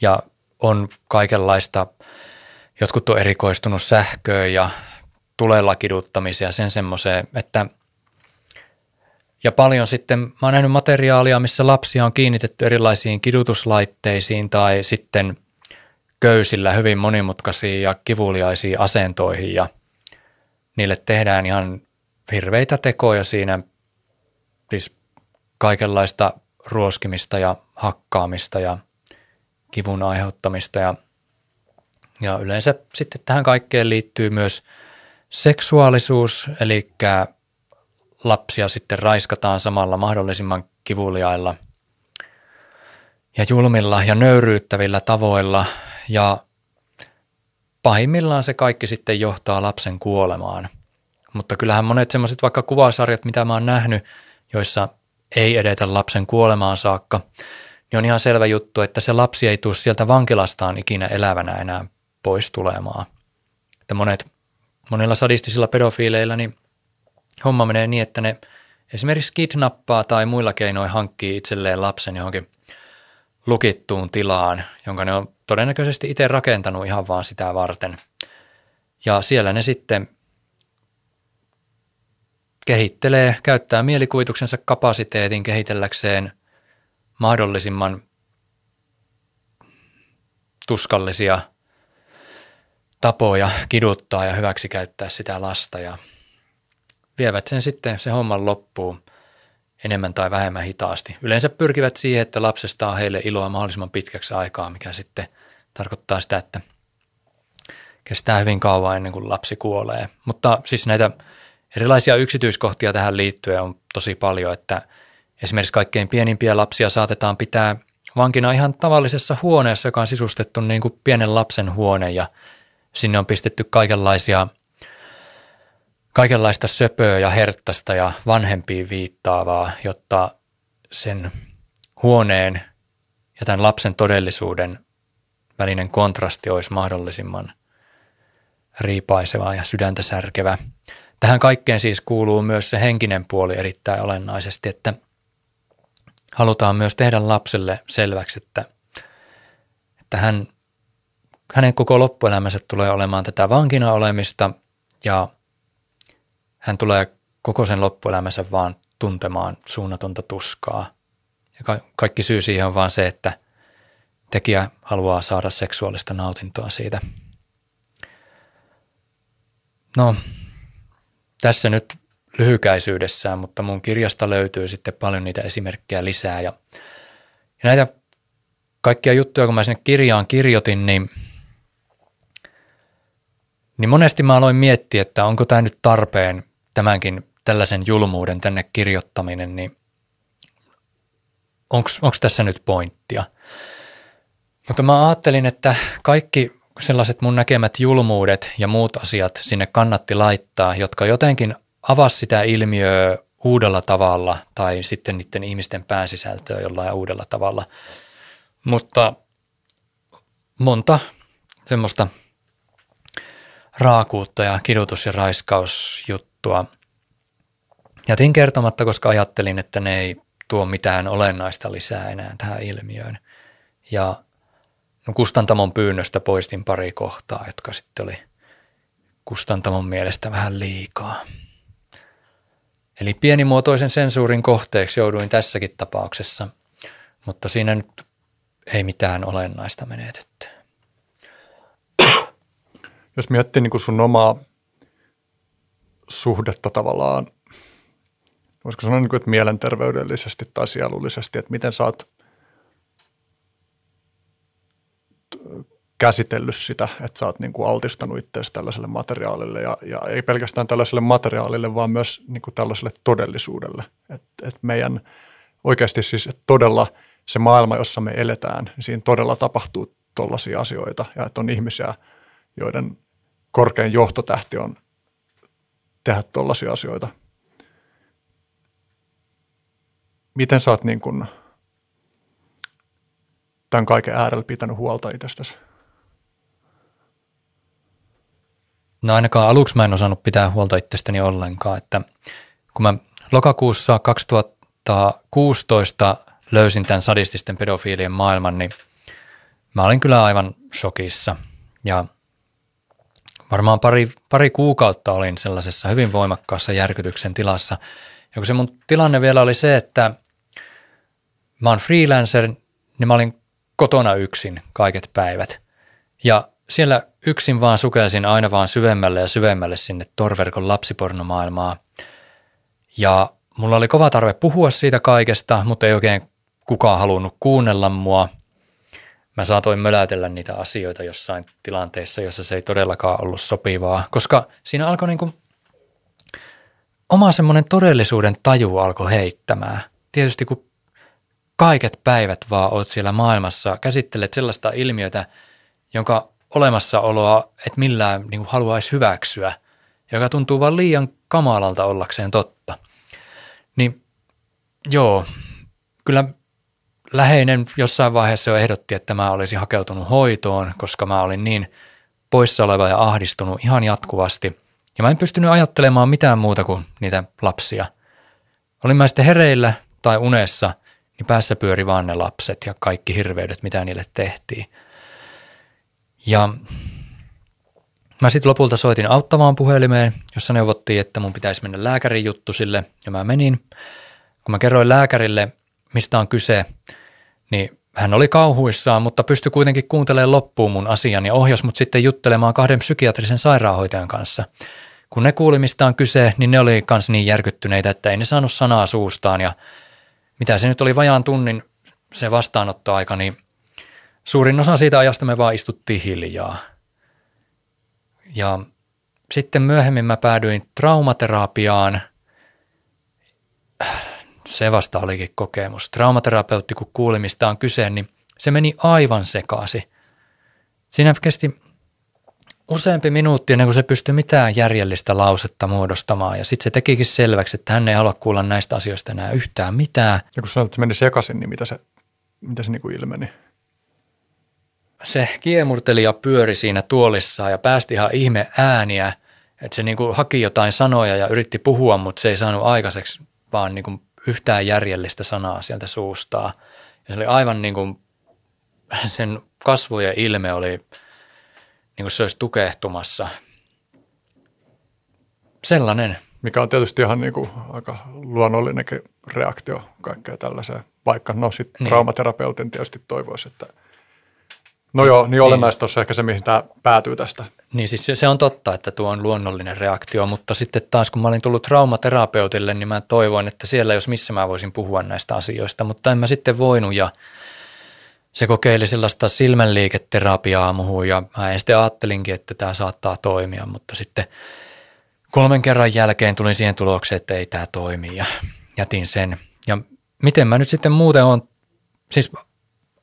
Ja on kaikenlaista, jotkut on erikoistunut sähköön ja tulella kiduttamiseen ja sen semmoiseen, että ja paljon sitten, mä oon nähnyt materiaalia, missä lapsia on kiinnitetty erilaisiin kidutuslaitteisiin tai sitten köysillä hyvin monimutkaisiin ja kivuliaisiin asentoihin ja niille tehdään ihan hirveitä tekoja siinä, siis kaikenlaista ruoskimista ja hakkaamista ja kivun aiheuttamista ja, ja yleensä sitten tähän kaikkeen liittyy myös seksuaalisuus, eli lapsia sitten raiskataan samalla mahdollisimman kivuliailla ja julmilla ja nöyryyttävillä tavoilla ja pahimmillaan se kaikki sitten johtaa lapsen kuolemaan. Mutta kyllähän monet semmoiset vaikka kuvasarjat, mitä mä oon nähnyt, joissa ei edetä lapsen kuolemaan saakka, niin on ihan selvä juttu, että se lapsi ei tule sieltä vankilastaan ikinä elävänä enää pois tulemaan. Että monet, monilla sadistisilla pedofiileilla niin homma menee niin, että ne esimerkiksi kidnappaa tai muilla keinoin hankkii itselleen lapsen johonkin lukittuun tilaan, jonka ne on todennäköisesti itse rakentanut ihan vaan sitä varten. Ja siellä ne sitten kehittelee, käyttää mielikuvituksensa kapasiteetin kehitelläkseen mahdollisimman tuskallisia tapoja kiduttaa ja hyväksikäyttää sitä lasta ja vievät sen sitten se homman loppuun enemmän tai vähemmän hitaasti. Yleensä pyrkivät siihen, että lapsesta on heille iloa mahdollisimman pitkäksi aikaa, mikä sitten tarkoittaa sitä, että kestää hyvin kauan ennen kuin lapsi kuolee. Mutta siis näitä erilaisia yksityiskohtia tähän liittyen on tosi paljon, että esimerkiksi kaikkein pienimpiä lapsia saatetaan pitää vankina ihan tavallisessa huoneessa, joka on sisustettu niin kuin pienen lapsen huone ja sinne on pistetty kaikenlaisia – kaikenlaista söpöä ja herttästä ja vanhempiin viittaavaa, jotta sen huoneen ja tämän lapsen todellisuuden välinen kontrasti olisi mahdollisimman riipaiseva ja sydäntä särkevä. Tähän kaikkeen siis kuuluu myös se henkinen puoli erittäin olennaisesti, että halutaan myös tehdä lapselle selväksi, että, että hän, hänen koko loppuelämänsä tulee olemaan tätä vankina olemista ja tulee koko sen loppuelämänsä vaan tuntemaan suunnatonta tuskaa. Ja ka- kaikki syy siihen on vaan se, että tekijä haluaa saada seksuaalista nautintoa siitä. No, tässä nyt lyhykäisyydessään, mutta mun kirjasta löytyy sitten paljon niitä esimerkkejä lisää. Ja, ja näitä kaikkia juttuja, kun mä sinne kirjaan kirjoitin, niin, niin monesti mä aloin miettiä, että onko tämä nyt tarpeen tämänkin tällaisen julmuuden tänne kirjoittaminen, niin onko tässä nyt pointtia? Mutta mä ajattelin, että kaikki sellaiset mun näkemät julmuudet ja muut asiat sinne kannatti laittaa, jotka jotenkin avasi sitä ilmiöä uudella tavalla tai sitten niiden ihmisten pääsisältöä jollain uudella tavalla. Mutta monta semmoista raakuutta ja kidutus- ja raiskausjuttua juttua. Jätin kertomatta, koska ajattelin, että ne ei tuo mitään olennaista lisää enää tähän ilmiöön. Ja no Kustantamon pyynnöstä poistin pari kohtaa, jotka sitten oli Kustantamon mielestä vähän liikaa. Eli pienimuotoisen sensuurin kohteeksi jouduin tässäkin tapauksessa, mutta siinä nyt ei mitään olennaista menetetty. Jos miettii niin sun omaa suhdetta tavallaan, voisiko sanoa niin kuin, että mielenterveydellisesti tai sielullisesti, että miten sä oot käsitellyt sitä, että sä oot niin kuin altistanut itseäsi tällaiselle materiaalille ja, ja ei pelkästään tällaiselle materiaalille, vaan myös niin kuin tällaiselle todellisuudelle. Että et meidän oikeasti siis että todella se maailma, jossa me eletään, niin siinä todella tapahtuu tollaisia asioita ja että on ihmisiä, joiden korkein johtotähti on tehdä tollaisia asioita. Miten sä oot niin kun tämän kaiken äärellä pitänyt huolta itsestäsi? No ainakaan aluksi mä en osannut pitää huolta itsestäni ollenkaan, että kun mä lokakuussa 2016 löysin tämän sadististen pedofiilien maailman, niin mä olin kyllä aivan shokissa ja varmaan pari, pari kuukautta olin sellaisessa hyvin voimakkaassa järkytyksen tilassa. Ja kun se mun tilanne vielä oli se, että mä oon freelancer, niin mä olin kotona yksin kaiket päivät. Ja siellä yksin vaan sukelsin aina vaan syvemmälle ja syvemmälle sinne torverkon lapsipornomaailmaa. Ja mulla oli kova tarve puhua siitä kaikesta, mutta ei oikein kukaan halunnut kuunnella mua – mä saatoin mölätellä niitä asioita jossain tilanteessa, jossa se ei todellakaan ollut sopivaa, koska siinä alkoi niin kuin oma semmoinen todellisuuden taju alkoi heittämään. Tietysti kun kaiket päivät vaan oot siellä maailmassa, käsittelet sellaista ilmiötä, jonka olemassaoloa et millään niin kuin haluaisi hyväksyä, joka tuntuu vaan liian kamalalta ollakseen totta. Niin joo, kyllä läheinen jossain vaiheessa jo ehdotti, että mä olisin hakeutunut hoitoon, koska mä olin niin poissa oleva ja ahdistunut ihan jatkuvasti. Ja mä en pystynyt ajattelemaan mitään muuta kuin niitä lapsia. Olin mä sitten hereillä tai unessa, niin päässä pyöri vaan ne lapset ja kaikki hirveydet, mitä niille tehtiin. Ja mä sitten lopulta soitin auttamaan puhelimeen, jossa neuvottiin, että mun pitäisi mennä lääkärin juttu sille, ja mä menin. Kun mä kerroin lääkärille, mistä on kyse, niin hän oli kauhuissaan, mutta pystyi kuitenkin kuuntelemaan loppuun mun asian ja ohjas mut sitten juttelemaan kahden psykiatrisen sairaanhoitajan kanssa. Kun ne kuuli, mistä on kyse, niin ne oli kans niin järkyttyneitä, että ei ne saanut sanaa suustaan ja mitä se nyt oli vajaan tunnin se vastaanottoaika, niin suurin osa siitä ajasta me vaan istuttiin hiljaa. Ja sitten myöhemmin mä päädyin traumaterapiaan – se vasta olikin kokemus. Traumaterapeutti, kun kuuli mistä on kyse, niin se meni aivan sekaisin. Siinä kesti useampi minuutti ennen kuin se pystyi mitään järjellistä lausetta muodostamaan. Ja sitten se tekikin selväksi, että hän ei halua kuulla näistä asioista enää yhtään mitään. Ja kun sanoit, että se meni sekaisin, niin mitä se, mitä se niin kuin ilmeni? Se kiemurteli ja pyöri siinä tuolissaan ja päästi ihan ihme ääniä. Että se niin kuin haki jotain sanoja ja yritti puhua, mutta se ei saanut aikaiseksi vaan niin kuin yhtään järjellistä sanaa sieltä suustaa. Ja se oli aivan niin kuin, sen kasvo ja ilme oli niin kuin se olisi tukehtumassa. Sellainen. Mikä on tietysti ihan niin kuin aika luonnollinenkin reaktio kaikkeen tällaiseen, vaikka no sitten niin. traumaterapeutin tietysti toivoisi, että – No joo, niin olennaista niin. on ehkä se, mihin tämä päätyy tästä. Niin siis se on totta, että tuo on luonnollinen reaktio, mutta sitten taas kun mä olin tullut traumaterapeutille, niin mä toivoin, että siellä jos missä mä voisin puhua näistä asioista, mutta en mä sitten voinut ja se kokeili sellaista silmänliiketerapiaa muuhun ja mä sitten ajattelinkin, että tämä saattaa toimia, mutta sitten kolmen kerran jälkeen tulin siihen tulokseen, että ei tämä toimi ja jätin sen. Ja miten mä nyt sitten muuten on, siis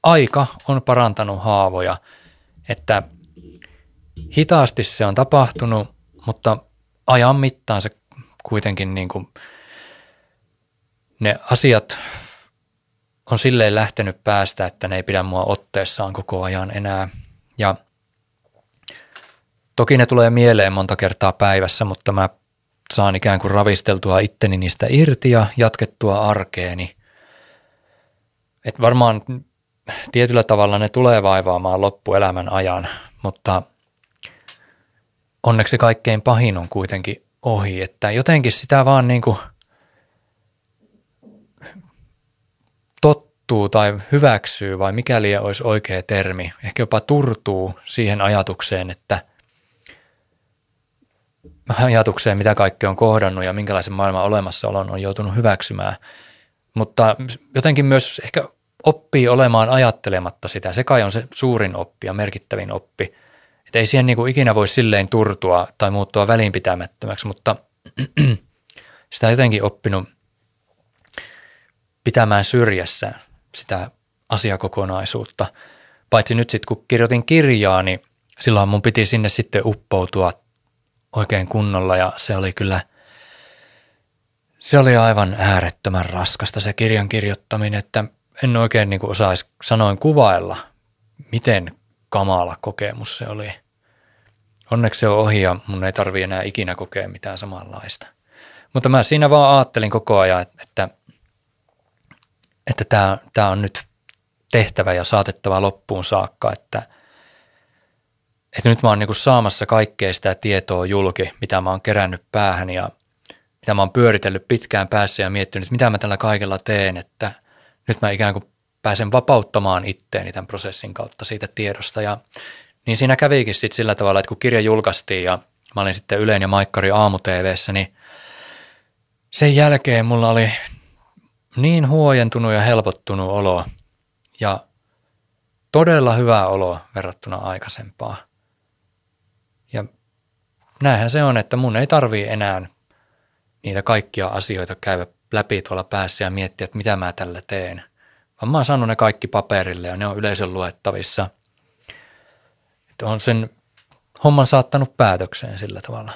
aika on parantanut haavoja, että hitaasti se on tapahtunut, mutta ajan mittaan se kuitenkin niin kuin ne asiat on silleen lähtenyt päästä, että ne ei pidä mua otteessaan koko ajan enää. Ja toki ne tulee mieleen monta kertaa päivässä, mutta mä saan ikään kuin ravisteltua itteni niistä irti ja jatkettua arkeeni. Et varmaan tietyllä tavalla ne tulee vaivaamaan loppuelämän ajan, mutta onneksi kaikkein pahin on kuitenkin ohi, että jotenkin sitä vaan niin kuin tottuu tai hyväksyy vai mikäli olisi oikea termi, ehkä jopa turtuu siihen ajatukseen, että ajatukseen, mitä kaikki on kohdannut ja minkälaisen maailman olemassaolon on joutunut hyväksymään. Mutta jotenkin myös ehkä oppii olemaan ajattelematta sitä. Se kai on se suurin oppi ja merkittävin oppi. Että ei siihen niin kuin ikinä voi silleen turtua tai muuttua välinpitämättömäksi, mutta sitä on jotenkin oppinut pitämään syrjässä sitä asiakokonaisuutta. Paitsi nyt sitten kun kirjoitin kirjaa, niin silloin mun piti sinne sitten uppoutua oikein kunnolla ja se oli kyllä, se oli aivan äärettömän raskasta se kirjan kirjoittaminen, että en oikein niin osaisi sanoin kuvailla, miten kamala kokemus se oli. Onneksi se on ohi ja mun ei tarvi enää ikinä kokea mitään samanlaista. Mutta mä siinä vaan ajattelin koko ajan, että, että tämä on nyt tehtävä ja saatettava loppuun saakka, että, että nyt mä oon niin saamassa kaikkea sitä tietoa julki, mitä mä oon kerännyt päähän ja mitä mä oon pyöritellyt pitkään päässä ja miettinyt, mitä mä tällä kaikella teen, että – nyt mä ikään kuin pääsen vapauttamaan itteeni tämän prosessin kautta siitä tiedosta. Ja niin siinä kävikin sitten sillä tavalla, että kun kirja julkaistiin ja mä olin sitten Yleen ja Maikkari aamu niin sen jälkeen mulla oli niin huojentunut ja helpottunut olo ja todella hyvä olo verrattuna aikaisempaa. Ja näinhän se on, että mun ei tarvii enää niitä kaikkia asioita käydä läpi tuolla päässä ja miettiä, että mitä mä tällä teen. Vaan mä oon saanut ne kaikki paperille ja ne on yleisön luettavissa. Että on sen homman saattanut päätökseen sillä tavalla.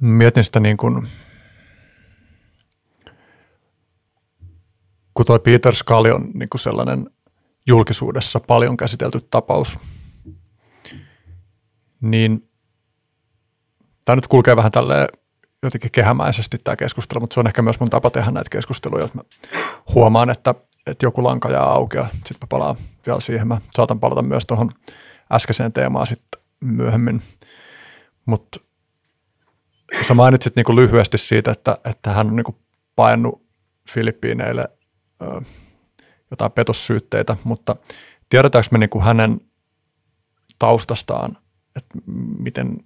Mietin sitä niin kuin, kun toi Peter Scully on niin kuin sellainen julkisuudessa paljon käsitelty tapaus, niin tämä nyt kulkee vähän tälleen jotenkin kehämäisesti tämä keskustelu, mutta se on ehkä myös mun tapa tehdä näitä keskusteluja, jos mä huomaan, että, että joku lanka jää auki ja sitten mä palaan vielä siihen. Mä saatan palata myös tuohon äskeiseen teemaan sitten myöhemmin. Mutta sä mainitsit niinku lyhyesti siitä, että, että hän on niinku painut Filippiineille jotain petossyytteitä, mutta tiedetäänkö me niinku hänen taustastaan, että miten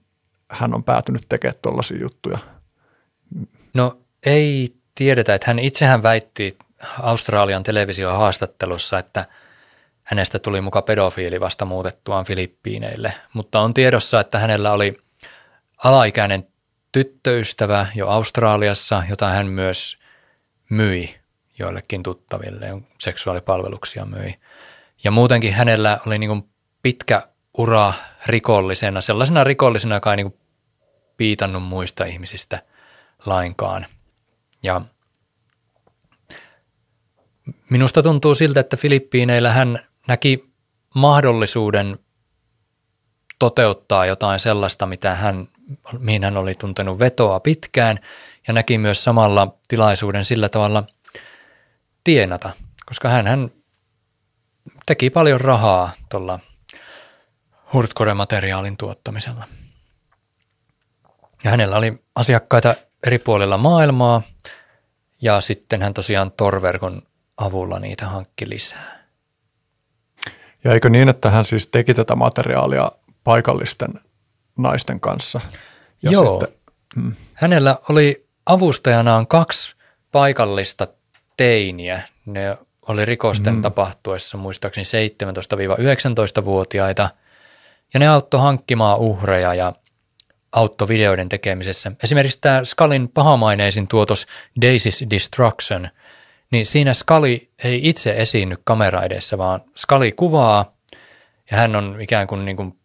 hän on päätynyt tekemään tuollaisia juttuja? No ei tiedetä, että hän itsehän väitti Australian televisiohaastattelussa, että hänestä tuli muka pedofiili vasta muutettuaan Filippiineille, mutta on tiedossa, että hänellä oli alaikäinen tyttöystävä jo Australiassa, jota hän myös myi joillekin tuttaville, seksuaalipalveluksia myi. Ja muutenkin hänellä oli niin pitkä ura rikollisena, sellaisena rikollisena, joka ei niin piitannut muista ihmisistä lainkaan. Ja minusta tuntuu siltä, että Filippiineillä hän näki mahdollisuuden toteuttaa jotain sellaista, mitä hän, mihin hän oli tuntenut vetoa pitkään ja näki myös samalla tilaisuuden sillä tavalla tienata, koska hän, hän teki paljon rahaa tuolla hurtcore-materiaalin tuottamisella. Ja hänellä oli asiakkaita eri puolilla maailmaa ja sitten hän tosiaan torverkon avulla niitä hankki lisää. Ja eikö niin, että hän siis teki tätä materiaalia paikallisten naisten kanssa? Ja Joo. Sitten, mm. Hänellä oli avustajanaan kaksi paikallista teiniä. Ne oli rikosten mm. tapahtuessa muistaakseni 17-19-vuotiaita. Ja ne auttoi hankkimaan uhreja ja auttoi videoiden tekemisessä. Esimerkiksi tämä Skalin pahamaineisin tuotos Daisy's Destruction, niin siinä Skali ei itse esiinny kamera edessä, vaan Skali kuvaa ja hän on ikään kuin, niin kuin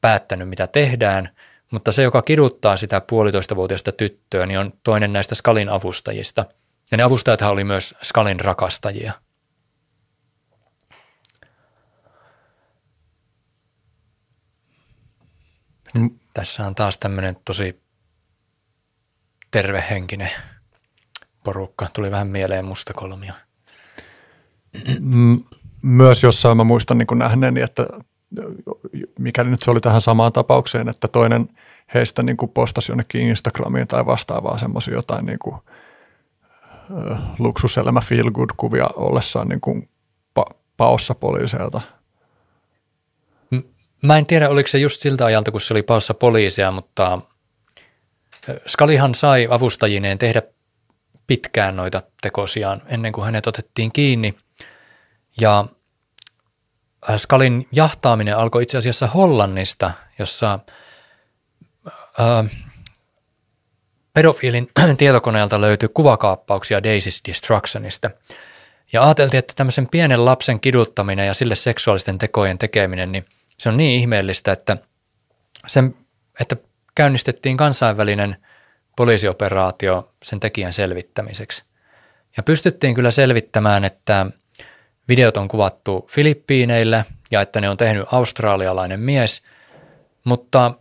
päättänyt, mitä tehdään, mutta se, joka kiduttaa sitä puolitoistavuotiaista tyttöä, niin on toinen näistä Skalin avustajista. Ja ne avustajat oli myös Skalin rakastajia. Mm. Tässä on taas tämmöinen tosi tervehenkinen porukka. Tuli vähän mieleen mustakolmio. Myös jossain mä muistan niin nähneeni, että mikäli nyt se oli tähän samaan tapaukseen, että toinen heistä niin postasi jonnekin Instagramiin tai vastaavaa semmoisia jotain niin kuin, luksuselämä feel good kuvia ollessaan niin kuin pa- paossa poliiseilta. Mä en tiedä, oliko se just siltä ajalta, kun se oli paossa poliisia, mutta Skalihan sai avustajineen tehdä pitkään noita tekosiaan ennen kuin hänet otettiin kiinni. Ja Skalin jahtaaminen alkoi itse asiassa Hollannista, jossa äh, pedofiilin tietokoneelta löytyi kuvakaappauksia Daisy's Destructionista. Ja ajateltiin, että tämmöisen pienen lapsen kiduttaminen ja sille seksuaalisten tekojen tekeminen, niin se on niin ihmeellistä, että, sen, että käynnistettiin kansainvälinen – poliisioperaatio sen tekijän selvittämiseksi. Ja pystyttiin kyllä selvittämään, että videot on kuvattu Filippiineillä ja että ne on tehnyt australialainen mies, mutta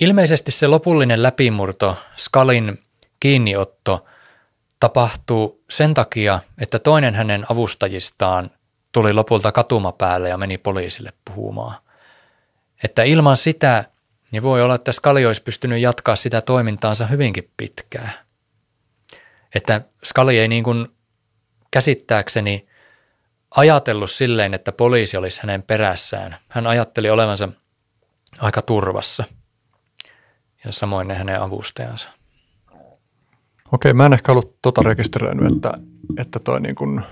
ilmeisesti se lopullinen läpimurto, Skalin kiinniotto, tapahtuu sen takia, että toinen hänen avustajistaan tuli lopulta katumapäälle ja meni poliisille puhumaan. Että ilman sitä niin voi olla, että Skali olisi pystynyt jatkaa sitä toimintaansa hyvinkin pitkään. Että Skali ei niin kuin käsittääkseni ajatellut silleen, että poliisi olisi hänen perässään. Hän ajatteli olevansa aika turvassa ja samoin ne hänen avustajansa. Okei, mä en ehkä ollut tota rekisteröinyt, että, että toi niin kuin –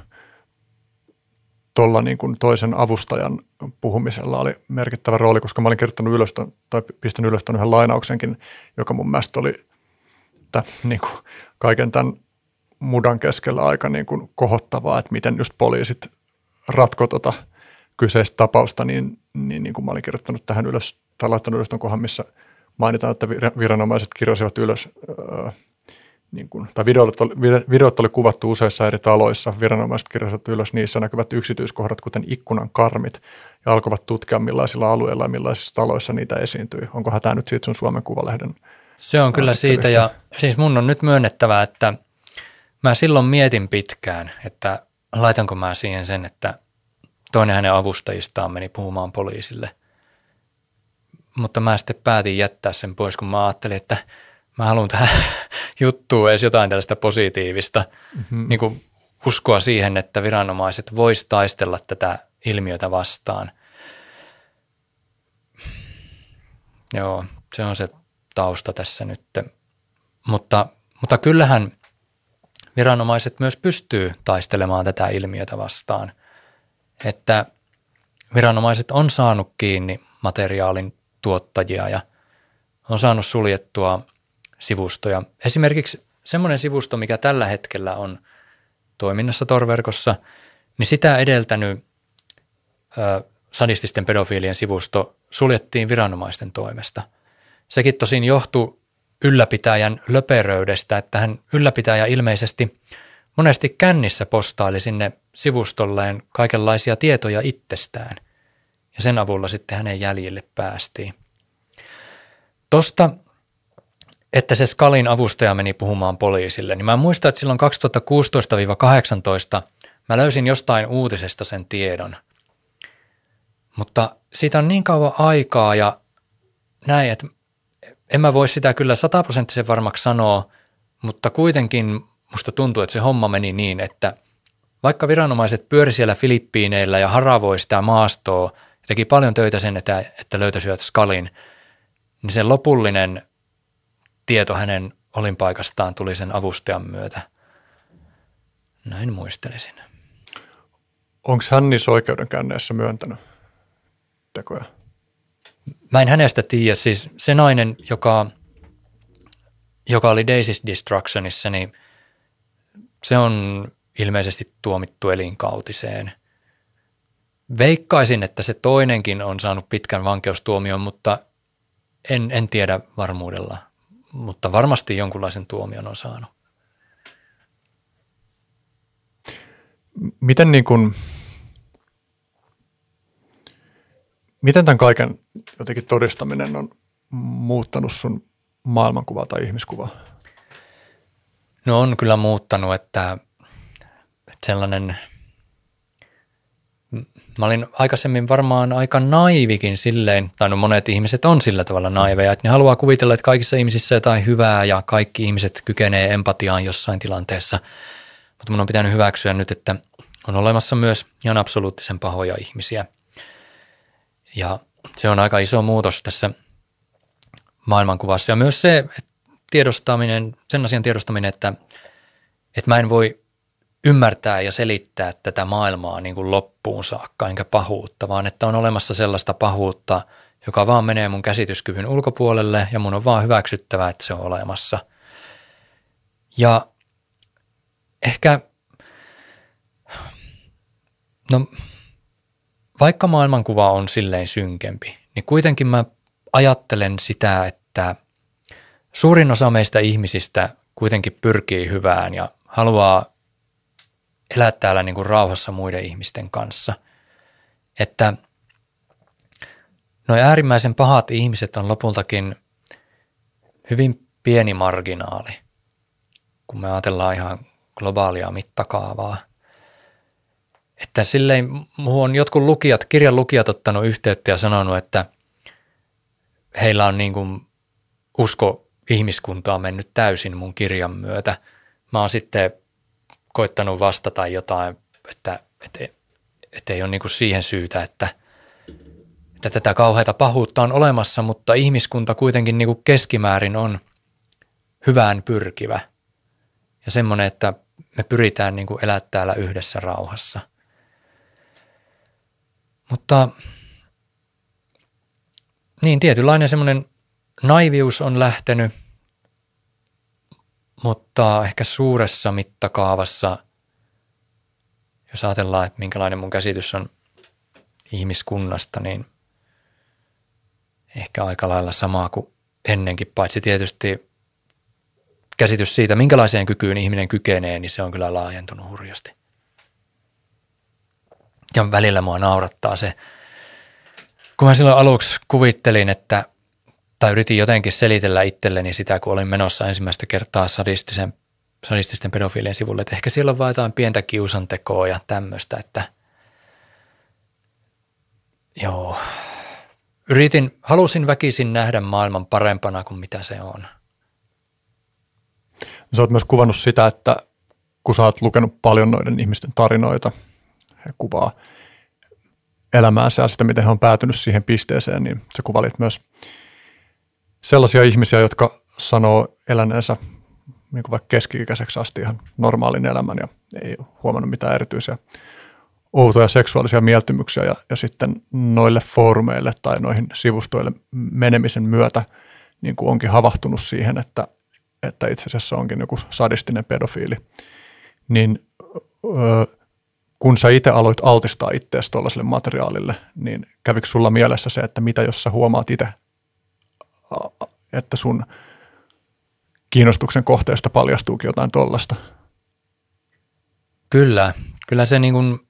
tuolla niin kuin toisen avustajan puhumisella oli merkittävä rooli, koska mä olin kirjoittanut ylös tai pistänyt ylös yhden lainauksenkin, joka mun mielestä oli että, niin kuin kaiken tämän mudan keskellä aika niin kuin kohottavaa, että miten just poliisit ratko tota kyseistä tapausta, niin, niin, niin kuin mä olin kirjoittanut tähän ylös tai laittanut ylös ton kohan, missä mainitaan, että viranomaiset kirjasivat ylös, ää, niin kuin, tai videot oli, videot oli kuvattu useissa eri taloissa, viranomaiset kirjasivat ylös niissä näkyvät yksityiskohdat, kuten ikkunan karmit, ja alkoivat tutkia millaisilla alueilla ja millaisissa taloissa niitä esiintyi. Onkohan tämä nyt siitä sun Suomen Kuvalehden Se on kyllä siitä, ja siis mun on nyt myönnettävä, että mä silloin mietin pitkään, että laitanko mä siihen sen, että toinen hänen avustajistaan meni puhumaan poliisille. Mutta mä sitten päätin jättää sen pois, kun mä ajattelin, että mä haluan tähän juttuun edes jotain tällaista positiivista, mm-hmm. niin kuin uskoa siihen, että viranomaiset vois taistella tätä ilmiötä vastaan. Joo, se on se tausta tässä nyt. Mutta, mutta kyllähän viranomaiset myös pystyy taistelemaan tätä ilmiötä vastaan. Että viranomaiset on saanut kiinni materiaalin tuottajia ja on saanut suljettua sivustoja. Esimerkiksi semmoinen sivusto, mikä tällä hetkellä on toiminnassa torverkossa, niin sitä edeltänyt ö, sadististen pedofiilien sivusto suljettiin viranomaisten toimesta. Sekin tosin johtui ylläpitäjän löperöydestä, että hän ylläpitäjä ilmeisesti monesti kännissä postaili sinne sivustolleen kaikenlaisia tietoja itsestään. Ja sen avulla sitten hänen jäljille päästiin. Tosta, että se Skalin avustaja meni puhumaan poliisille, niin mä muistan, että silloin 2016-18 mä löysin jostain uutisesta sen tiedon. Mutta siitä on niin kauan aikaa ja näin, että en mä voi sitä kyllä sataprosenttisen varmaksi sanoa, mutta kuitenkin musta tuntuu, että se homma meni niin, että vaikka viranomaiset pyöri siellä Filippiineillä ja haravoi sitä maastoa teki paljon töitä sen, että, että löytäisivät Skalin, niin se lopullinen tieto hänen olinpaikastaan tuli sen avustajan myötä. Näin muistelisin. Onko hän niissä oikeudenkäynneissä myöntänyt tekoja? Mä en hänestä tiedä, siis se nainen, joka, joka oli Daisy's Destructionissa, niin se on ilmeisesti tuomittu elinkautiseen. Veikkaisin, että se toinenkin on saanut pitkän vankeustuomion, mutta en, en tiedä varmuudella. Mutta varmasti jonkunlaisen tuomion on saanut. Miten niin kuin, Miten tämän kaiken jotenkin todistaminen on muuttanut sun maailmankuvaa tai ihmiskuvaa? No on kyllä muuttanut, että sellainen, mä olin aikaisemmin varmaan aika naivikin silleen, tai no monet ihmiset on sillä tavalla naiveja, että ne haluaa kuvitella, että kaikissa ihmisissä jotain hyvää ja kaikki ihmiset kykenee empatiaan jossain tilanteessa. Mutta mun on pitänyt hyväksyä nyt, että on olemassa myös ihan absoluuttisen pahoja ihmisiä – ja se on aika iso muutos tässä maailmankuvassa. Ja myös se että tiedostaminen, sen asian tiedostaminen, että, että mä en voi ymmärtää ja selittää tätä maailmaa niin kuin loppuun saakka, enkä pahuutta, vaan että on olemassa sellaista pahuutta, joka vaan menee mun käsityskyvyn ulkopuolelle ja mun on vaan hyväksyttävä, että se on olemassa. Ja ehkä, no vaikka maailmankuva on silleen synkempi, niin kuitenkin mä ajattelen sitä, että suurin osa meistä ihmisistä kuitenkin pyrkii hyvään ja haluaa elää täällä niin kuin rauhassa muiden ihmisten kanssa. Että nuo äärimmäisen pahat ihmiset on lopultakin hyvin pieni marginaali, kun me ajatellaan ihan globaalia mittakaavaa – että silleen muuhun on jotkut lukijat, kirjan lukijat ottanut yhteyttä ja sanonut, että heillä on niin kuin usko ihmiskuntaa mennyt täysin mun kirjan myötä. Mä oon sitten koittanut vastata jotain, että, että, että ei ole niin kuin siihen syytä, että, että tätä kauheita pahuutta on olemassa, mutta ihmiskunta kuitenkin niin kuin keskimäärin on hyvään pyrkivä. Ja semmoinen, että me pyritään niin kuin elää täällä yhdessä rauhassa – mutta niin, tietynlainen semmoinen naivius on lähtenyt, mutta ehkä suuressa mittakaavassa, jos ajatellaan, että minkälainen mun käsitys on ihmiskunnasta, niin ehkä aika lailla samaa kuin ennenkin, paitsi tietysti käsitys siitä, minkälaiseen kykyyn ihminen kykenee, niin se on kyllä laajentunut hurjasti. Ja välillä mua naurattaa se, kun mä silloin aluksi kuvittelin, että, tai yritin jotenkin selitellä itselleni sitä, kun olin menossa ensimmäistä kertaa sadistisen, sadististen pedofiilien sivulle, että ehkä siellä on vain jotain pientä kiusantekoa ja tämmöistä, että joo, yritin, halusin väkisin nähdä maailman parempana kuin mitä se on. Sä oot myös kuvannut sitä, että kun sä oot lukenut paljon noiden ihmisten tarinoita, he kuvaa elämäänsä ja sitä, miten he on päätynyt siihen pisteeseen, niin sä kuvalit myös sellaisia ihmisiä, jotka sanoo eläneensä niin kuin vaikka keski-ikäiseksi asti ihan normaalin elämän ja ei huomannut mitään erityisiä outoja seksuaalisia mieltymyksiä. Ja, ja sitten noille foorumeille tai noihin sivustoille menemisen myötä niin kuin onkin havahtunut siihen, että, että itse asiassa onkin joku sadistinen pedofiili, niin öö, kun sä itse aloit altistaa itseäsi tuollaiselle materiaalille, niin kävikö sulla mielessä se, että mitä jos sä huomaat itse, että sun kiinnostuksen kohteesta paljastuukin jotain tuollaista? Kyllä, kyllä se niin kuin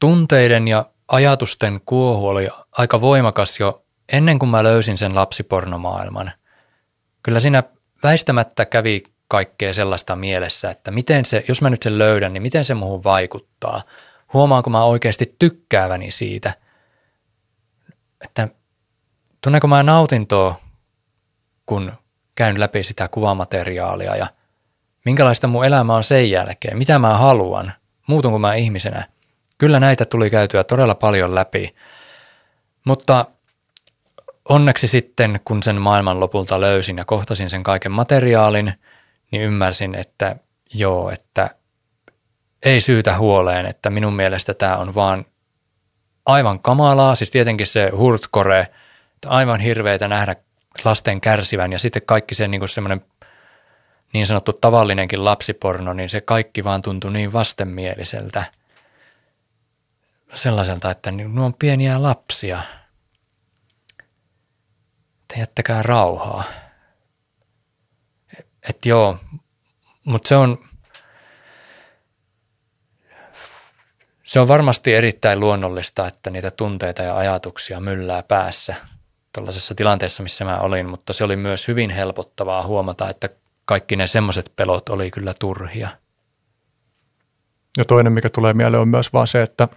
tunteiden ja ajatusten kuohu oli aika voimakas jo ennen kuin mä löysin sen lapsipornomaailman. Kyllä siinä väistämättä kävi kaikkea sellaista mielessä, että miten se, jos mä nyt sen löydän, niin miten se muuhun vaikuttaa. Huomaanko mä oikeasti tykkääväni siitä, että tunneko mä nautintoa, kun käyn läpi sitä kuvamateriaalia ja minkälaista mun elämä on sen jälkeen, mitä mä haluan, muutunko mä ihmisenä. Kyllä näitä tuli käytyä todella paljon läpi, mutta onneksi sitten, kun sen maailman lopulta löysin ja kohtasin sen kaiken materiaalin – niin ymmärsin, että joo, että ei syytä huoleen, että minun mielestä tämä on vaan aivan kamalaa, siis tietenkin se hurtkore, aivan hirveitä nähdä lasten kärsivän ja sitten kaikki se niin semmoinen niin sanottu tavallinenkin lapsiporno, niin se kaikki vaan tuntui niin vastenmieliseltä. Sellaiselta, että nuo on pieniä lapsia. Että jättäkää rauhaa. Että joo, mutta se on, se on varmasti erittäin luonnollista, että niitä tunteita ja ajatuksia myllää päässä tuollaisessa tilanteessa, missä mä olin, mutta se oli myös hyvin helpottavaa huomata, että kaikki ne semmoiset pelot oli kyllä turhia. Ja toinen, mikä tulee mieleen, on myös vaan se, että,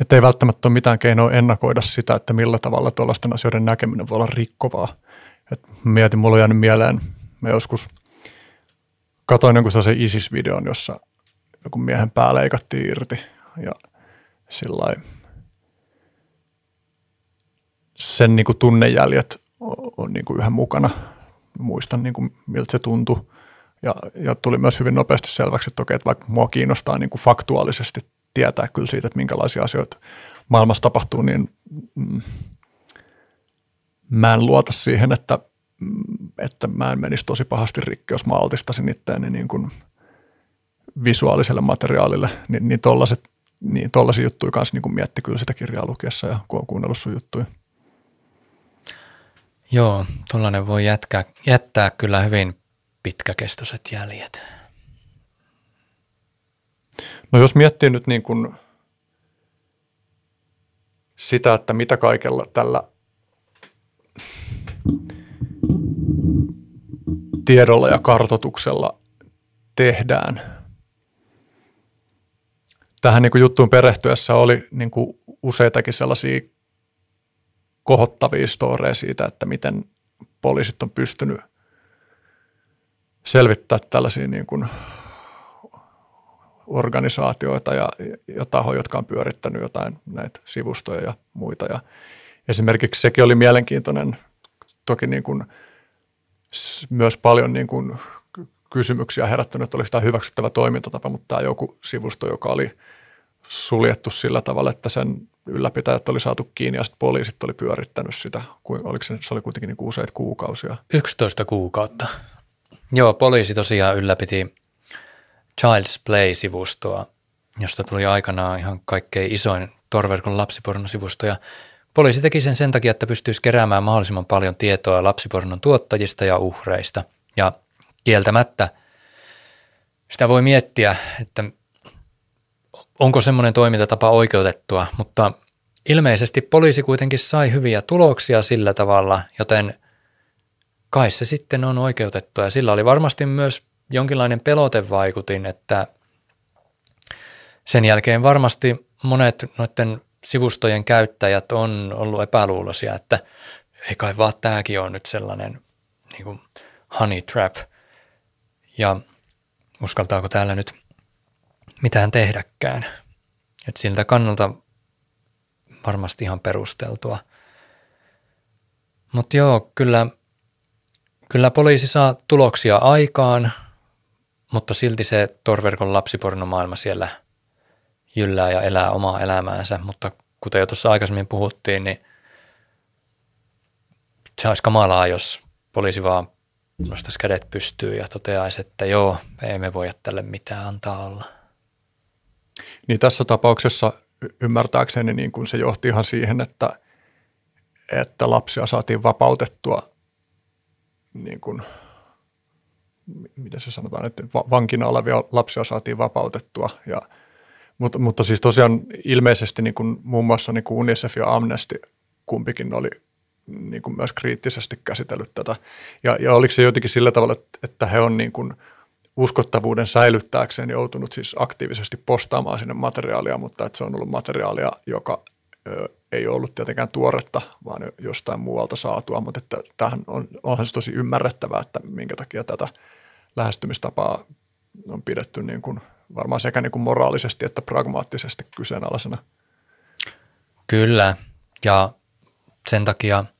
että ei välttämättä ole mitään keinoa ennakoida sitä, että millä tavalla tuollaisten asioiden näkeminen voi olla rikkovaa. Et mietin, mulla on jäänyt mieleen, mä joskus katoin jonkun sellaisen ISIS-videon, jossa joku miehen pää leikattiin irti ja sillä sen niin kuin tunnejäljet on, niin kuin yhä mukana. Muistan niin kuin, miltä se tuntui. Ja, ja tuli myös hyvin nopeasti selväksi, että okei, että vaikka mua kiinnostaa niin kuin faktuaalisesti tietää kyllä siitä, että minkälaisia asioita maailmassa tapahtuu, niin mm, mä en luota siihen, että, että mä en menisi tosi pahasti rikki, jos mä altistaisin itseäni niin kuin visuaaliselle materiaalille, niin, niin tollaset, niin juttuja kanssa niin kuin mietti kyllä sitä kirjaa lukiessa ja kun on kuunnellut sun juttuja. Joo, tuollainen voi jättää, jättää kyllä hyvin pitkäkestoiset jäljet. No jos miettii nyt niin kuin sitä, että mitä kaikella tällä tiedolla ja kartotuksella tehdään. Tähän niin kuin juttuun perehtyessä oli niin kuin useitakin sellaisia kohottavia storeja siitä, että miten poliisit on pystynyt selvittää tällaisia niin kuin organisaatioita ja, ja tahoja, jotka on pyörittänyt jotain näitä sivustoja ja muita. Ja esimerkiksi sekin oli mielenkiintoinen, toki niin kuin myös paljon niin kuin kysymyksiä herättänyt, että olisi tämä hyväksyttävä toimintatapa, mutta tämä joku sivusto, joka oli suljettu sillä tavalla, että sen ylläpitäjät oli saatu kiinni ja sitten poliisit oli pyörittänyt sitä. Oliko se, se oli kuitenkin niin kuin useita kuukausia? 11 kuukautta. Joo, poliisi tosiaan ylläpiti Child's Play-sivustoa, josta tuli aikanaan ihan kaikkein isoin Torverkon lapsipornosivusto ja poliisi teki sen sen takia, että pystyisi keräämään mahdollisimman paljon tietoa lapsipornon tuottajista ja uhreista. Ja kieltämättä sitä voi miettiä, että onko semmoinen toimintatapa oikeutettua, mutta ilmeisesti poliisi kuitenkin sai hyviä tuloksia sillä tavalla, joten kai se sitten on oikeutettua. Ja sillä oli varmasti myös jonkinlainen pelotevaikutin, että sen jälkeen varmasti monet noiden sivustojen käyttäjät on ollut epäluuloisia, että ei kai vaan tämäkin on nyt sellainen niin kuin honey trap. Ja uskaltaako täällä nyt mitään tehdäkään. Et siltä kannalta varmasti ihan perusteltua. Mutta joo, kyllä, kyllä poliisi saa tuloksia aikaan, mutta silti se torverkon lapsipornomaailma siellä jyllää ja elää omaa elämäänsä. Mutta kuten jo tuossa aikaisemmin puhuttiin, niin se olisi kamalaa, jos poliisi vaan nostaisi kädet pystyy ja toteaisi, että joo, ei me voi tälle mitään antaa olla. Niin tässä tapauksessa ymmärtääkseni niin kuin se johti ihan siihen, että, että lapsia saatiin vapautettua, niin kuin, miten se sanotaan, että vankina olevia lapsia saatiin vapautettua. Ja, mutta, mutta siis tosiaan ilmeisesti niin kuin muun muassa niin kuin UNICEF ja Amnesty kumpikin oli niin kuin myös kriittisesti käsitellyt tätä. Ja, ja oliko se jotenkin sillä tavalla, että he on niin kuin – uskottavuuden säilyttääkseen joutunut siis aktiivisesti postaamaan sinne materiaalia, mutta että se on ollut materiaalia, joka ö, ei ollut tietenkään tuoretta, vaan jostain muualta saatua, mutta että tähän on, onhan se tosi ymmärrettävää, että minkä takia tätä lähestymistapaa on pidetty niin kuin varmaan sekä niin kuin moraalisesti että pragmaattisesti kyseenalaisena. Kyllä, ja sen takia –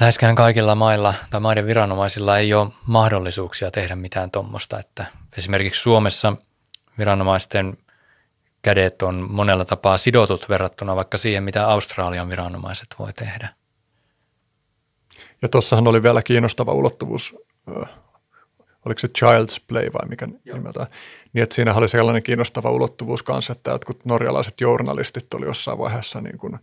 läheskään kaikilla mailla tai maiden viranomaisilla ei ole mahdollisuuksia tehdä mitään tuommoista, että esimerkiksi Suomessa viranomaisten kädet on monella tapaa sidotut verrattuna vaikka siihen, mitä Australian viranomaiset voi tehdä. Ja tuossahan oli vielä kiinnostava ulottuvuus, oliko se Child's Play vai mikä Joo. nimeltään, niin että siinä oli sellainen kiinnostava ulottuvuus kanssa, että jotkut norjalaiset journalistit oli jossain vaiheessa niin kuin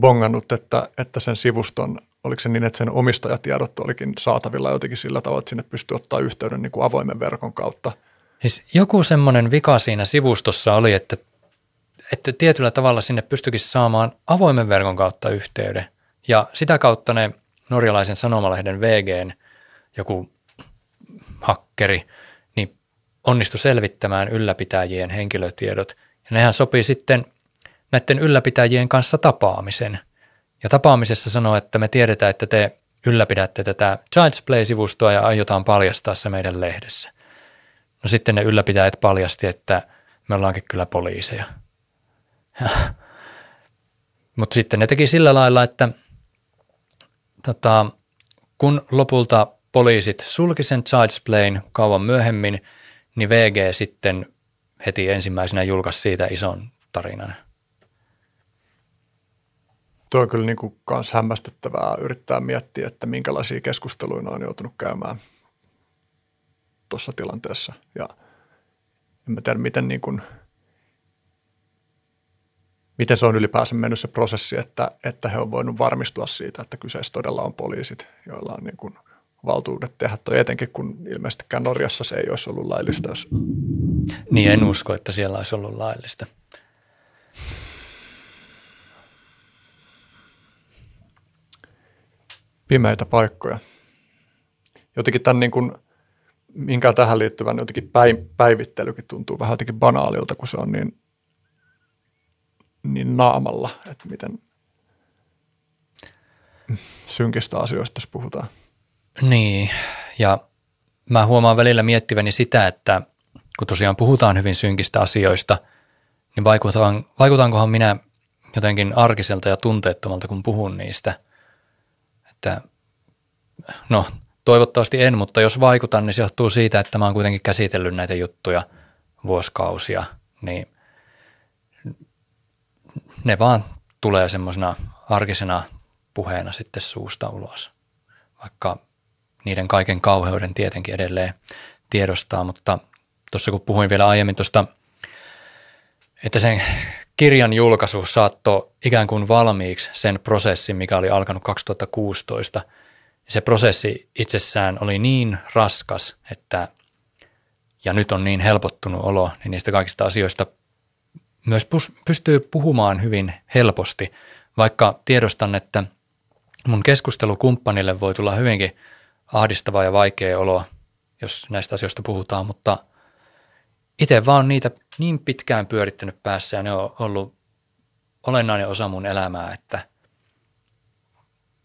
bongannut, että, että sen sivuston oliko se niin, että sen omistajatiedot olikin saatavilla jotenkin sillä tavalla, että sinne pystyy ottaa yhteyden niin kuin avoimen verkon kautta? Siis joku semmoinen vika siinä sivustossa oli, että, että tietyllä tavalla sinne pystyikin saamaan avoimen verkon kautta yhteyden. Ja sitä kautta ne norjalaisen sanomalehden VGn joku hakkeri niin onnistui selvittämään ylläpitäjien henkilötiedot. Ja nehän sopii sitten näiden ylläpitäjien kanssa tapaamisen – ja tapaamisessa sanoi, että me tiedetään, että te ylläpidätte tätä Child's Play-sivustoa ja aiotaan paljastaa se meidän lehdessä. No sitten ne ylläpitäjät paljasti, että me ollaankin kyllä poliiseja. Mutta sitten ne teki sillä lailla, että tota, kun lopulta poliisit sulki sen Child's Playn kauan myöhemmin, niin VG sitten heti ensimmäisenä julkaisi siitä ison tarinan. Tuo on kyllä niin kuin hämmästyttävää yrittää miettiä, että minkälaisia keskusteluja on joutunut käymään tuossa tilanteessa. Ja en mä tiedä, miten, niin kuin, miten se on ylipäänsä mennyt se prosessi, että, että he on voinut varmistua siitä, että kyseessä todella on poliisit, joilla on niin kuin valtuudet tehdä toi, etenkin kun ilmeisestikään Norjassa se ei olisi ollut laillista. Jos... Niin, en usko, että siellä olisi ollut laillista. Pimeitä paikkoja. Jotenkin tämän niin kuin, minkä tähän liittyvän jotenkin päivittelykin tuntuu vähän jotenkin banaalilta, kun se on niin, niin naamalla, että miten synkistä asioista tässä puhutaan. Niin, ja mä huomaan välillä miettiväni sitä, että kun tosiaan puhutaan hyvin synkistä asioista, niin vaikutan, vaikutankohan minä jotenkin arkiselta ja tunteettomalta, kun puhun niistä – että no toivottavasti en, mutta jos vaikutan, niin se johtuu siitä, että mä oon kuitenkin käsitellyt näitä juttuja vuosikausia, niin ne vaan tulee semmoisena arkisena puheena sitten suusta ulos, vaikka niiden kaiken kauheuden tietenkin edelleen tiedostaa, mutta tuossa kun puhuin vielä aiemmin tuosta, että sen kirjan julkaisu saattoi ikään kuin valmiiksi sen prosessin, mikä oli alkanut 2016. Se prosessi itsessään oli niin raskas, että ja nyt on niin helpottunut olo, niin niistä kaikista asioista myös pystyy puhumaan hyvin helposti, vaikka tiedostan, että mun keskustelukumppanille voi tulla hyvinkin ahdistava ja vaikea olo, jos näistä asioista puhutaan, mutta itse vaan niitä niin pitkään pyörittänyt päässä ja ne on ollut olennainen osa mun elämää, että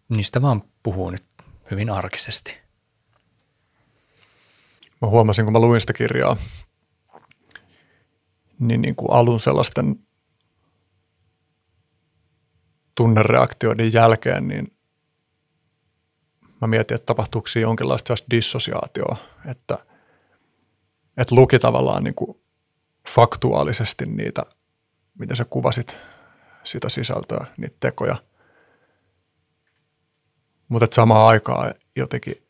niistä vaan puhuu nyt hyvin arkisesti. Mä huomasin, kun mä luin sitä kirjaa, niin, niin kuin alun sellaisten tunnereaktioiden jälkeen, niin mä mietin, että tapahtuuko siinä jonkinlaista dissosiaatioa, että, että luki tavallaan niin kuin faktuaalisesti niitä, miten sä kuvasit sitä sisältöä, niitä tekoja. Mutta samaan aikaan jotenkin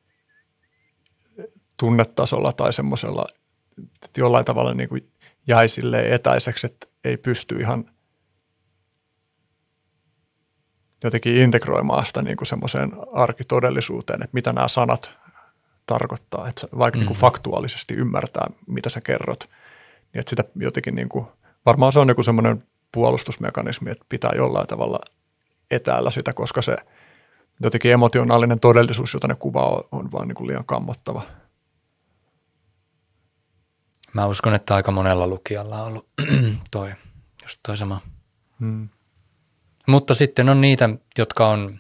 tunnetasolla tai semmoisella, että jollain tavalla niin kuin jäi etäiseksi, että ei pysty ihan jotenkin integroimaan sitä niin kuin semmoiseen arkitodellisuuteen, että mitä nämä sanat tarkoittaa, että vaikka mm. niin kuin faktuaalisesti ymmärtää, mitä sä kerrot, niin että sitä jotenkin niin kuin, varmaan se on joku semmoinen puolustusmekanismi, että pitää jollain tavalla etäällä sitä, koska se jotenkin emotionaalinen todellisuus, jota ne kuvaa, on, on vaan niin kuin liian kammottava. Mä uskon, että aika monella lukijalla on ollut toi, just toi sama. Hmm. Mutta sitten on niitä, jotka on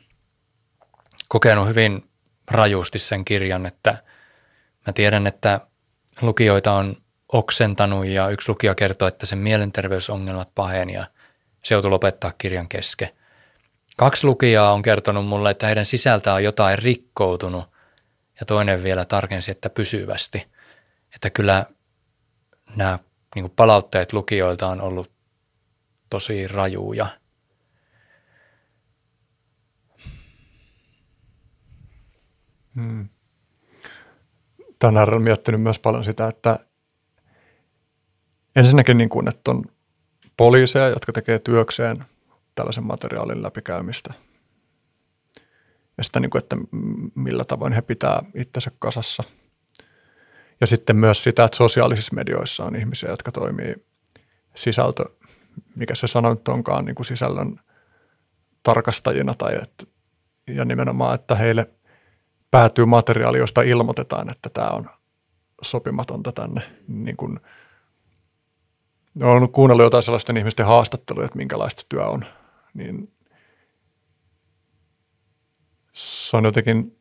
kokenut hyvin rajusti sen kirjan, että mä tiedän, että lukijoita on oksentanut ja yksi lukija kertoo, että sen mielenterveysongelmat paheni ja se joutui lopettaa kirjan kesken. Kaksi lukijaa on kertonut mulle, että heidän sisältään on jotain rikkoutunut ja toinen vielä tarkensi, että pysyvästi. Että kyllä nämä niin palautteet lukijoilta on ollut tosi rajuja. Hmm. Tänään olen miettinyt myös paljon sitä, että ensinnäkin niin kuin, että on poliiseja, jotka tekee työkseen tällaisen materiaalin läpikäymistä. Ja sitten, niin kuin, että millä tavoin he pitää itsensä kasassa. Ja sitten myös sitä, että sosiaalisissa medioissa on ihmisiä, jotka toimii sisältö, mikä se sana nyt onkaan, niin kuin sisällön tarkastajina tai että, ja nimenomaan, että heille päätyy materiaali, josta ilmoitetaan, että tämä on sopimatonta tänne. Niin kuin, olen kuunnellut jotain sellaisten ihmisten haastatteluja, että minkälaista työ on, niin se on jotenkin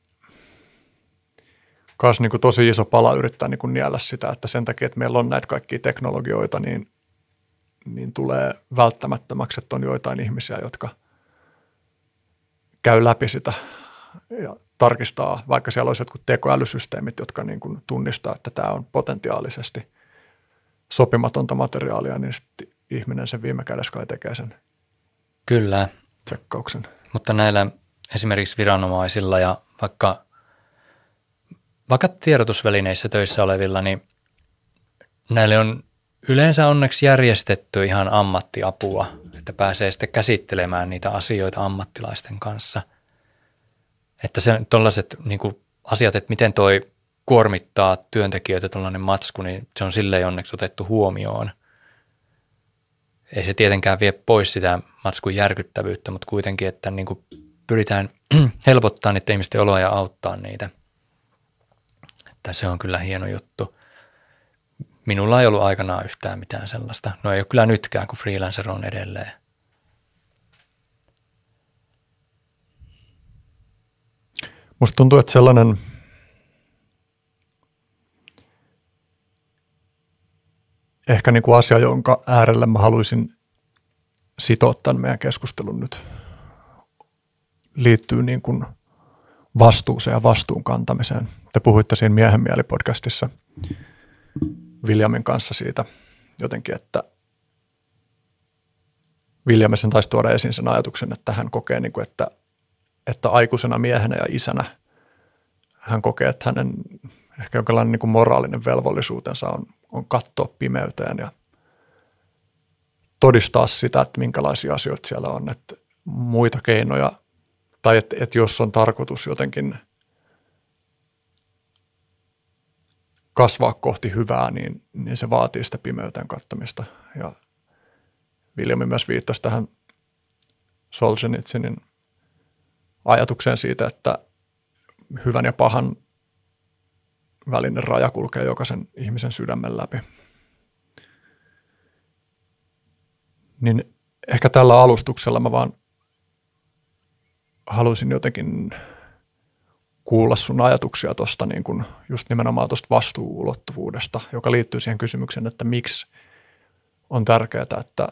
myös niin kuin tosi iso pala yrittää niin kuin niellä sitä, että sen takia, että meillä on näitä kaikkia teknologioita, niin, niin tulee välttämättömäksi, että on joitain ihmisiä, jotka käy läpi sitä ja tarkistaa, vaikka siellä olisi jotkut tekoälysysteemit, jotka niin kuin tunnistaa, että tämä on potentiaalisesti sopimatonta materiaalia, niin sitten ihminen sen viime kädessä kai tekee sen Kyllä. tsekkauksen. Mutta näillä esimerkiksi viranomaisilla ja vaikka, vaikka tiedotusvälineissä töissä olevilla, niin näille on yleensä onneksi järjestetty ihan ammattiapua, että pääsee sitten käsittelemään niitä asioita ammattilaisten kanssa – että se tuollaiset niin asiat, että miten toi kuormittaa työntekijöitä tuollainen matsku, niin se on silleen onneksi otettu huomioon. Ei se tietenkään vie pois sitä matskun järkyttävyyttä, mutta kuitenkin, että niin kuin pyritään helpottaa niiden ihmisten oloja ja auttaa niitä. Että se on kyllä hieno juttu. Minulla ei ollut aikanaan yhtään mitään sellaista. No ei ole kyllä nytkään, kun freelancer on edelleen. Musta tuntuu, että sellainen ehkä niin kuin asia, jonka äärelle mä haluaisin sitoa tämän meidän keskustelun nyt, liittyy niin kuin vastuuseen ja vastuun kantamiseen. Te puhuitte siinä Miehen mieli-podcastissa Viljamin kanssa siitä jotenkin, että Viljamisen taisi tuoda esiin sen ajatuksen, että hän kokee, niin kuin, että että aikuisena miehenä ja isänä hän kokee, että hänen ehkä jonkinlainen niin kuin moraalinen velvollisuutensa on, on katsoa pimeyteen ja todistaa sitä, että minkälaisia asioita siellä on, että muita keinoja, tai että, että jos on tarkoitus jotenkin kasvaa kohti hyvää, niin, niin se vaatii sitä pimeyteen kattamista. Ja Viljami myös viittasi tähän Solzhenitsynin ajatukseen siitä, että hyvän ja pahan välinen raja kulkee jokaisen ihmisen sydämen läpi. Niin ehkä tällä alustuksella mä vaan haluaisin jotenkin kuulla sun ajatuksia tuosta niin kun just nimenomaan tuosta vastuuulottuvuudesta, joka liittyy siihen kysymykseen, että miksi on tärkeää, että,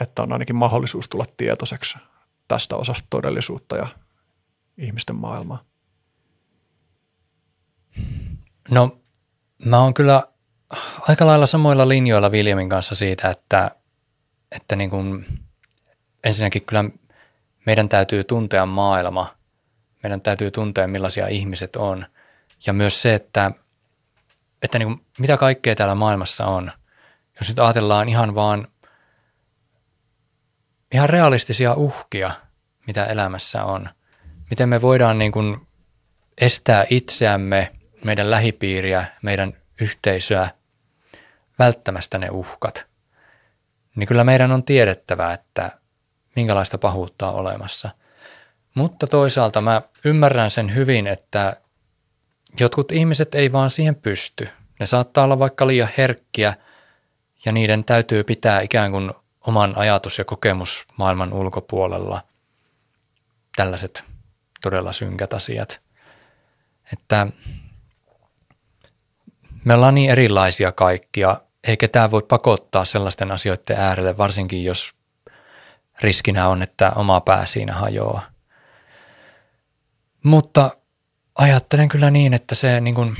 että on ainakin mahdollisuus tulla tietoiseksi tästä osasta todellisuutta ja ihmisten maailmaa. No mä oon kyllä aika lailla samoilla linjoilla Williamin kanssa siitä, että, että niin kuin, ensinnäkin kyllä meidän täytyy tuntea maailma, meidän täytyy tuntea millaisia ihmiset on ja myös se, että, että niin kuin, mitä kaikkea täällä maailmassa on. Jos nyt ajatellaan ihan vaan ihan realistisia uhkia, mitä elämässä on, miten me voidaan niin kuin estää itseämme – meidän lähipiiriä, meidän yhteisöä välttämästä ne uhkat, niin kyllä meidän on tiedettävä, että minkälaista pahuutta on olemassa. Mutta toisaalta mä ymmärrän sen hyvin, että jotkut ihmiset ei vaan siihen pysty. Ne saattaa olla vaikka liian herkkiä ja niiden täytyy pitää ikään kuin oman ajatus- ja kokemusmaailman ulkopuolella tällaiset todella synkät asiat. Että me ollaan niin erilaisia kaikkia, eikä tämä voi pakottaa sellaisten asioiden äärelle, varsinkin jos riskinä on, että oma pää siinä hajoaa. Mutta ajattelen kyllä niin, että se niin kuin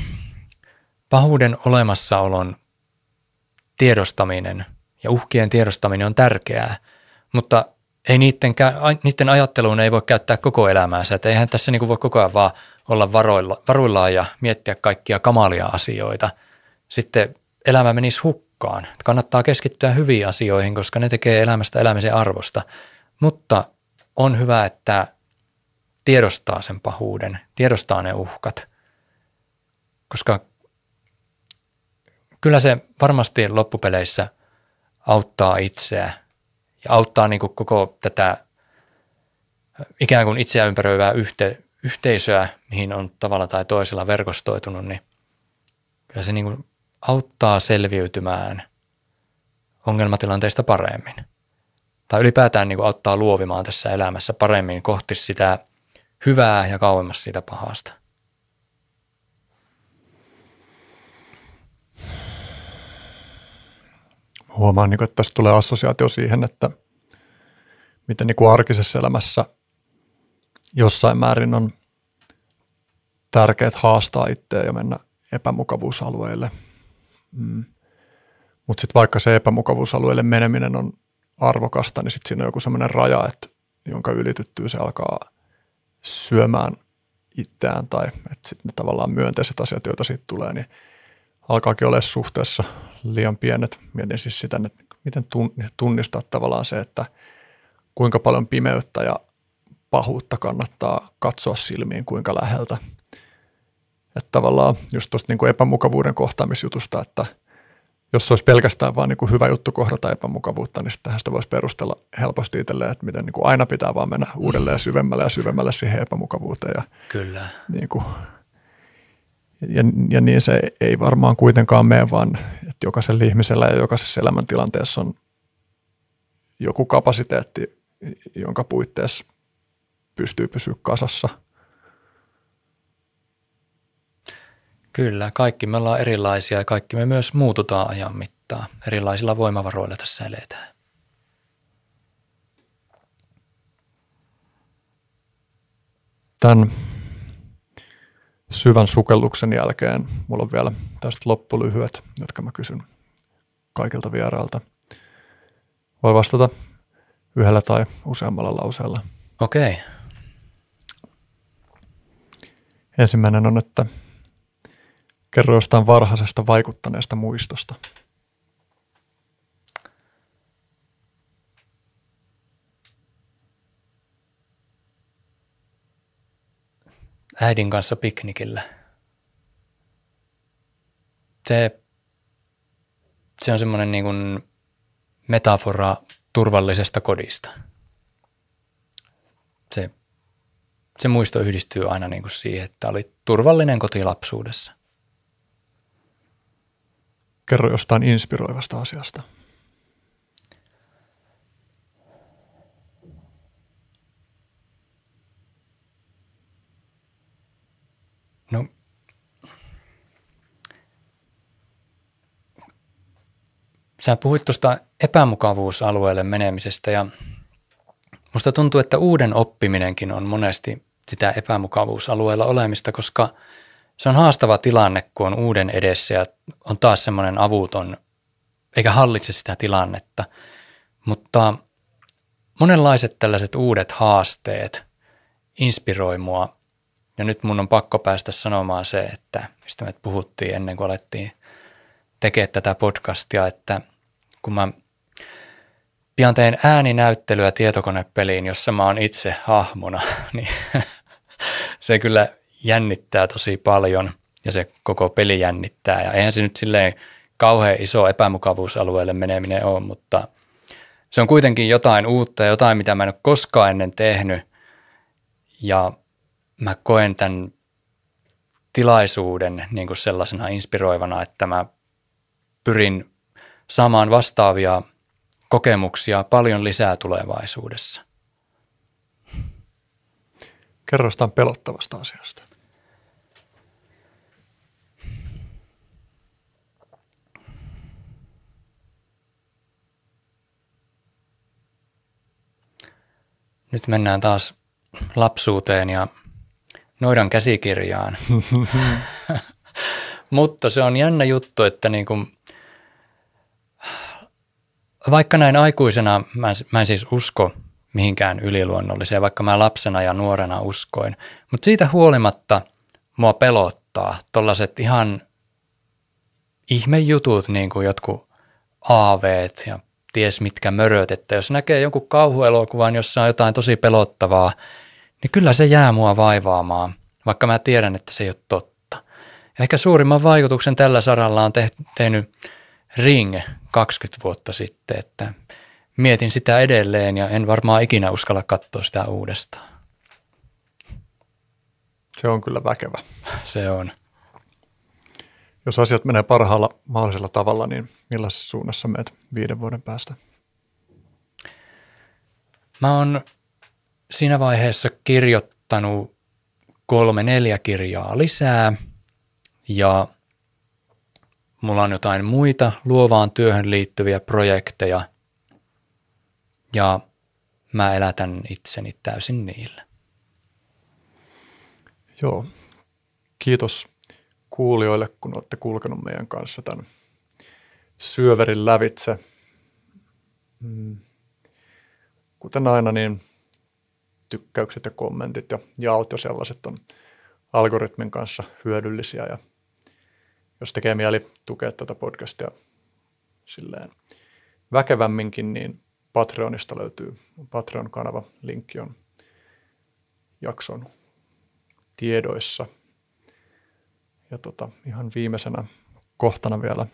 pahuuden olemassaolon tiedostaminen ja uhkien tiedostaminen on tärkeää, mutta ei niiden, niiden ajatteluun ei voi käyttää koko elämäänsä. Että eihän tässä niin kuin voi koko ajan vaan olla varoilla, varuillaan ja miettiä kaikkia kamalia asioita. Sitten elämä menisi hukkaan. Kannattaa keskittyä hyviin asioihin, koska ne tekee elämästä elämisen arvosta. Mutta on hyvä, että tiedostaa sen pahuuden, tiedostaa ne uhkat. Koska kyllä se varmasti loppupeleissä auttaa itseä ja auttaa niin kuin koko tätä ikään kuin itseä ympäröivää yhte, yhteisöä, mihin on tavalla tai toisella verkostoitunut, niin kyllä se niin kuin auttaa selviytymään ongelmatilanteista paremmin. Tai ylipäätään niin kuin auttaa luovimaan tässä elämässä paremmin kohti sitä hyvää ja kauemmas siitä pahasta. Huomaan, niin että tässä tulee assosiaatio siihen, että miten niin kuin arkisessa elämässä jossain määrin on tärkeää haastaa itseä ja mennä epämukavuusalueille. Mm. Mutta sitten vaikka se epämukavuusalueelle meneminen on arvokasta, niin sitten siinä on joku sellainen raja, että, jonka ylityttyy se alkaa syömään itseään tai että sitten ne tavallaan myönteiset asiat, joita siitä tulee, niin alkaakin olla suhteessa liian pienet. Mietin siis sitä, että miten tunnistaa tavallaan se, että kuinka paljon pimeyttä ja pahuutta kannattaa katsoa silmiin, kuinka läheltä. Että tavallaan just tuosta niin epämukavuuden kohtaamisjutusta, että jos se olisi pelkästään vaan niin kuin hyvä juttu kohdata epämukavuutta, niin sitten sitä voisi perustella helposti itselleen, että miten niin kuin aina pitää vaan mennä uudelleen syvemmälle ja syvemmälle siihen epämukavuuteen. Ja Kyllä. Niin kuin, ja, ja niin se ei varmaan kuitenkaan mene, vaan että jokaisella ihmisellä ja jokaisessa elämäntilanteessa on joku kapasiteetti, jonka puitteissa pystyy pysyä kasassa. Kyllä, kaikki me ollaan erilaisia ja kaikki me myös muututaan ajan mittaan. Erilaisilla voimavaroilla tässä eletään. Tämän syvän sukelluksen jälkeen mulla on vielä tästä loppulyhyet, jotka mä kysyn kaikilta vierailta. Voi vastata yhdellä tai useammalla lauseella. Okei. Okay. Ensimmäinen on, että kerro jostain varhaisesta vaikuttaneesta muistosta. Äidin kanssa piknikillä. Se, se on semmoinen niin kuin metafora turvallisesta kodista. Se se muisto yhdistyy aina niin kuin siihen, että oli turvallinen koti lapsuudessa. Kerro jostain inspiroivasta asiasta. No, sä puhuit tuosta epämukavuusalueelle menemisestä ja musta tuntuu, että uuden oppiminenkin on monesti sitä epämukavuusalueella olemista, koska se on haastava tilanne, kun on uuden edessä ja on taas semmoinen avuton, eikä hallitse sitä tilannetta. Mutta monenlaiset tällaiset uudet haasteet inspiroi mua ja nyt mun on pakko päästä sanomaan se, että mistä me puhuttiin ennen kuin alettiin tekemään tätä podcastia, että kun mä pian teen ääninäyttelyä tietokonepeliin, jossa mä oon itse hahmona, niin se kyllä jännittää tosi paljon ja se koko peli jännittää. Ja eihän se nyt silleen kauhean iso epämukavuusalueelle meneminen ole, mutta se on kuitenkin jotain uutta ja jotain, mitä mä en ole koskaan ennen tehnyt. Ja mä koen tämän tilaisuuden niin kuin sellaisena inspiroivana, että mä pyrin saamaan vastaavia kokemuksia paljon lisää tulevaisuudessa. Kerro jostain pelottavasta asiasta. Nyt mennään taas lapsuuteen ja noidan käsikirjaan. Mutta se on jännä juttu, että niin kuin, vaikka näin aikuisena mä en, mä en siis usko mihinkään yliluonnolliseen, vaikka mä lapsena ja nuorena uskoin. Mutta siitä huolimatta mua pelottaa tollaset ihan ihmejutut, niin kuin jotkut aaveet ja ties mitkä möröt, että jos näkee jonkun kauhuelokuvan, jossa on jotain tosi pelottavaa, niin kyllä se jää mua vaivaamaan, vaikka mä tiedän, että se ei ole totta. Ehkä suurimman vaikutuksen tällä saralla on tehnyt Ring 20 vuotta sitten, että mietin sitä edelleen ja en varmaan ikinä uskalla katsoa sitä uudestaan. Se on kyllä väkevä. Se on. Jos asiat menee parhaalla mahdollisella tavalla, niin millaisessa suunnassa meet viiden vuoden päästä? Mä oon siinä vaiheessa kirjoittanut kolme neljä kirjaa lisää ja mulla on jotain muita luovaan työhön liittyviä projekteja ja mä elätän itseni täysin niillä. Joo, kiitos kuulijoille, kun olette kulkenut meidän kanssa tämän syöverin lävitse. Mm. Kuten aina, niin tykkäykset ja kommentit ja jaot ja sellaiset on algoritmin kanssa hyödyllisiä ja jos tekee mieli tukea tätä podcastia silleen väkevämminkin, niin Patreonista löytyy Patreon-kanava, linkki on jakson tiedoissa. Ja tota, ihan viimeisenä kohtana vielä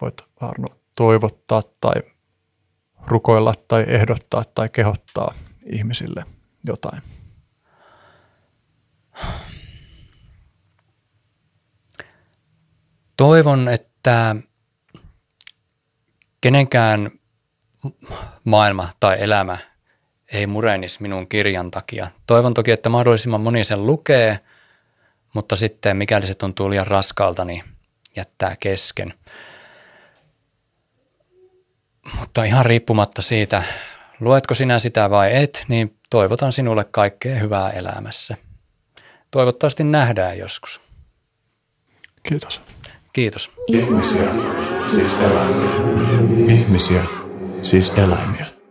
voit Arno toivottaa tai rukoilla tai ehdottaa tai kehottaa ihmisille jotain? Toivon, että kenenkään maailma tai elämä ei murenisi minun kirjan takia. Toivon toki, että mahdollisimman moni sen lukee, mutta sitten mikäli se tuntuu liian raskaalta, niin jättää kesken. Mutta ihan riippumatta siitä, luetko sinä sitä vai et, niin toivotan sinulle kaikkea hyvää elämässä. Toivottavasti nähdään joskus. Kiitos. Kiitos. Ihmisiä, siis eläimiä. Ihmisiä, siis eläimiä.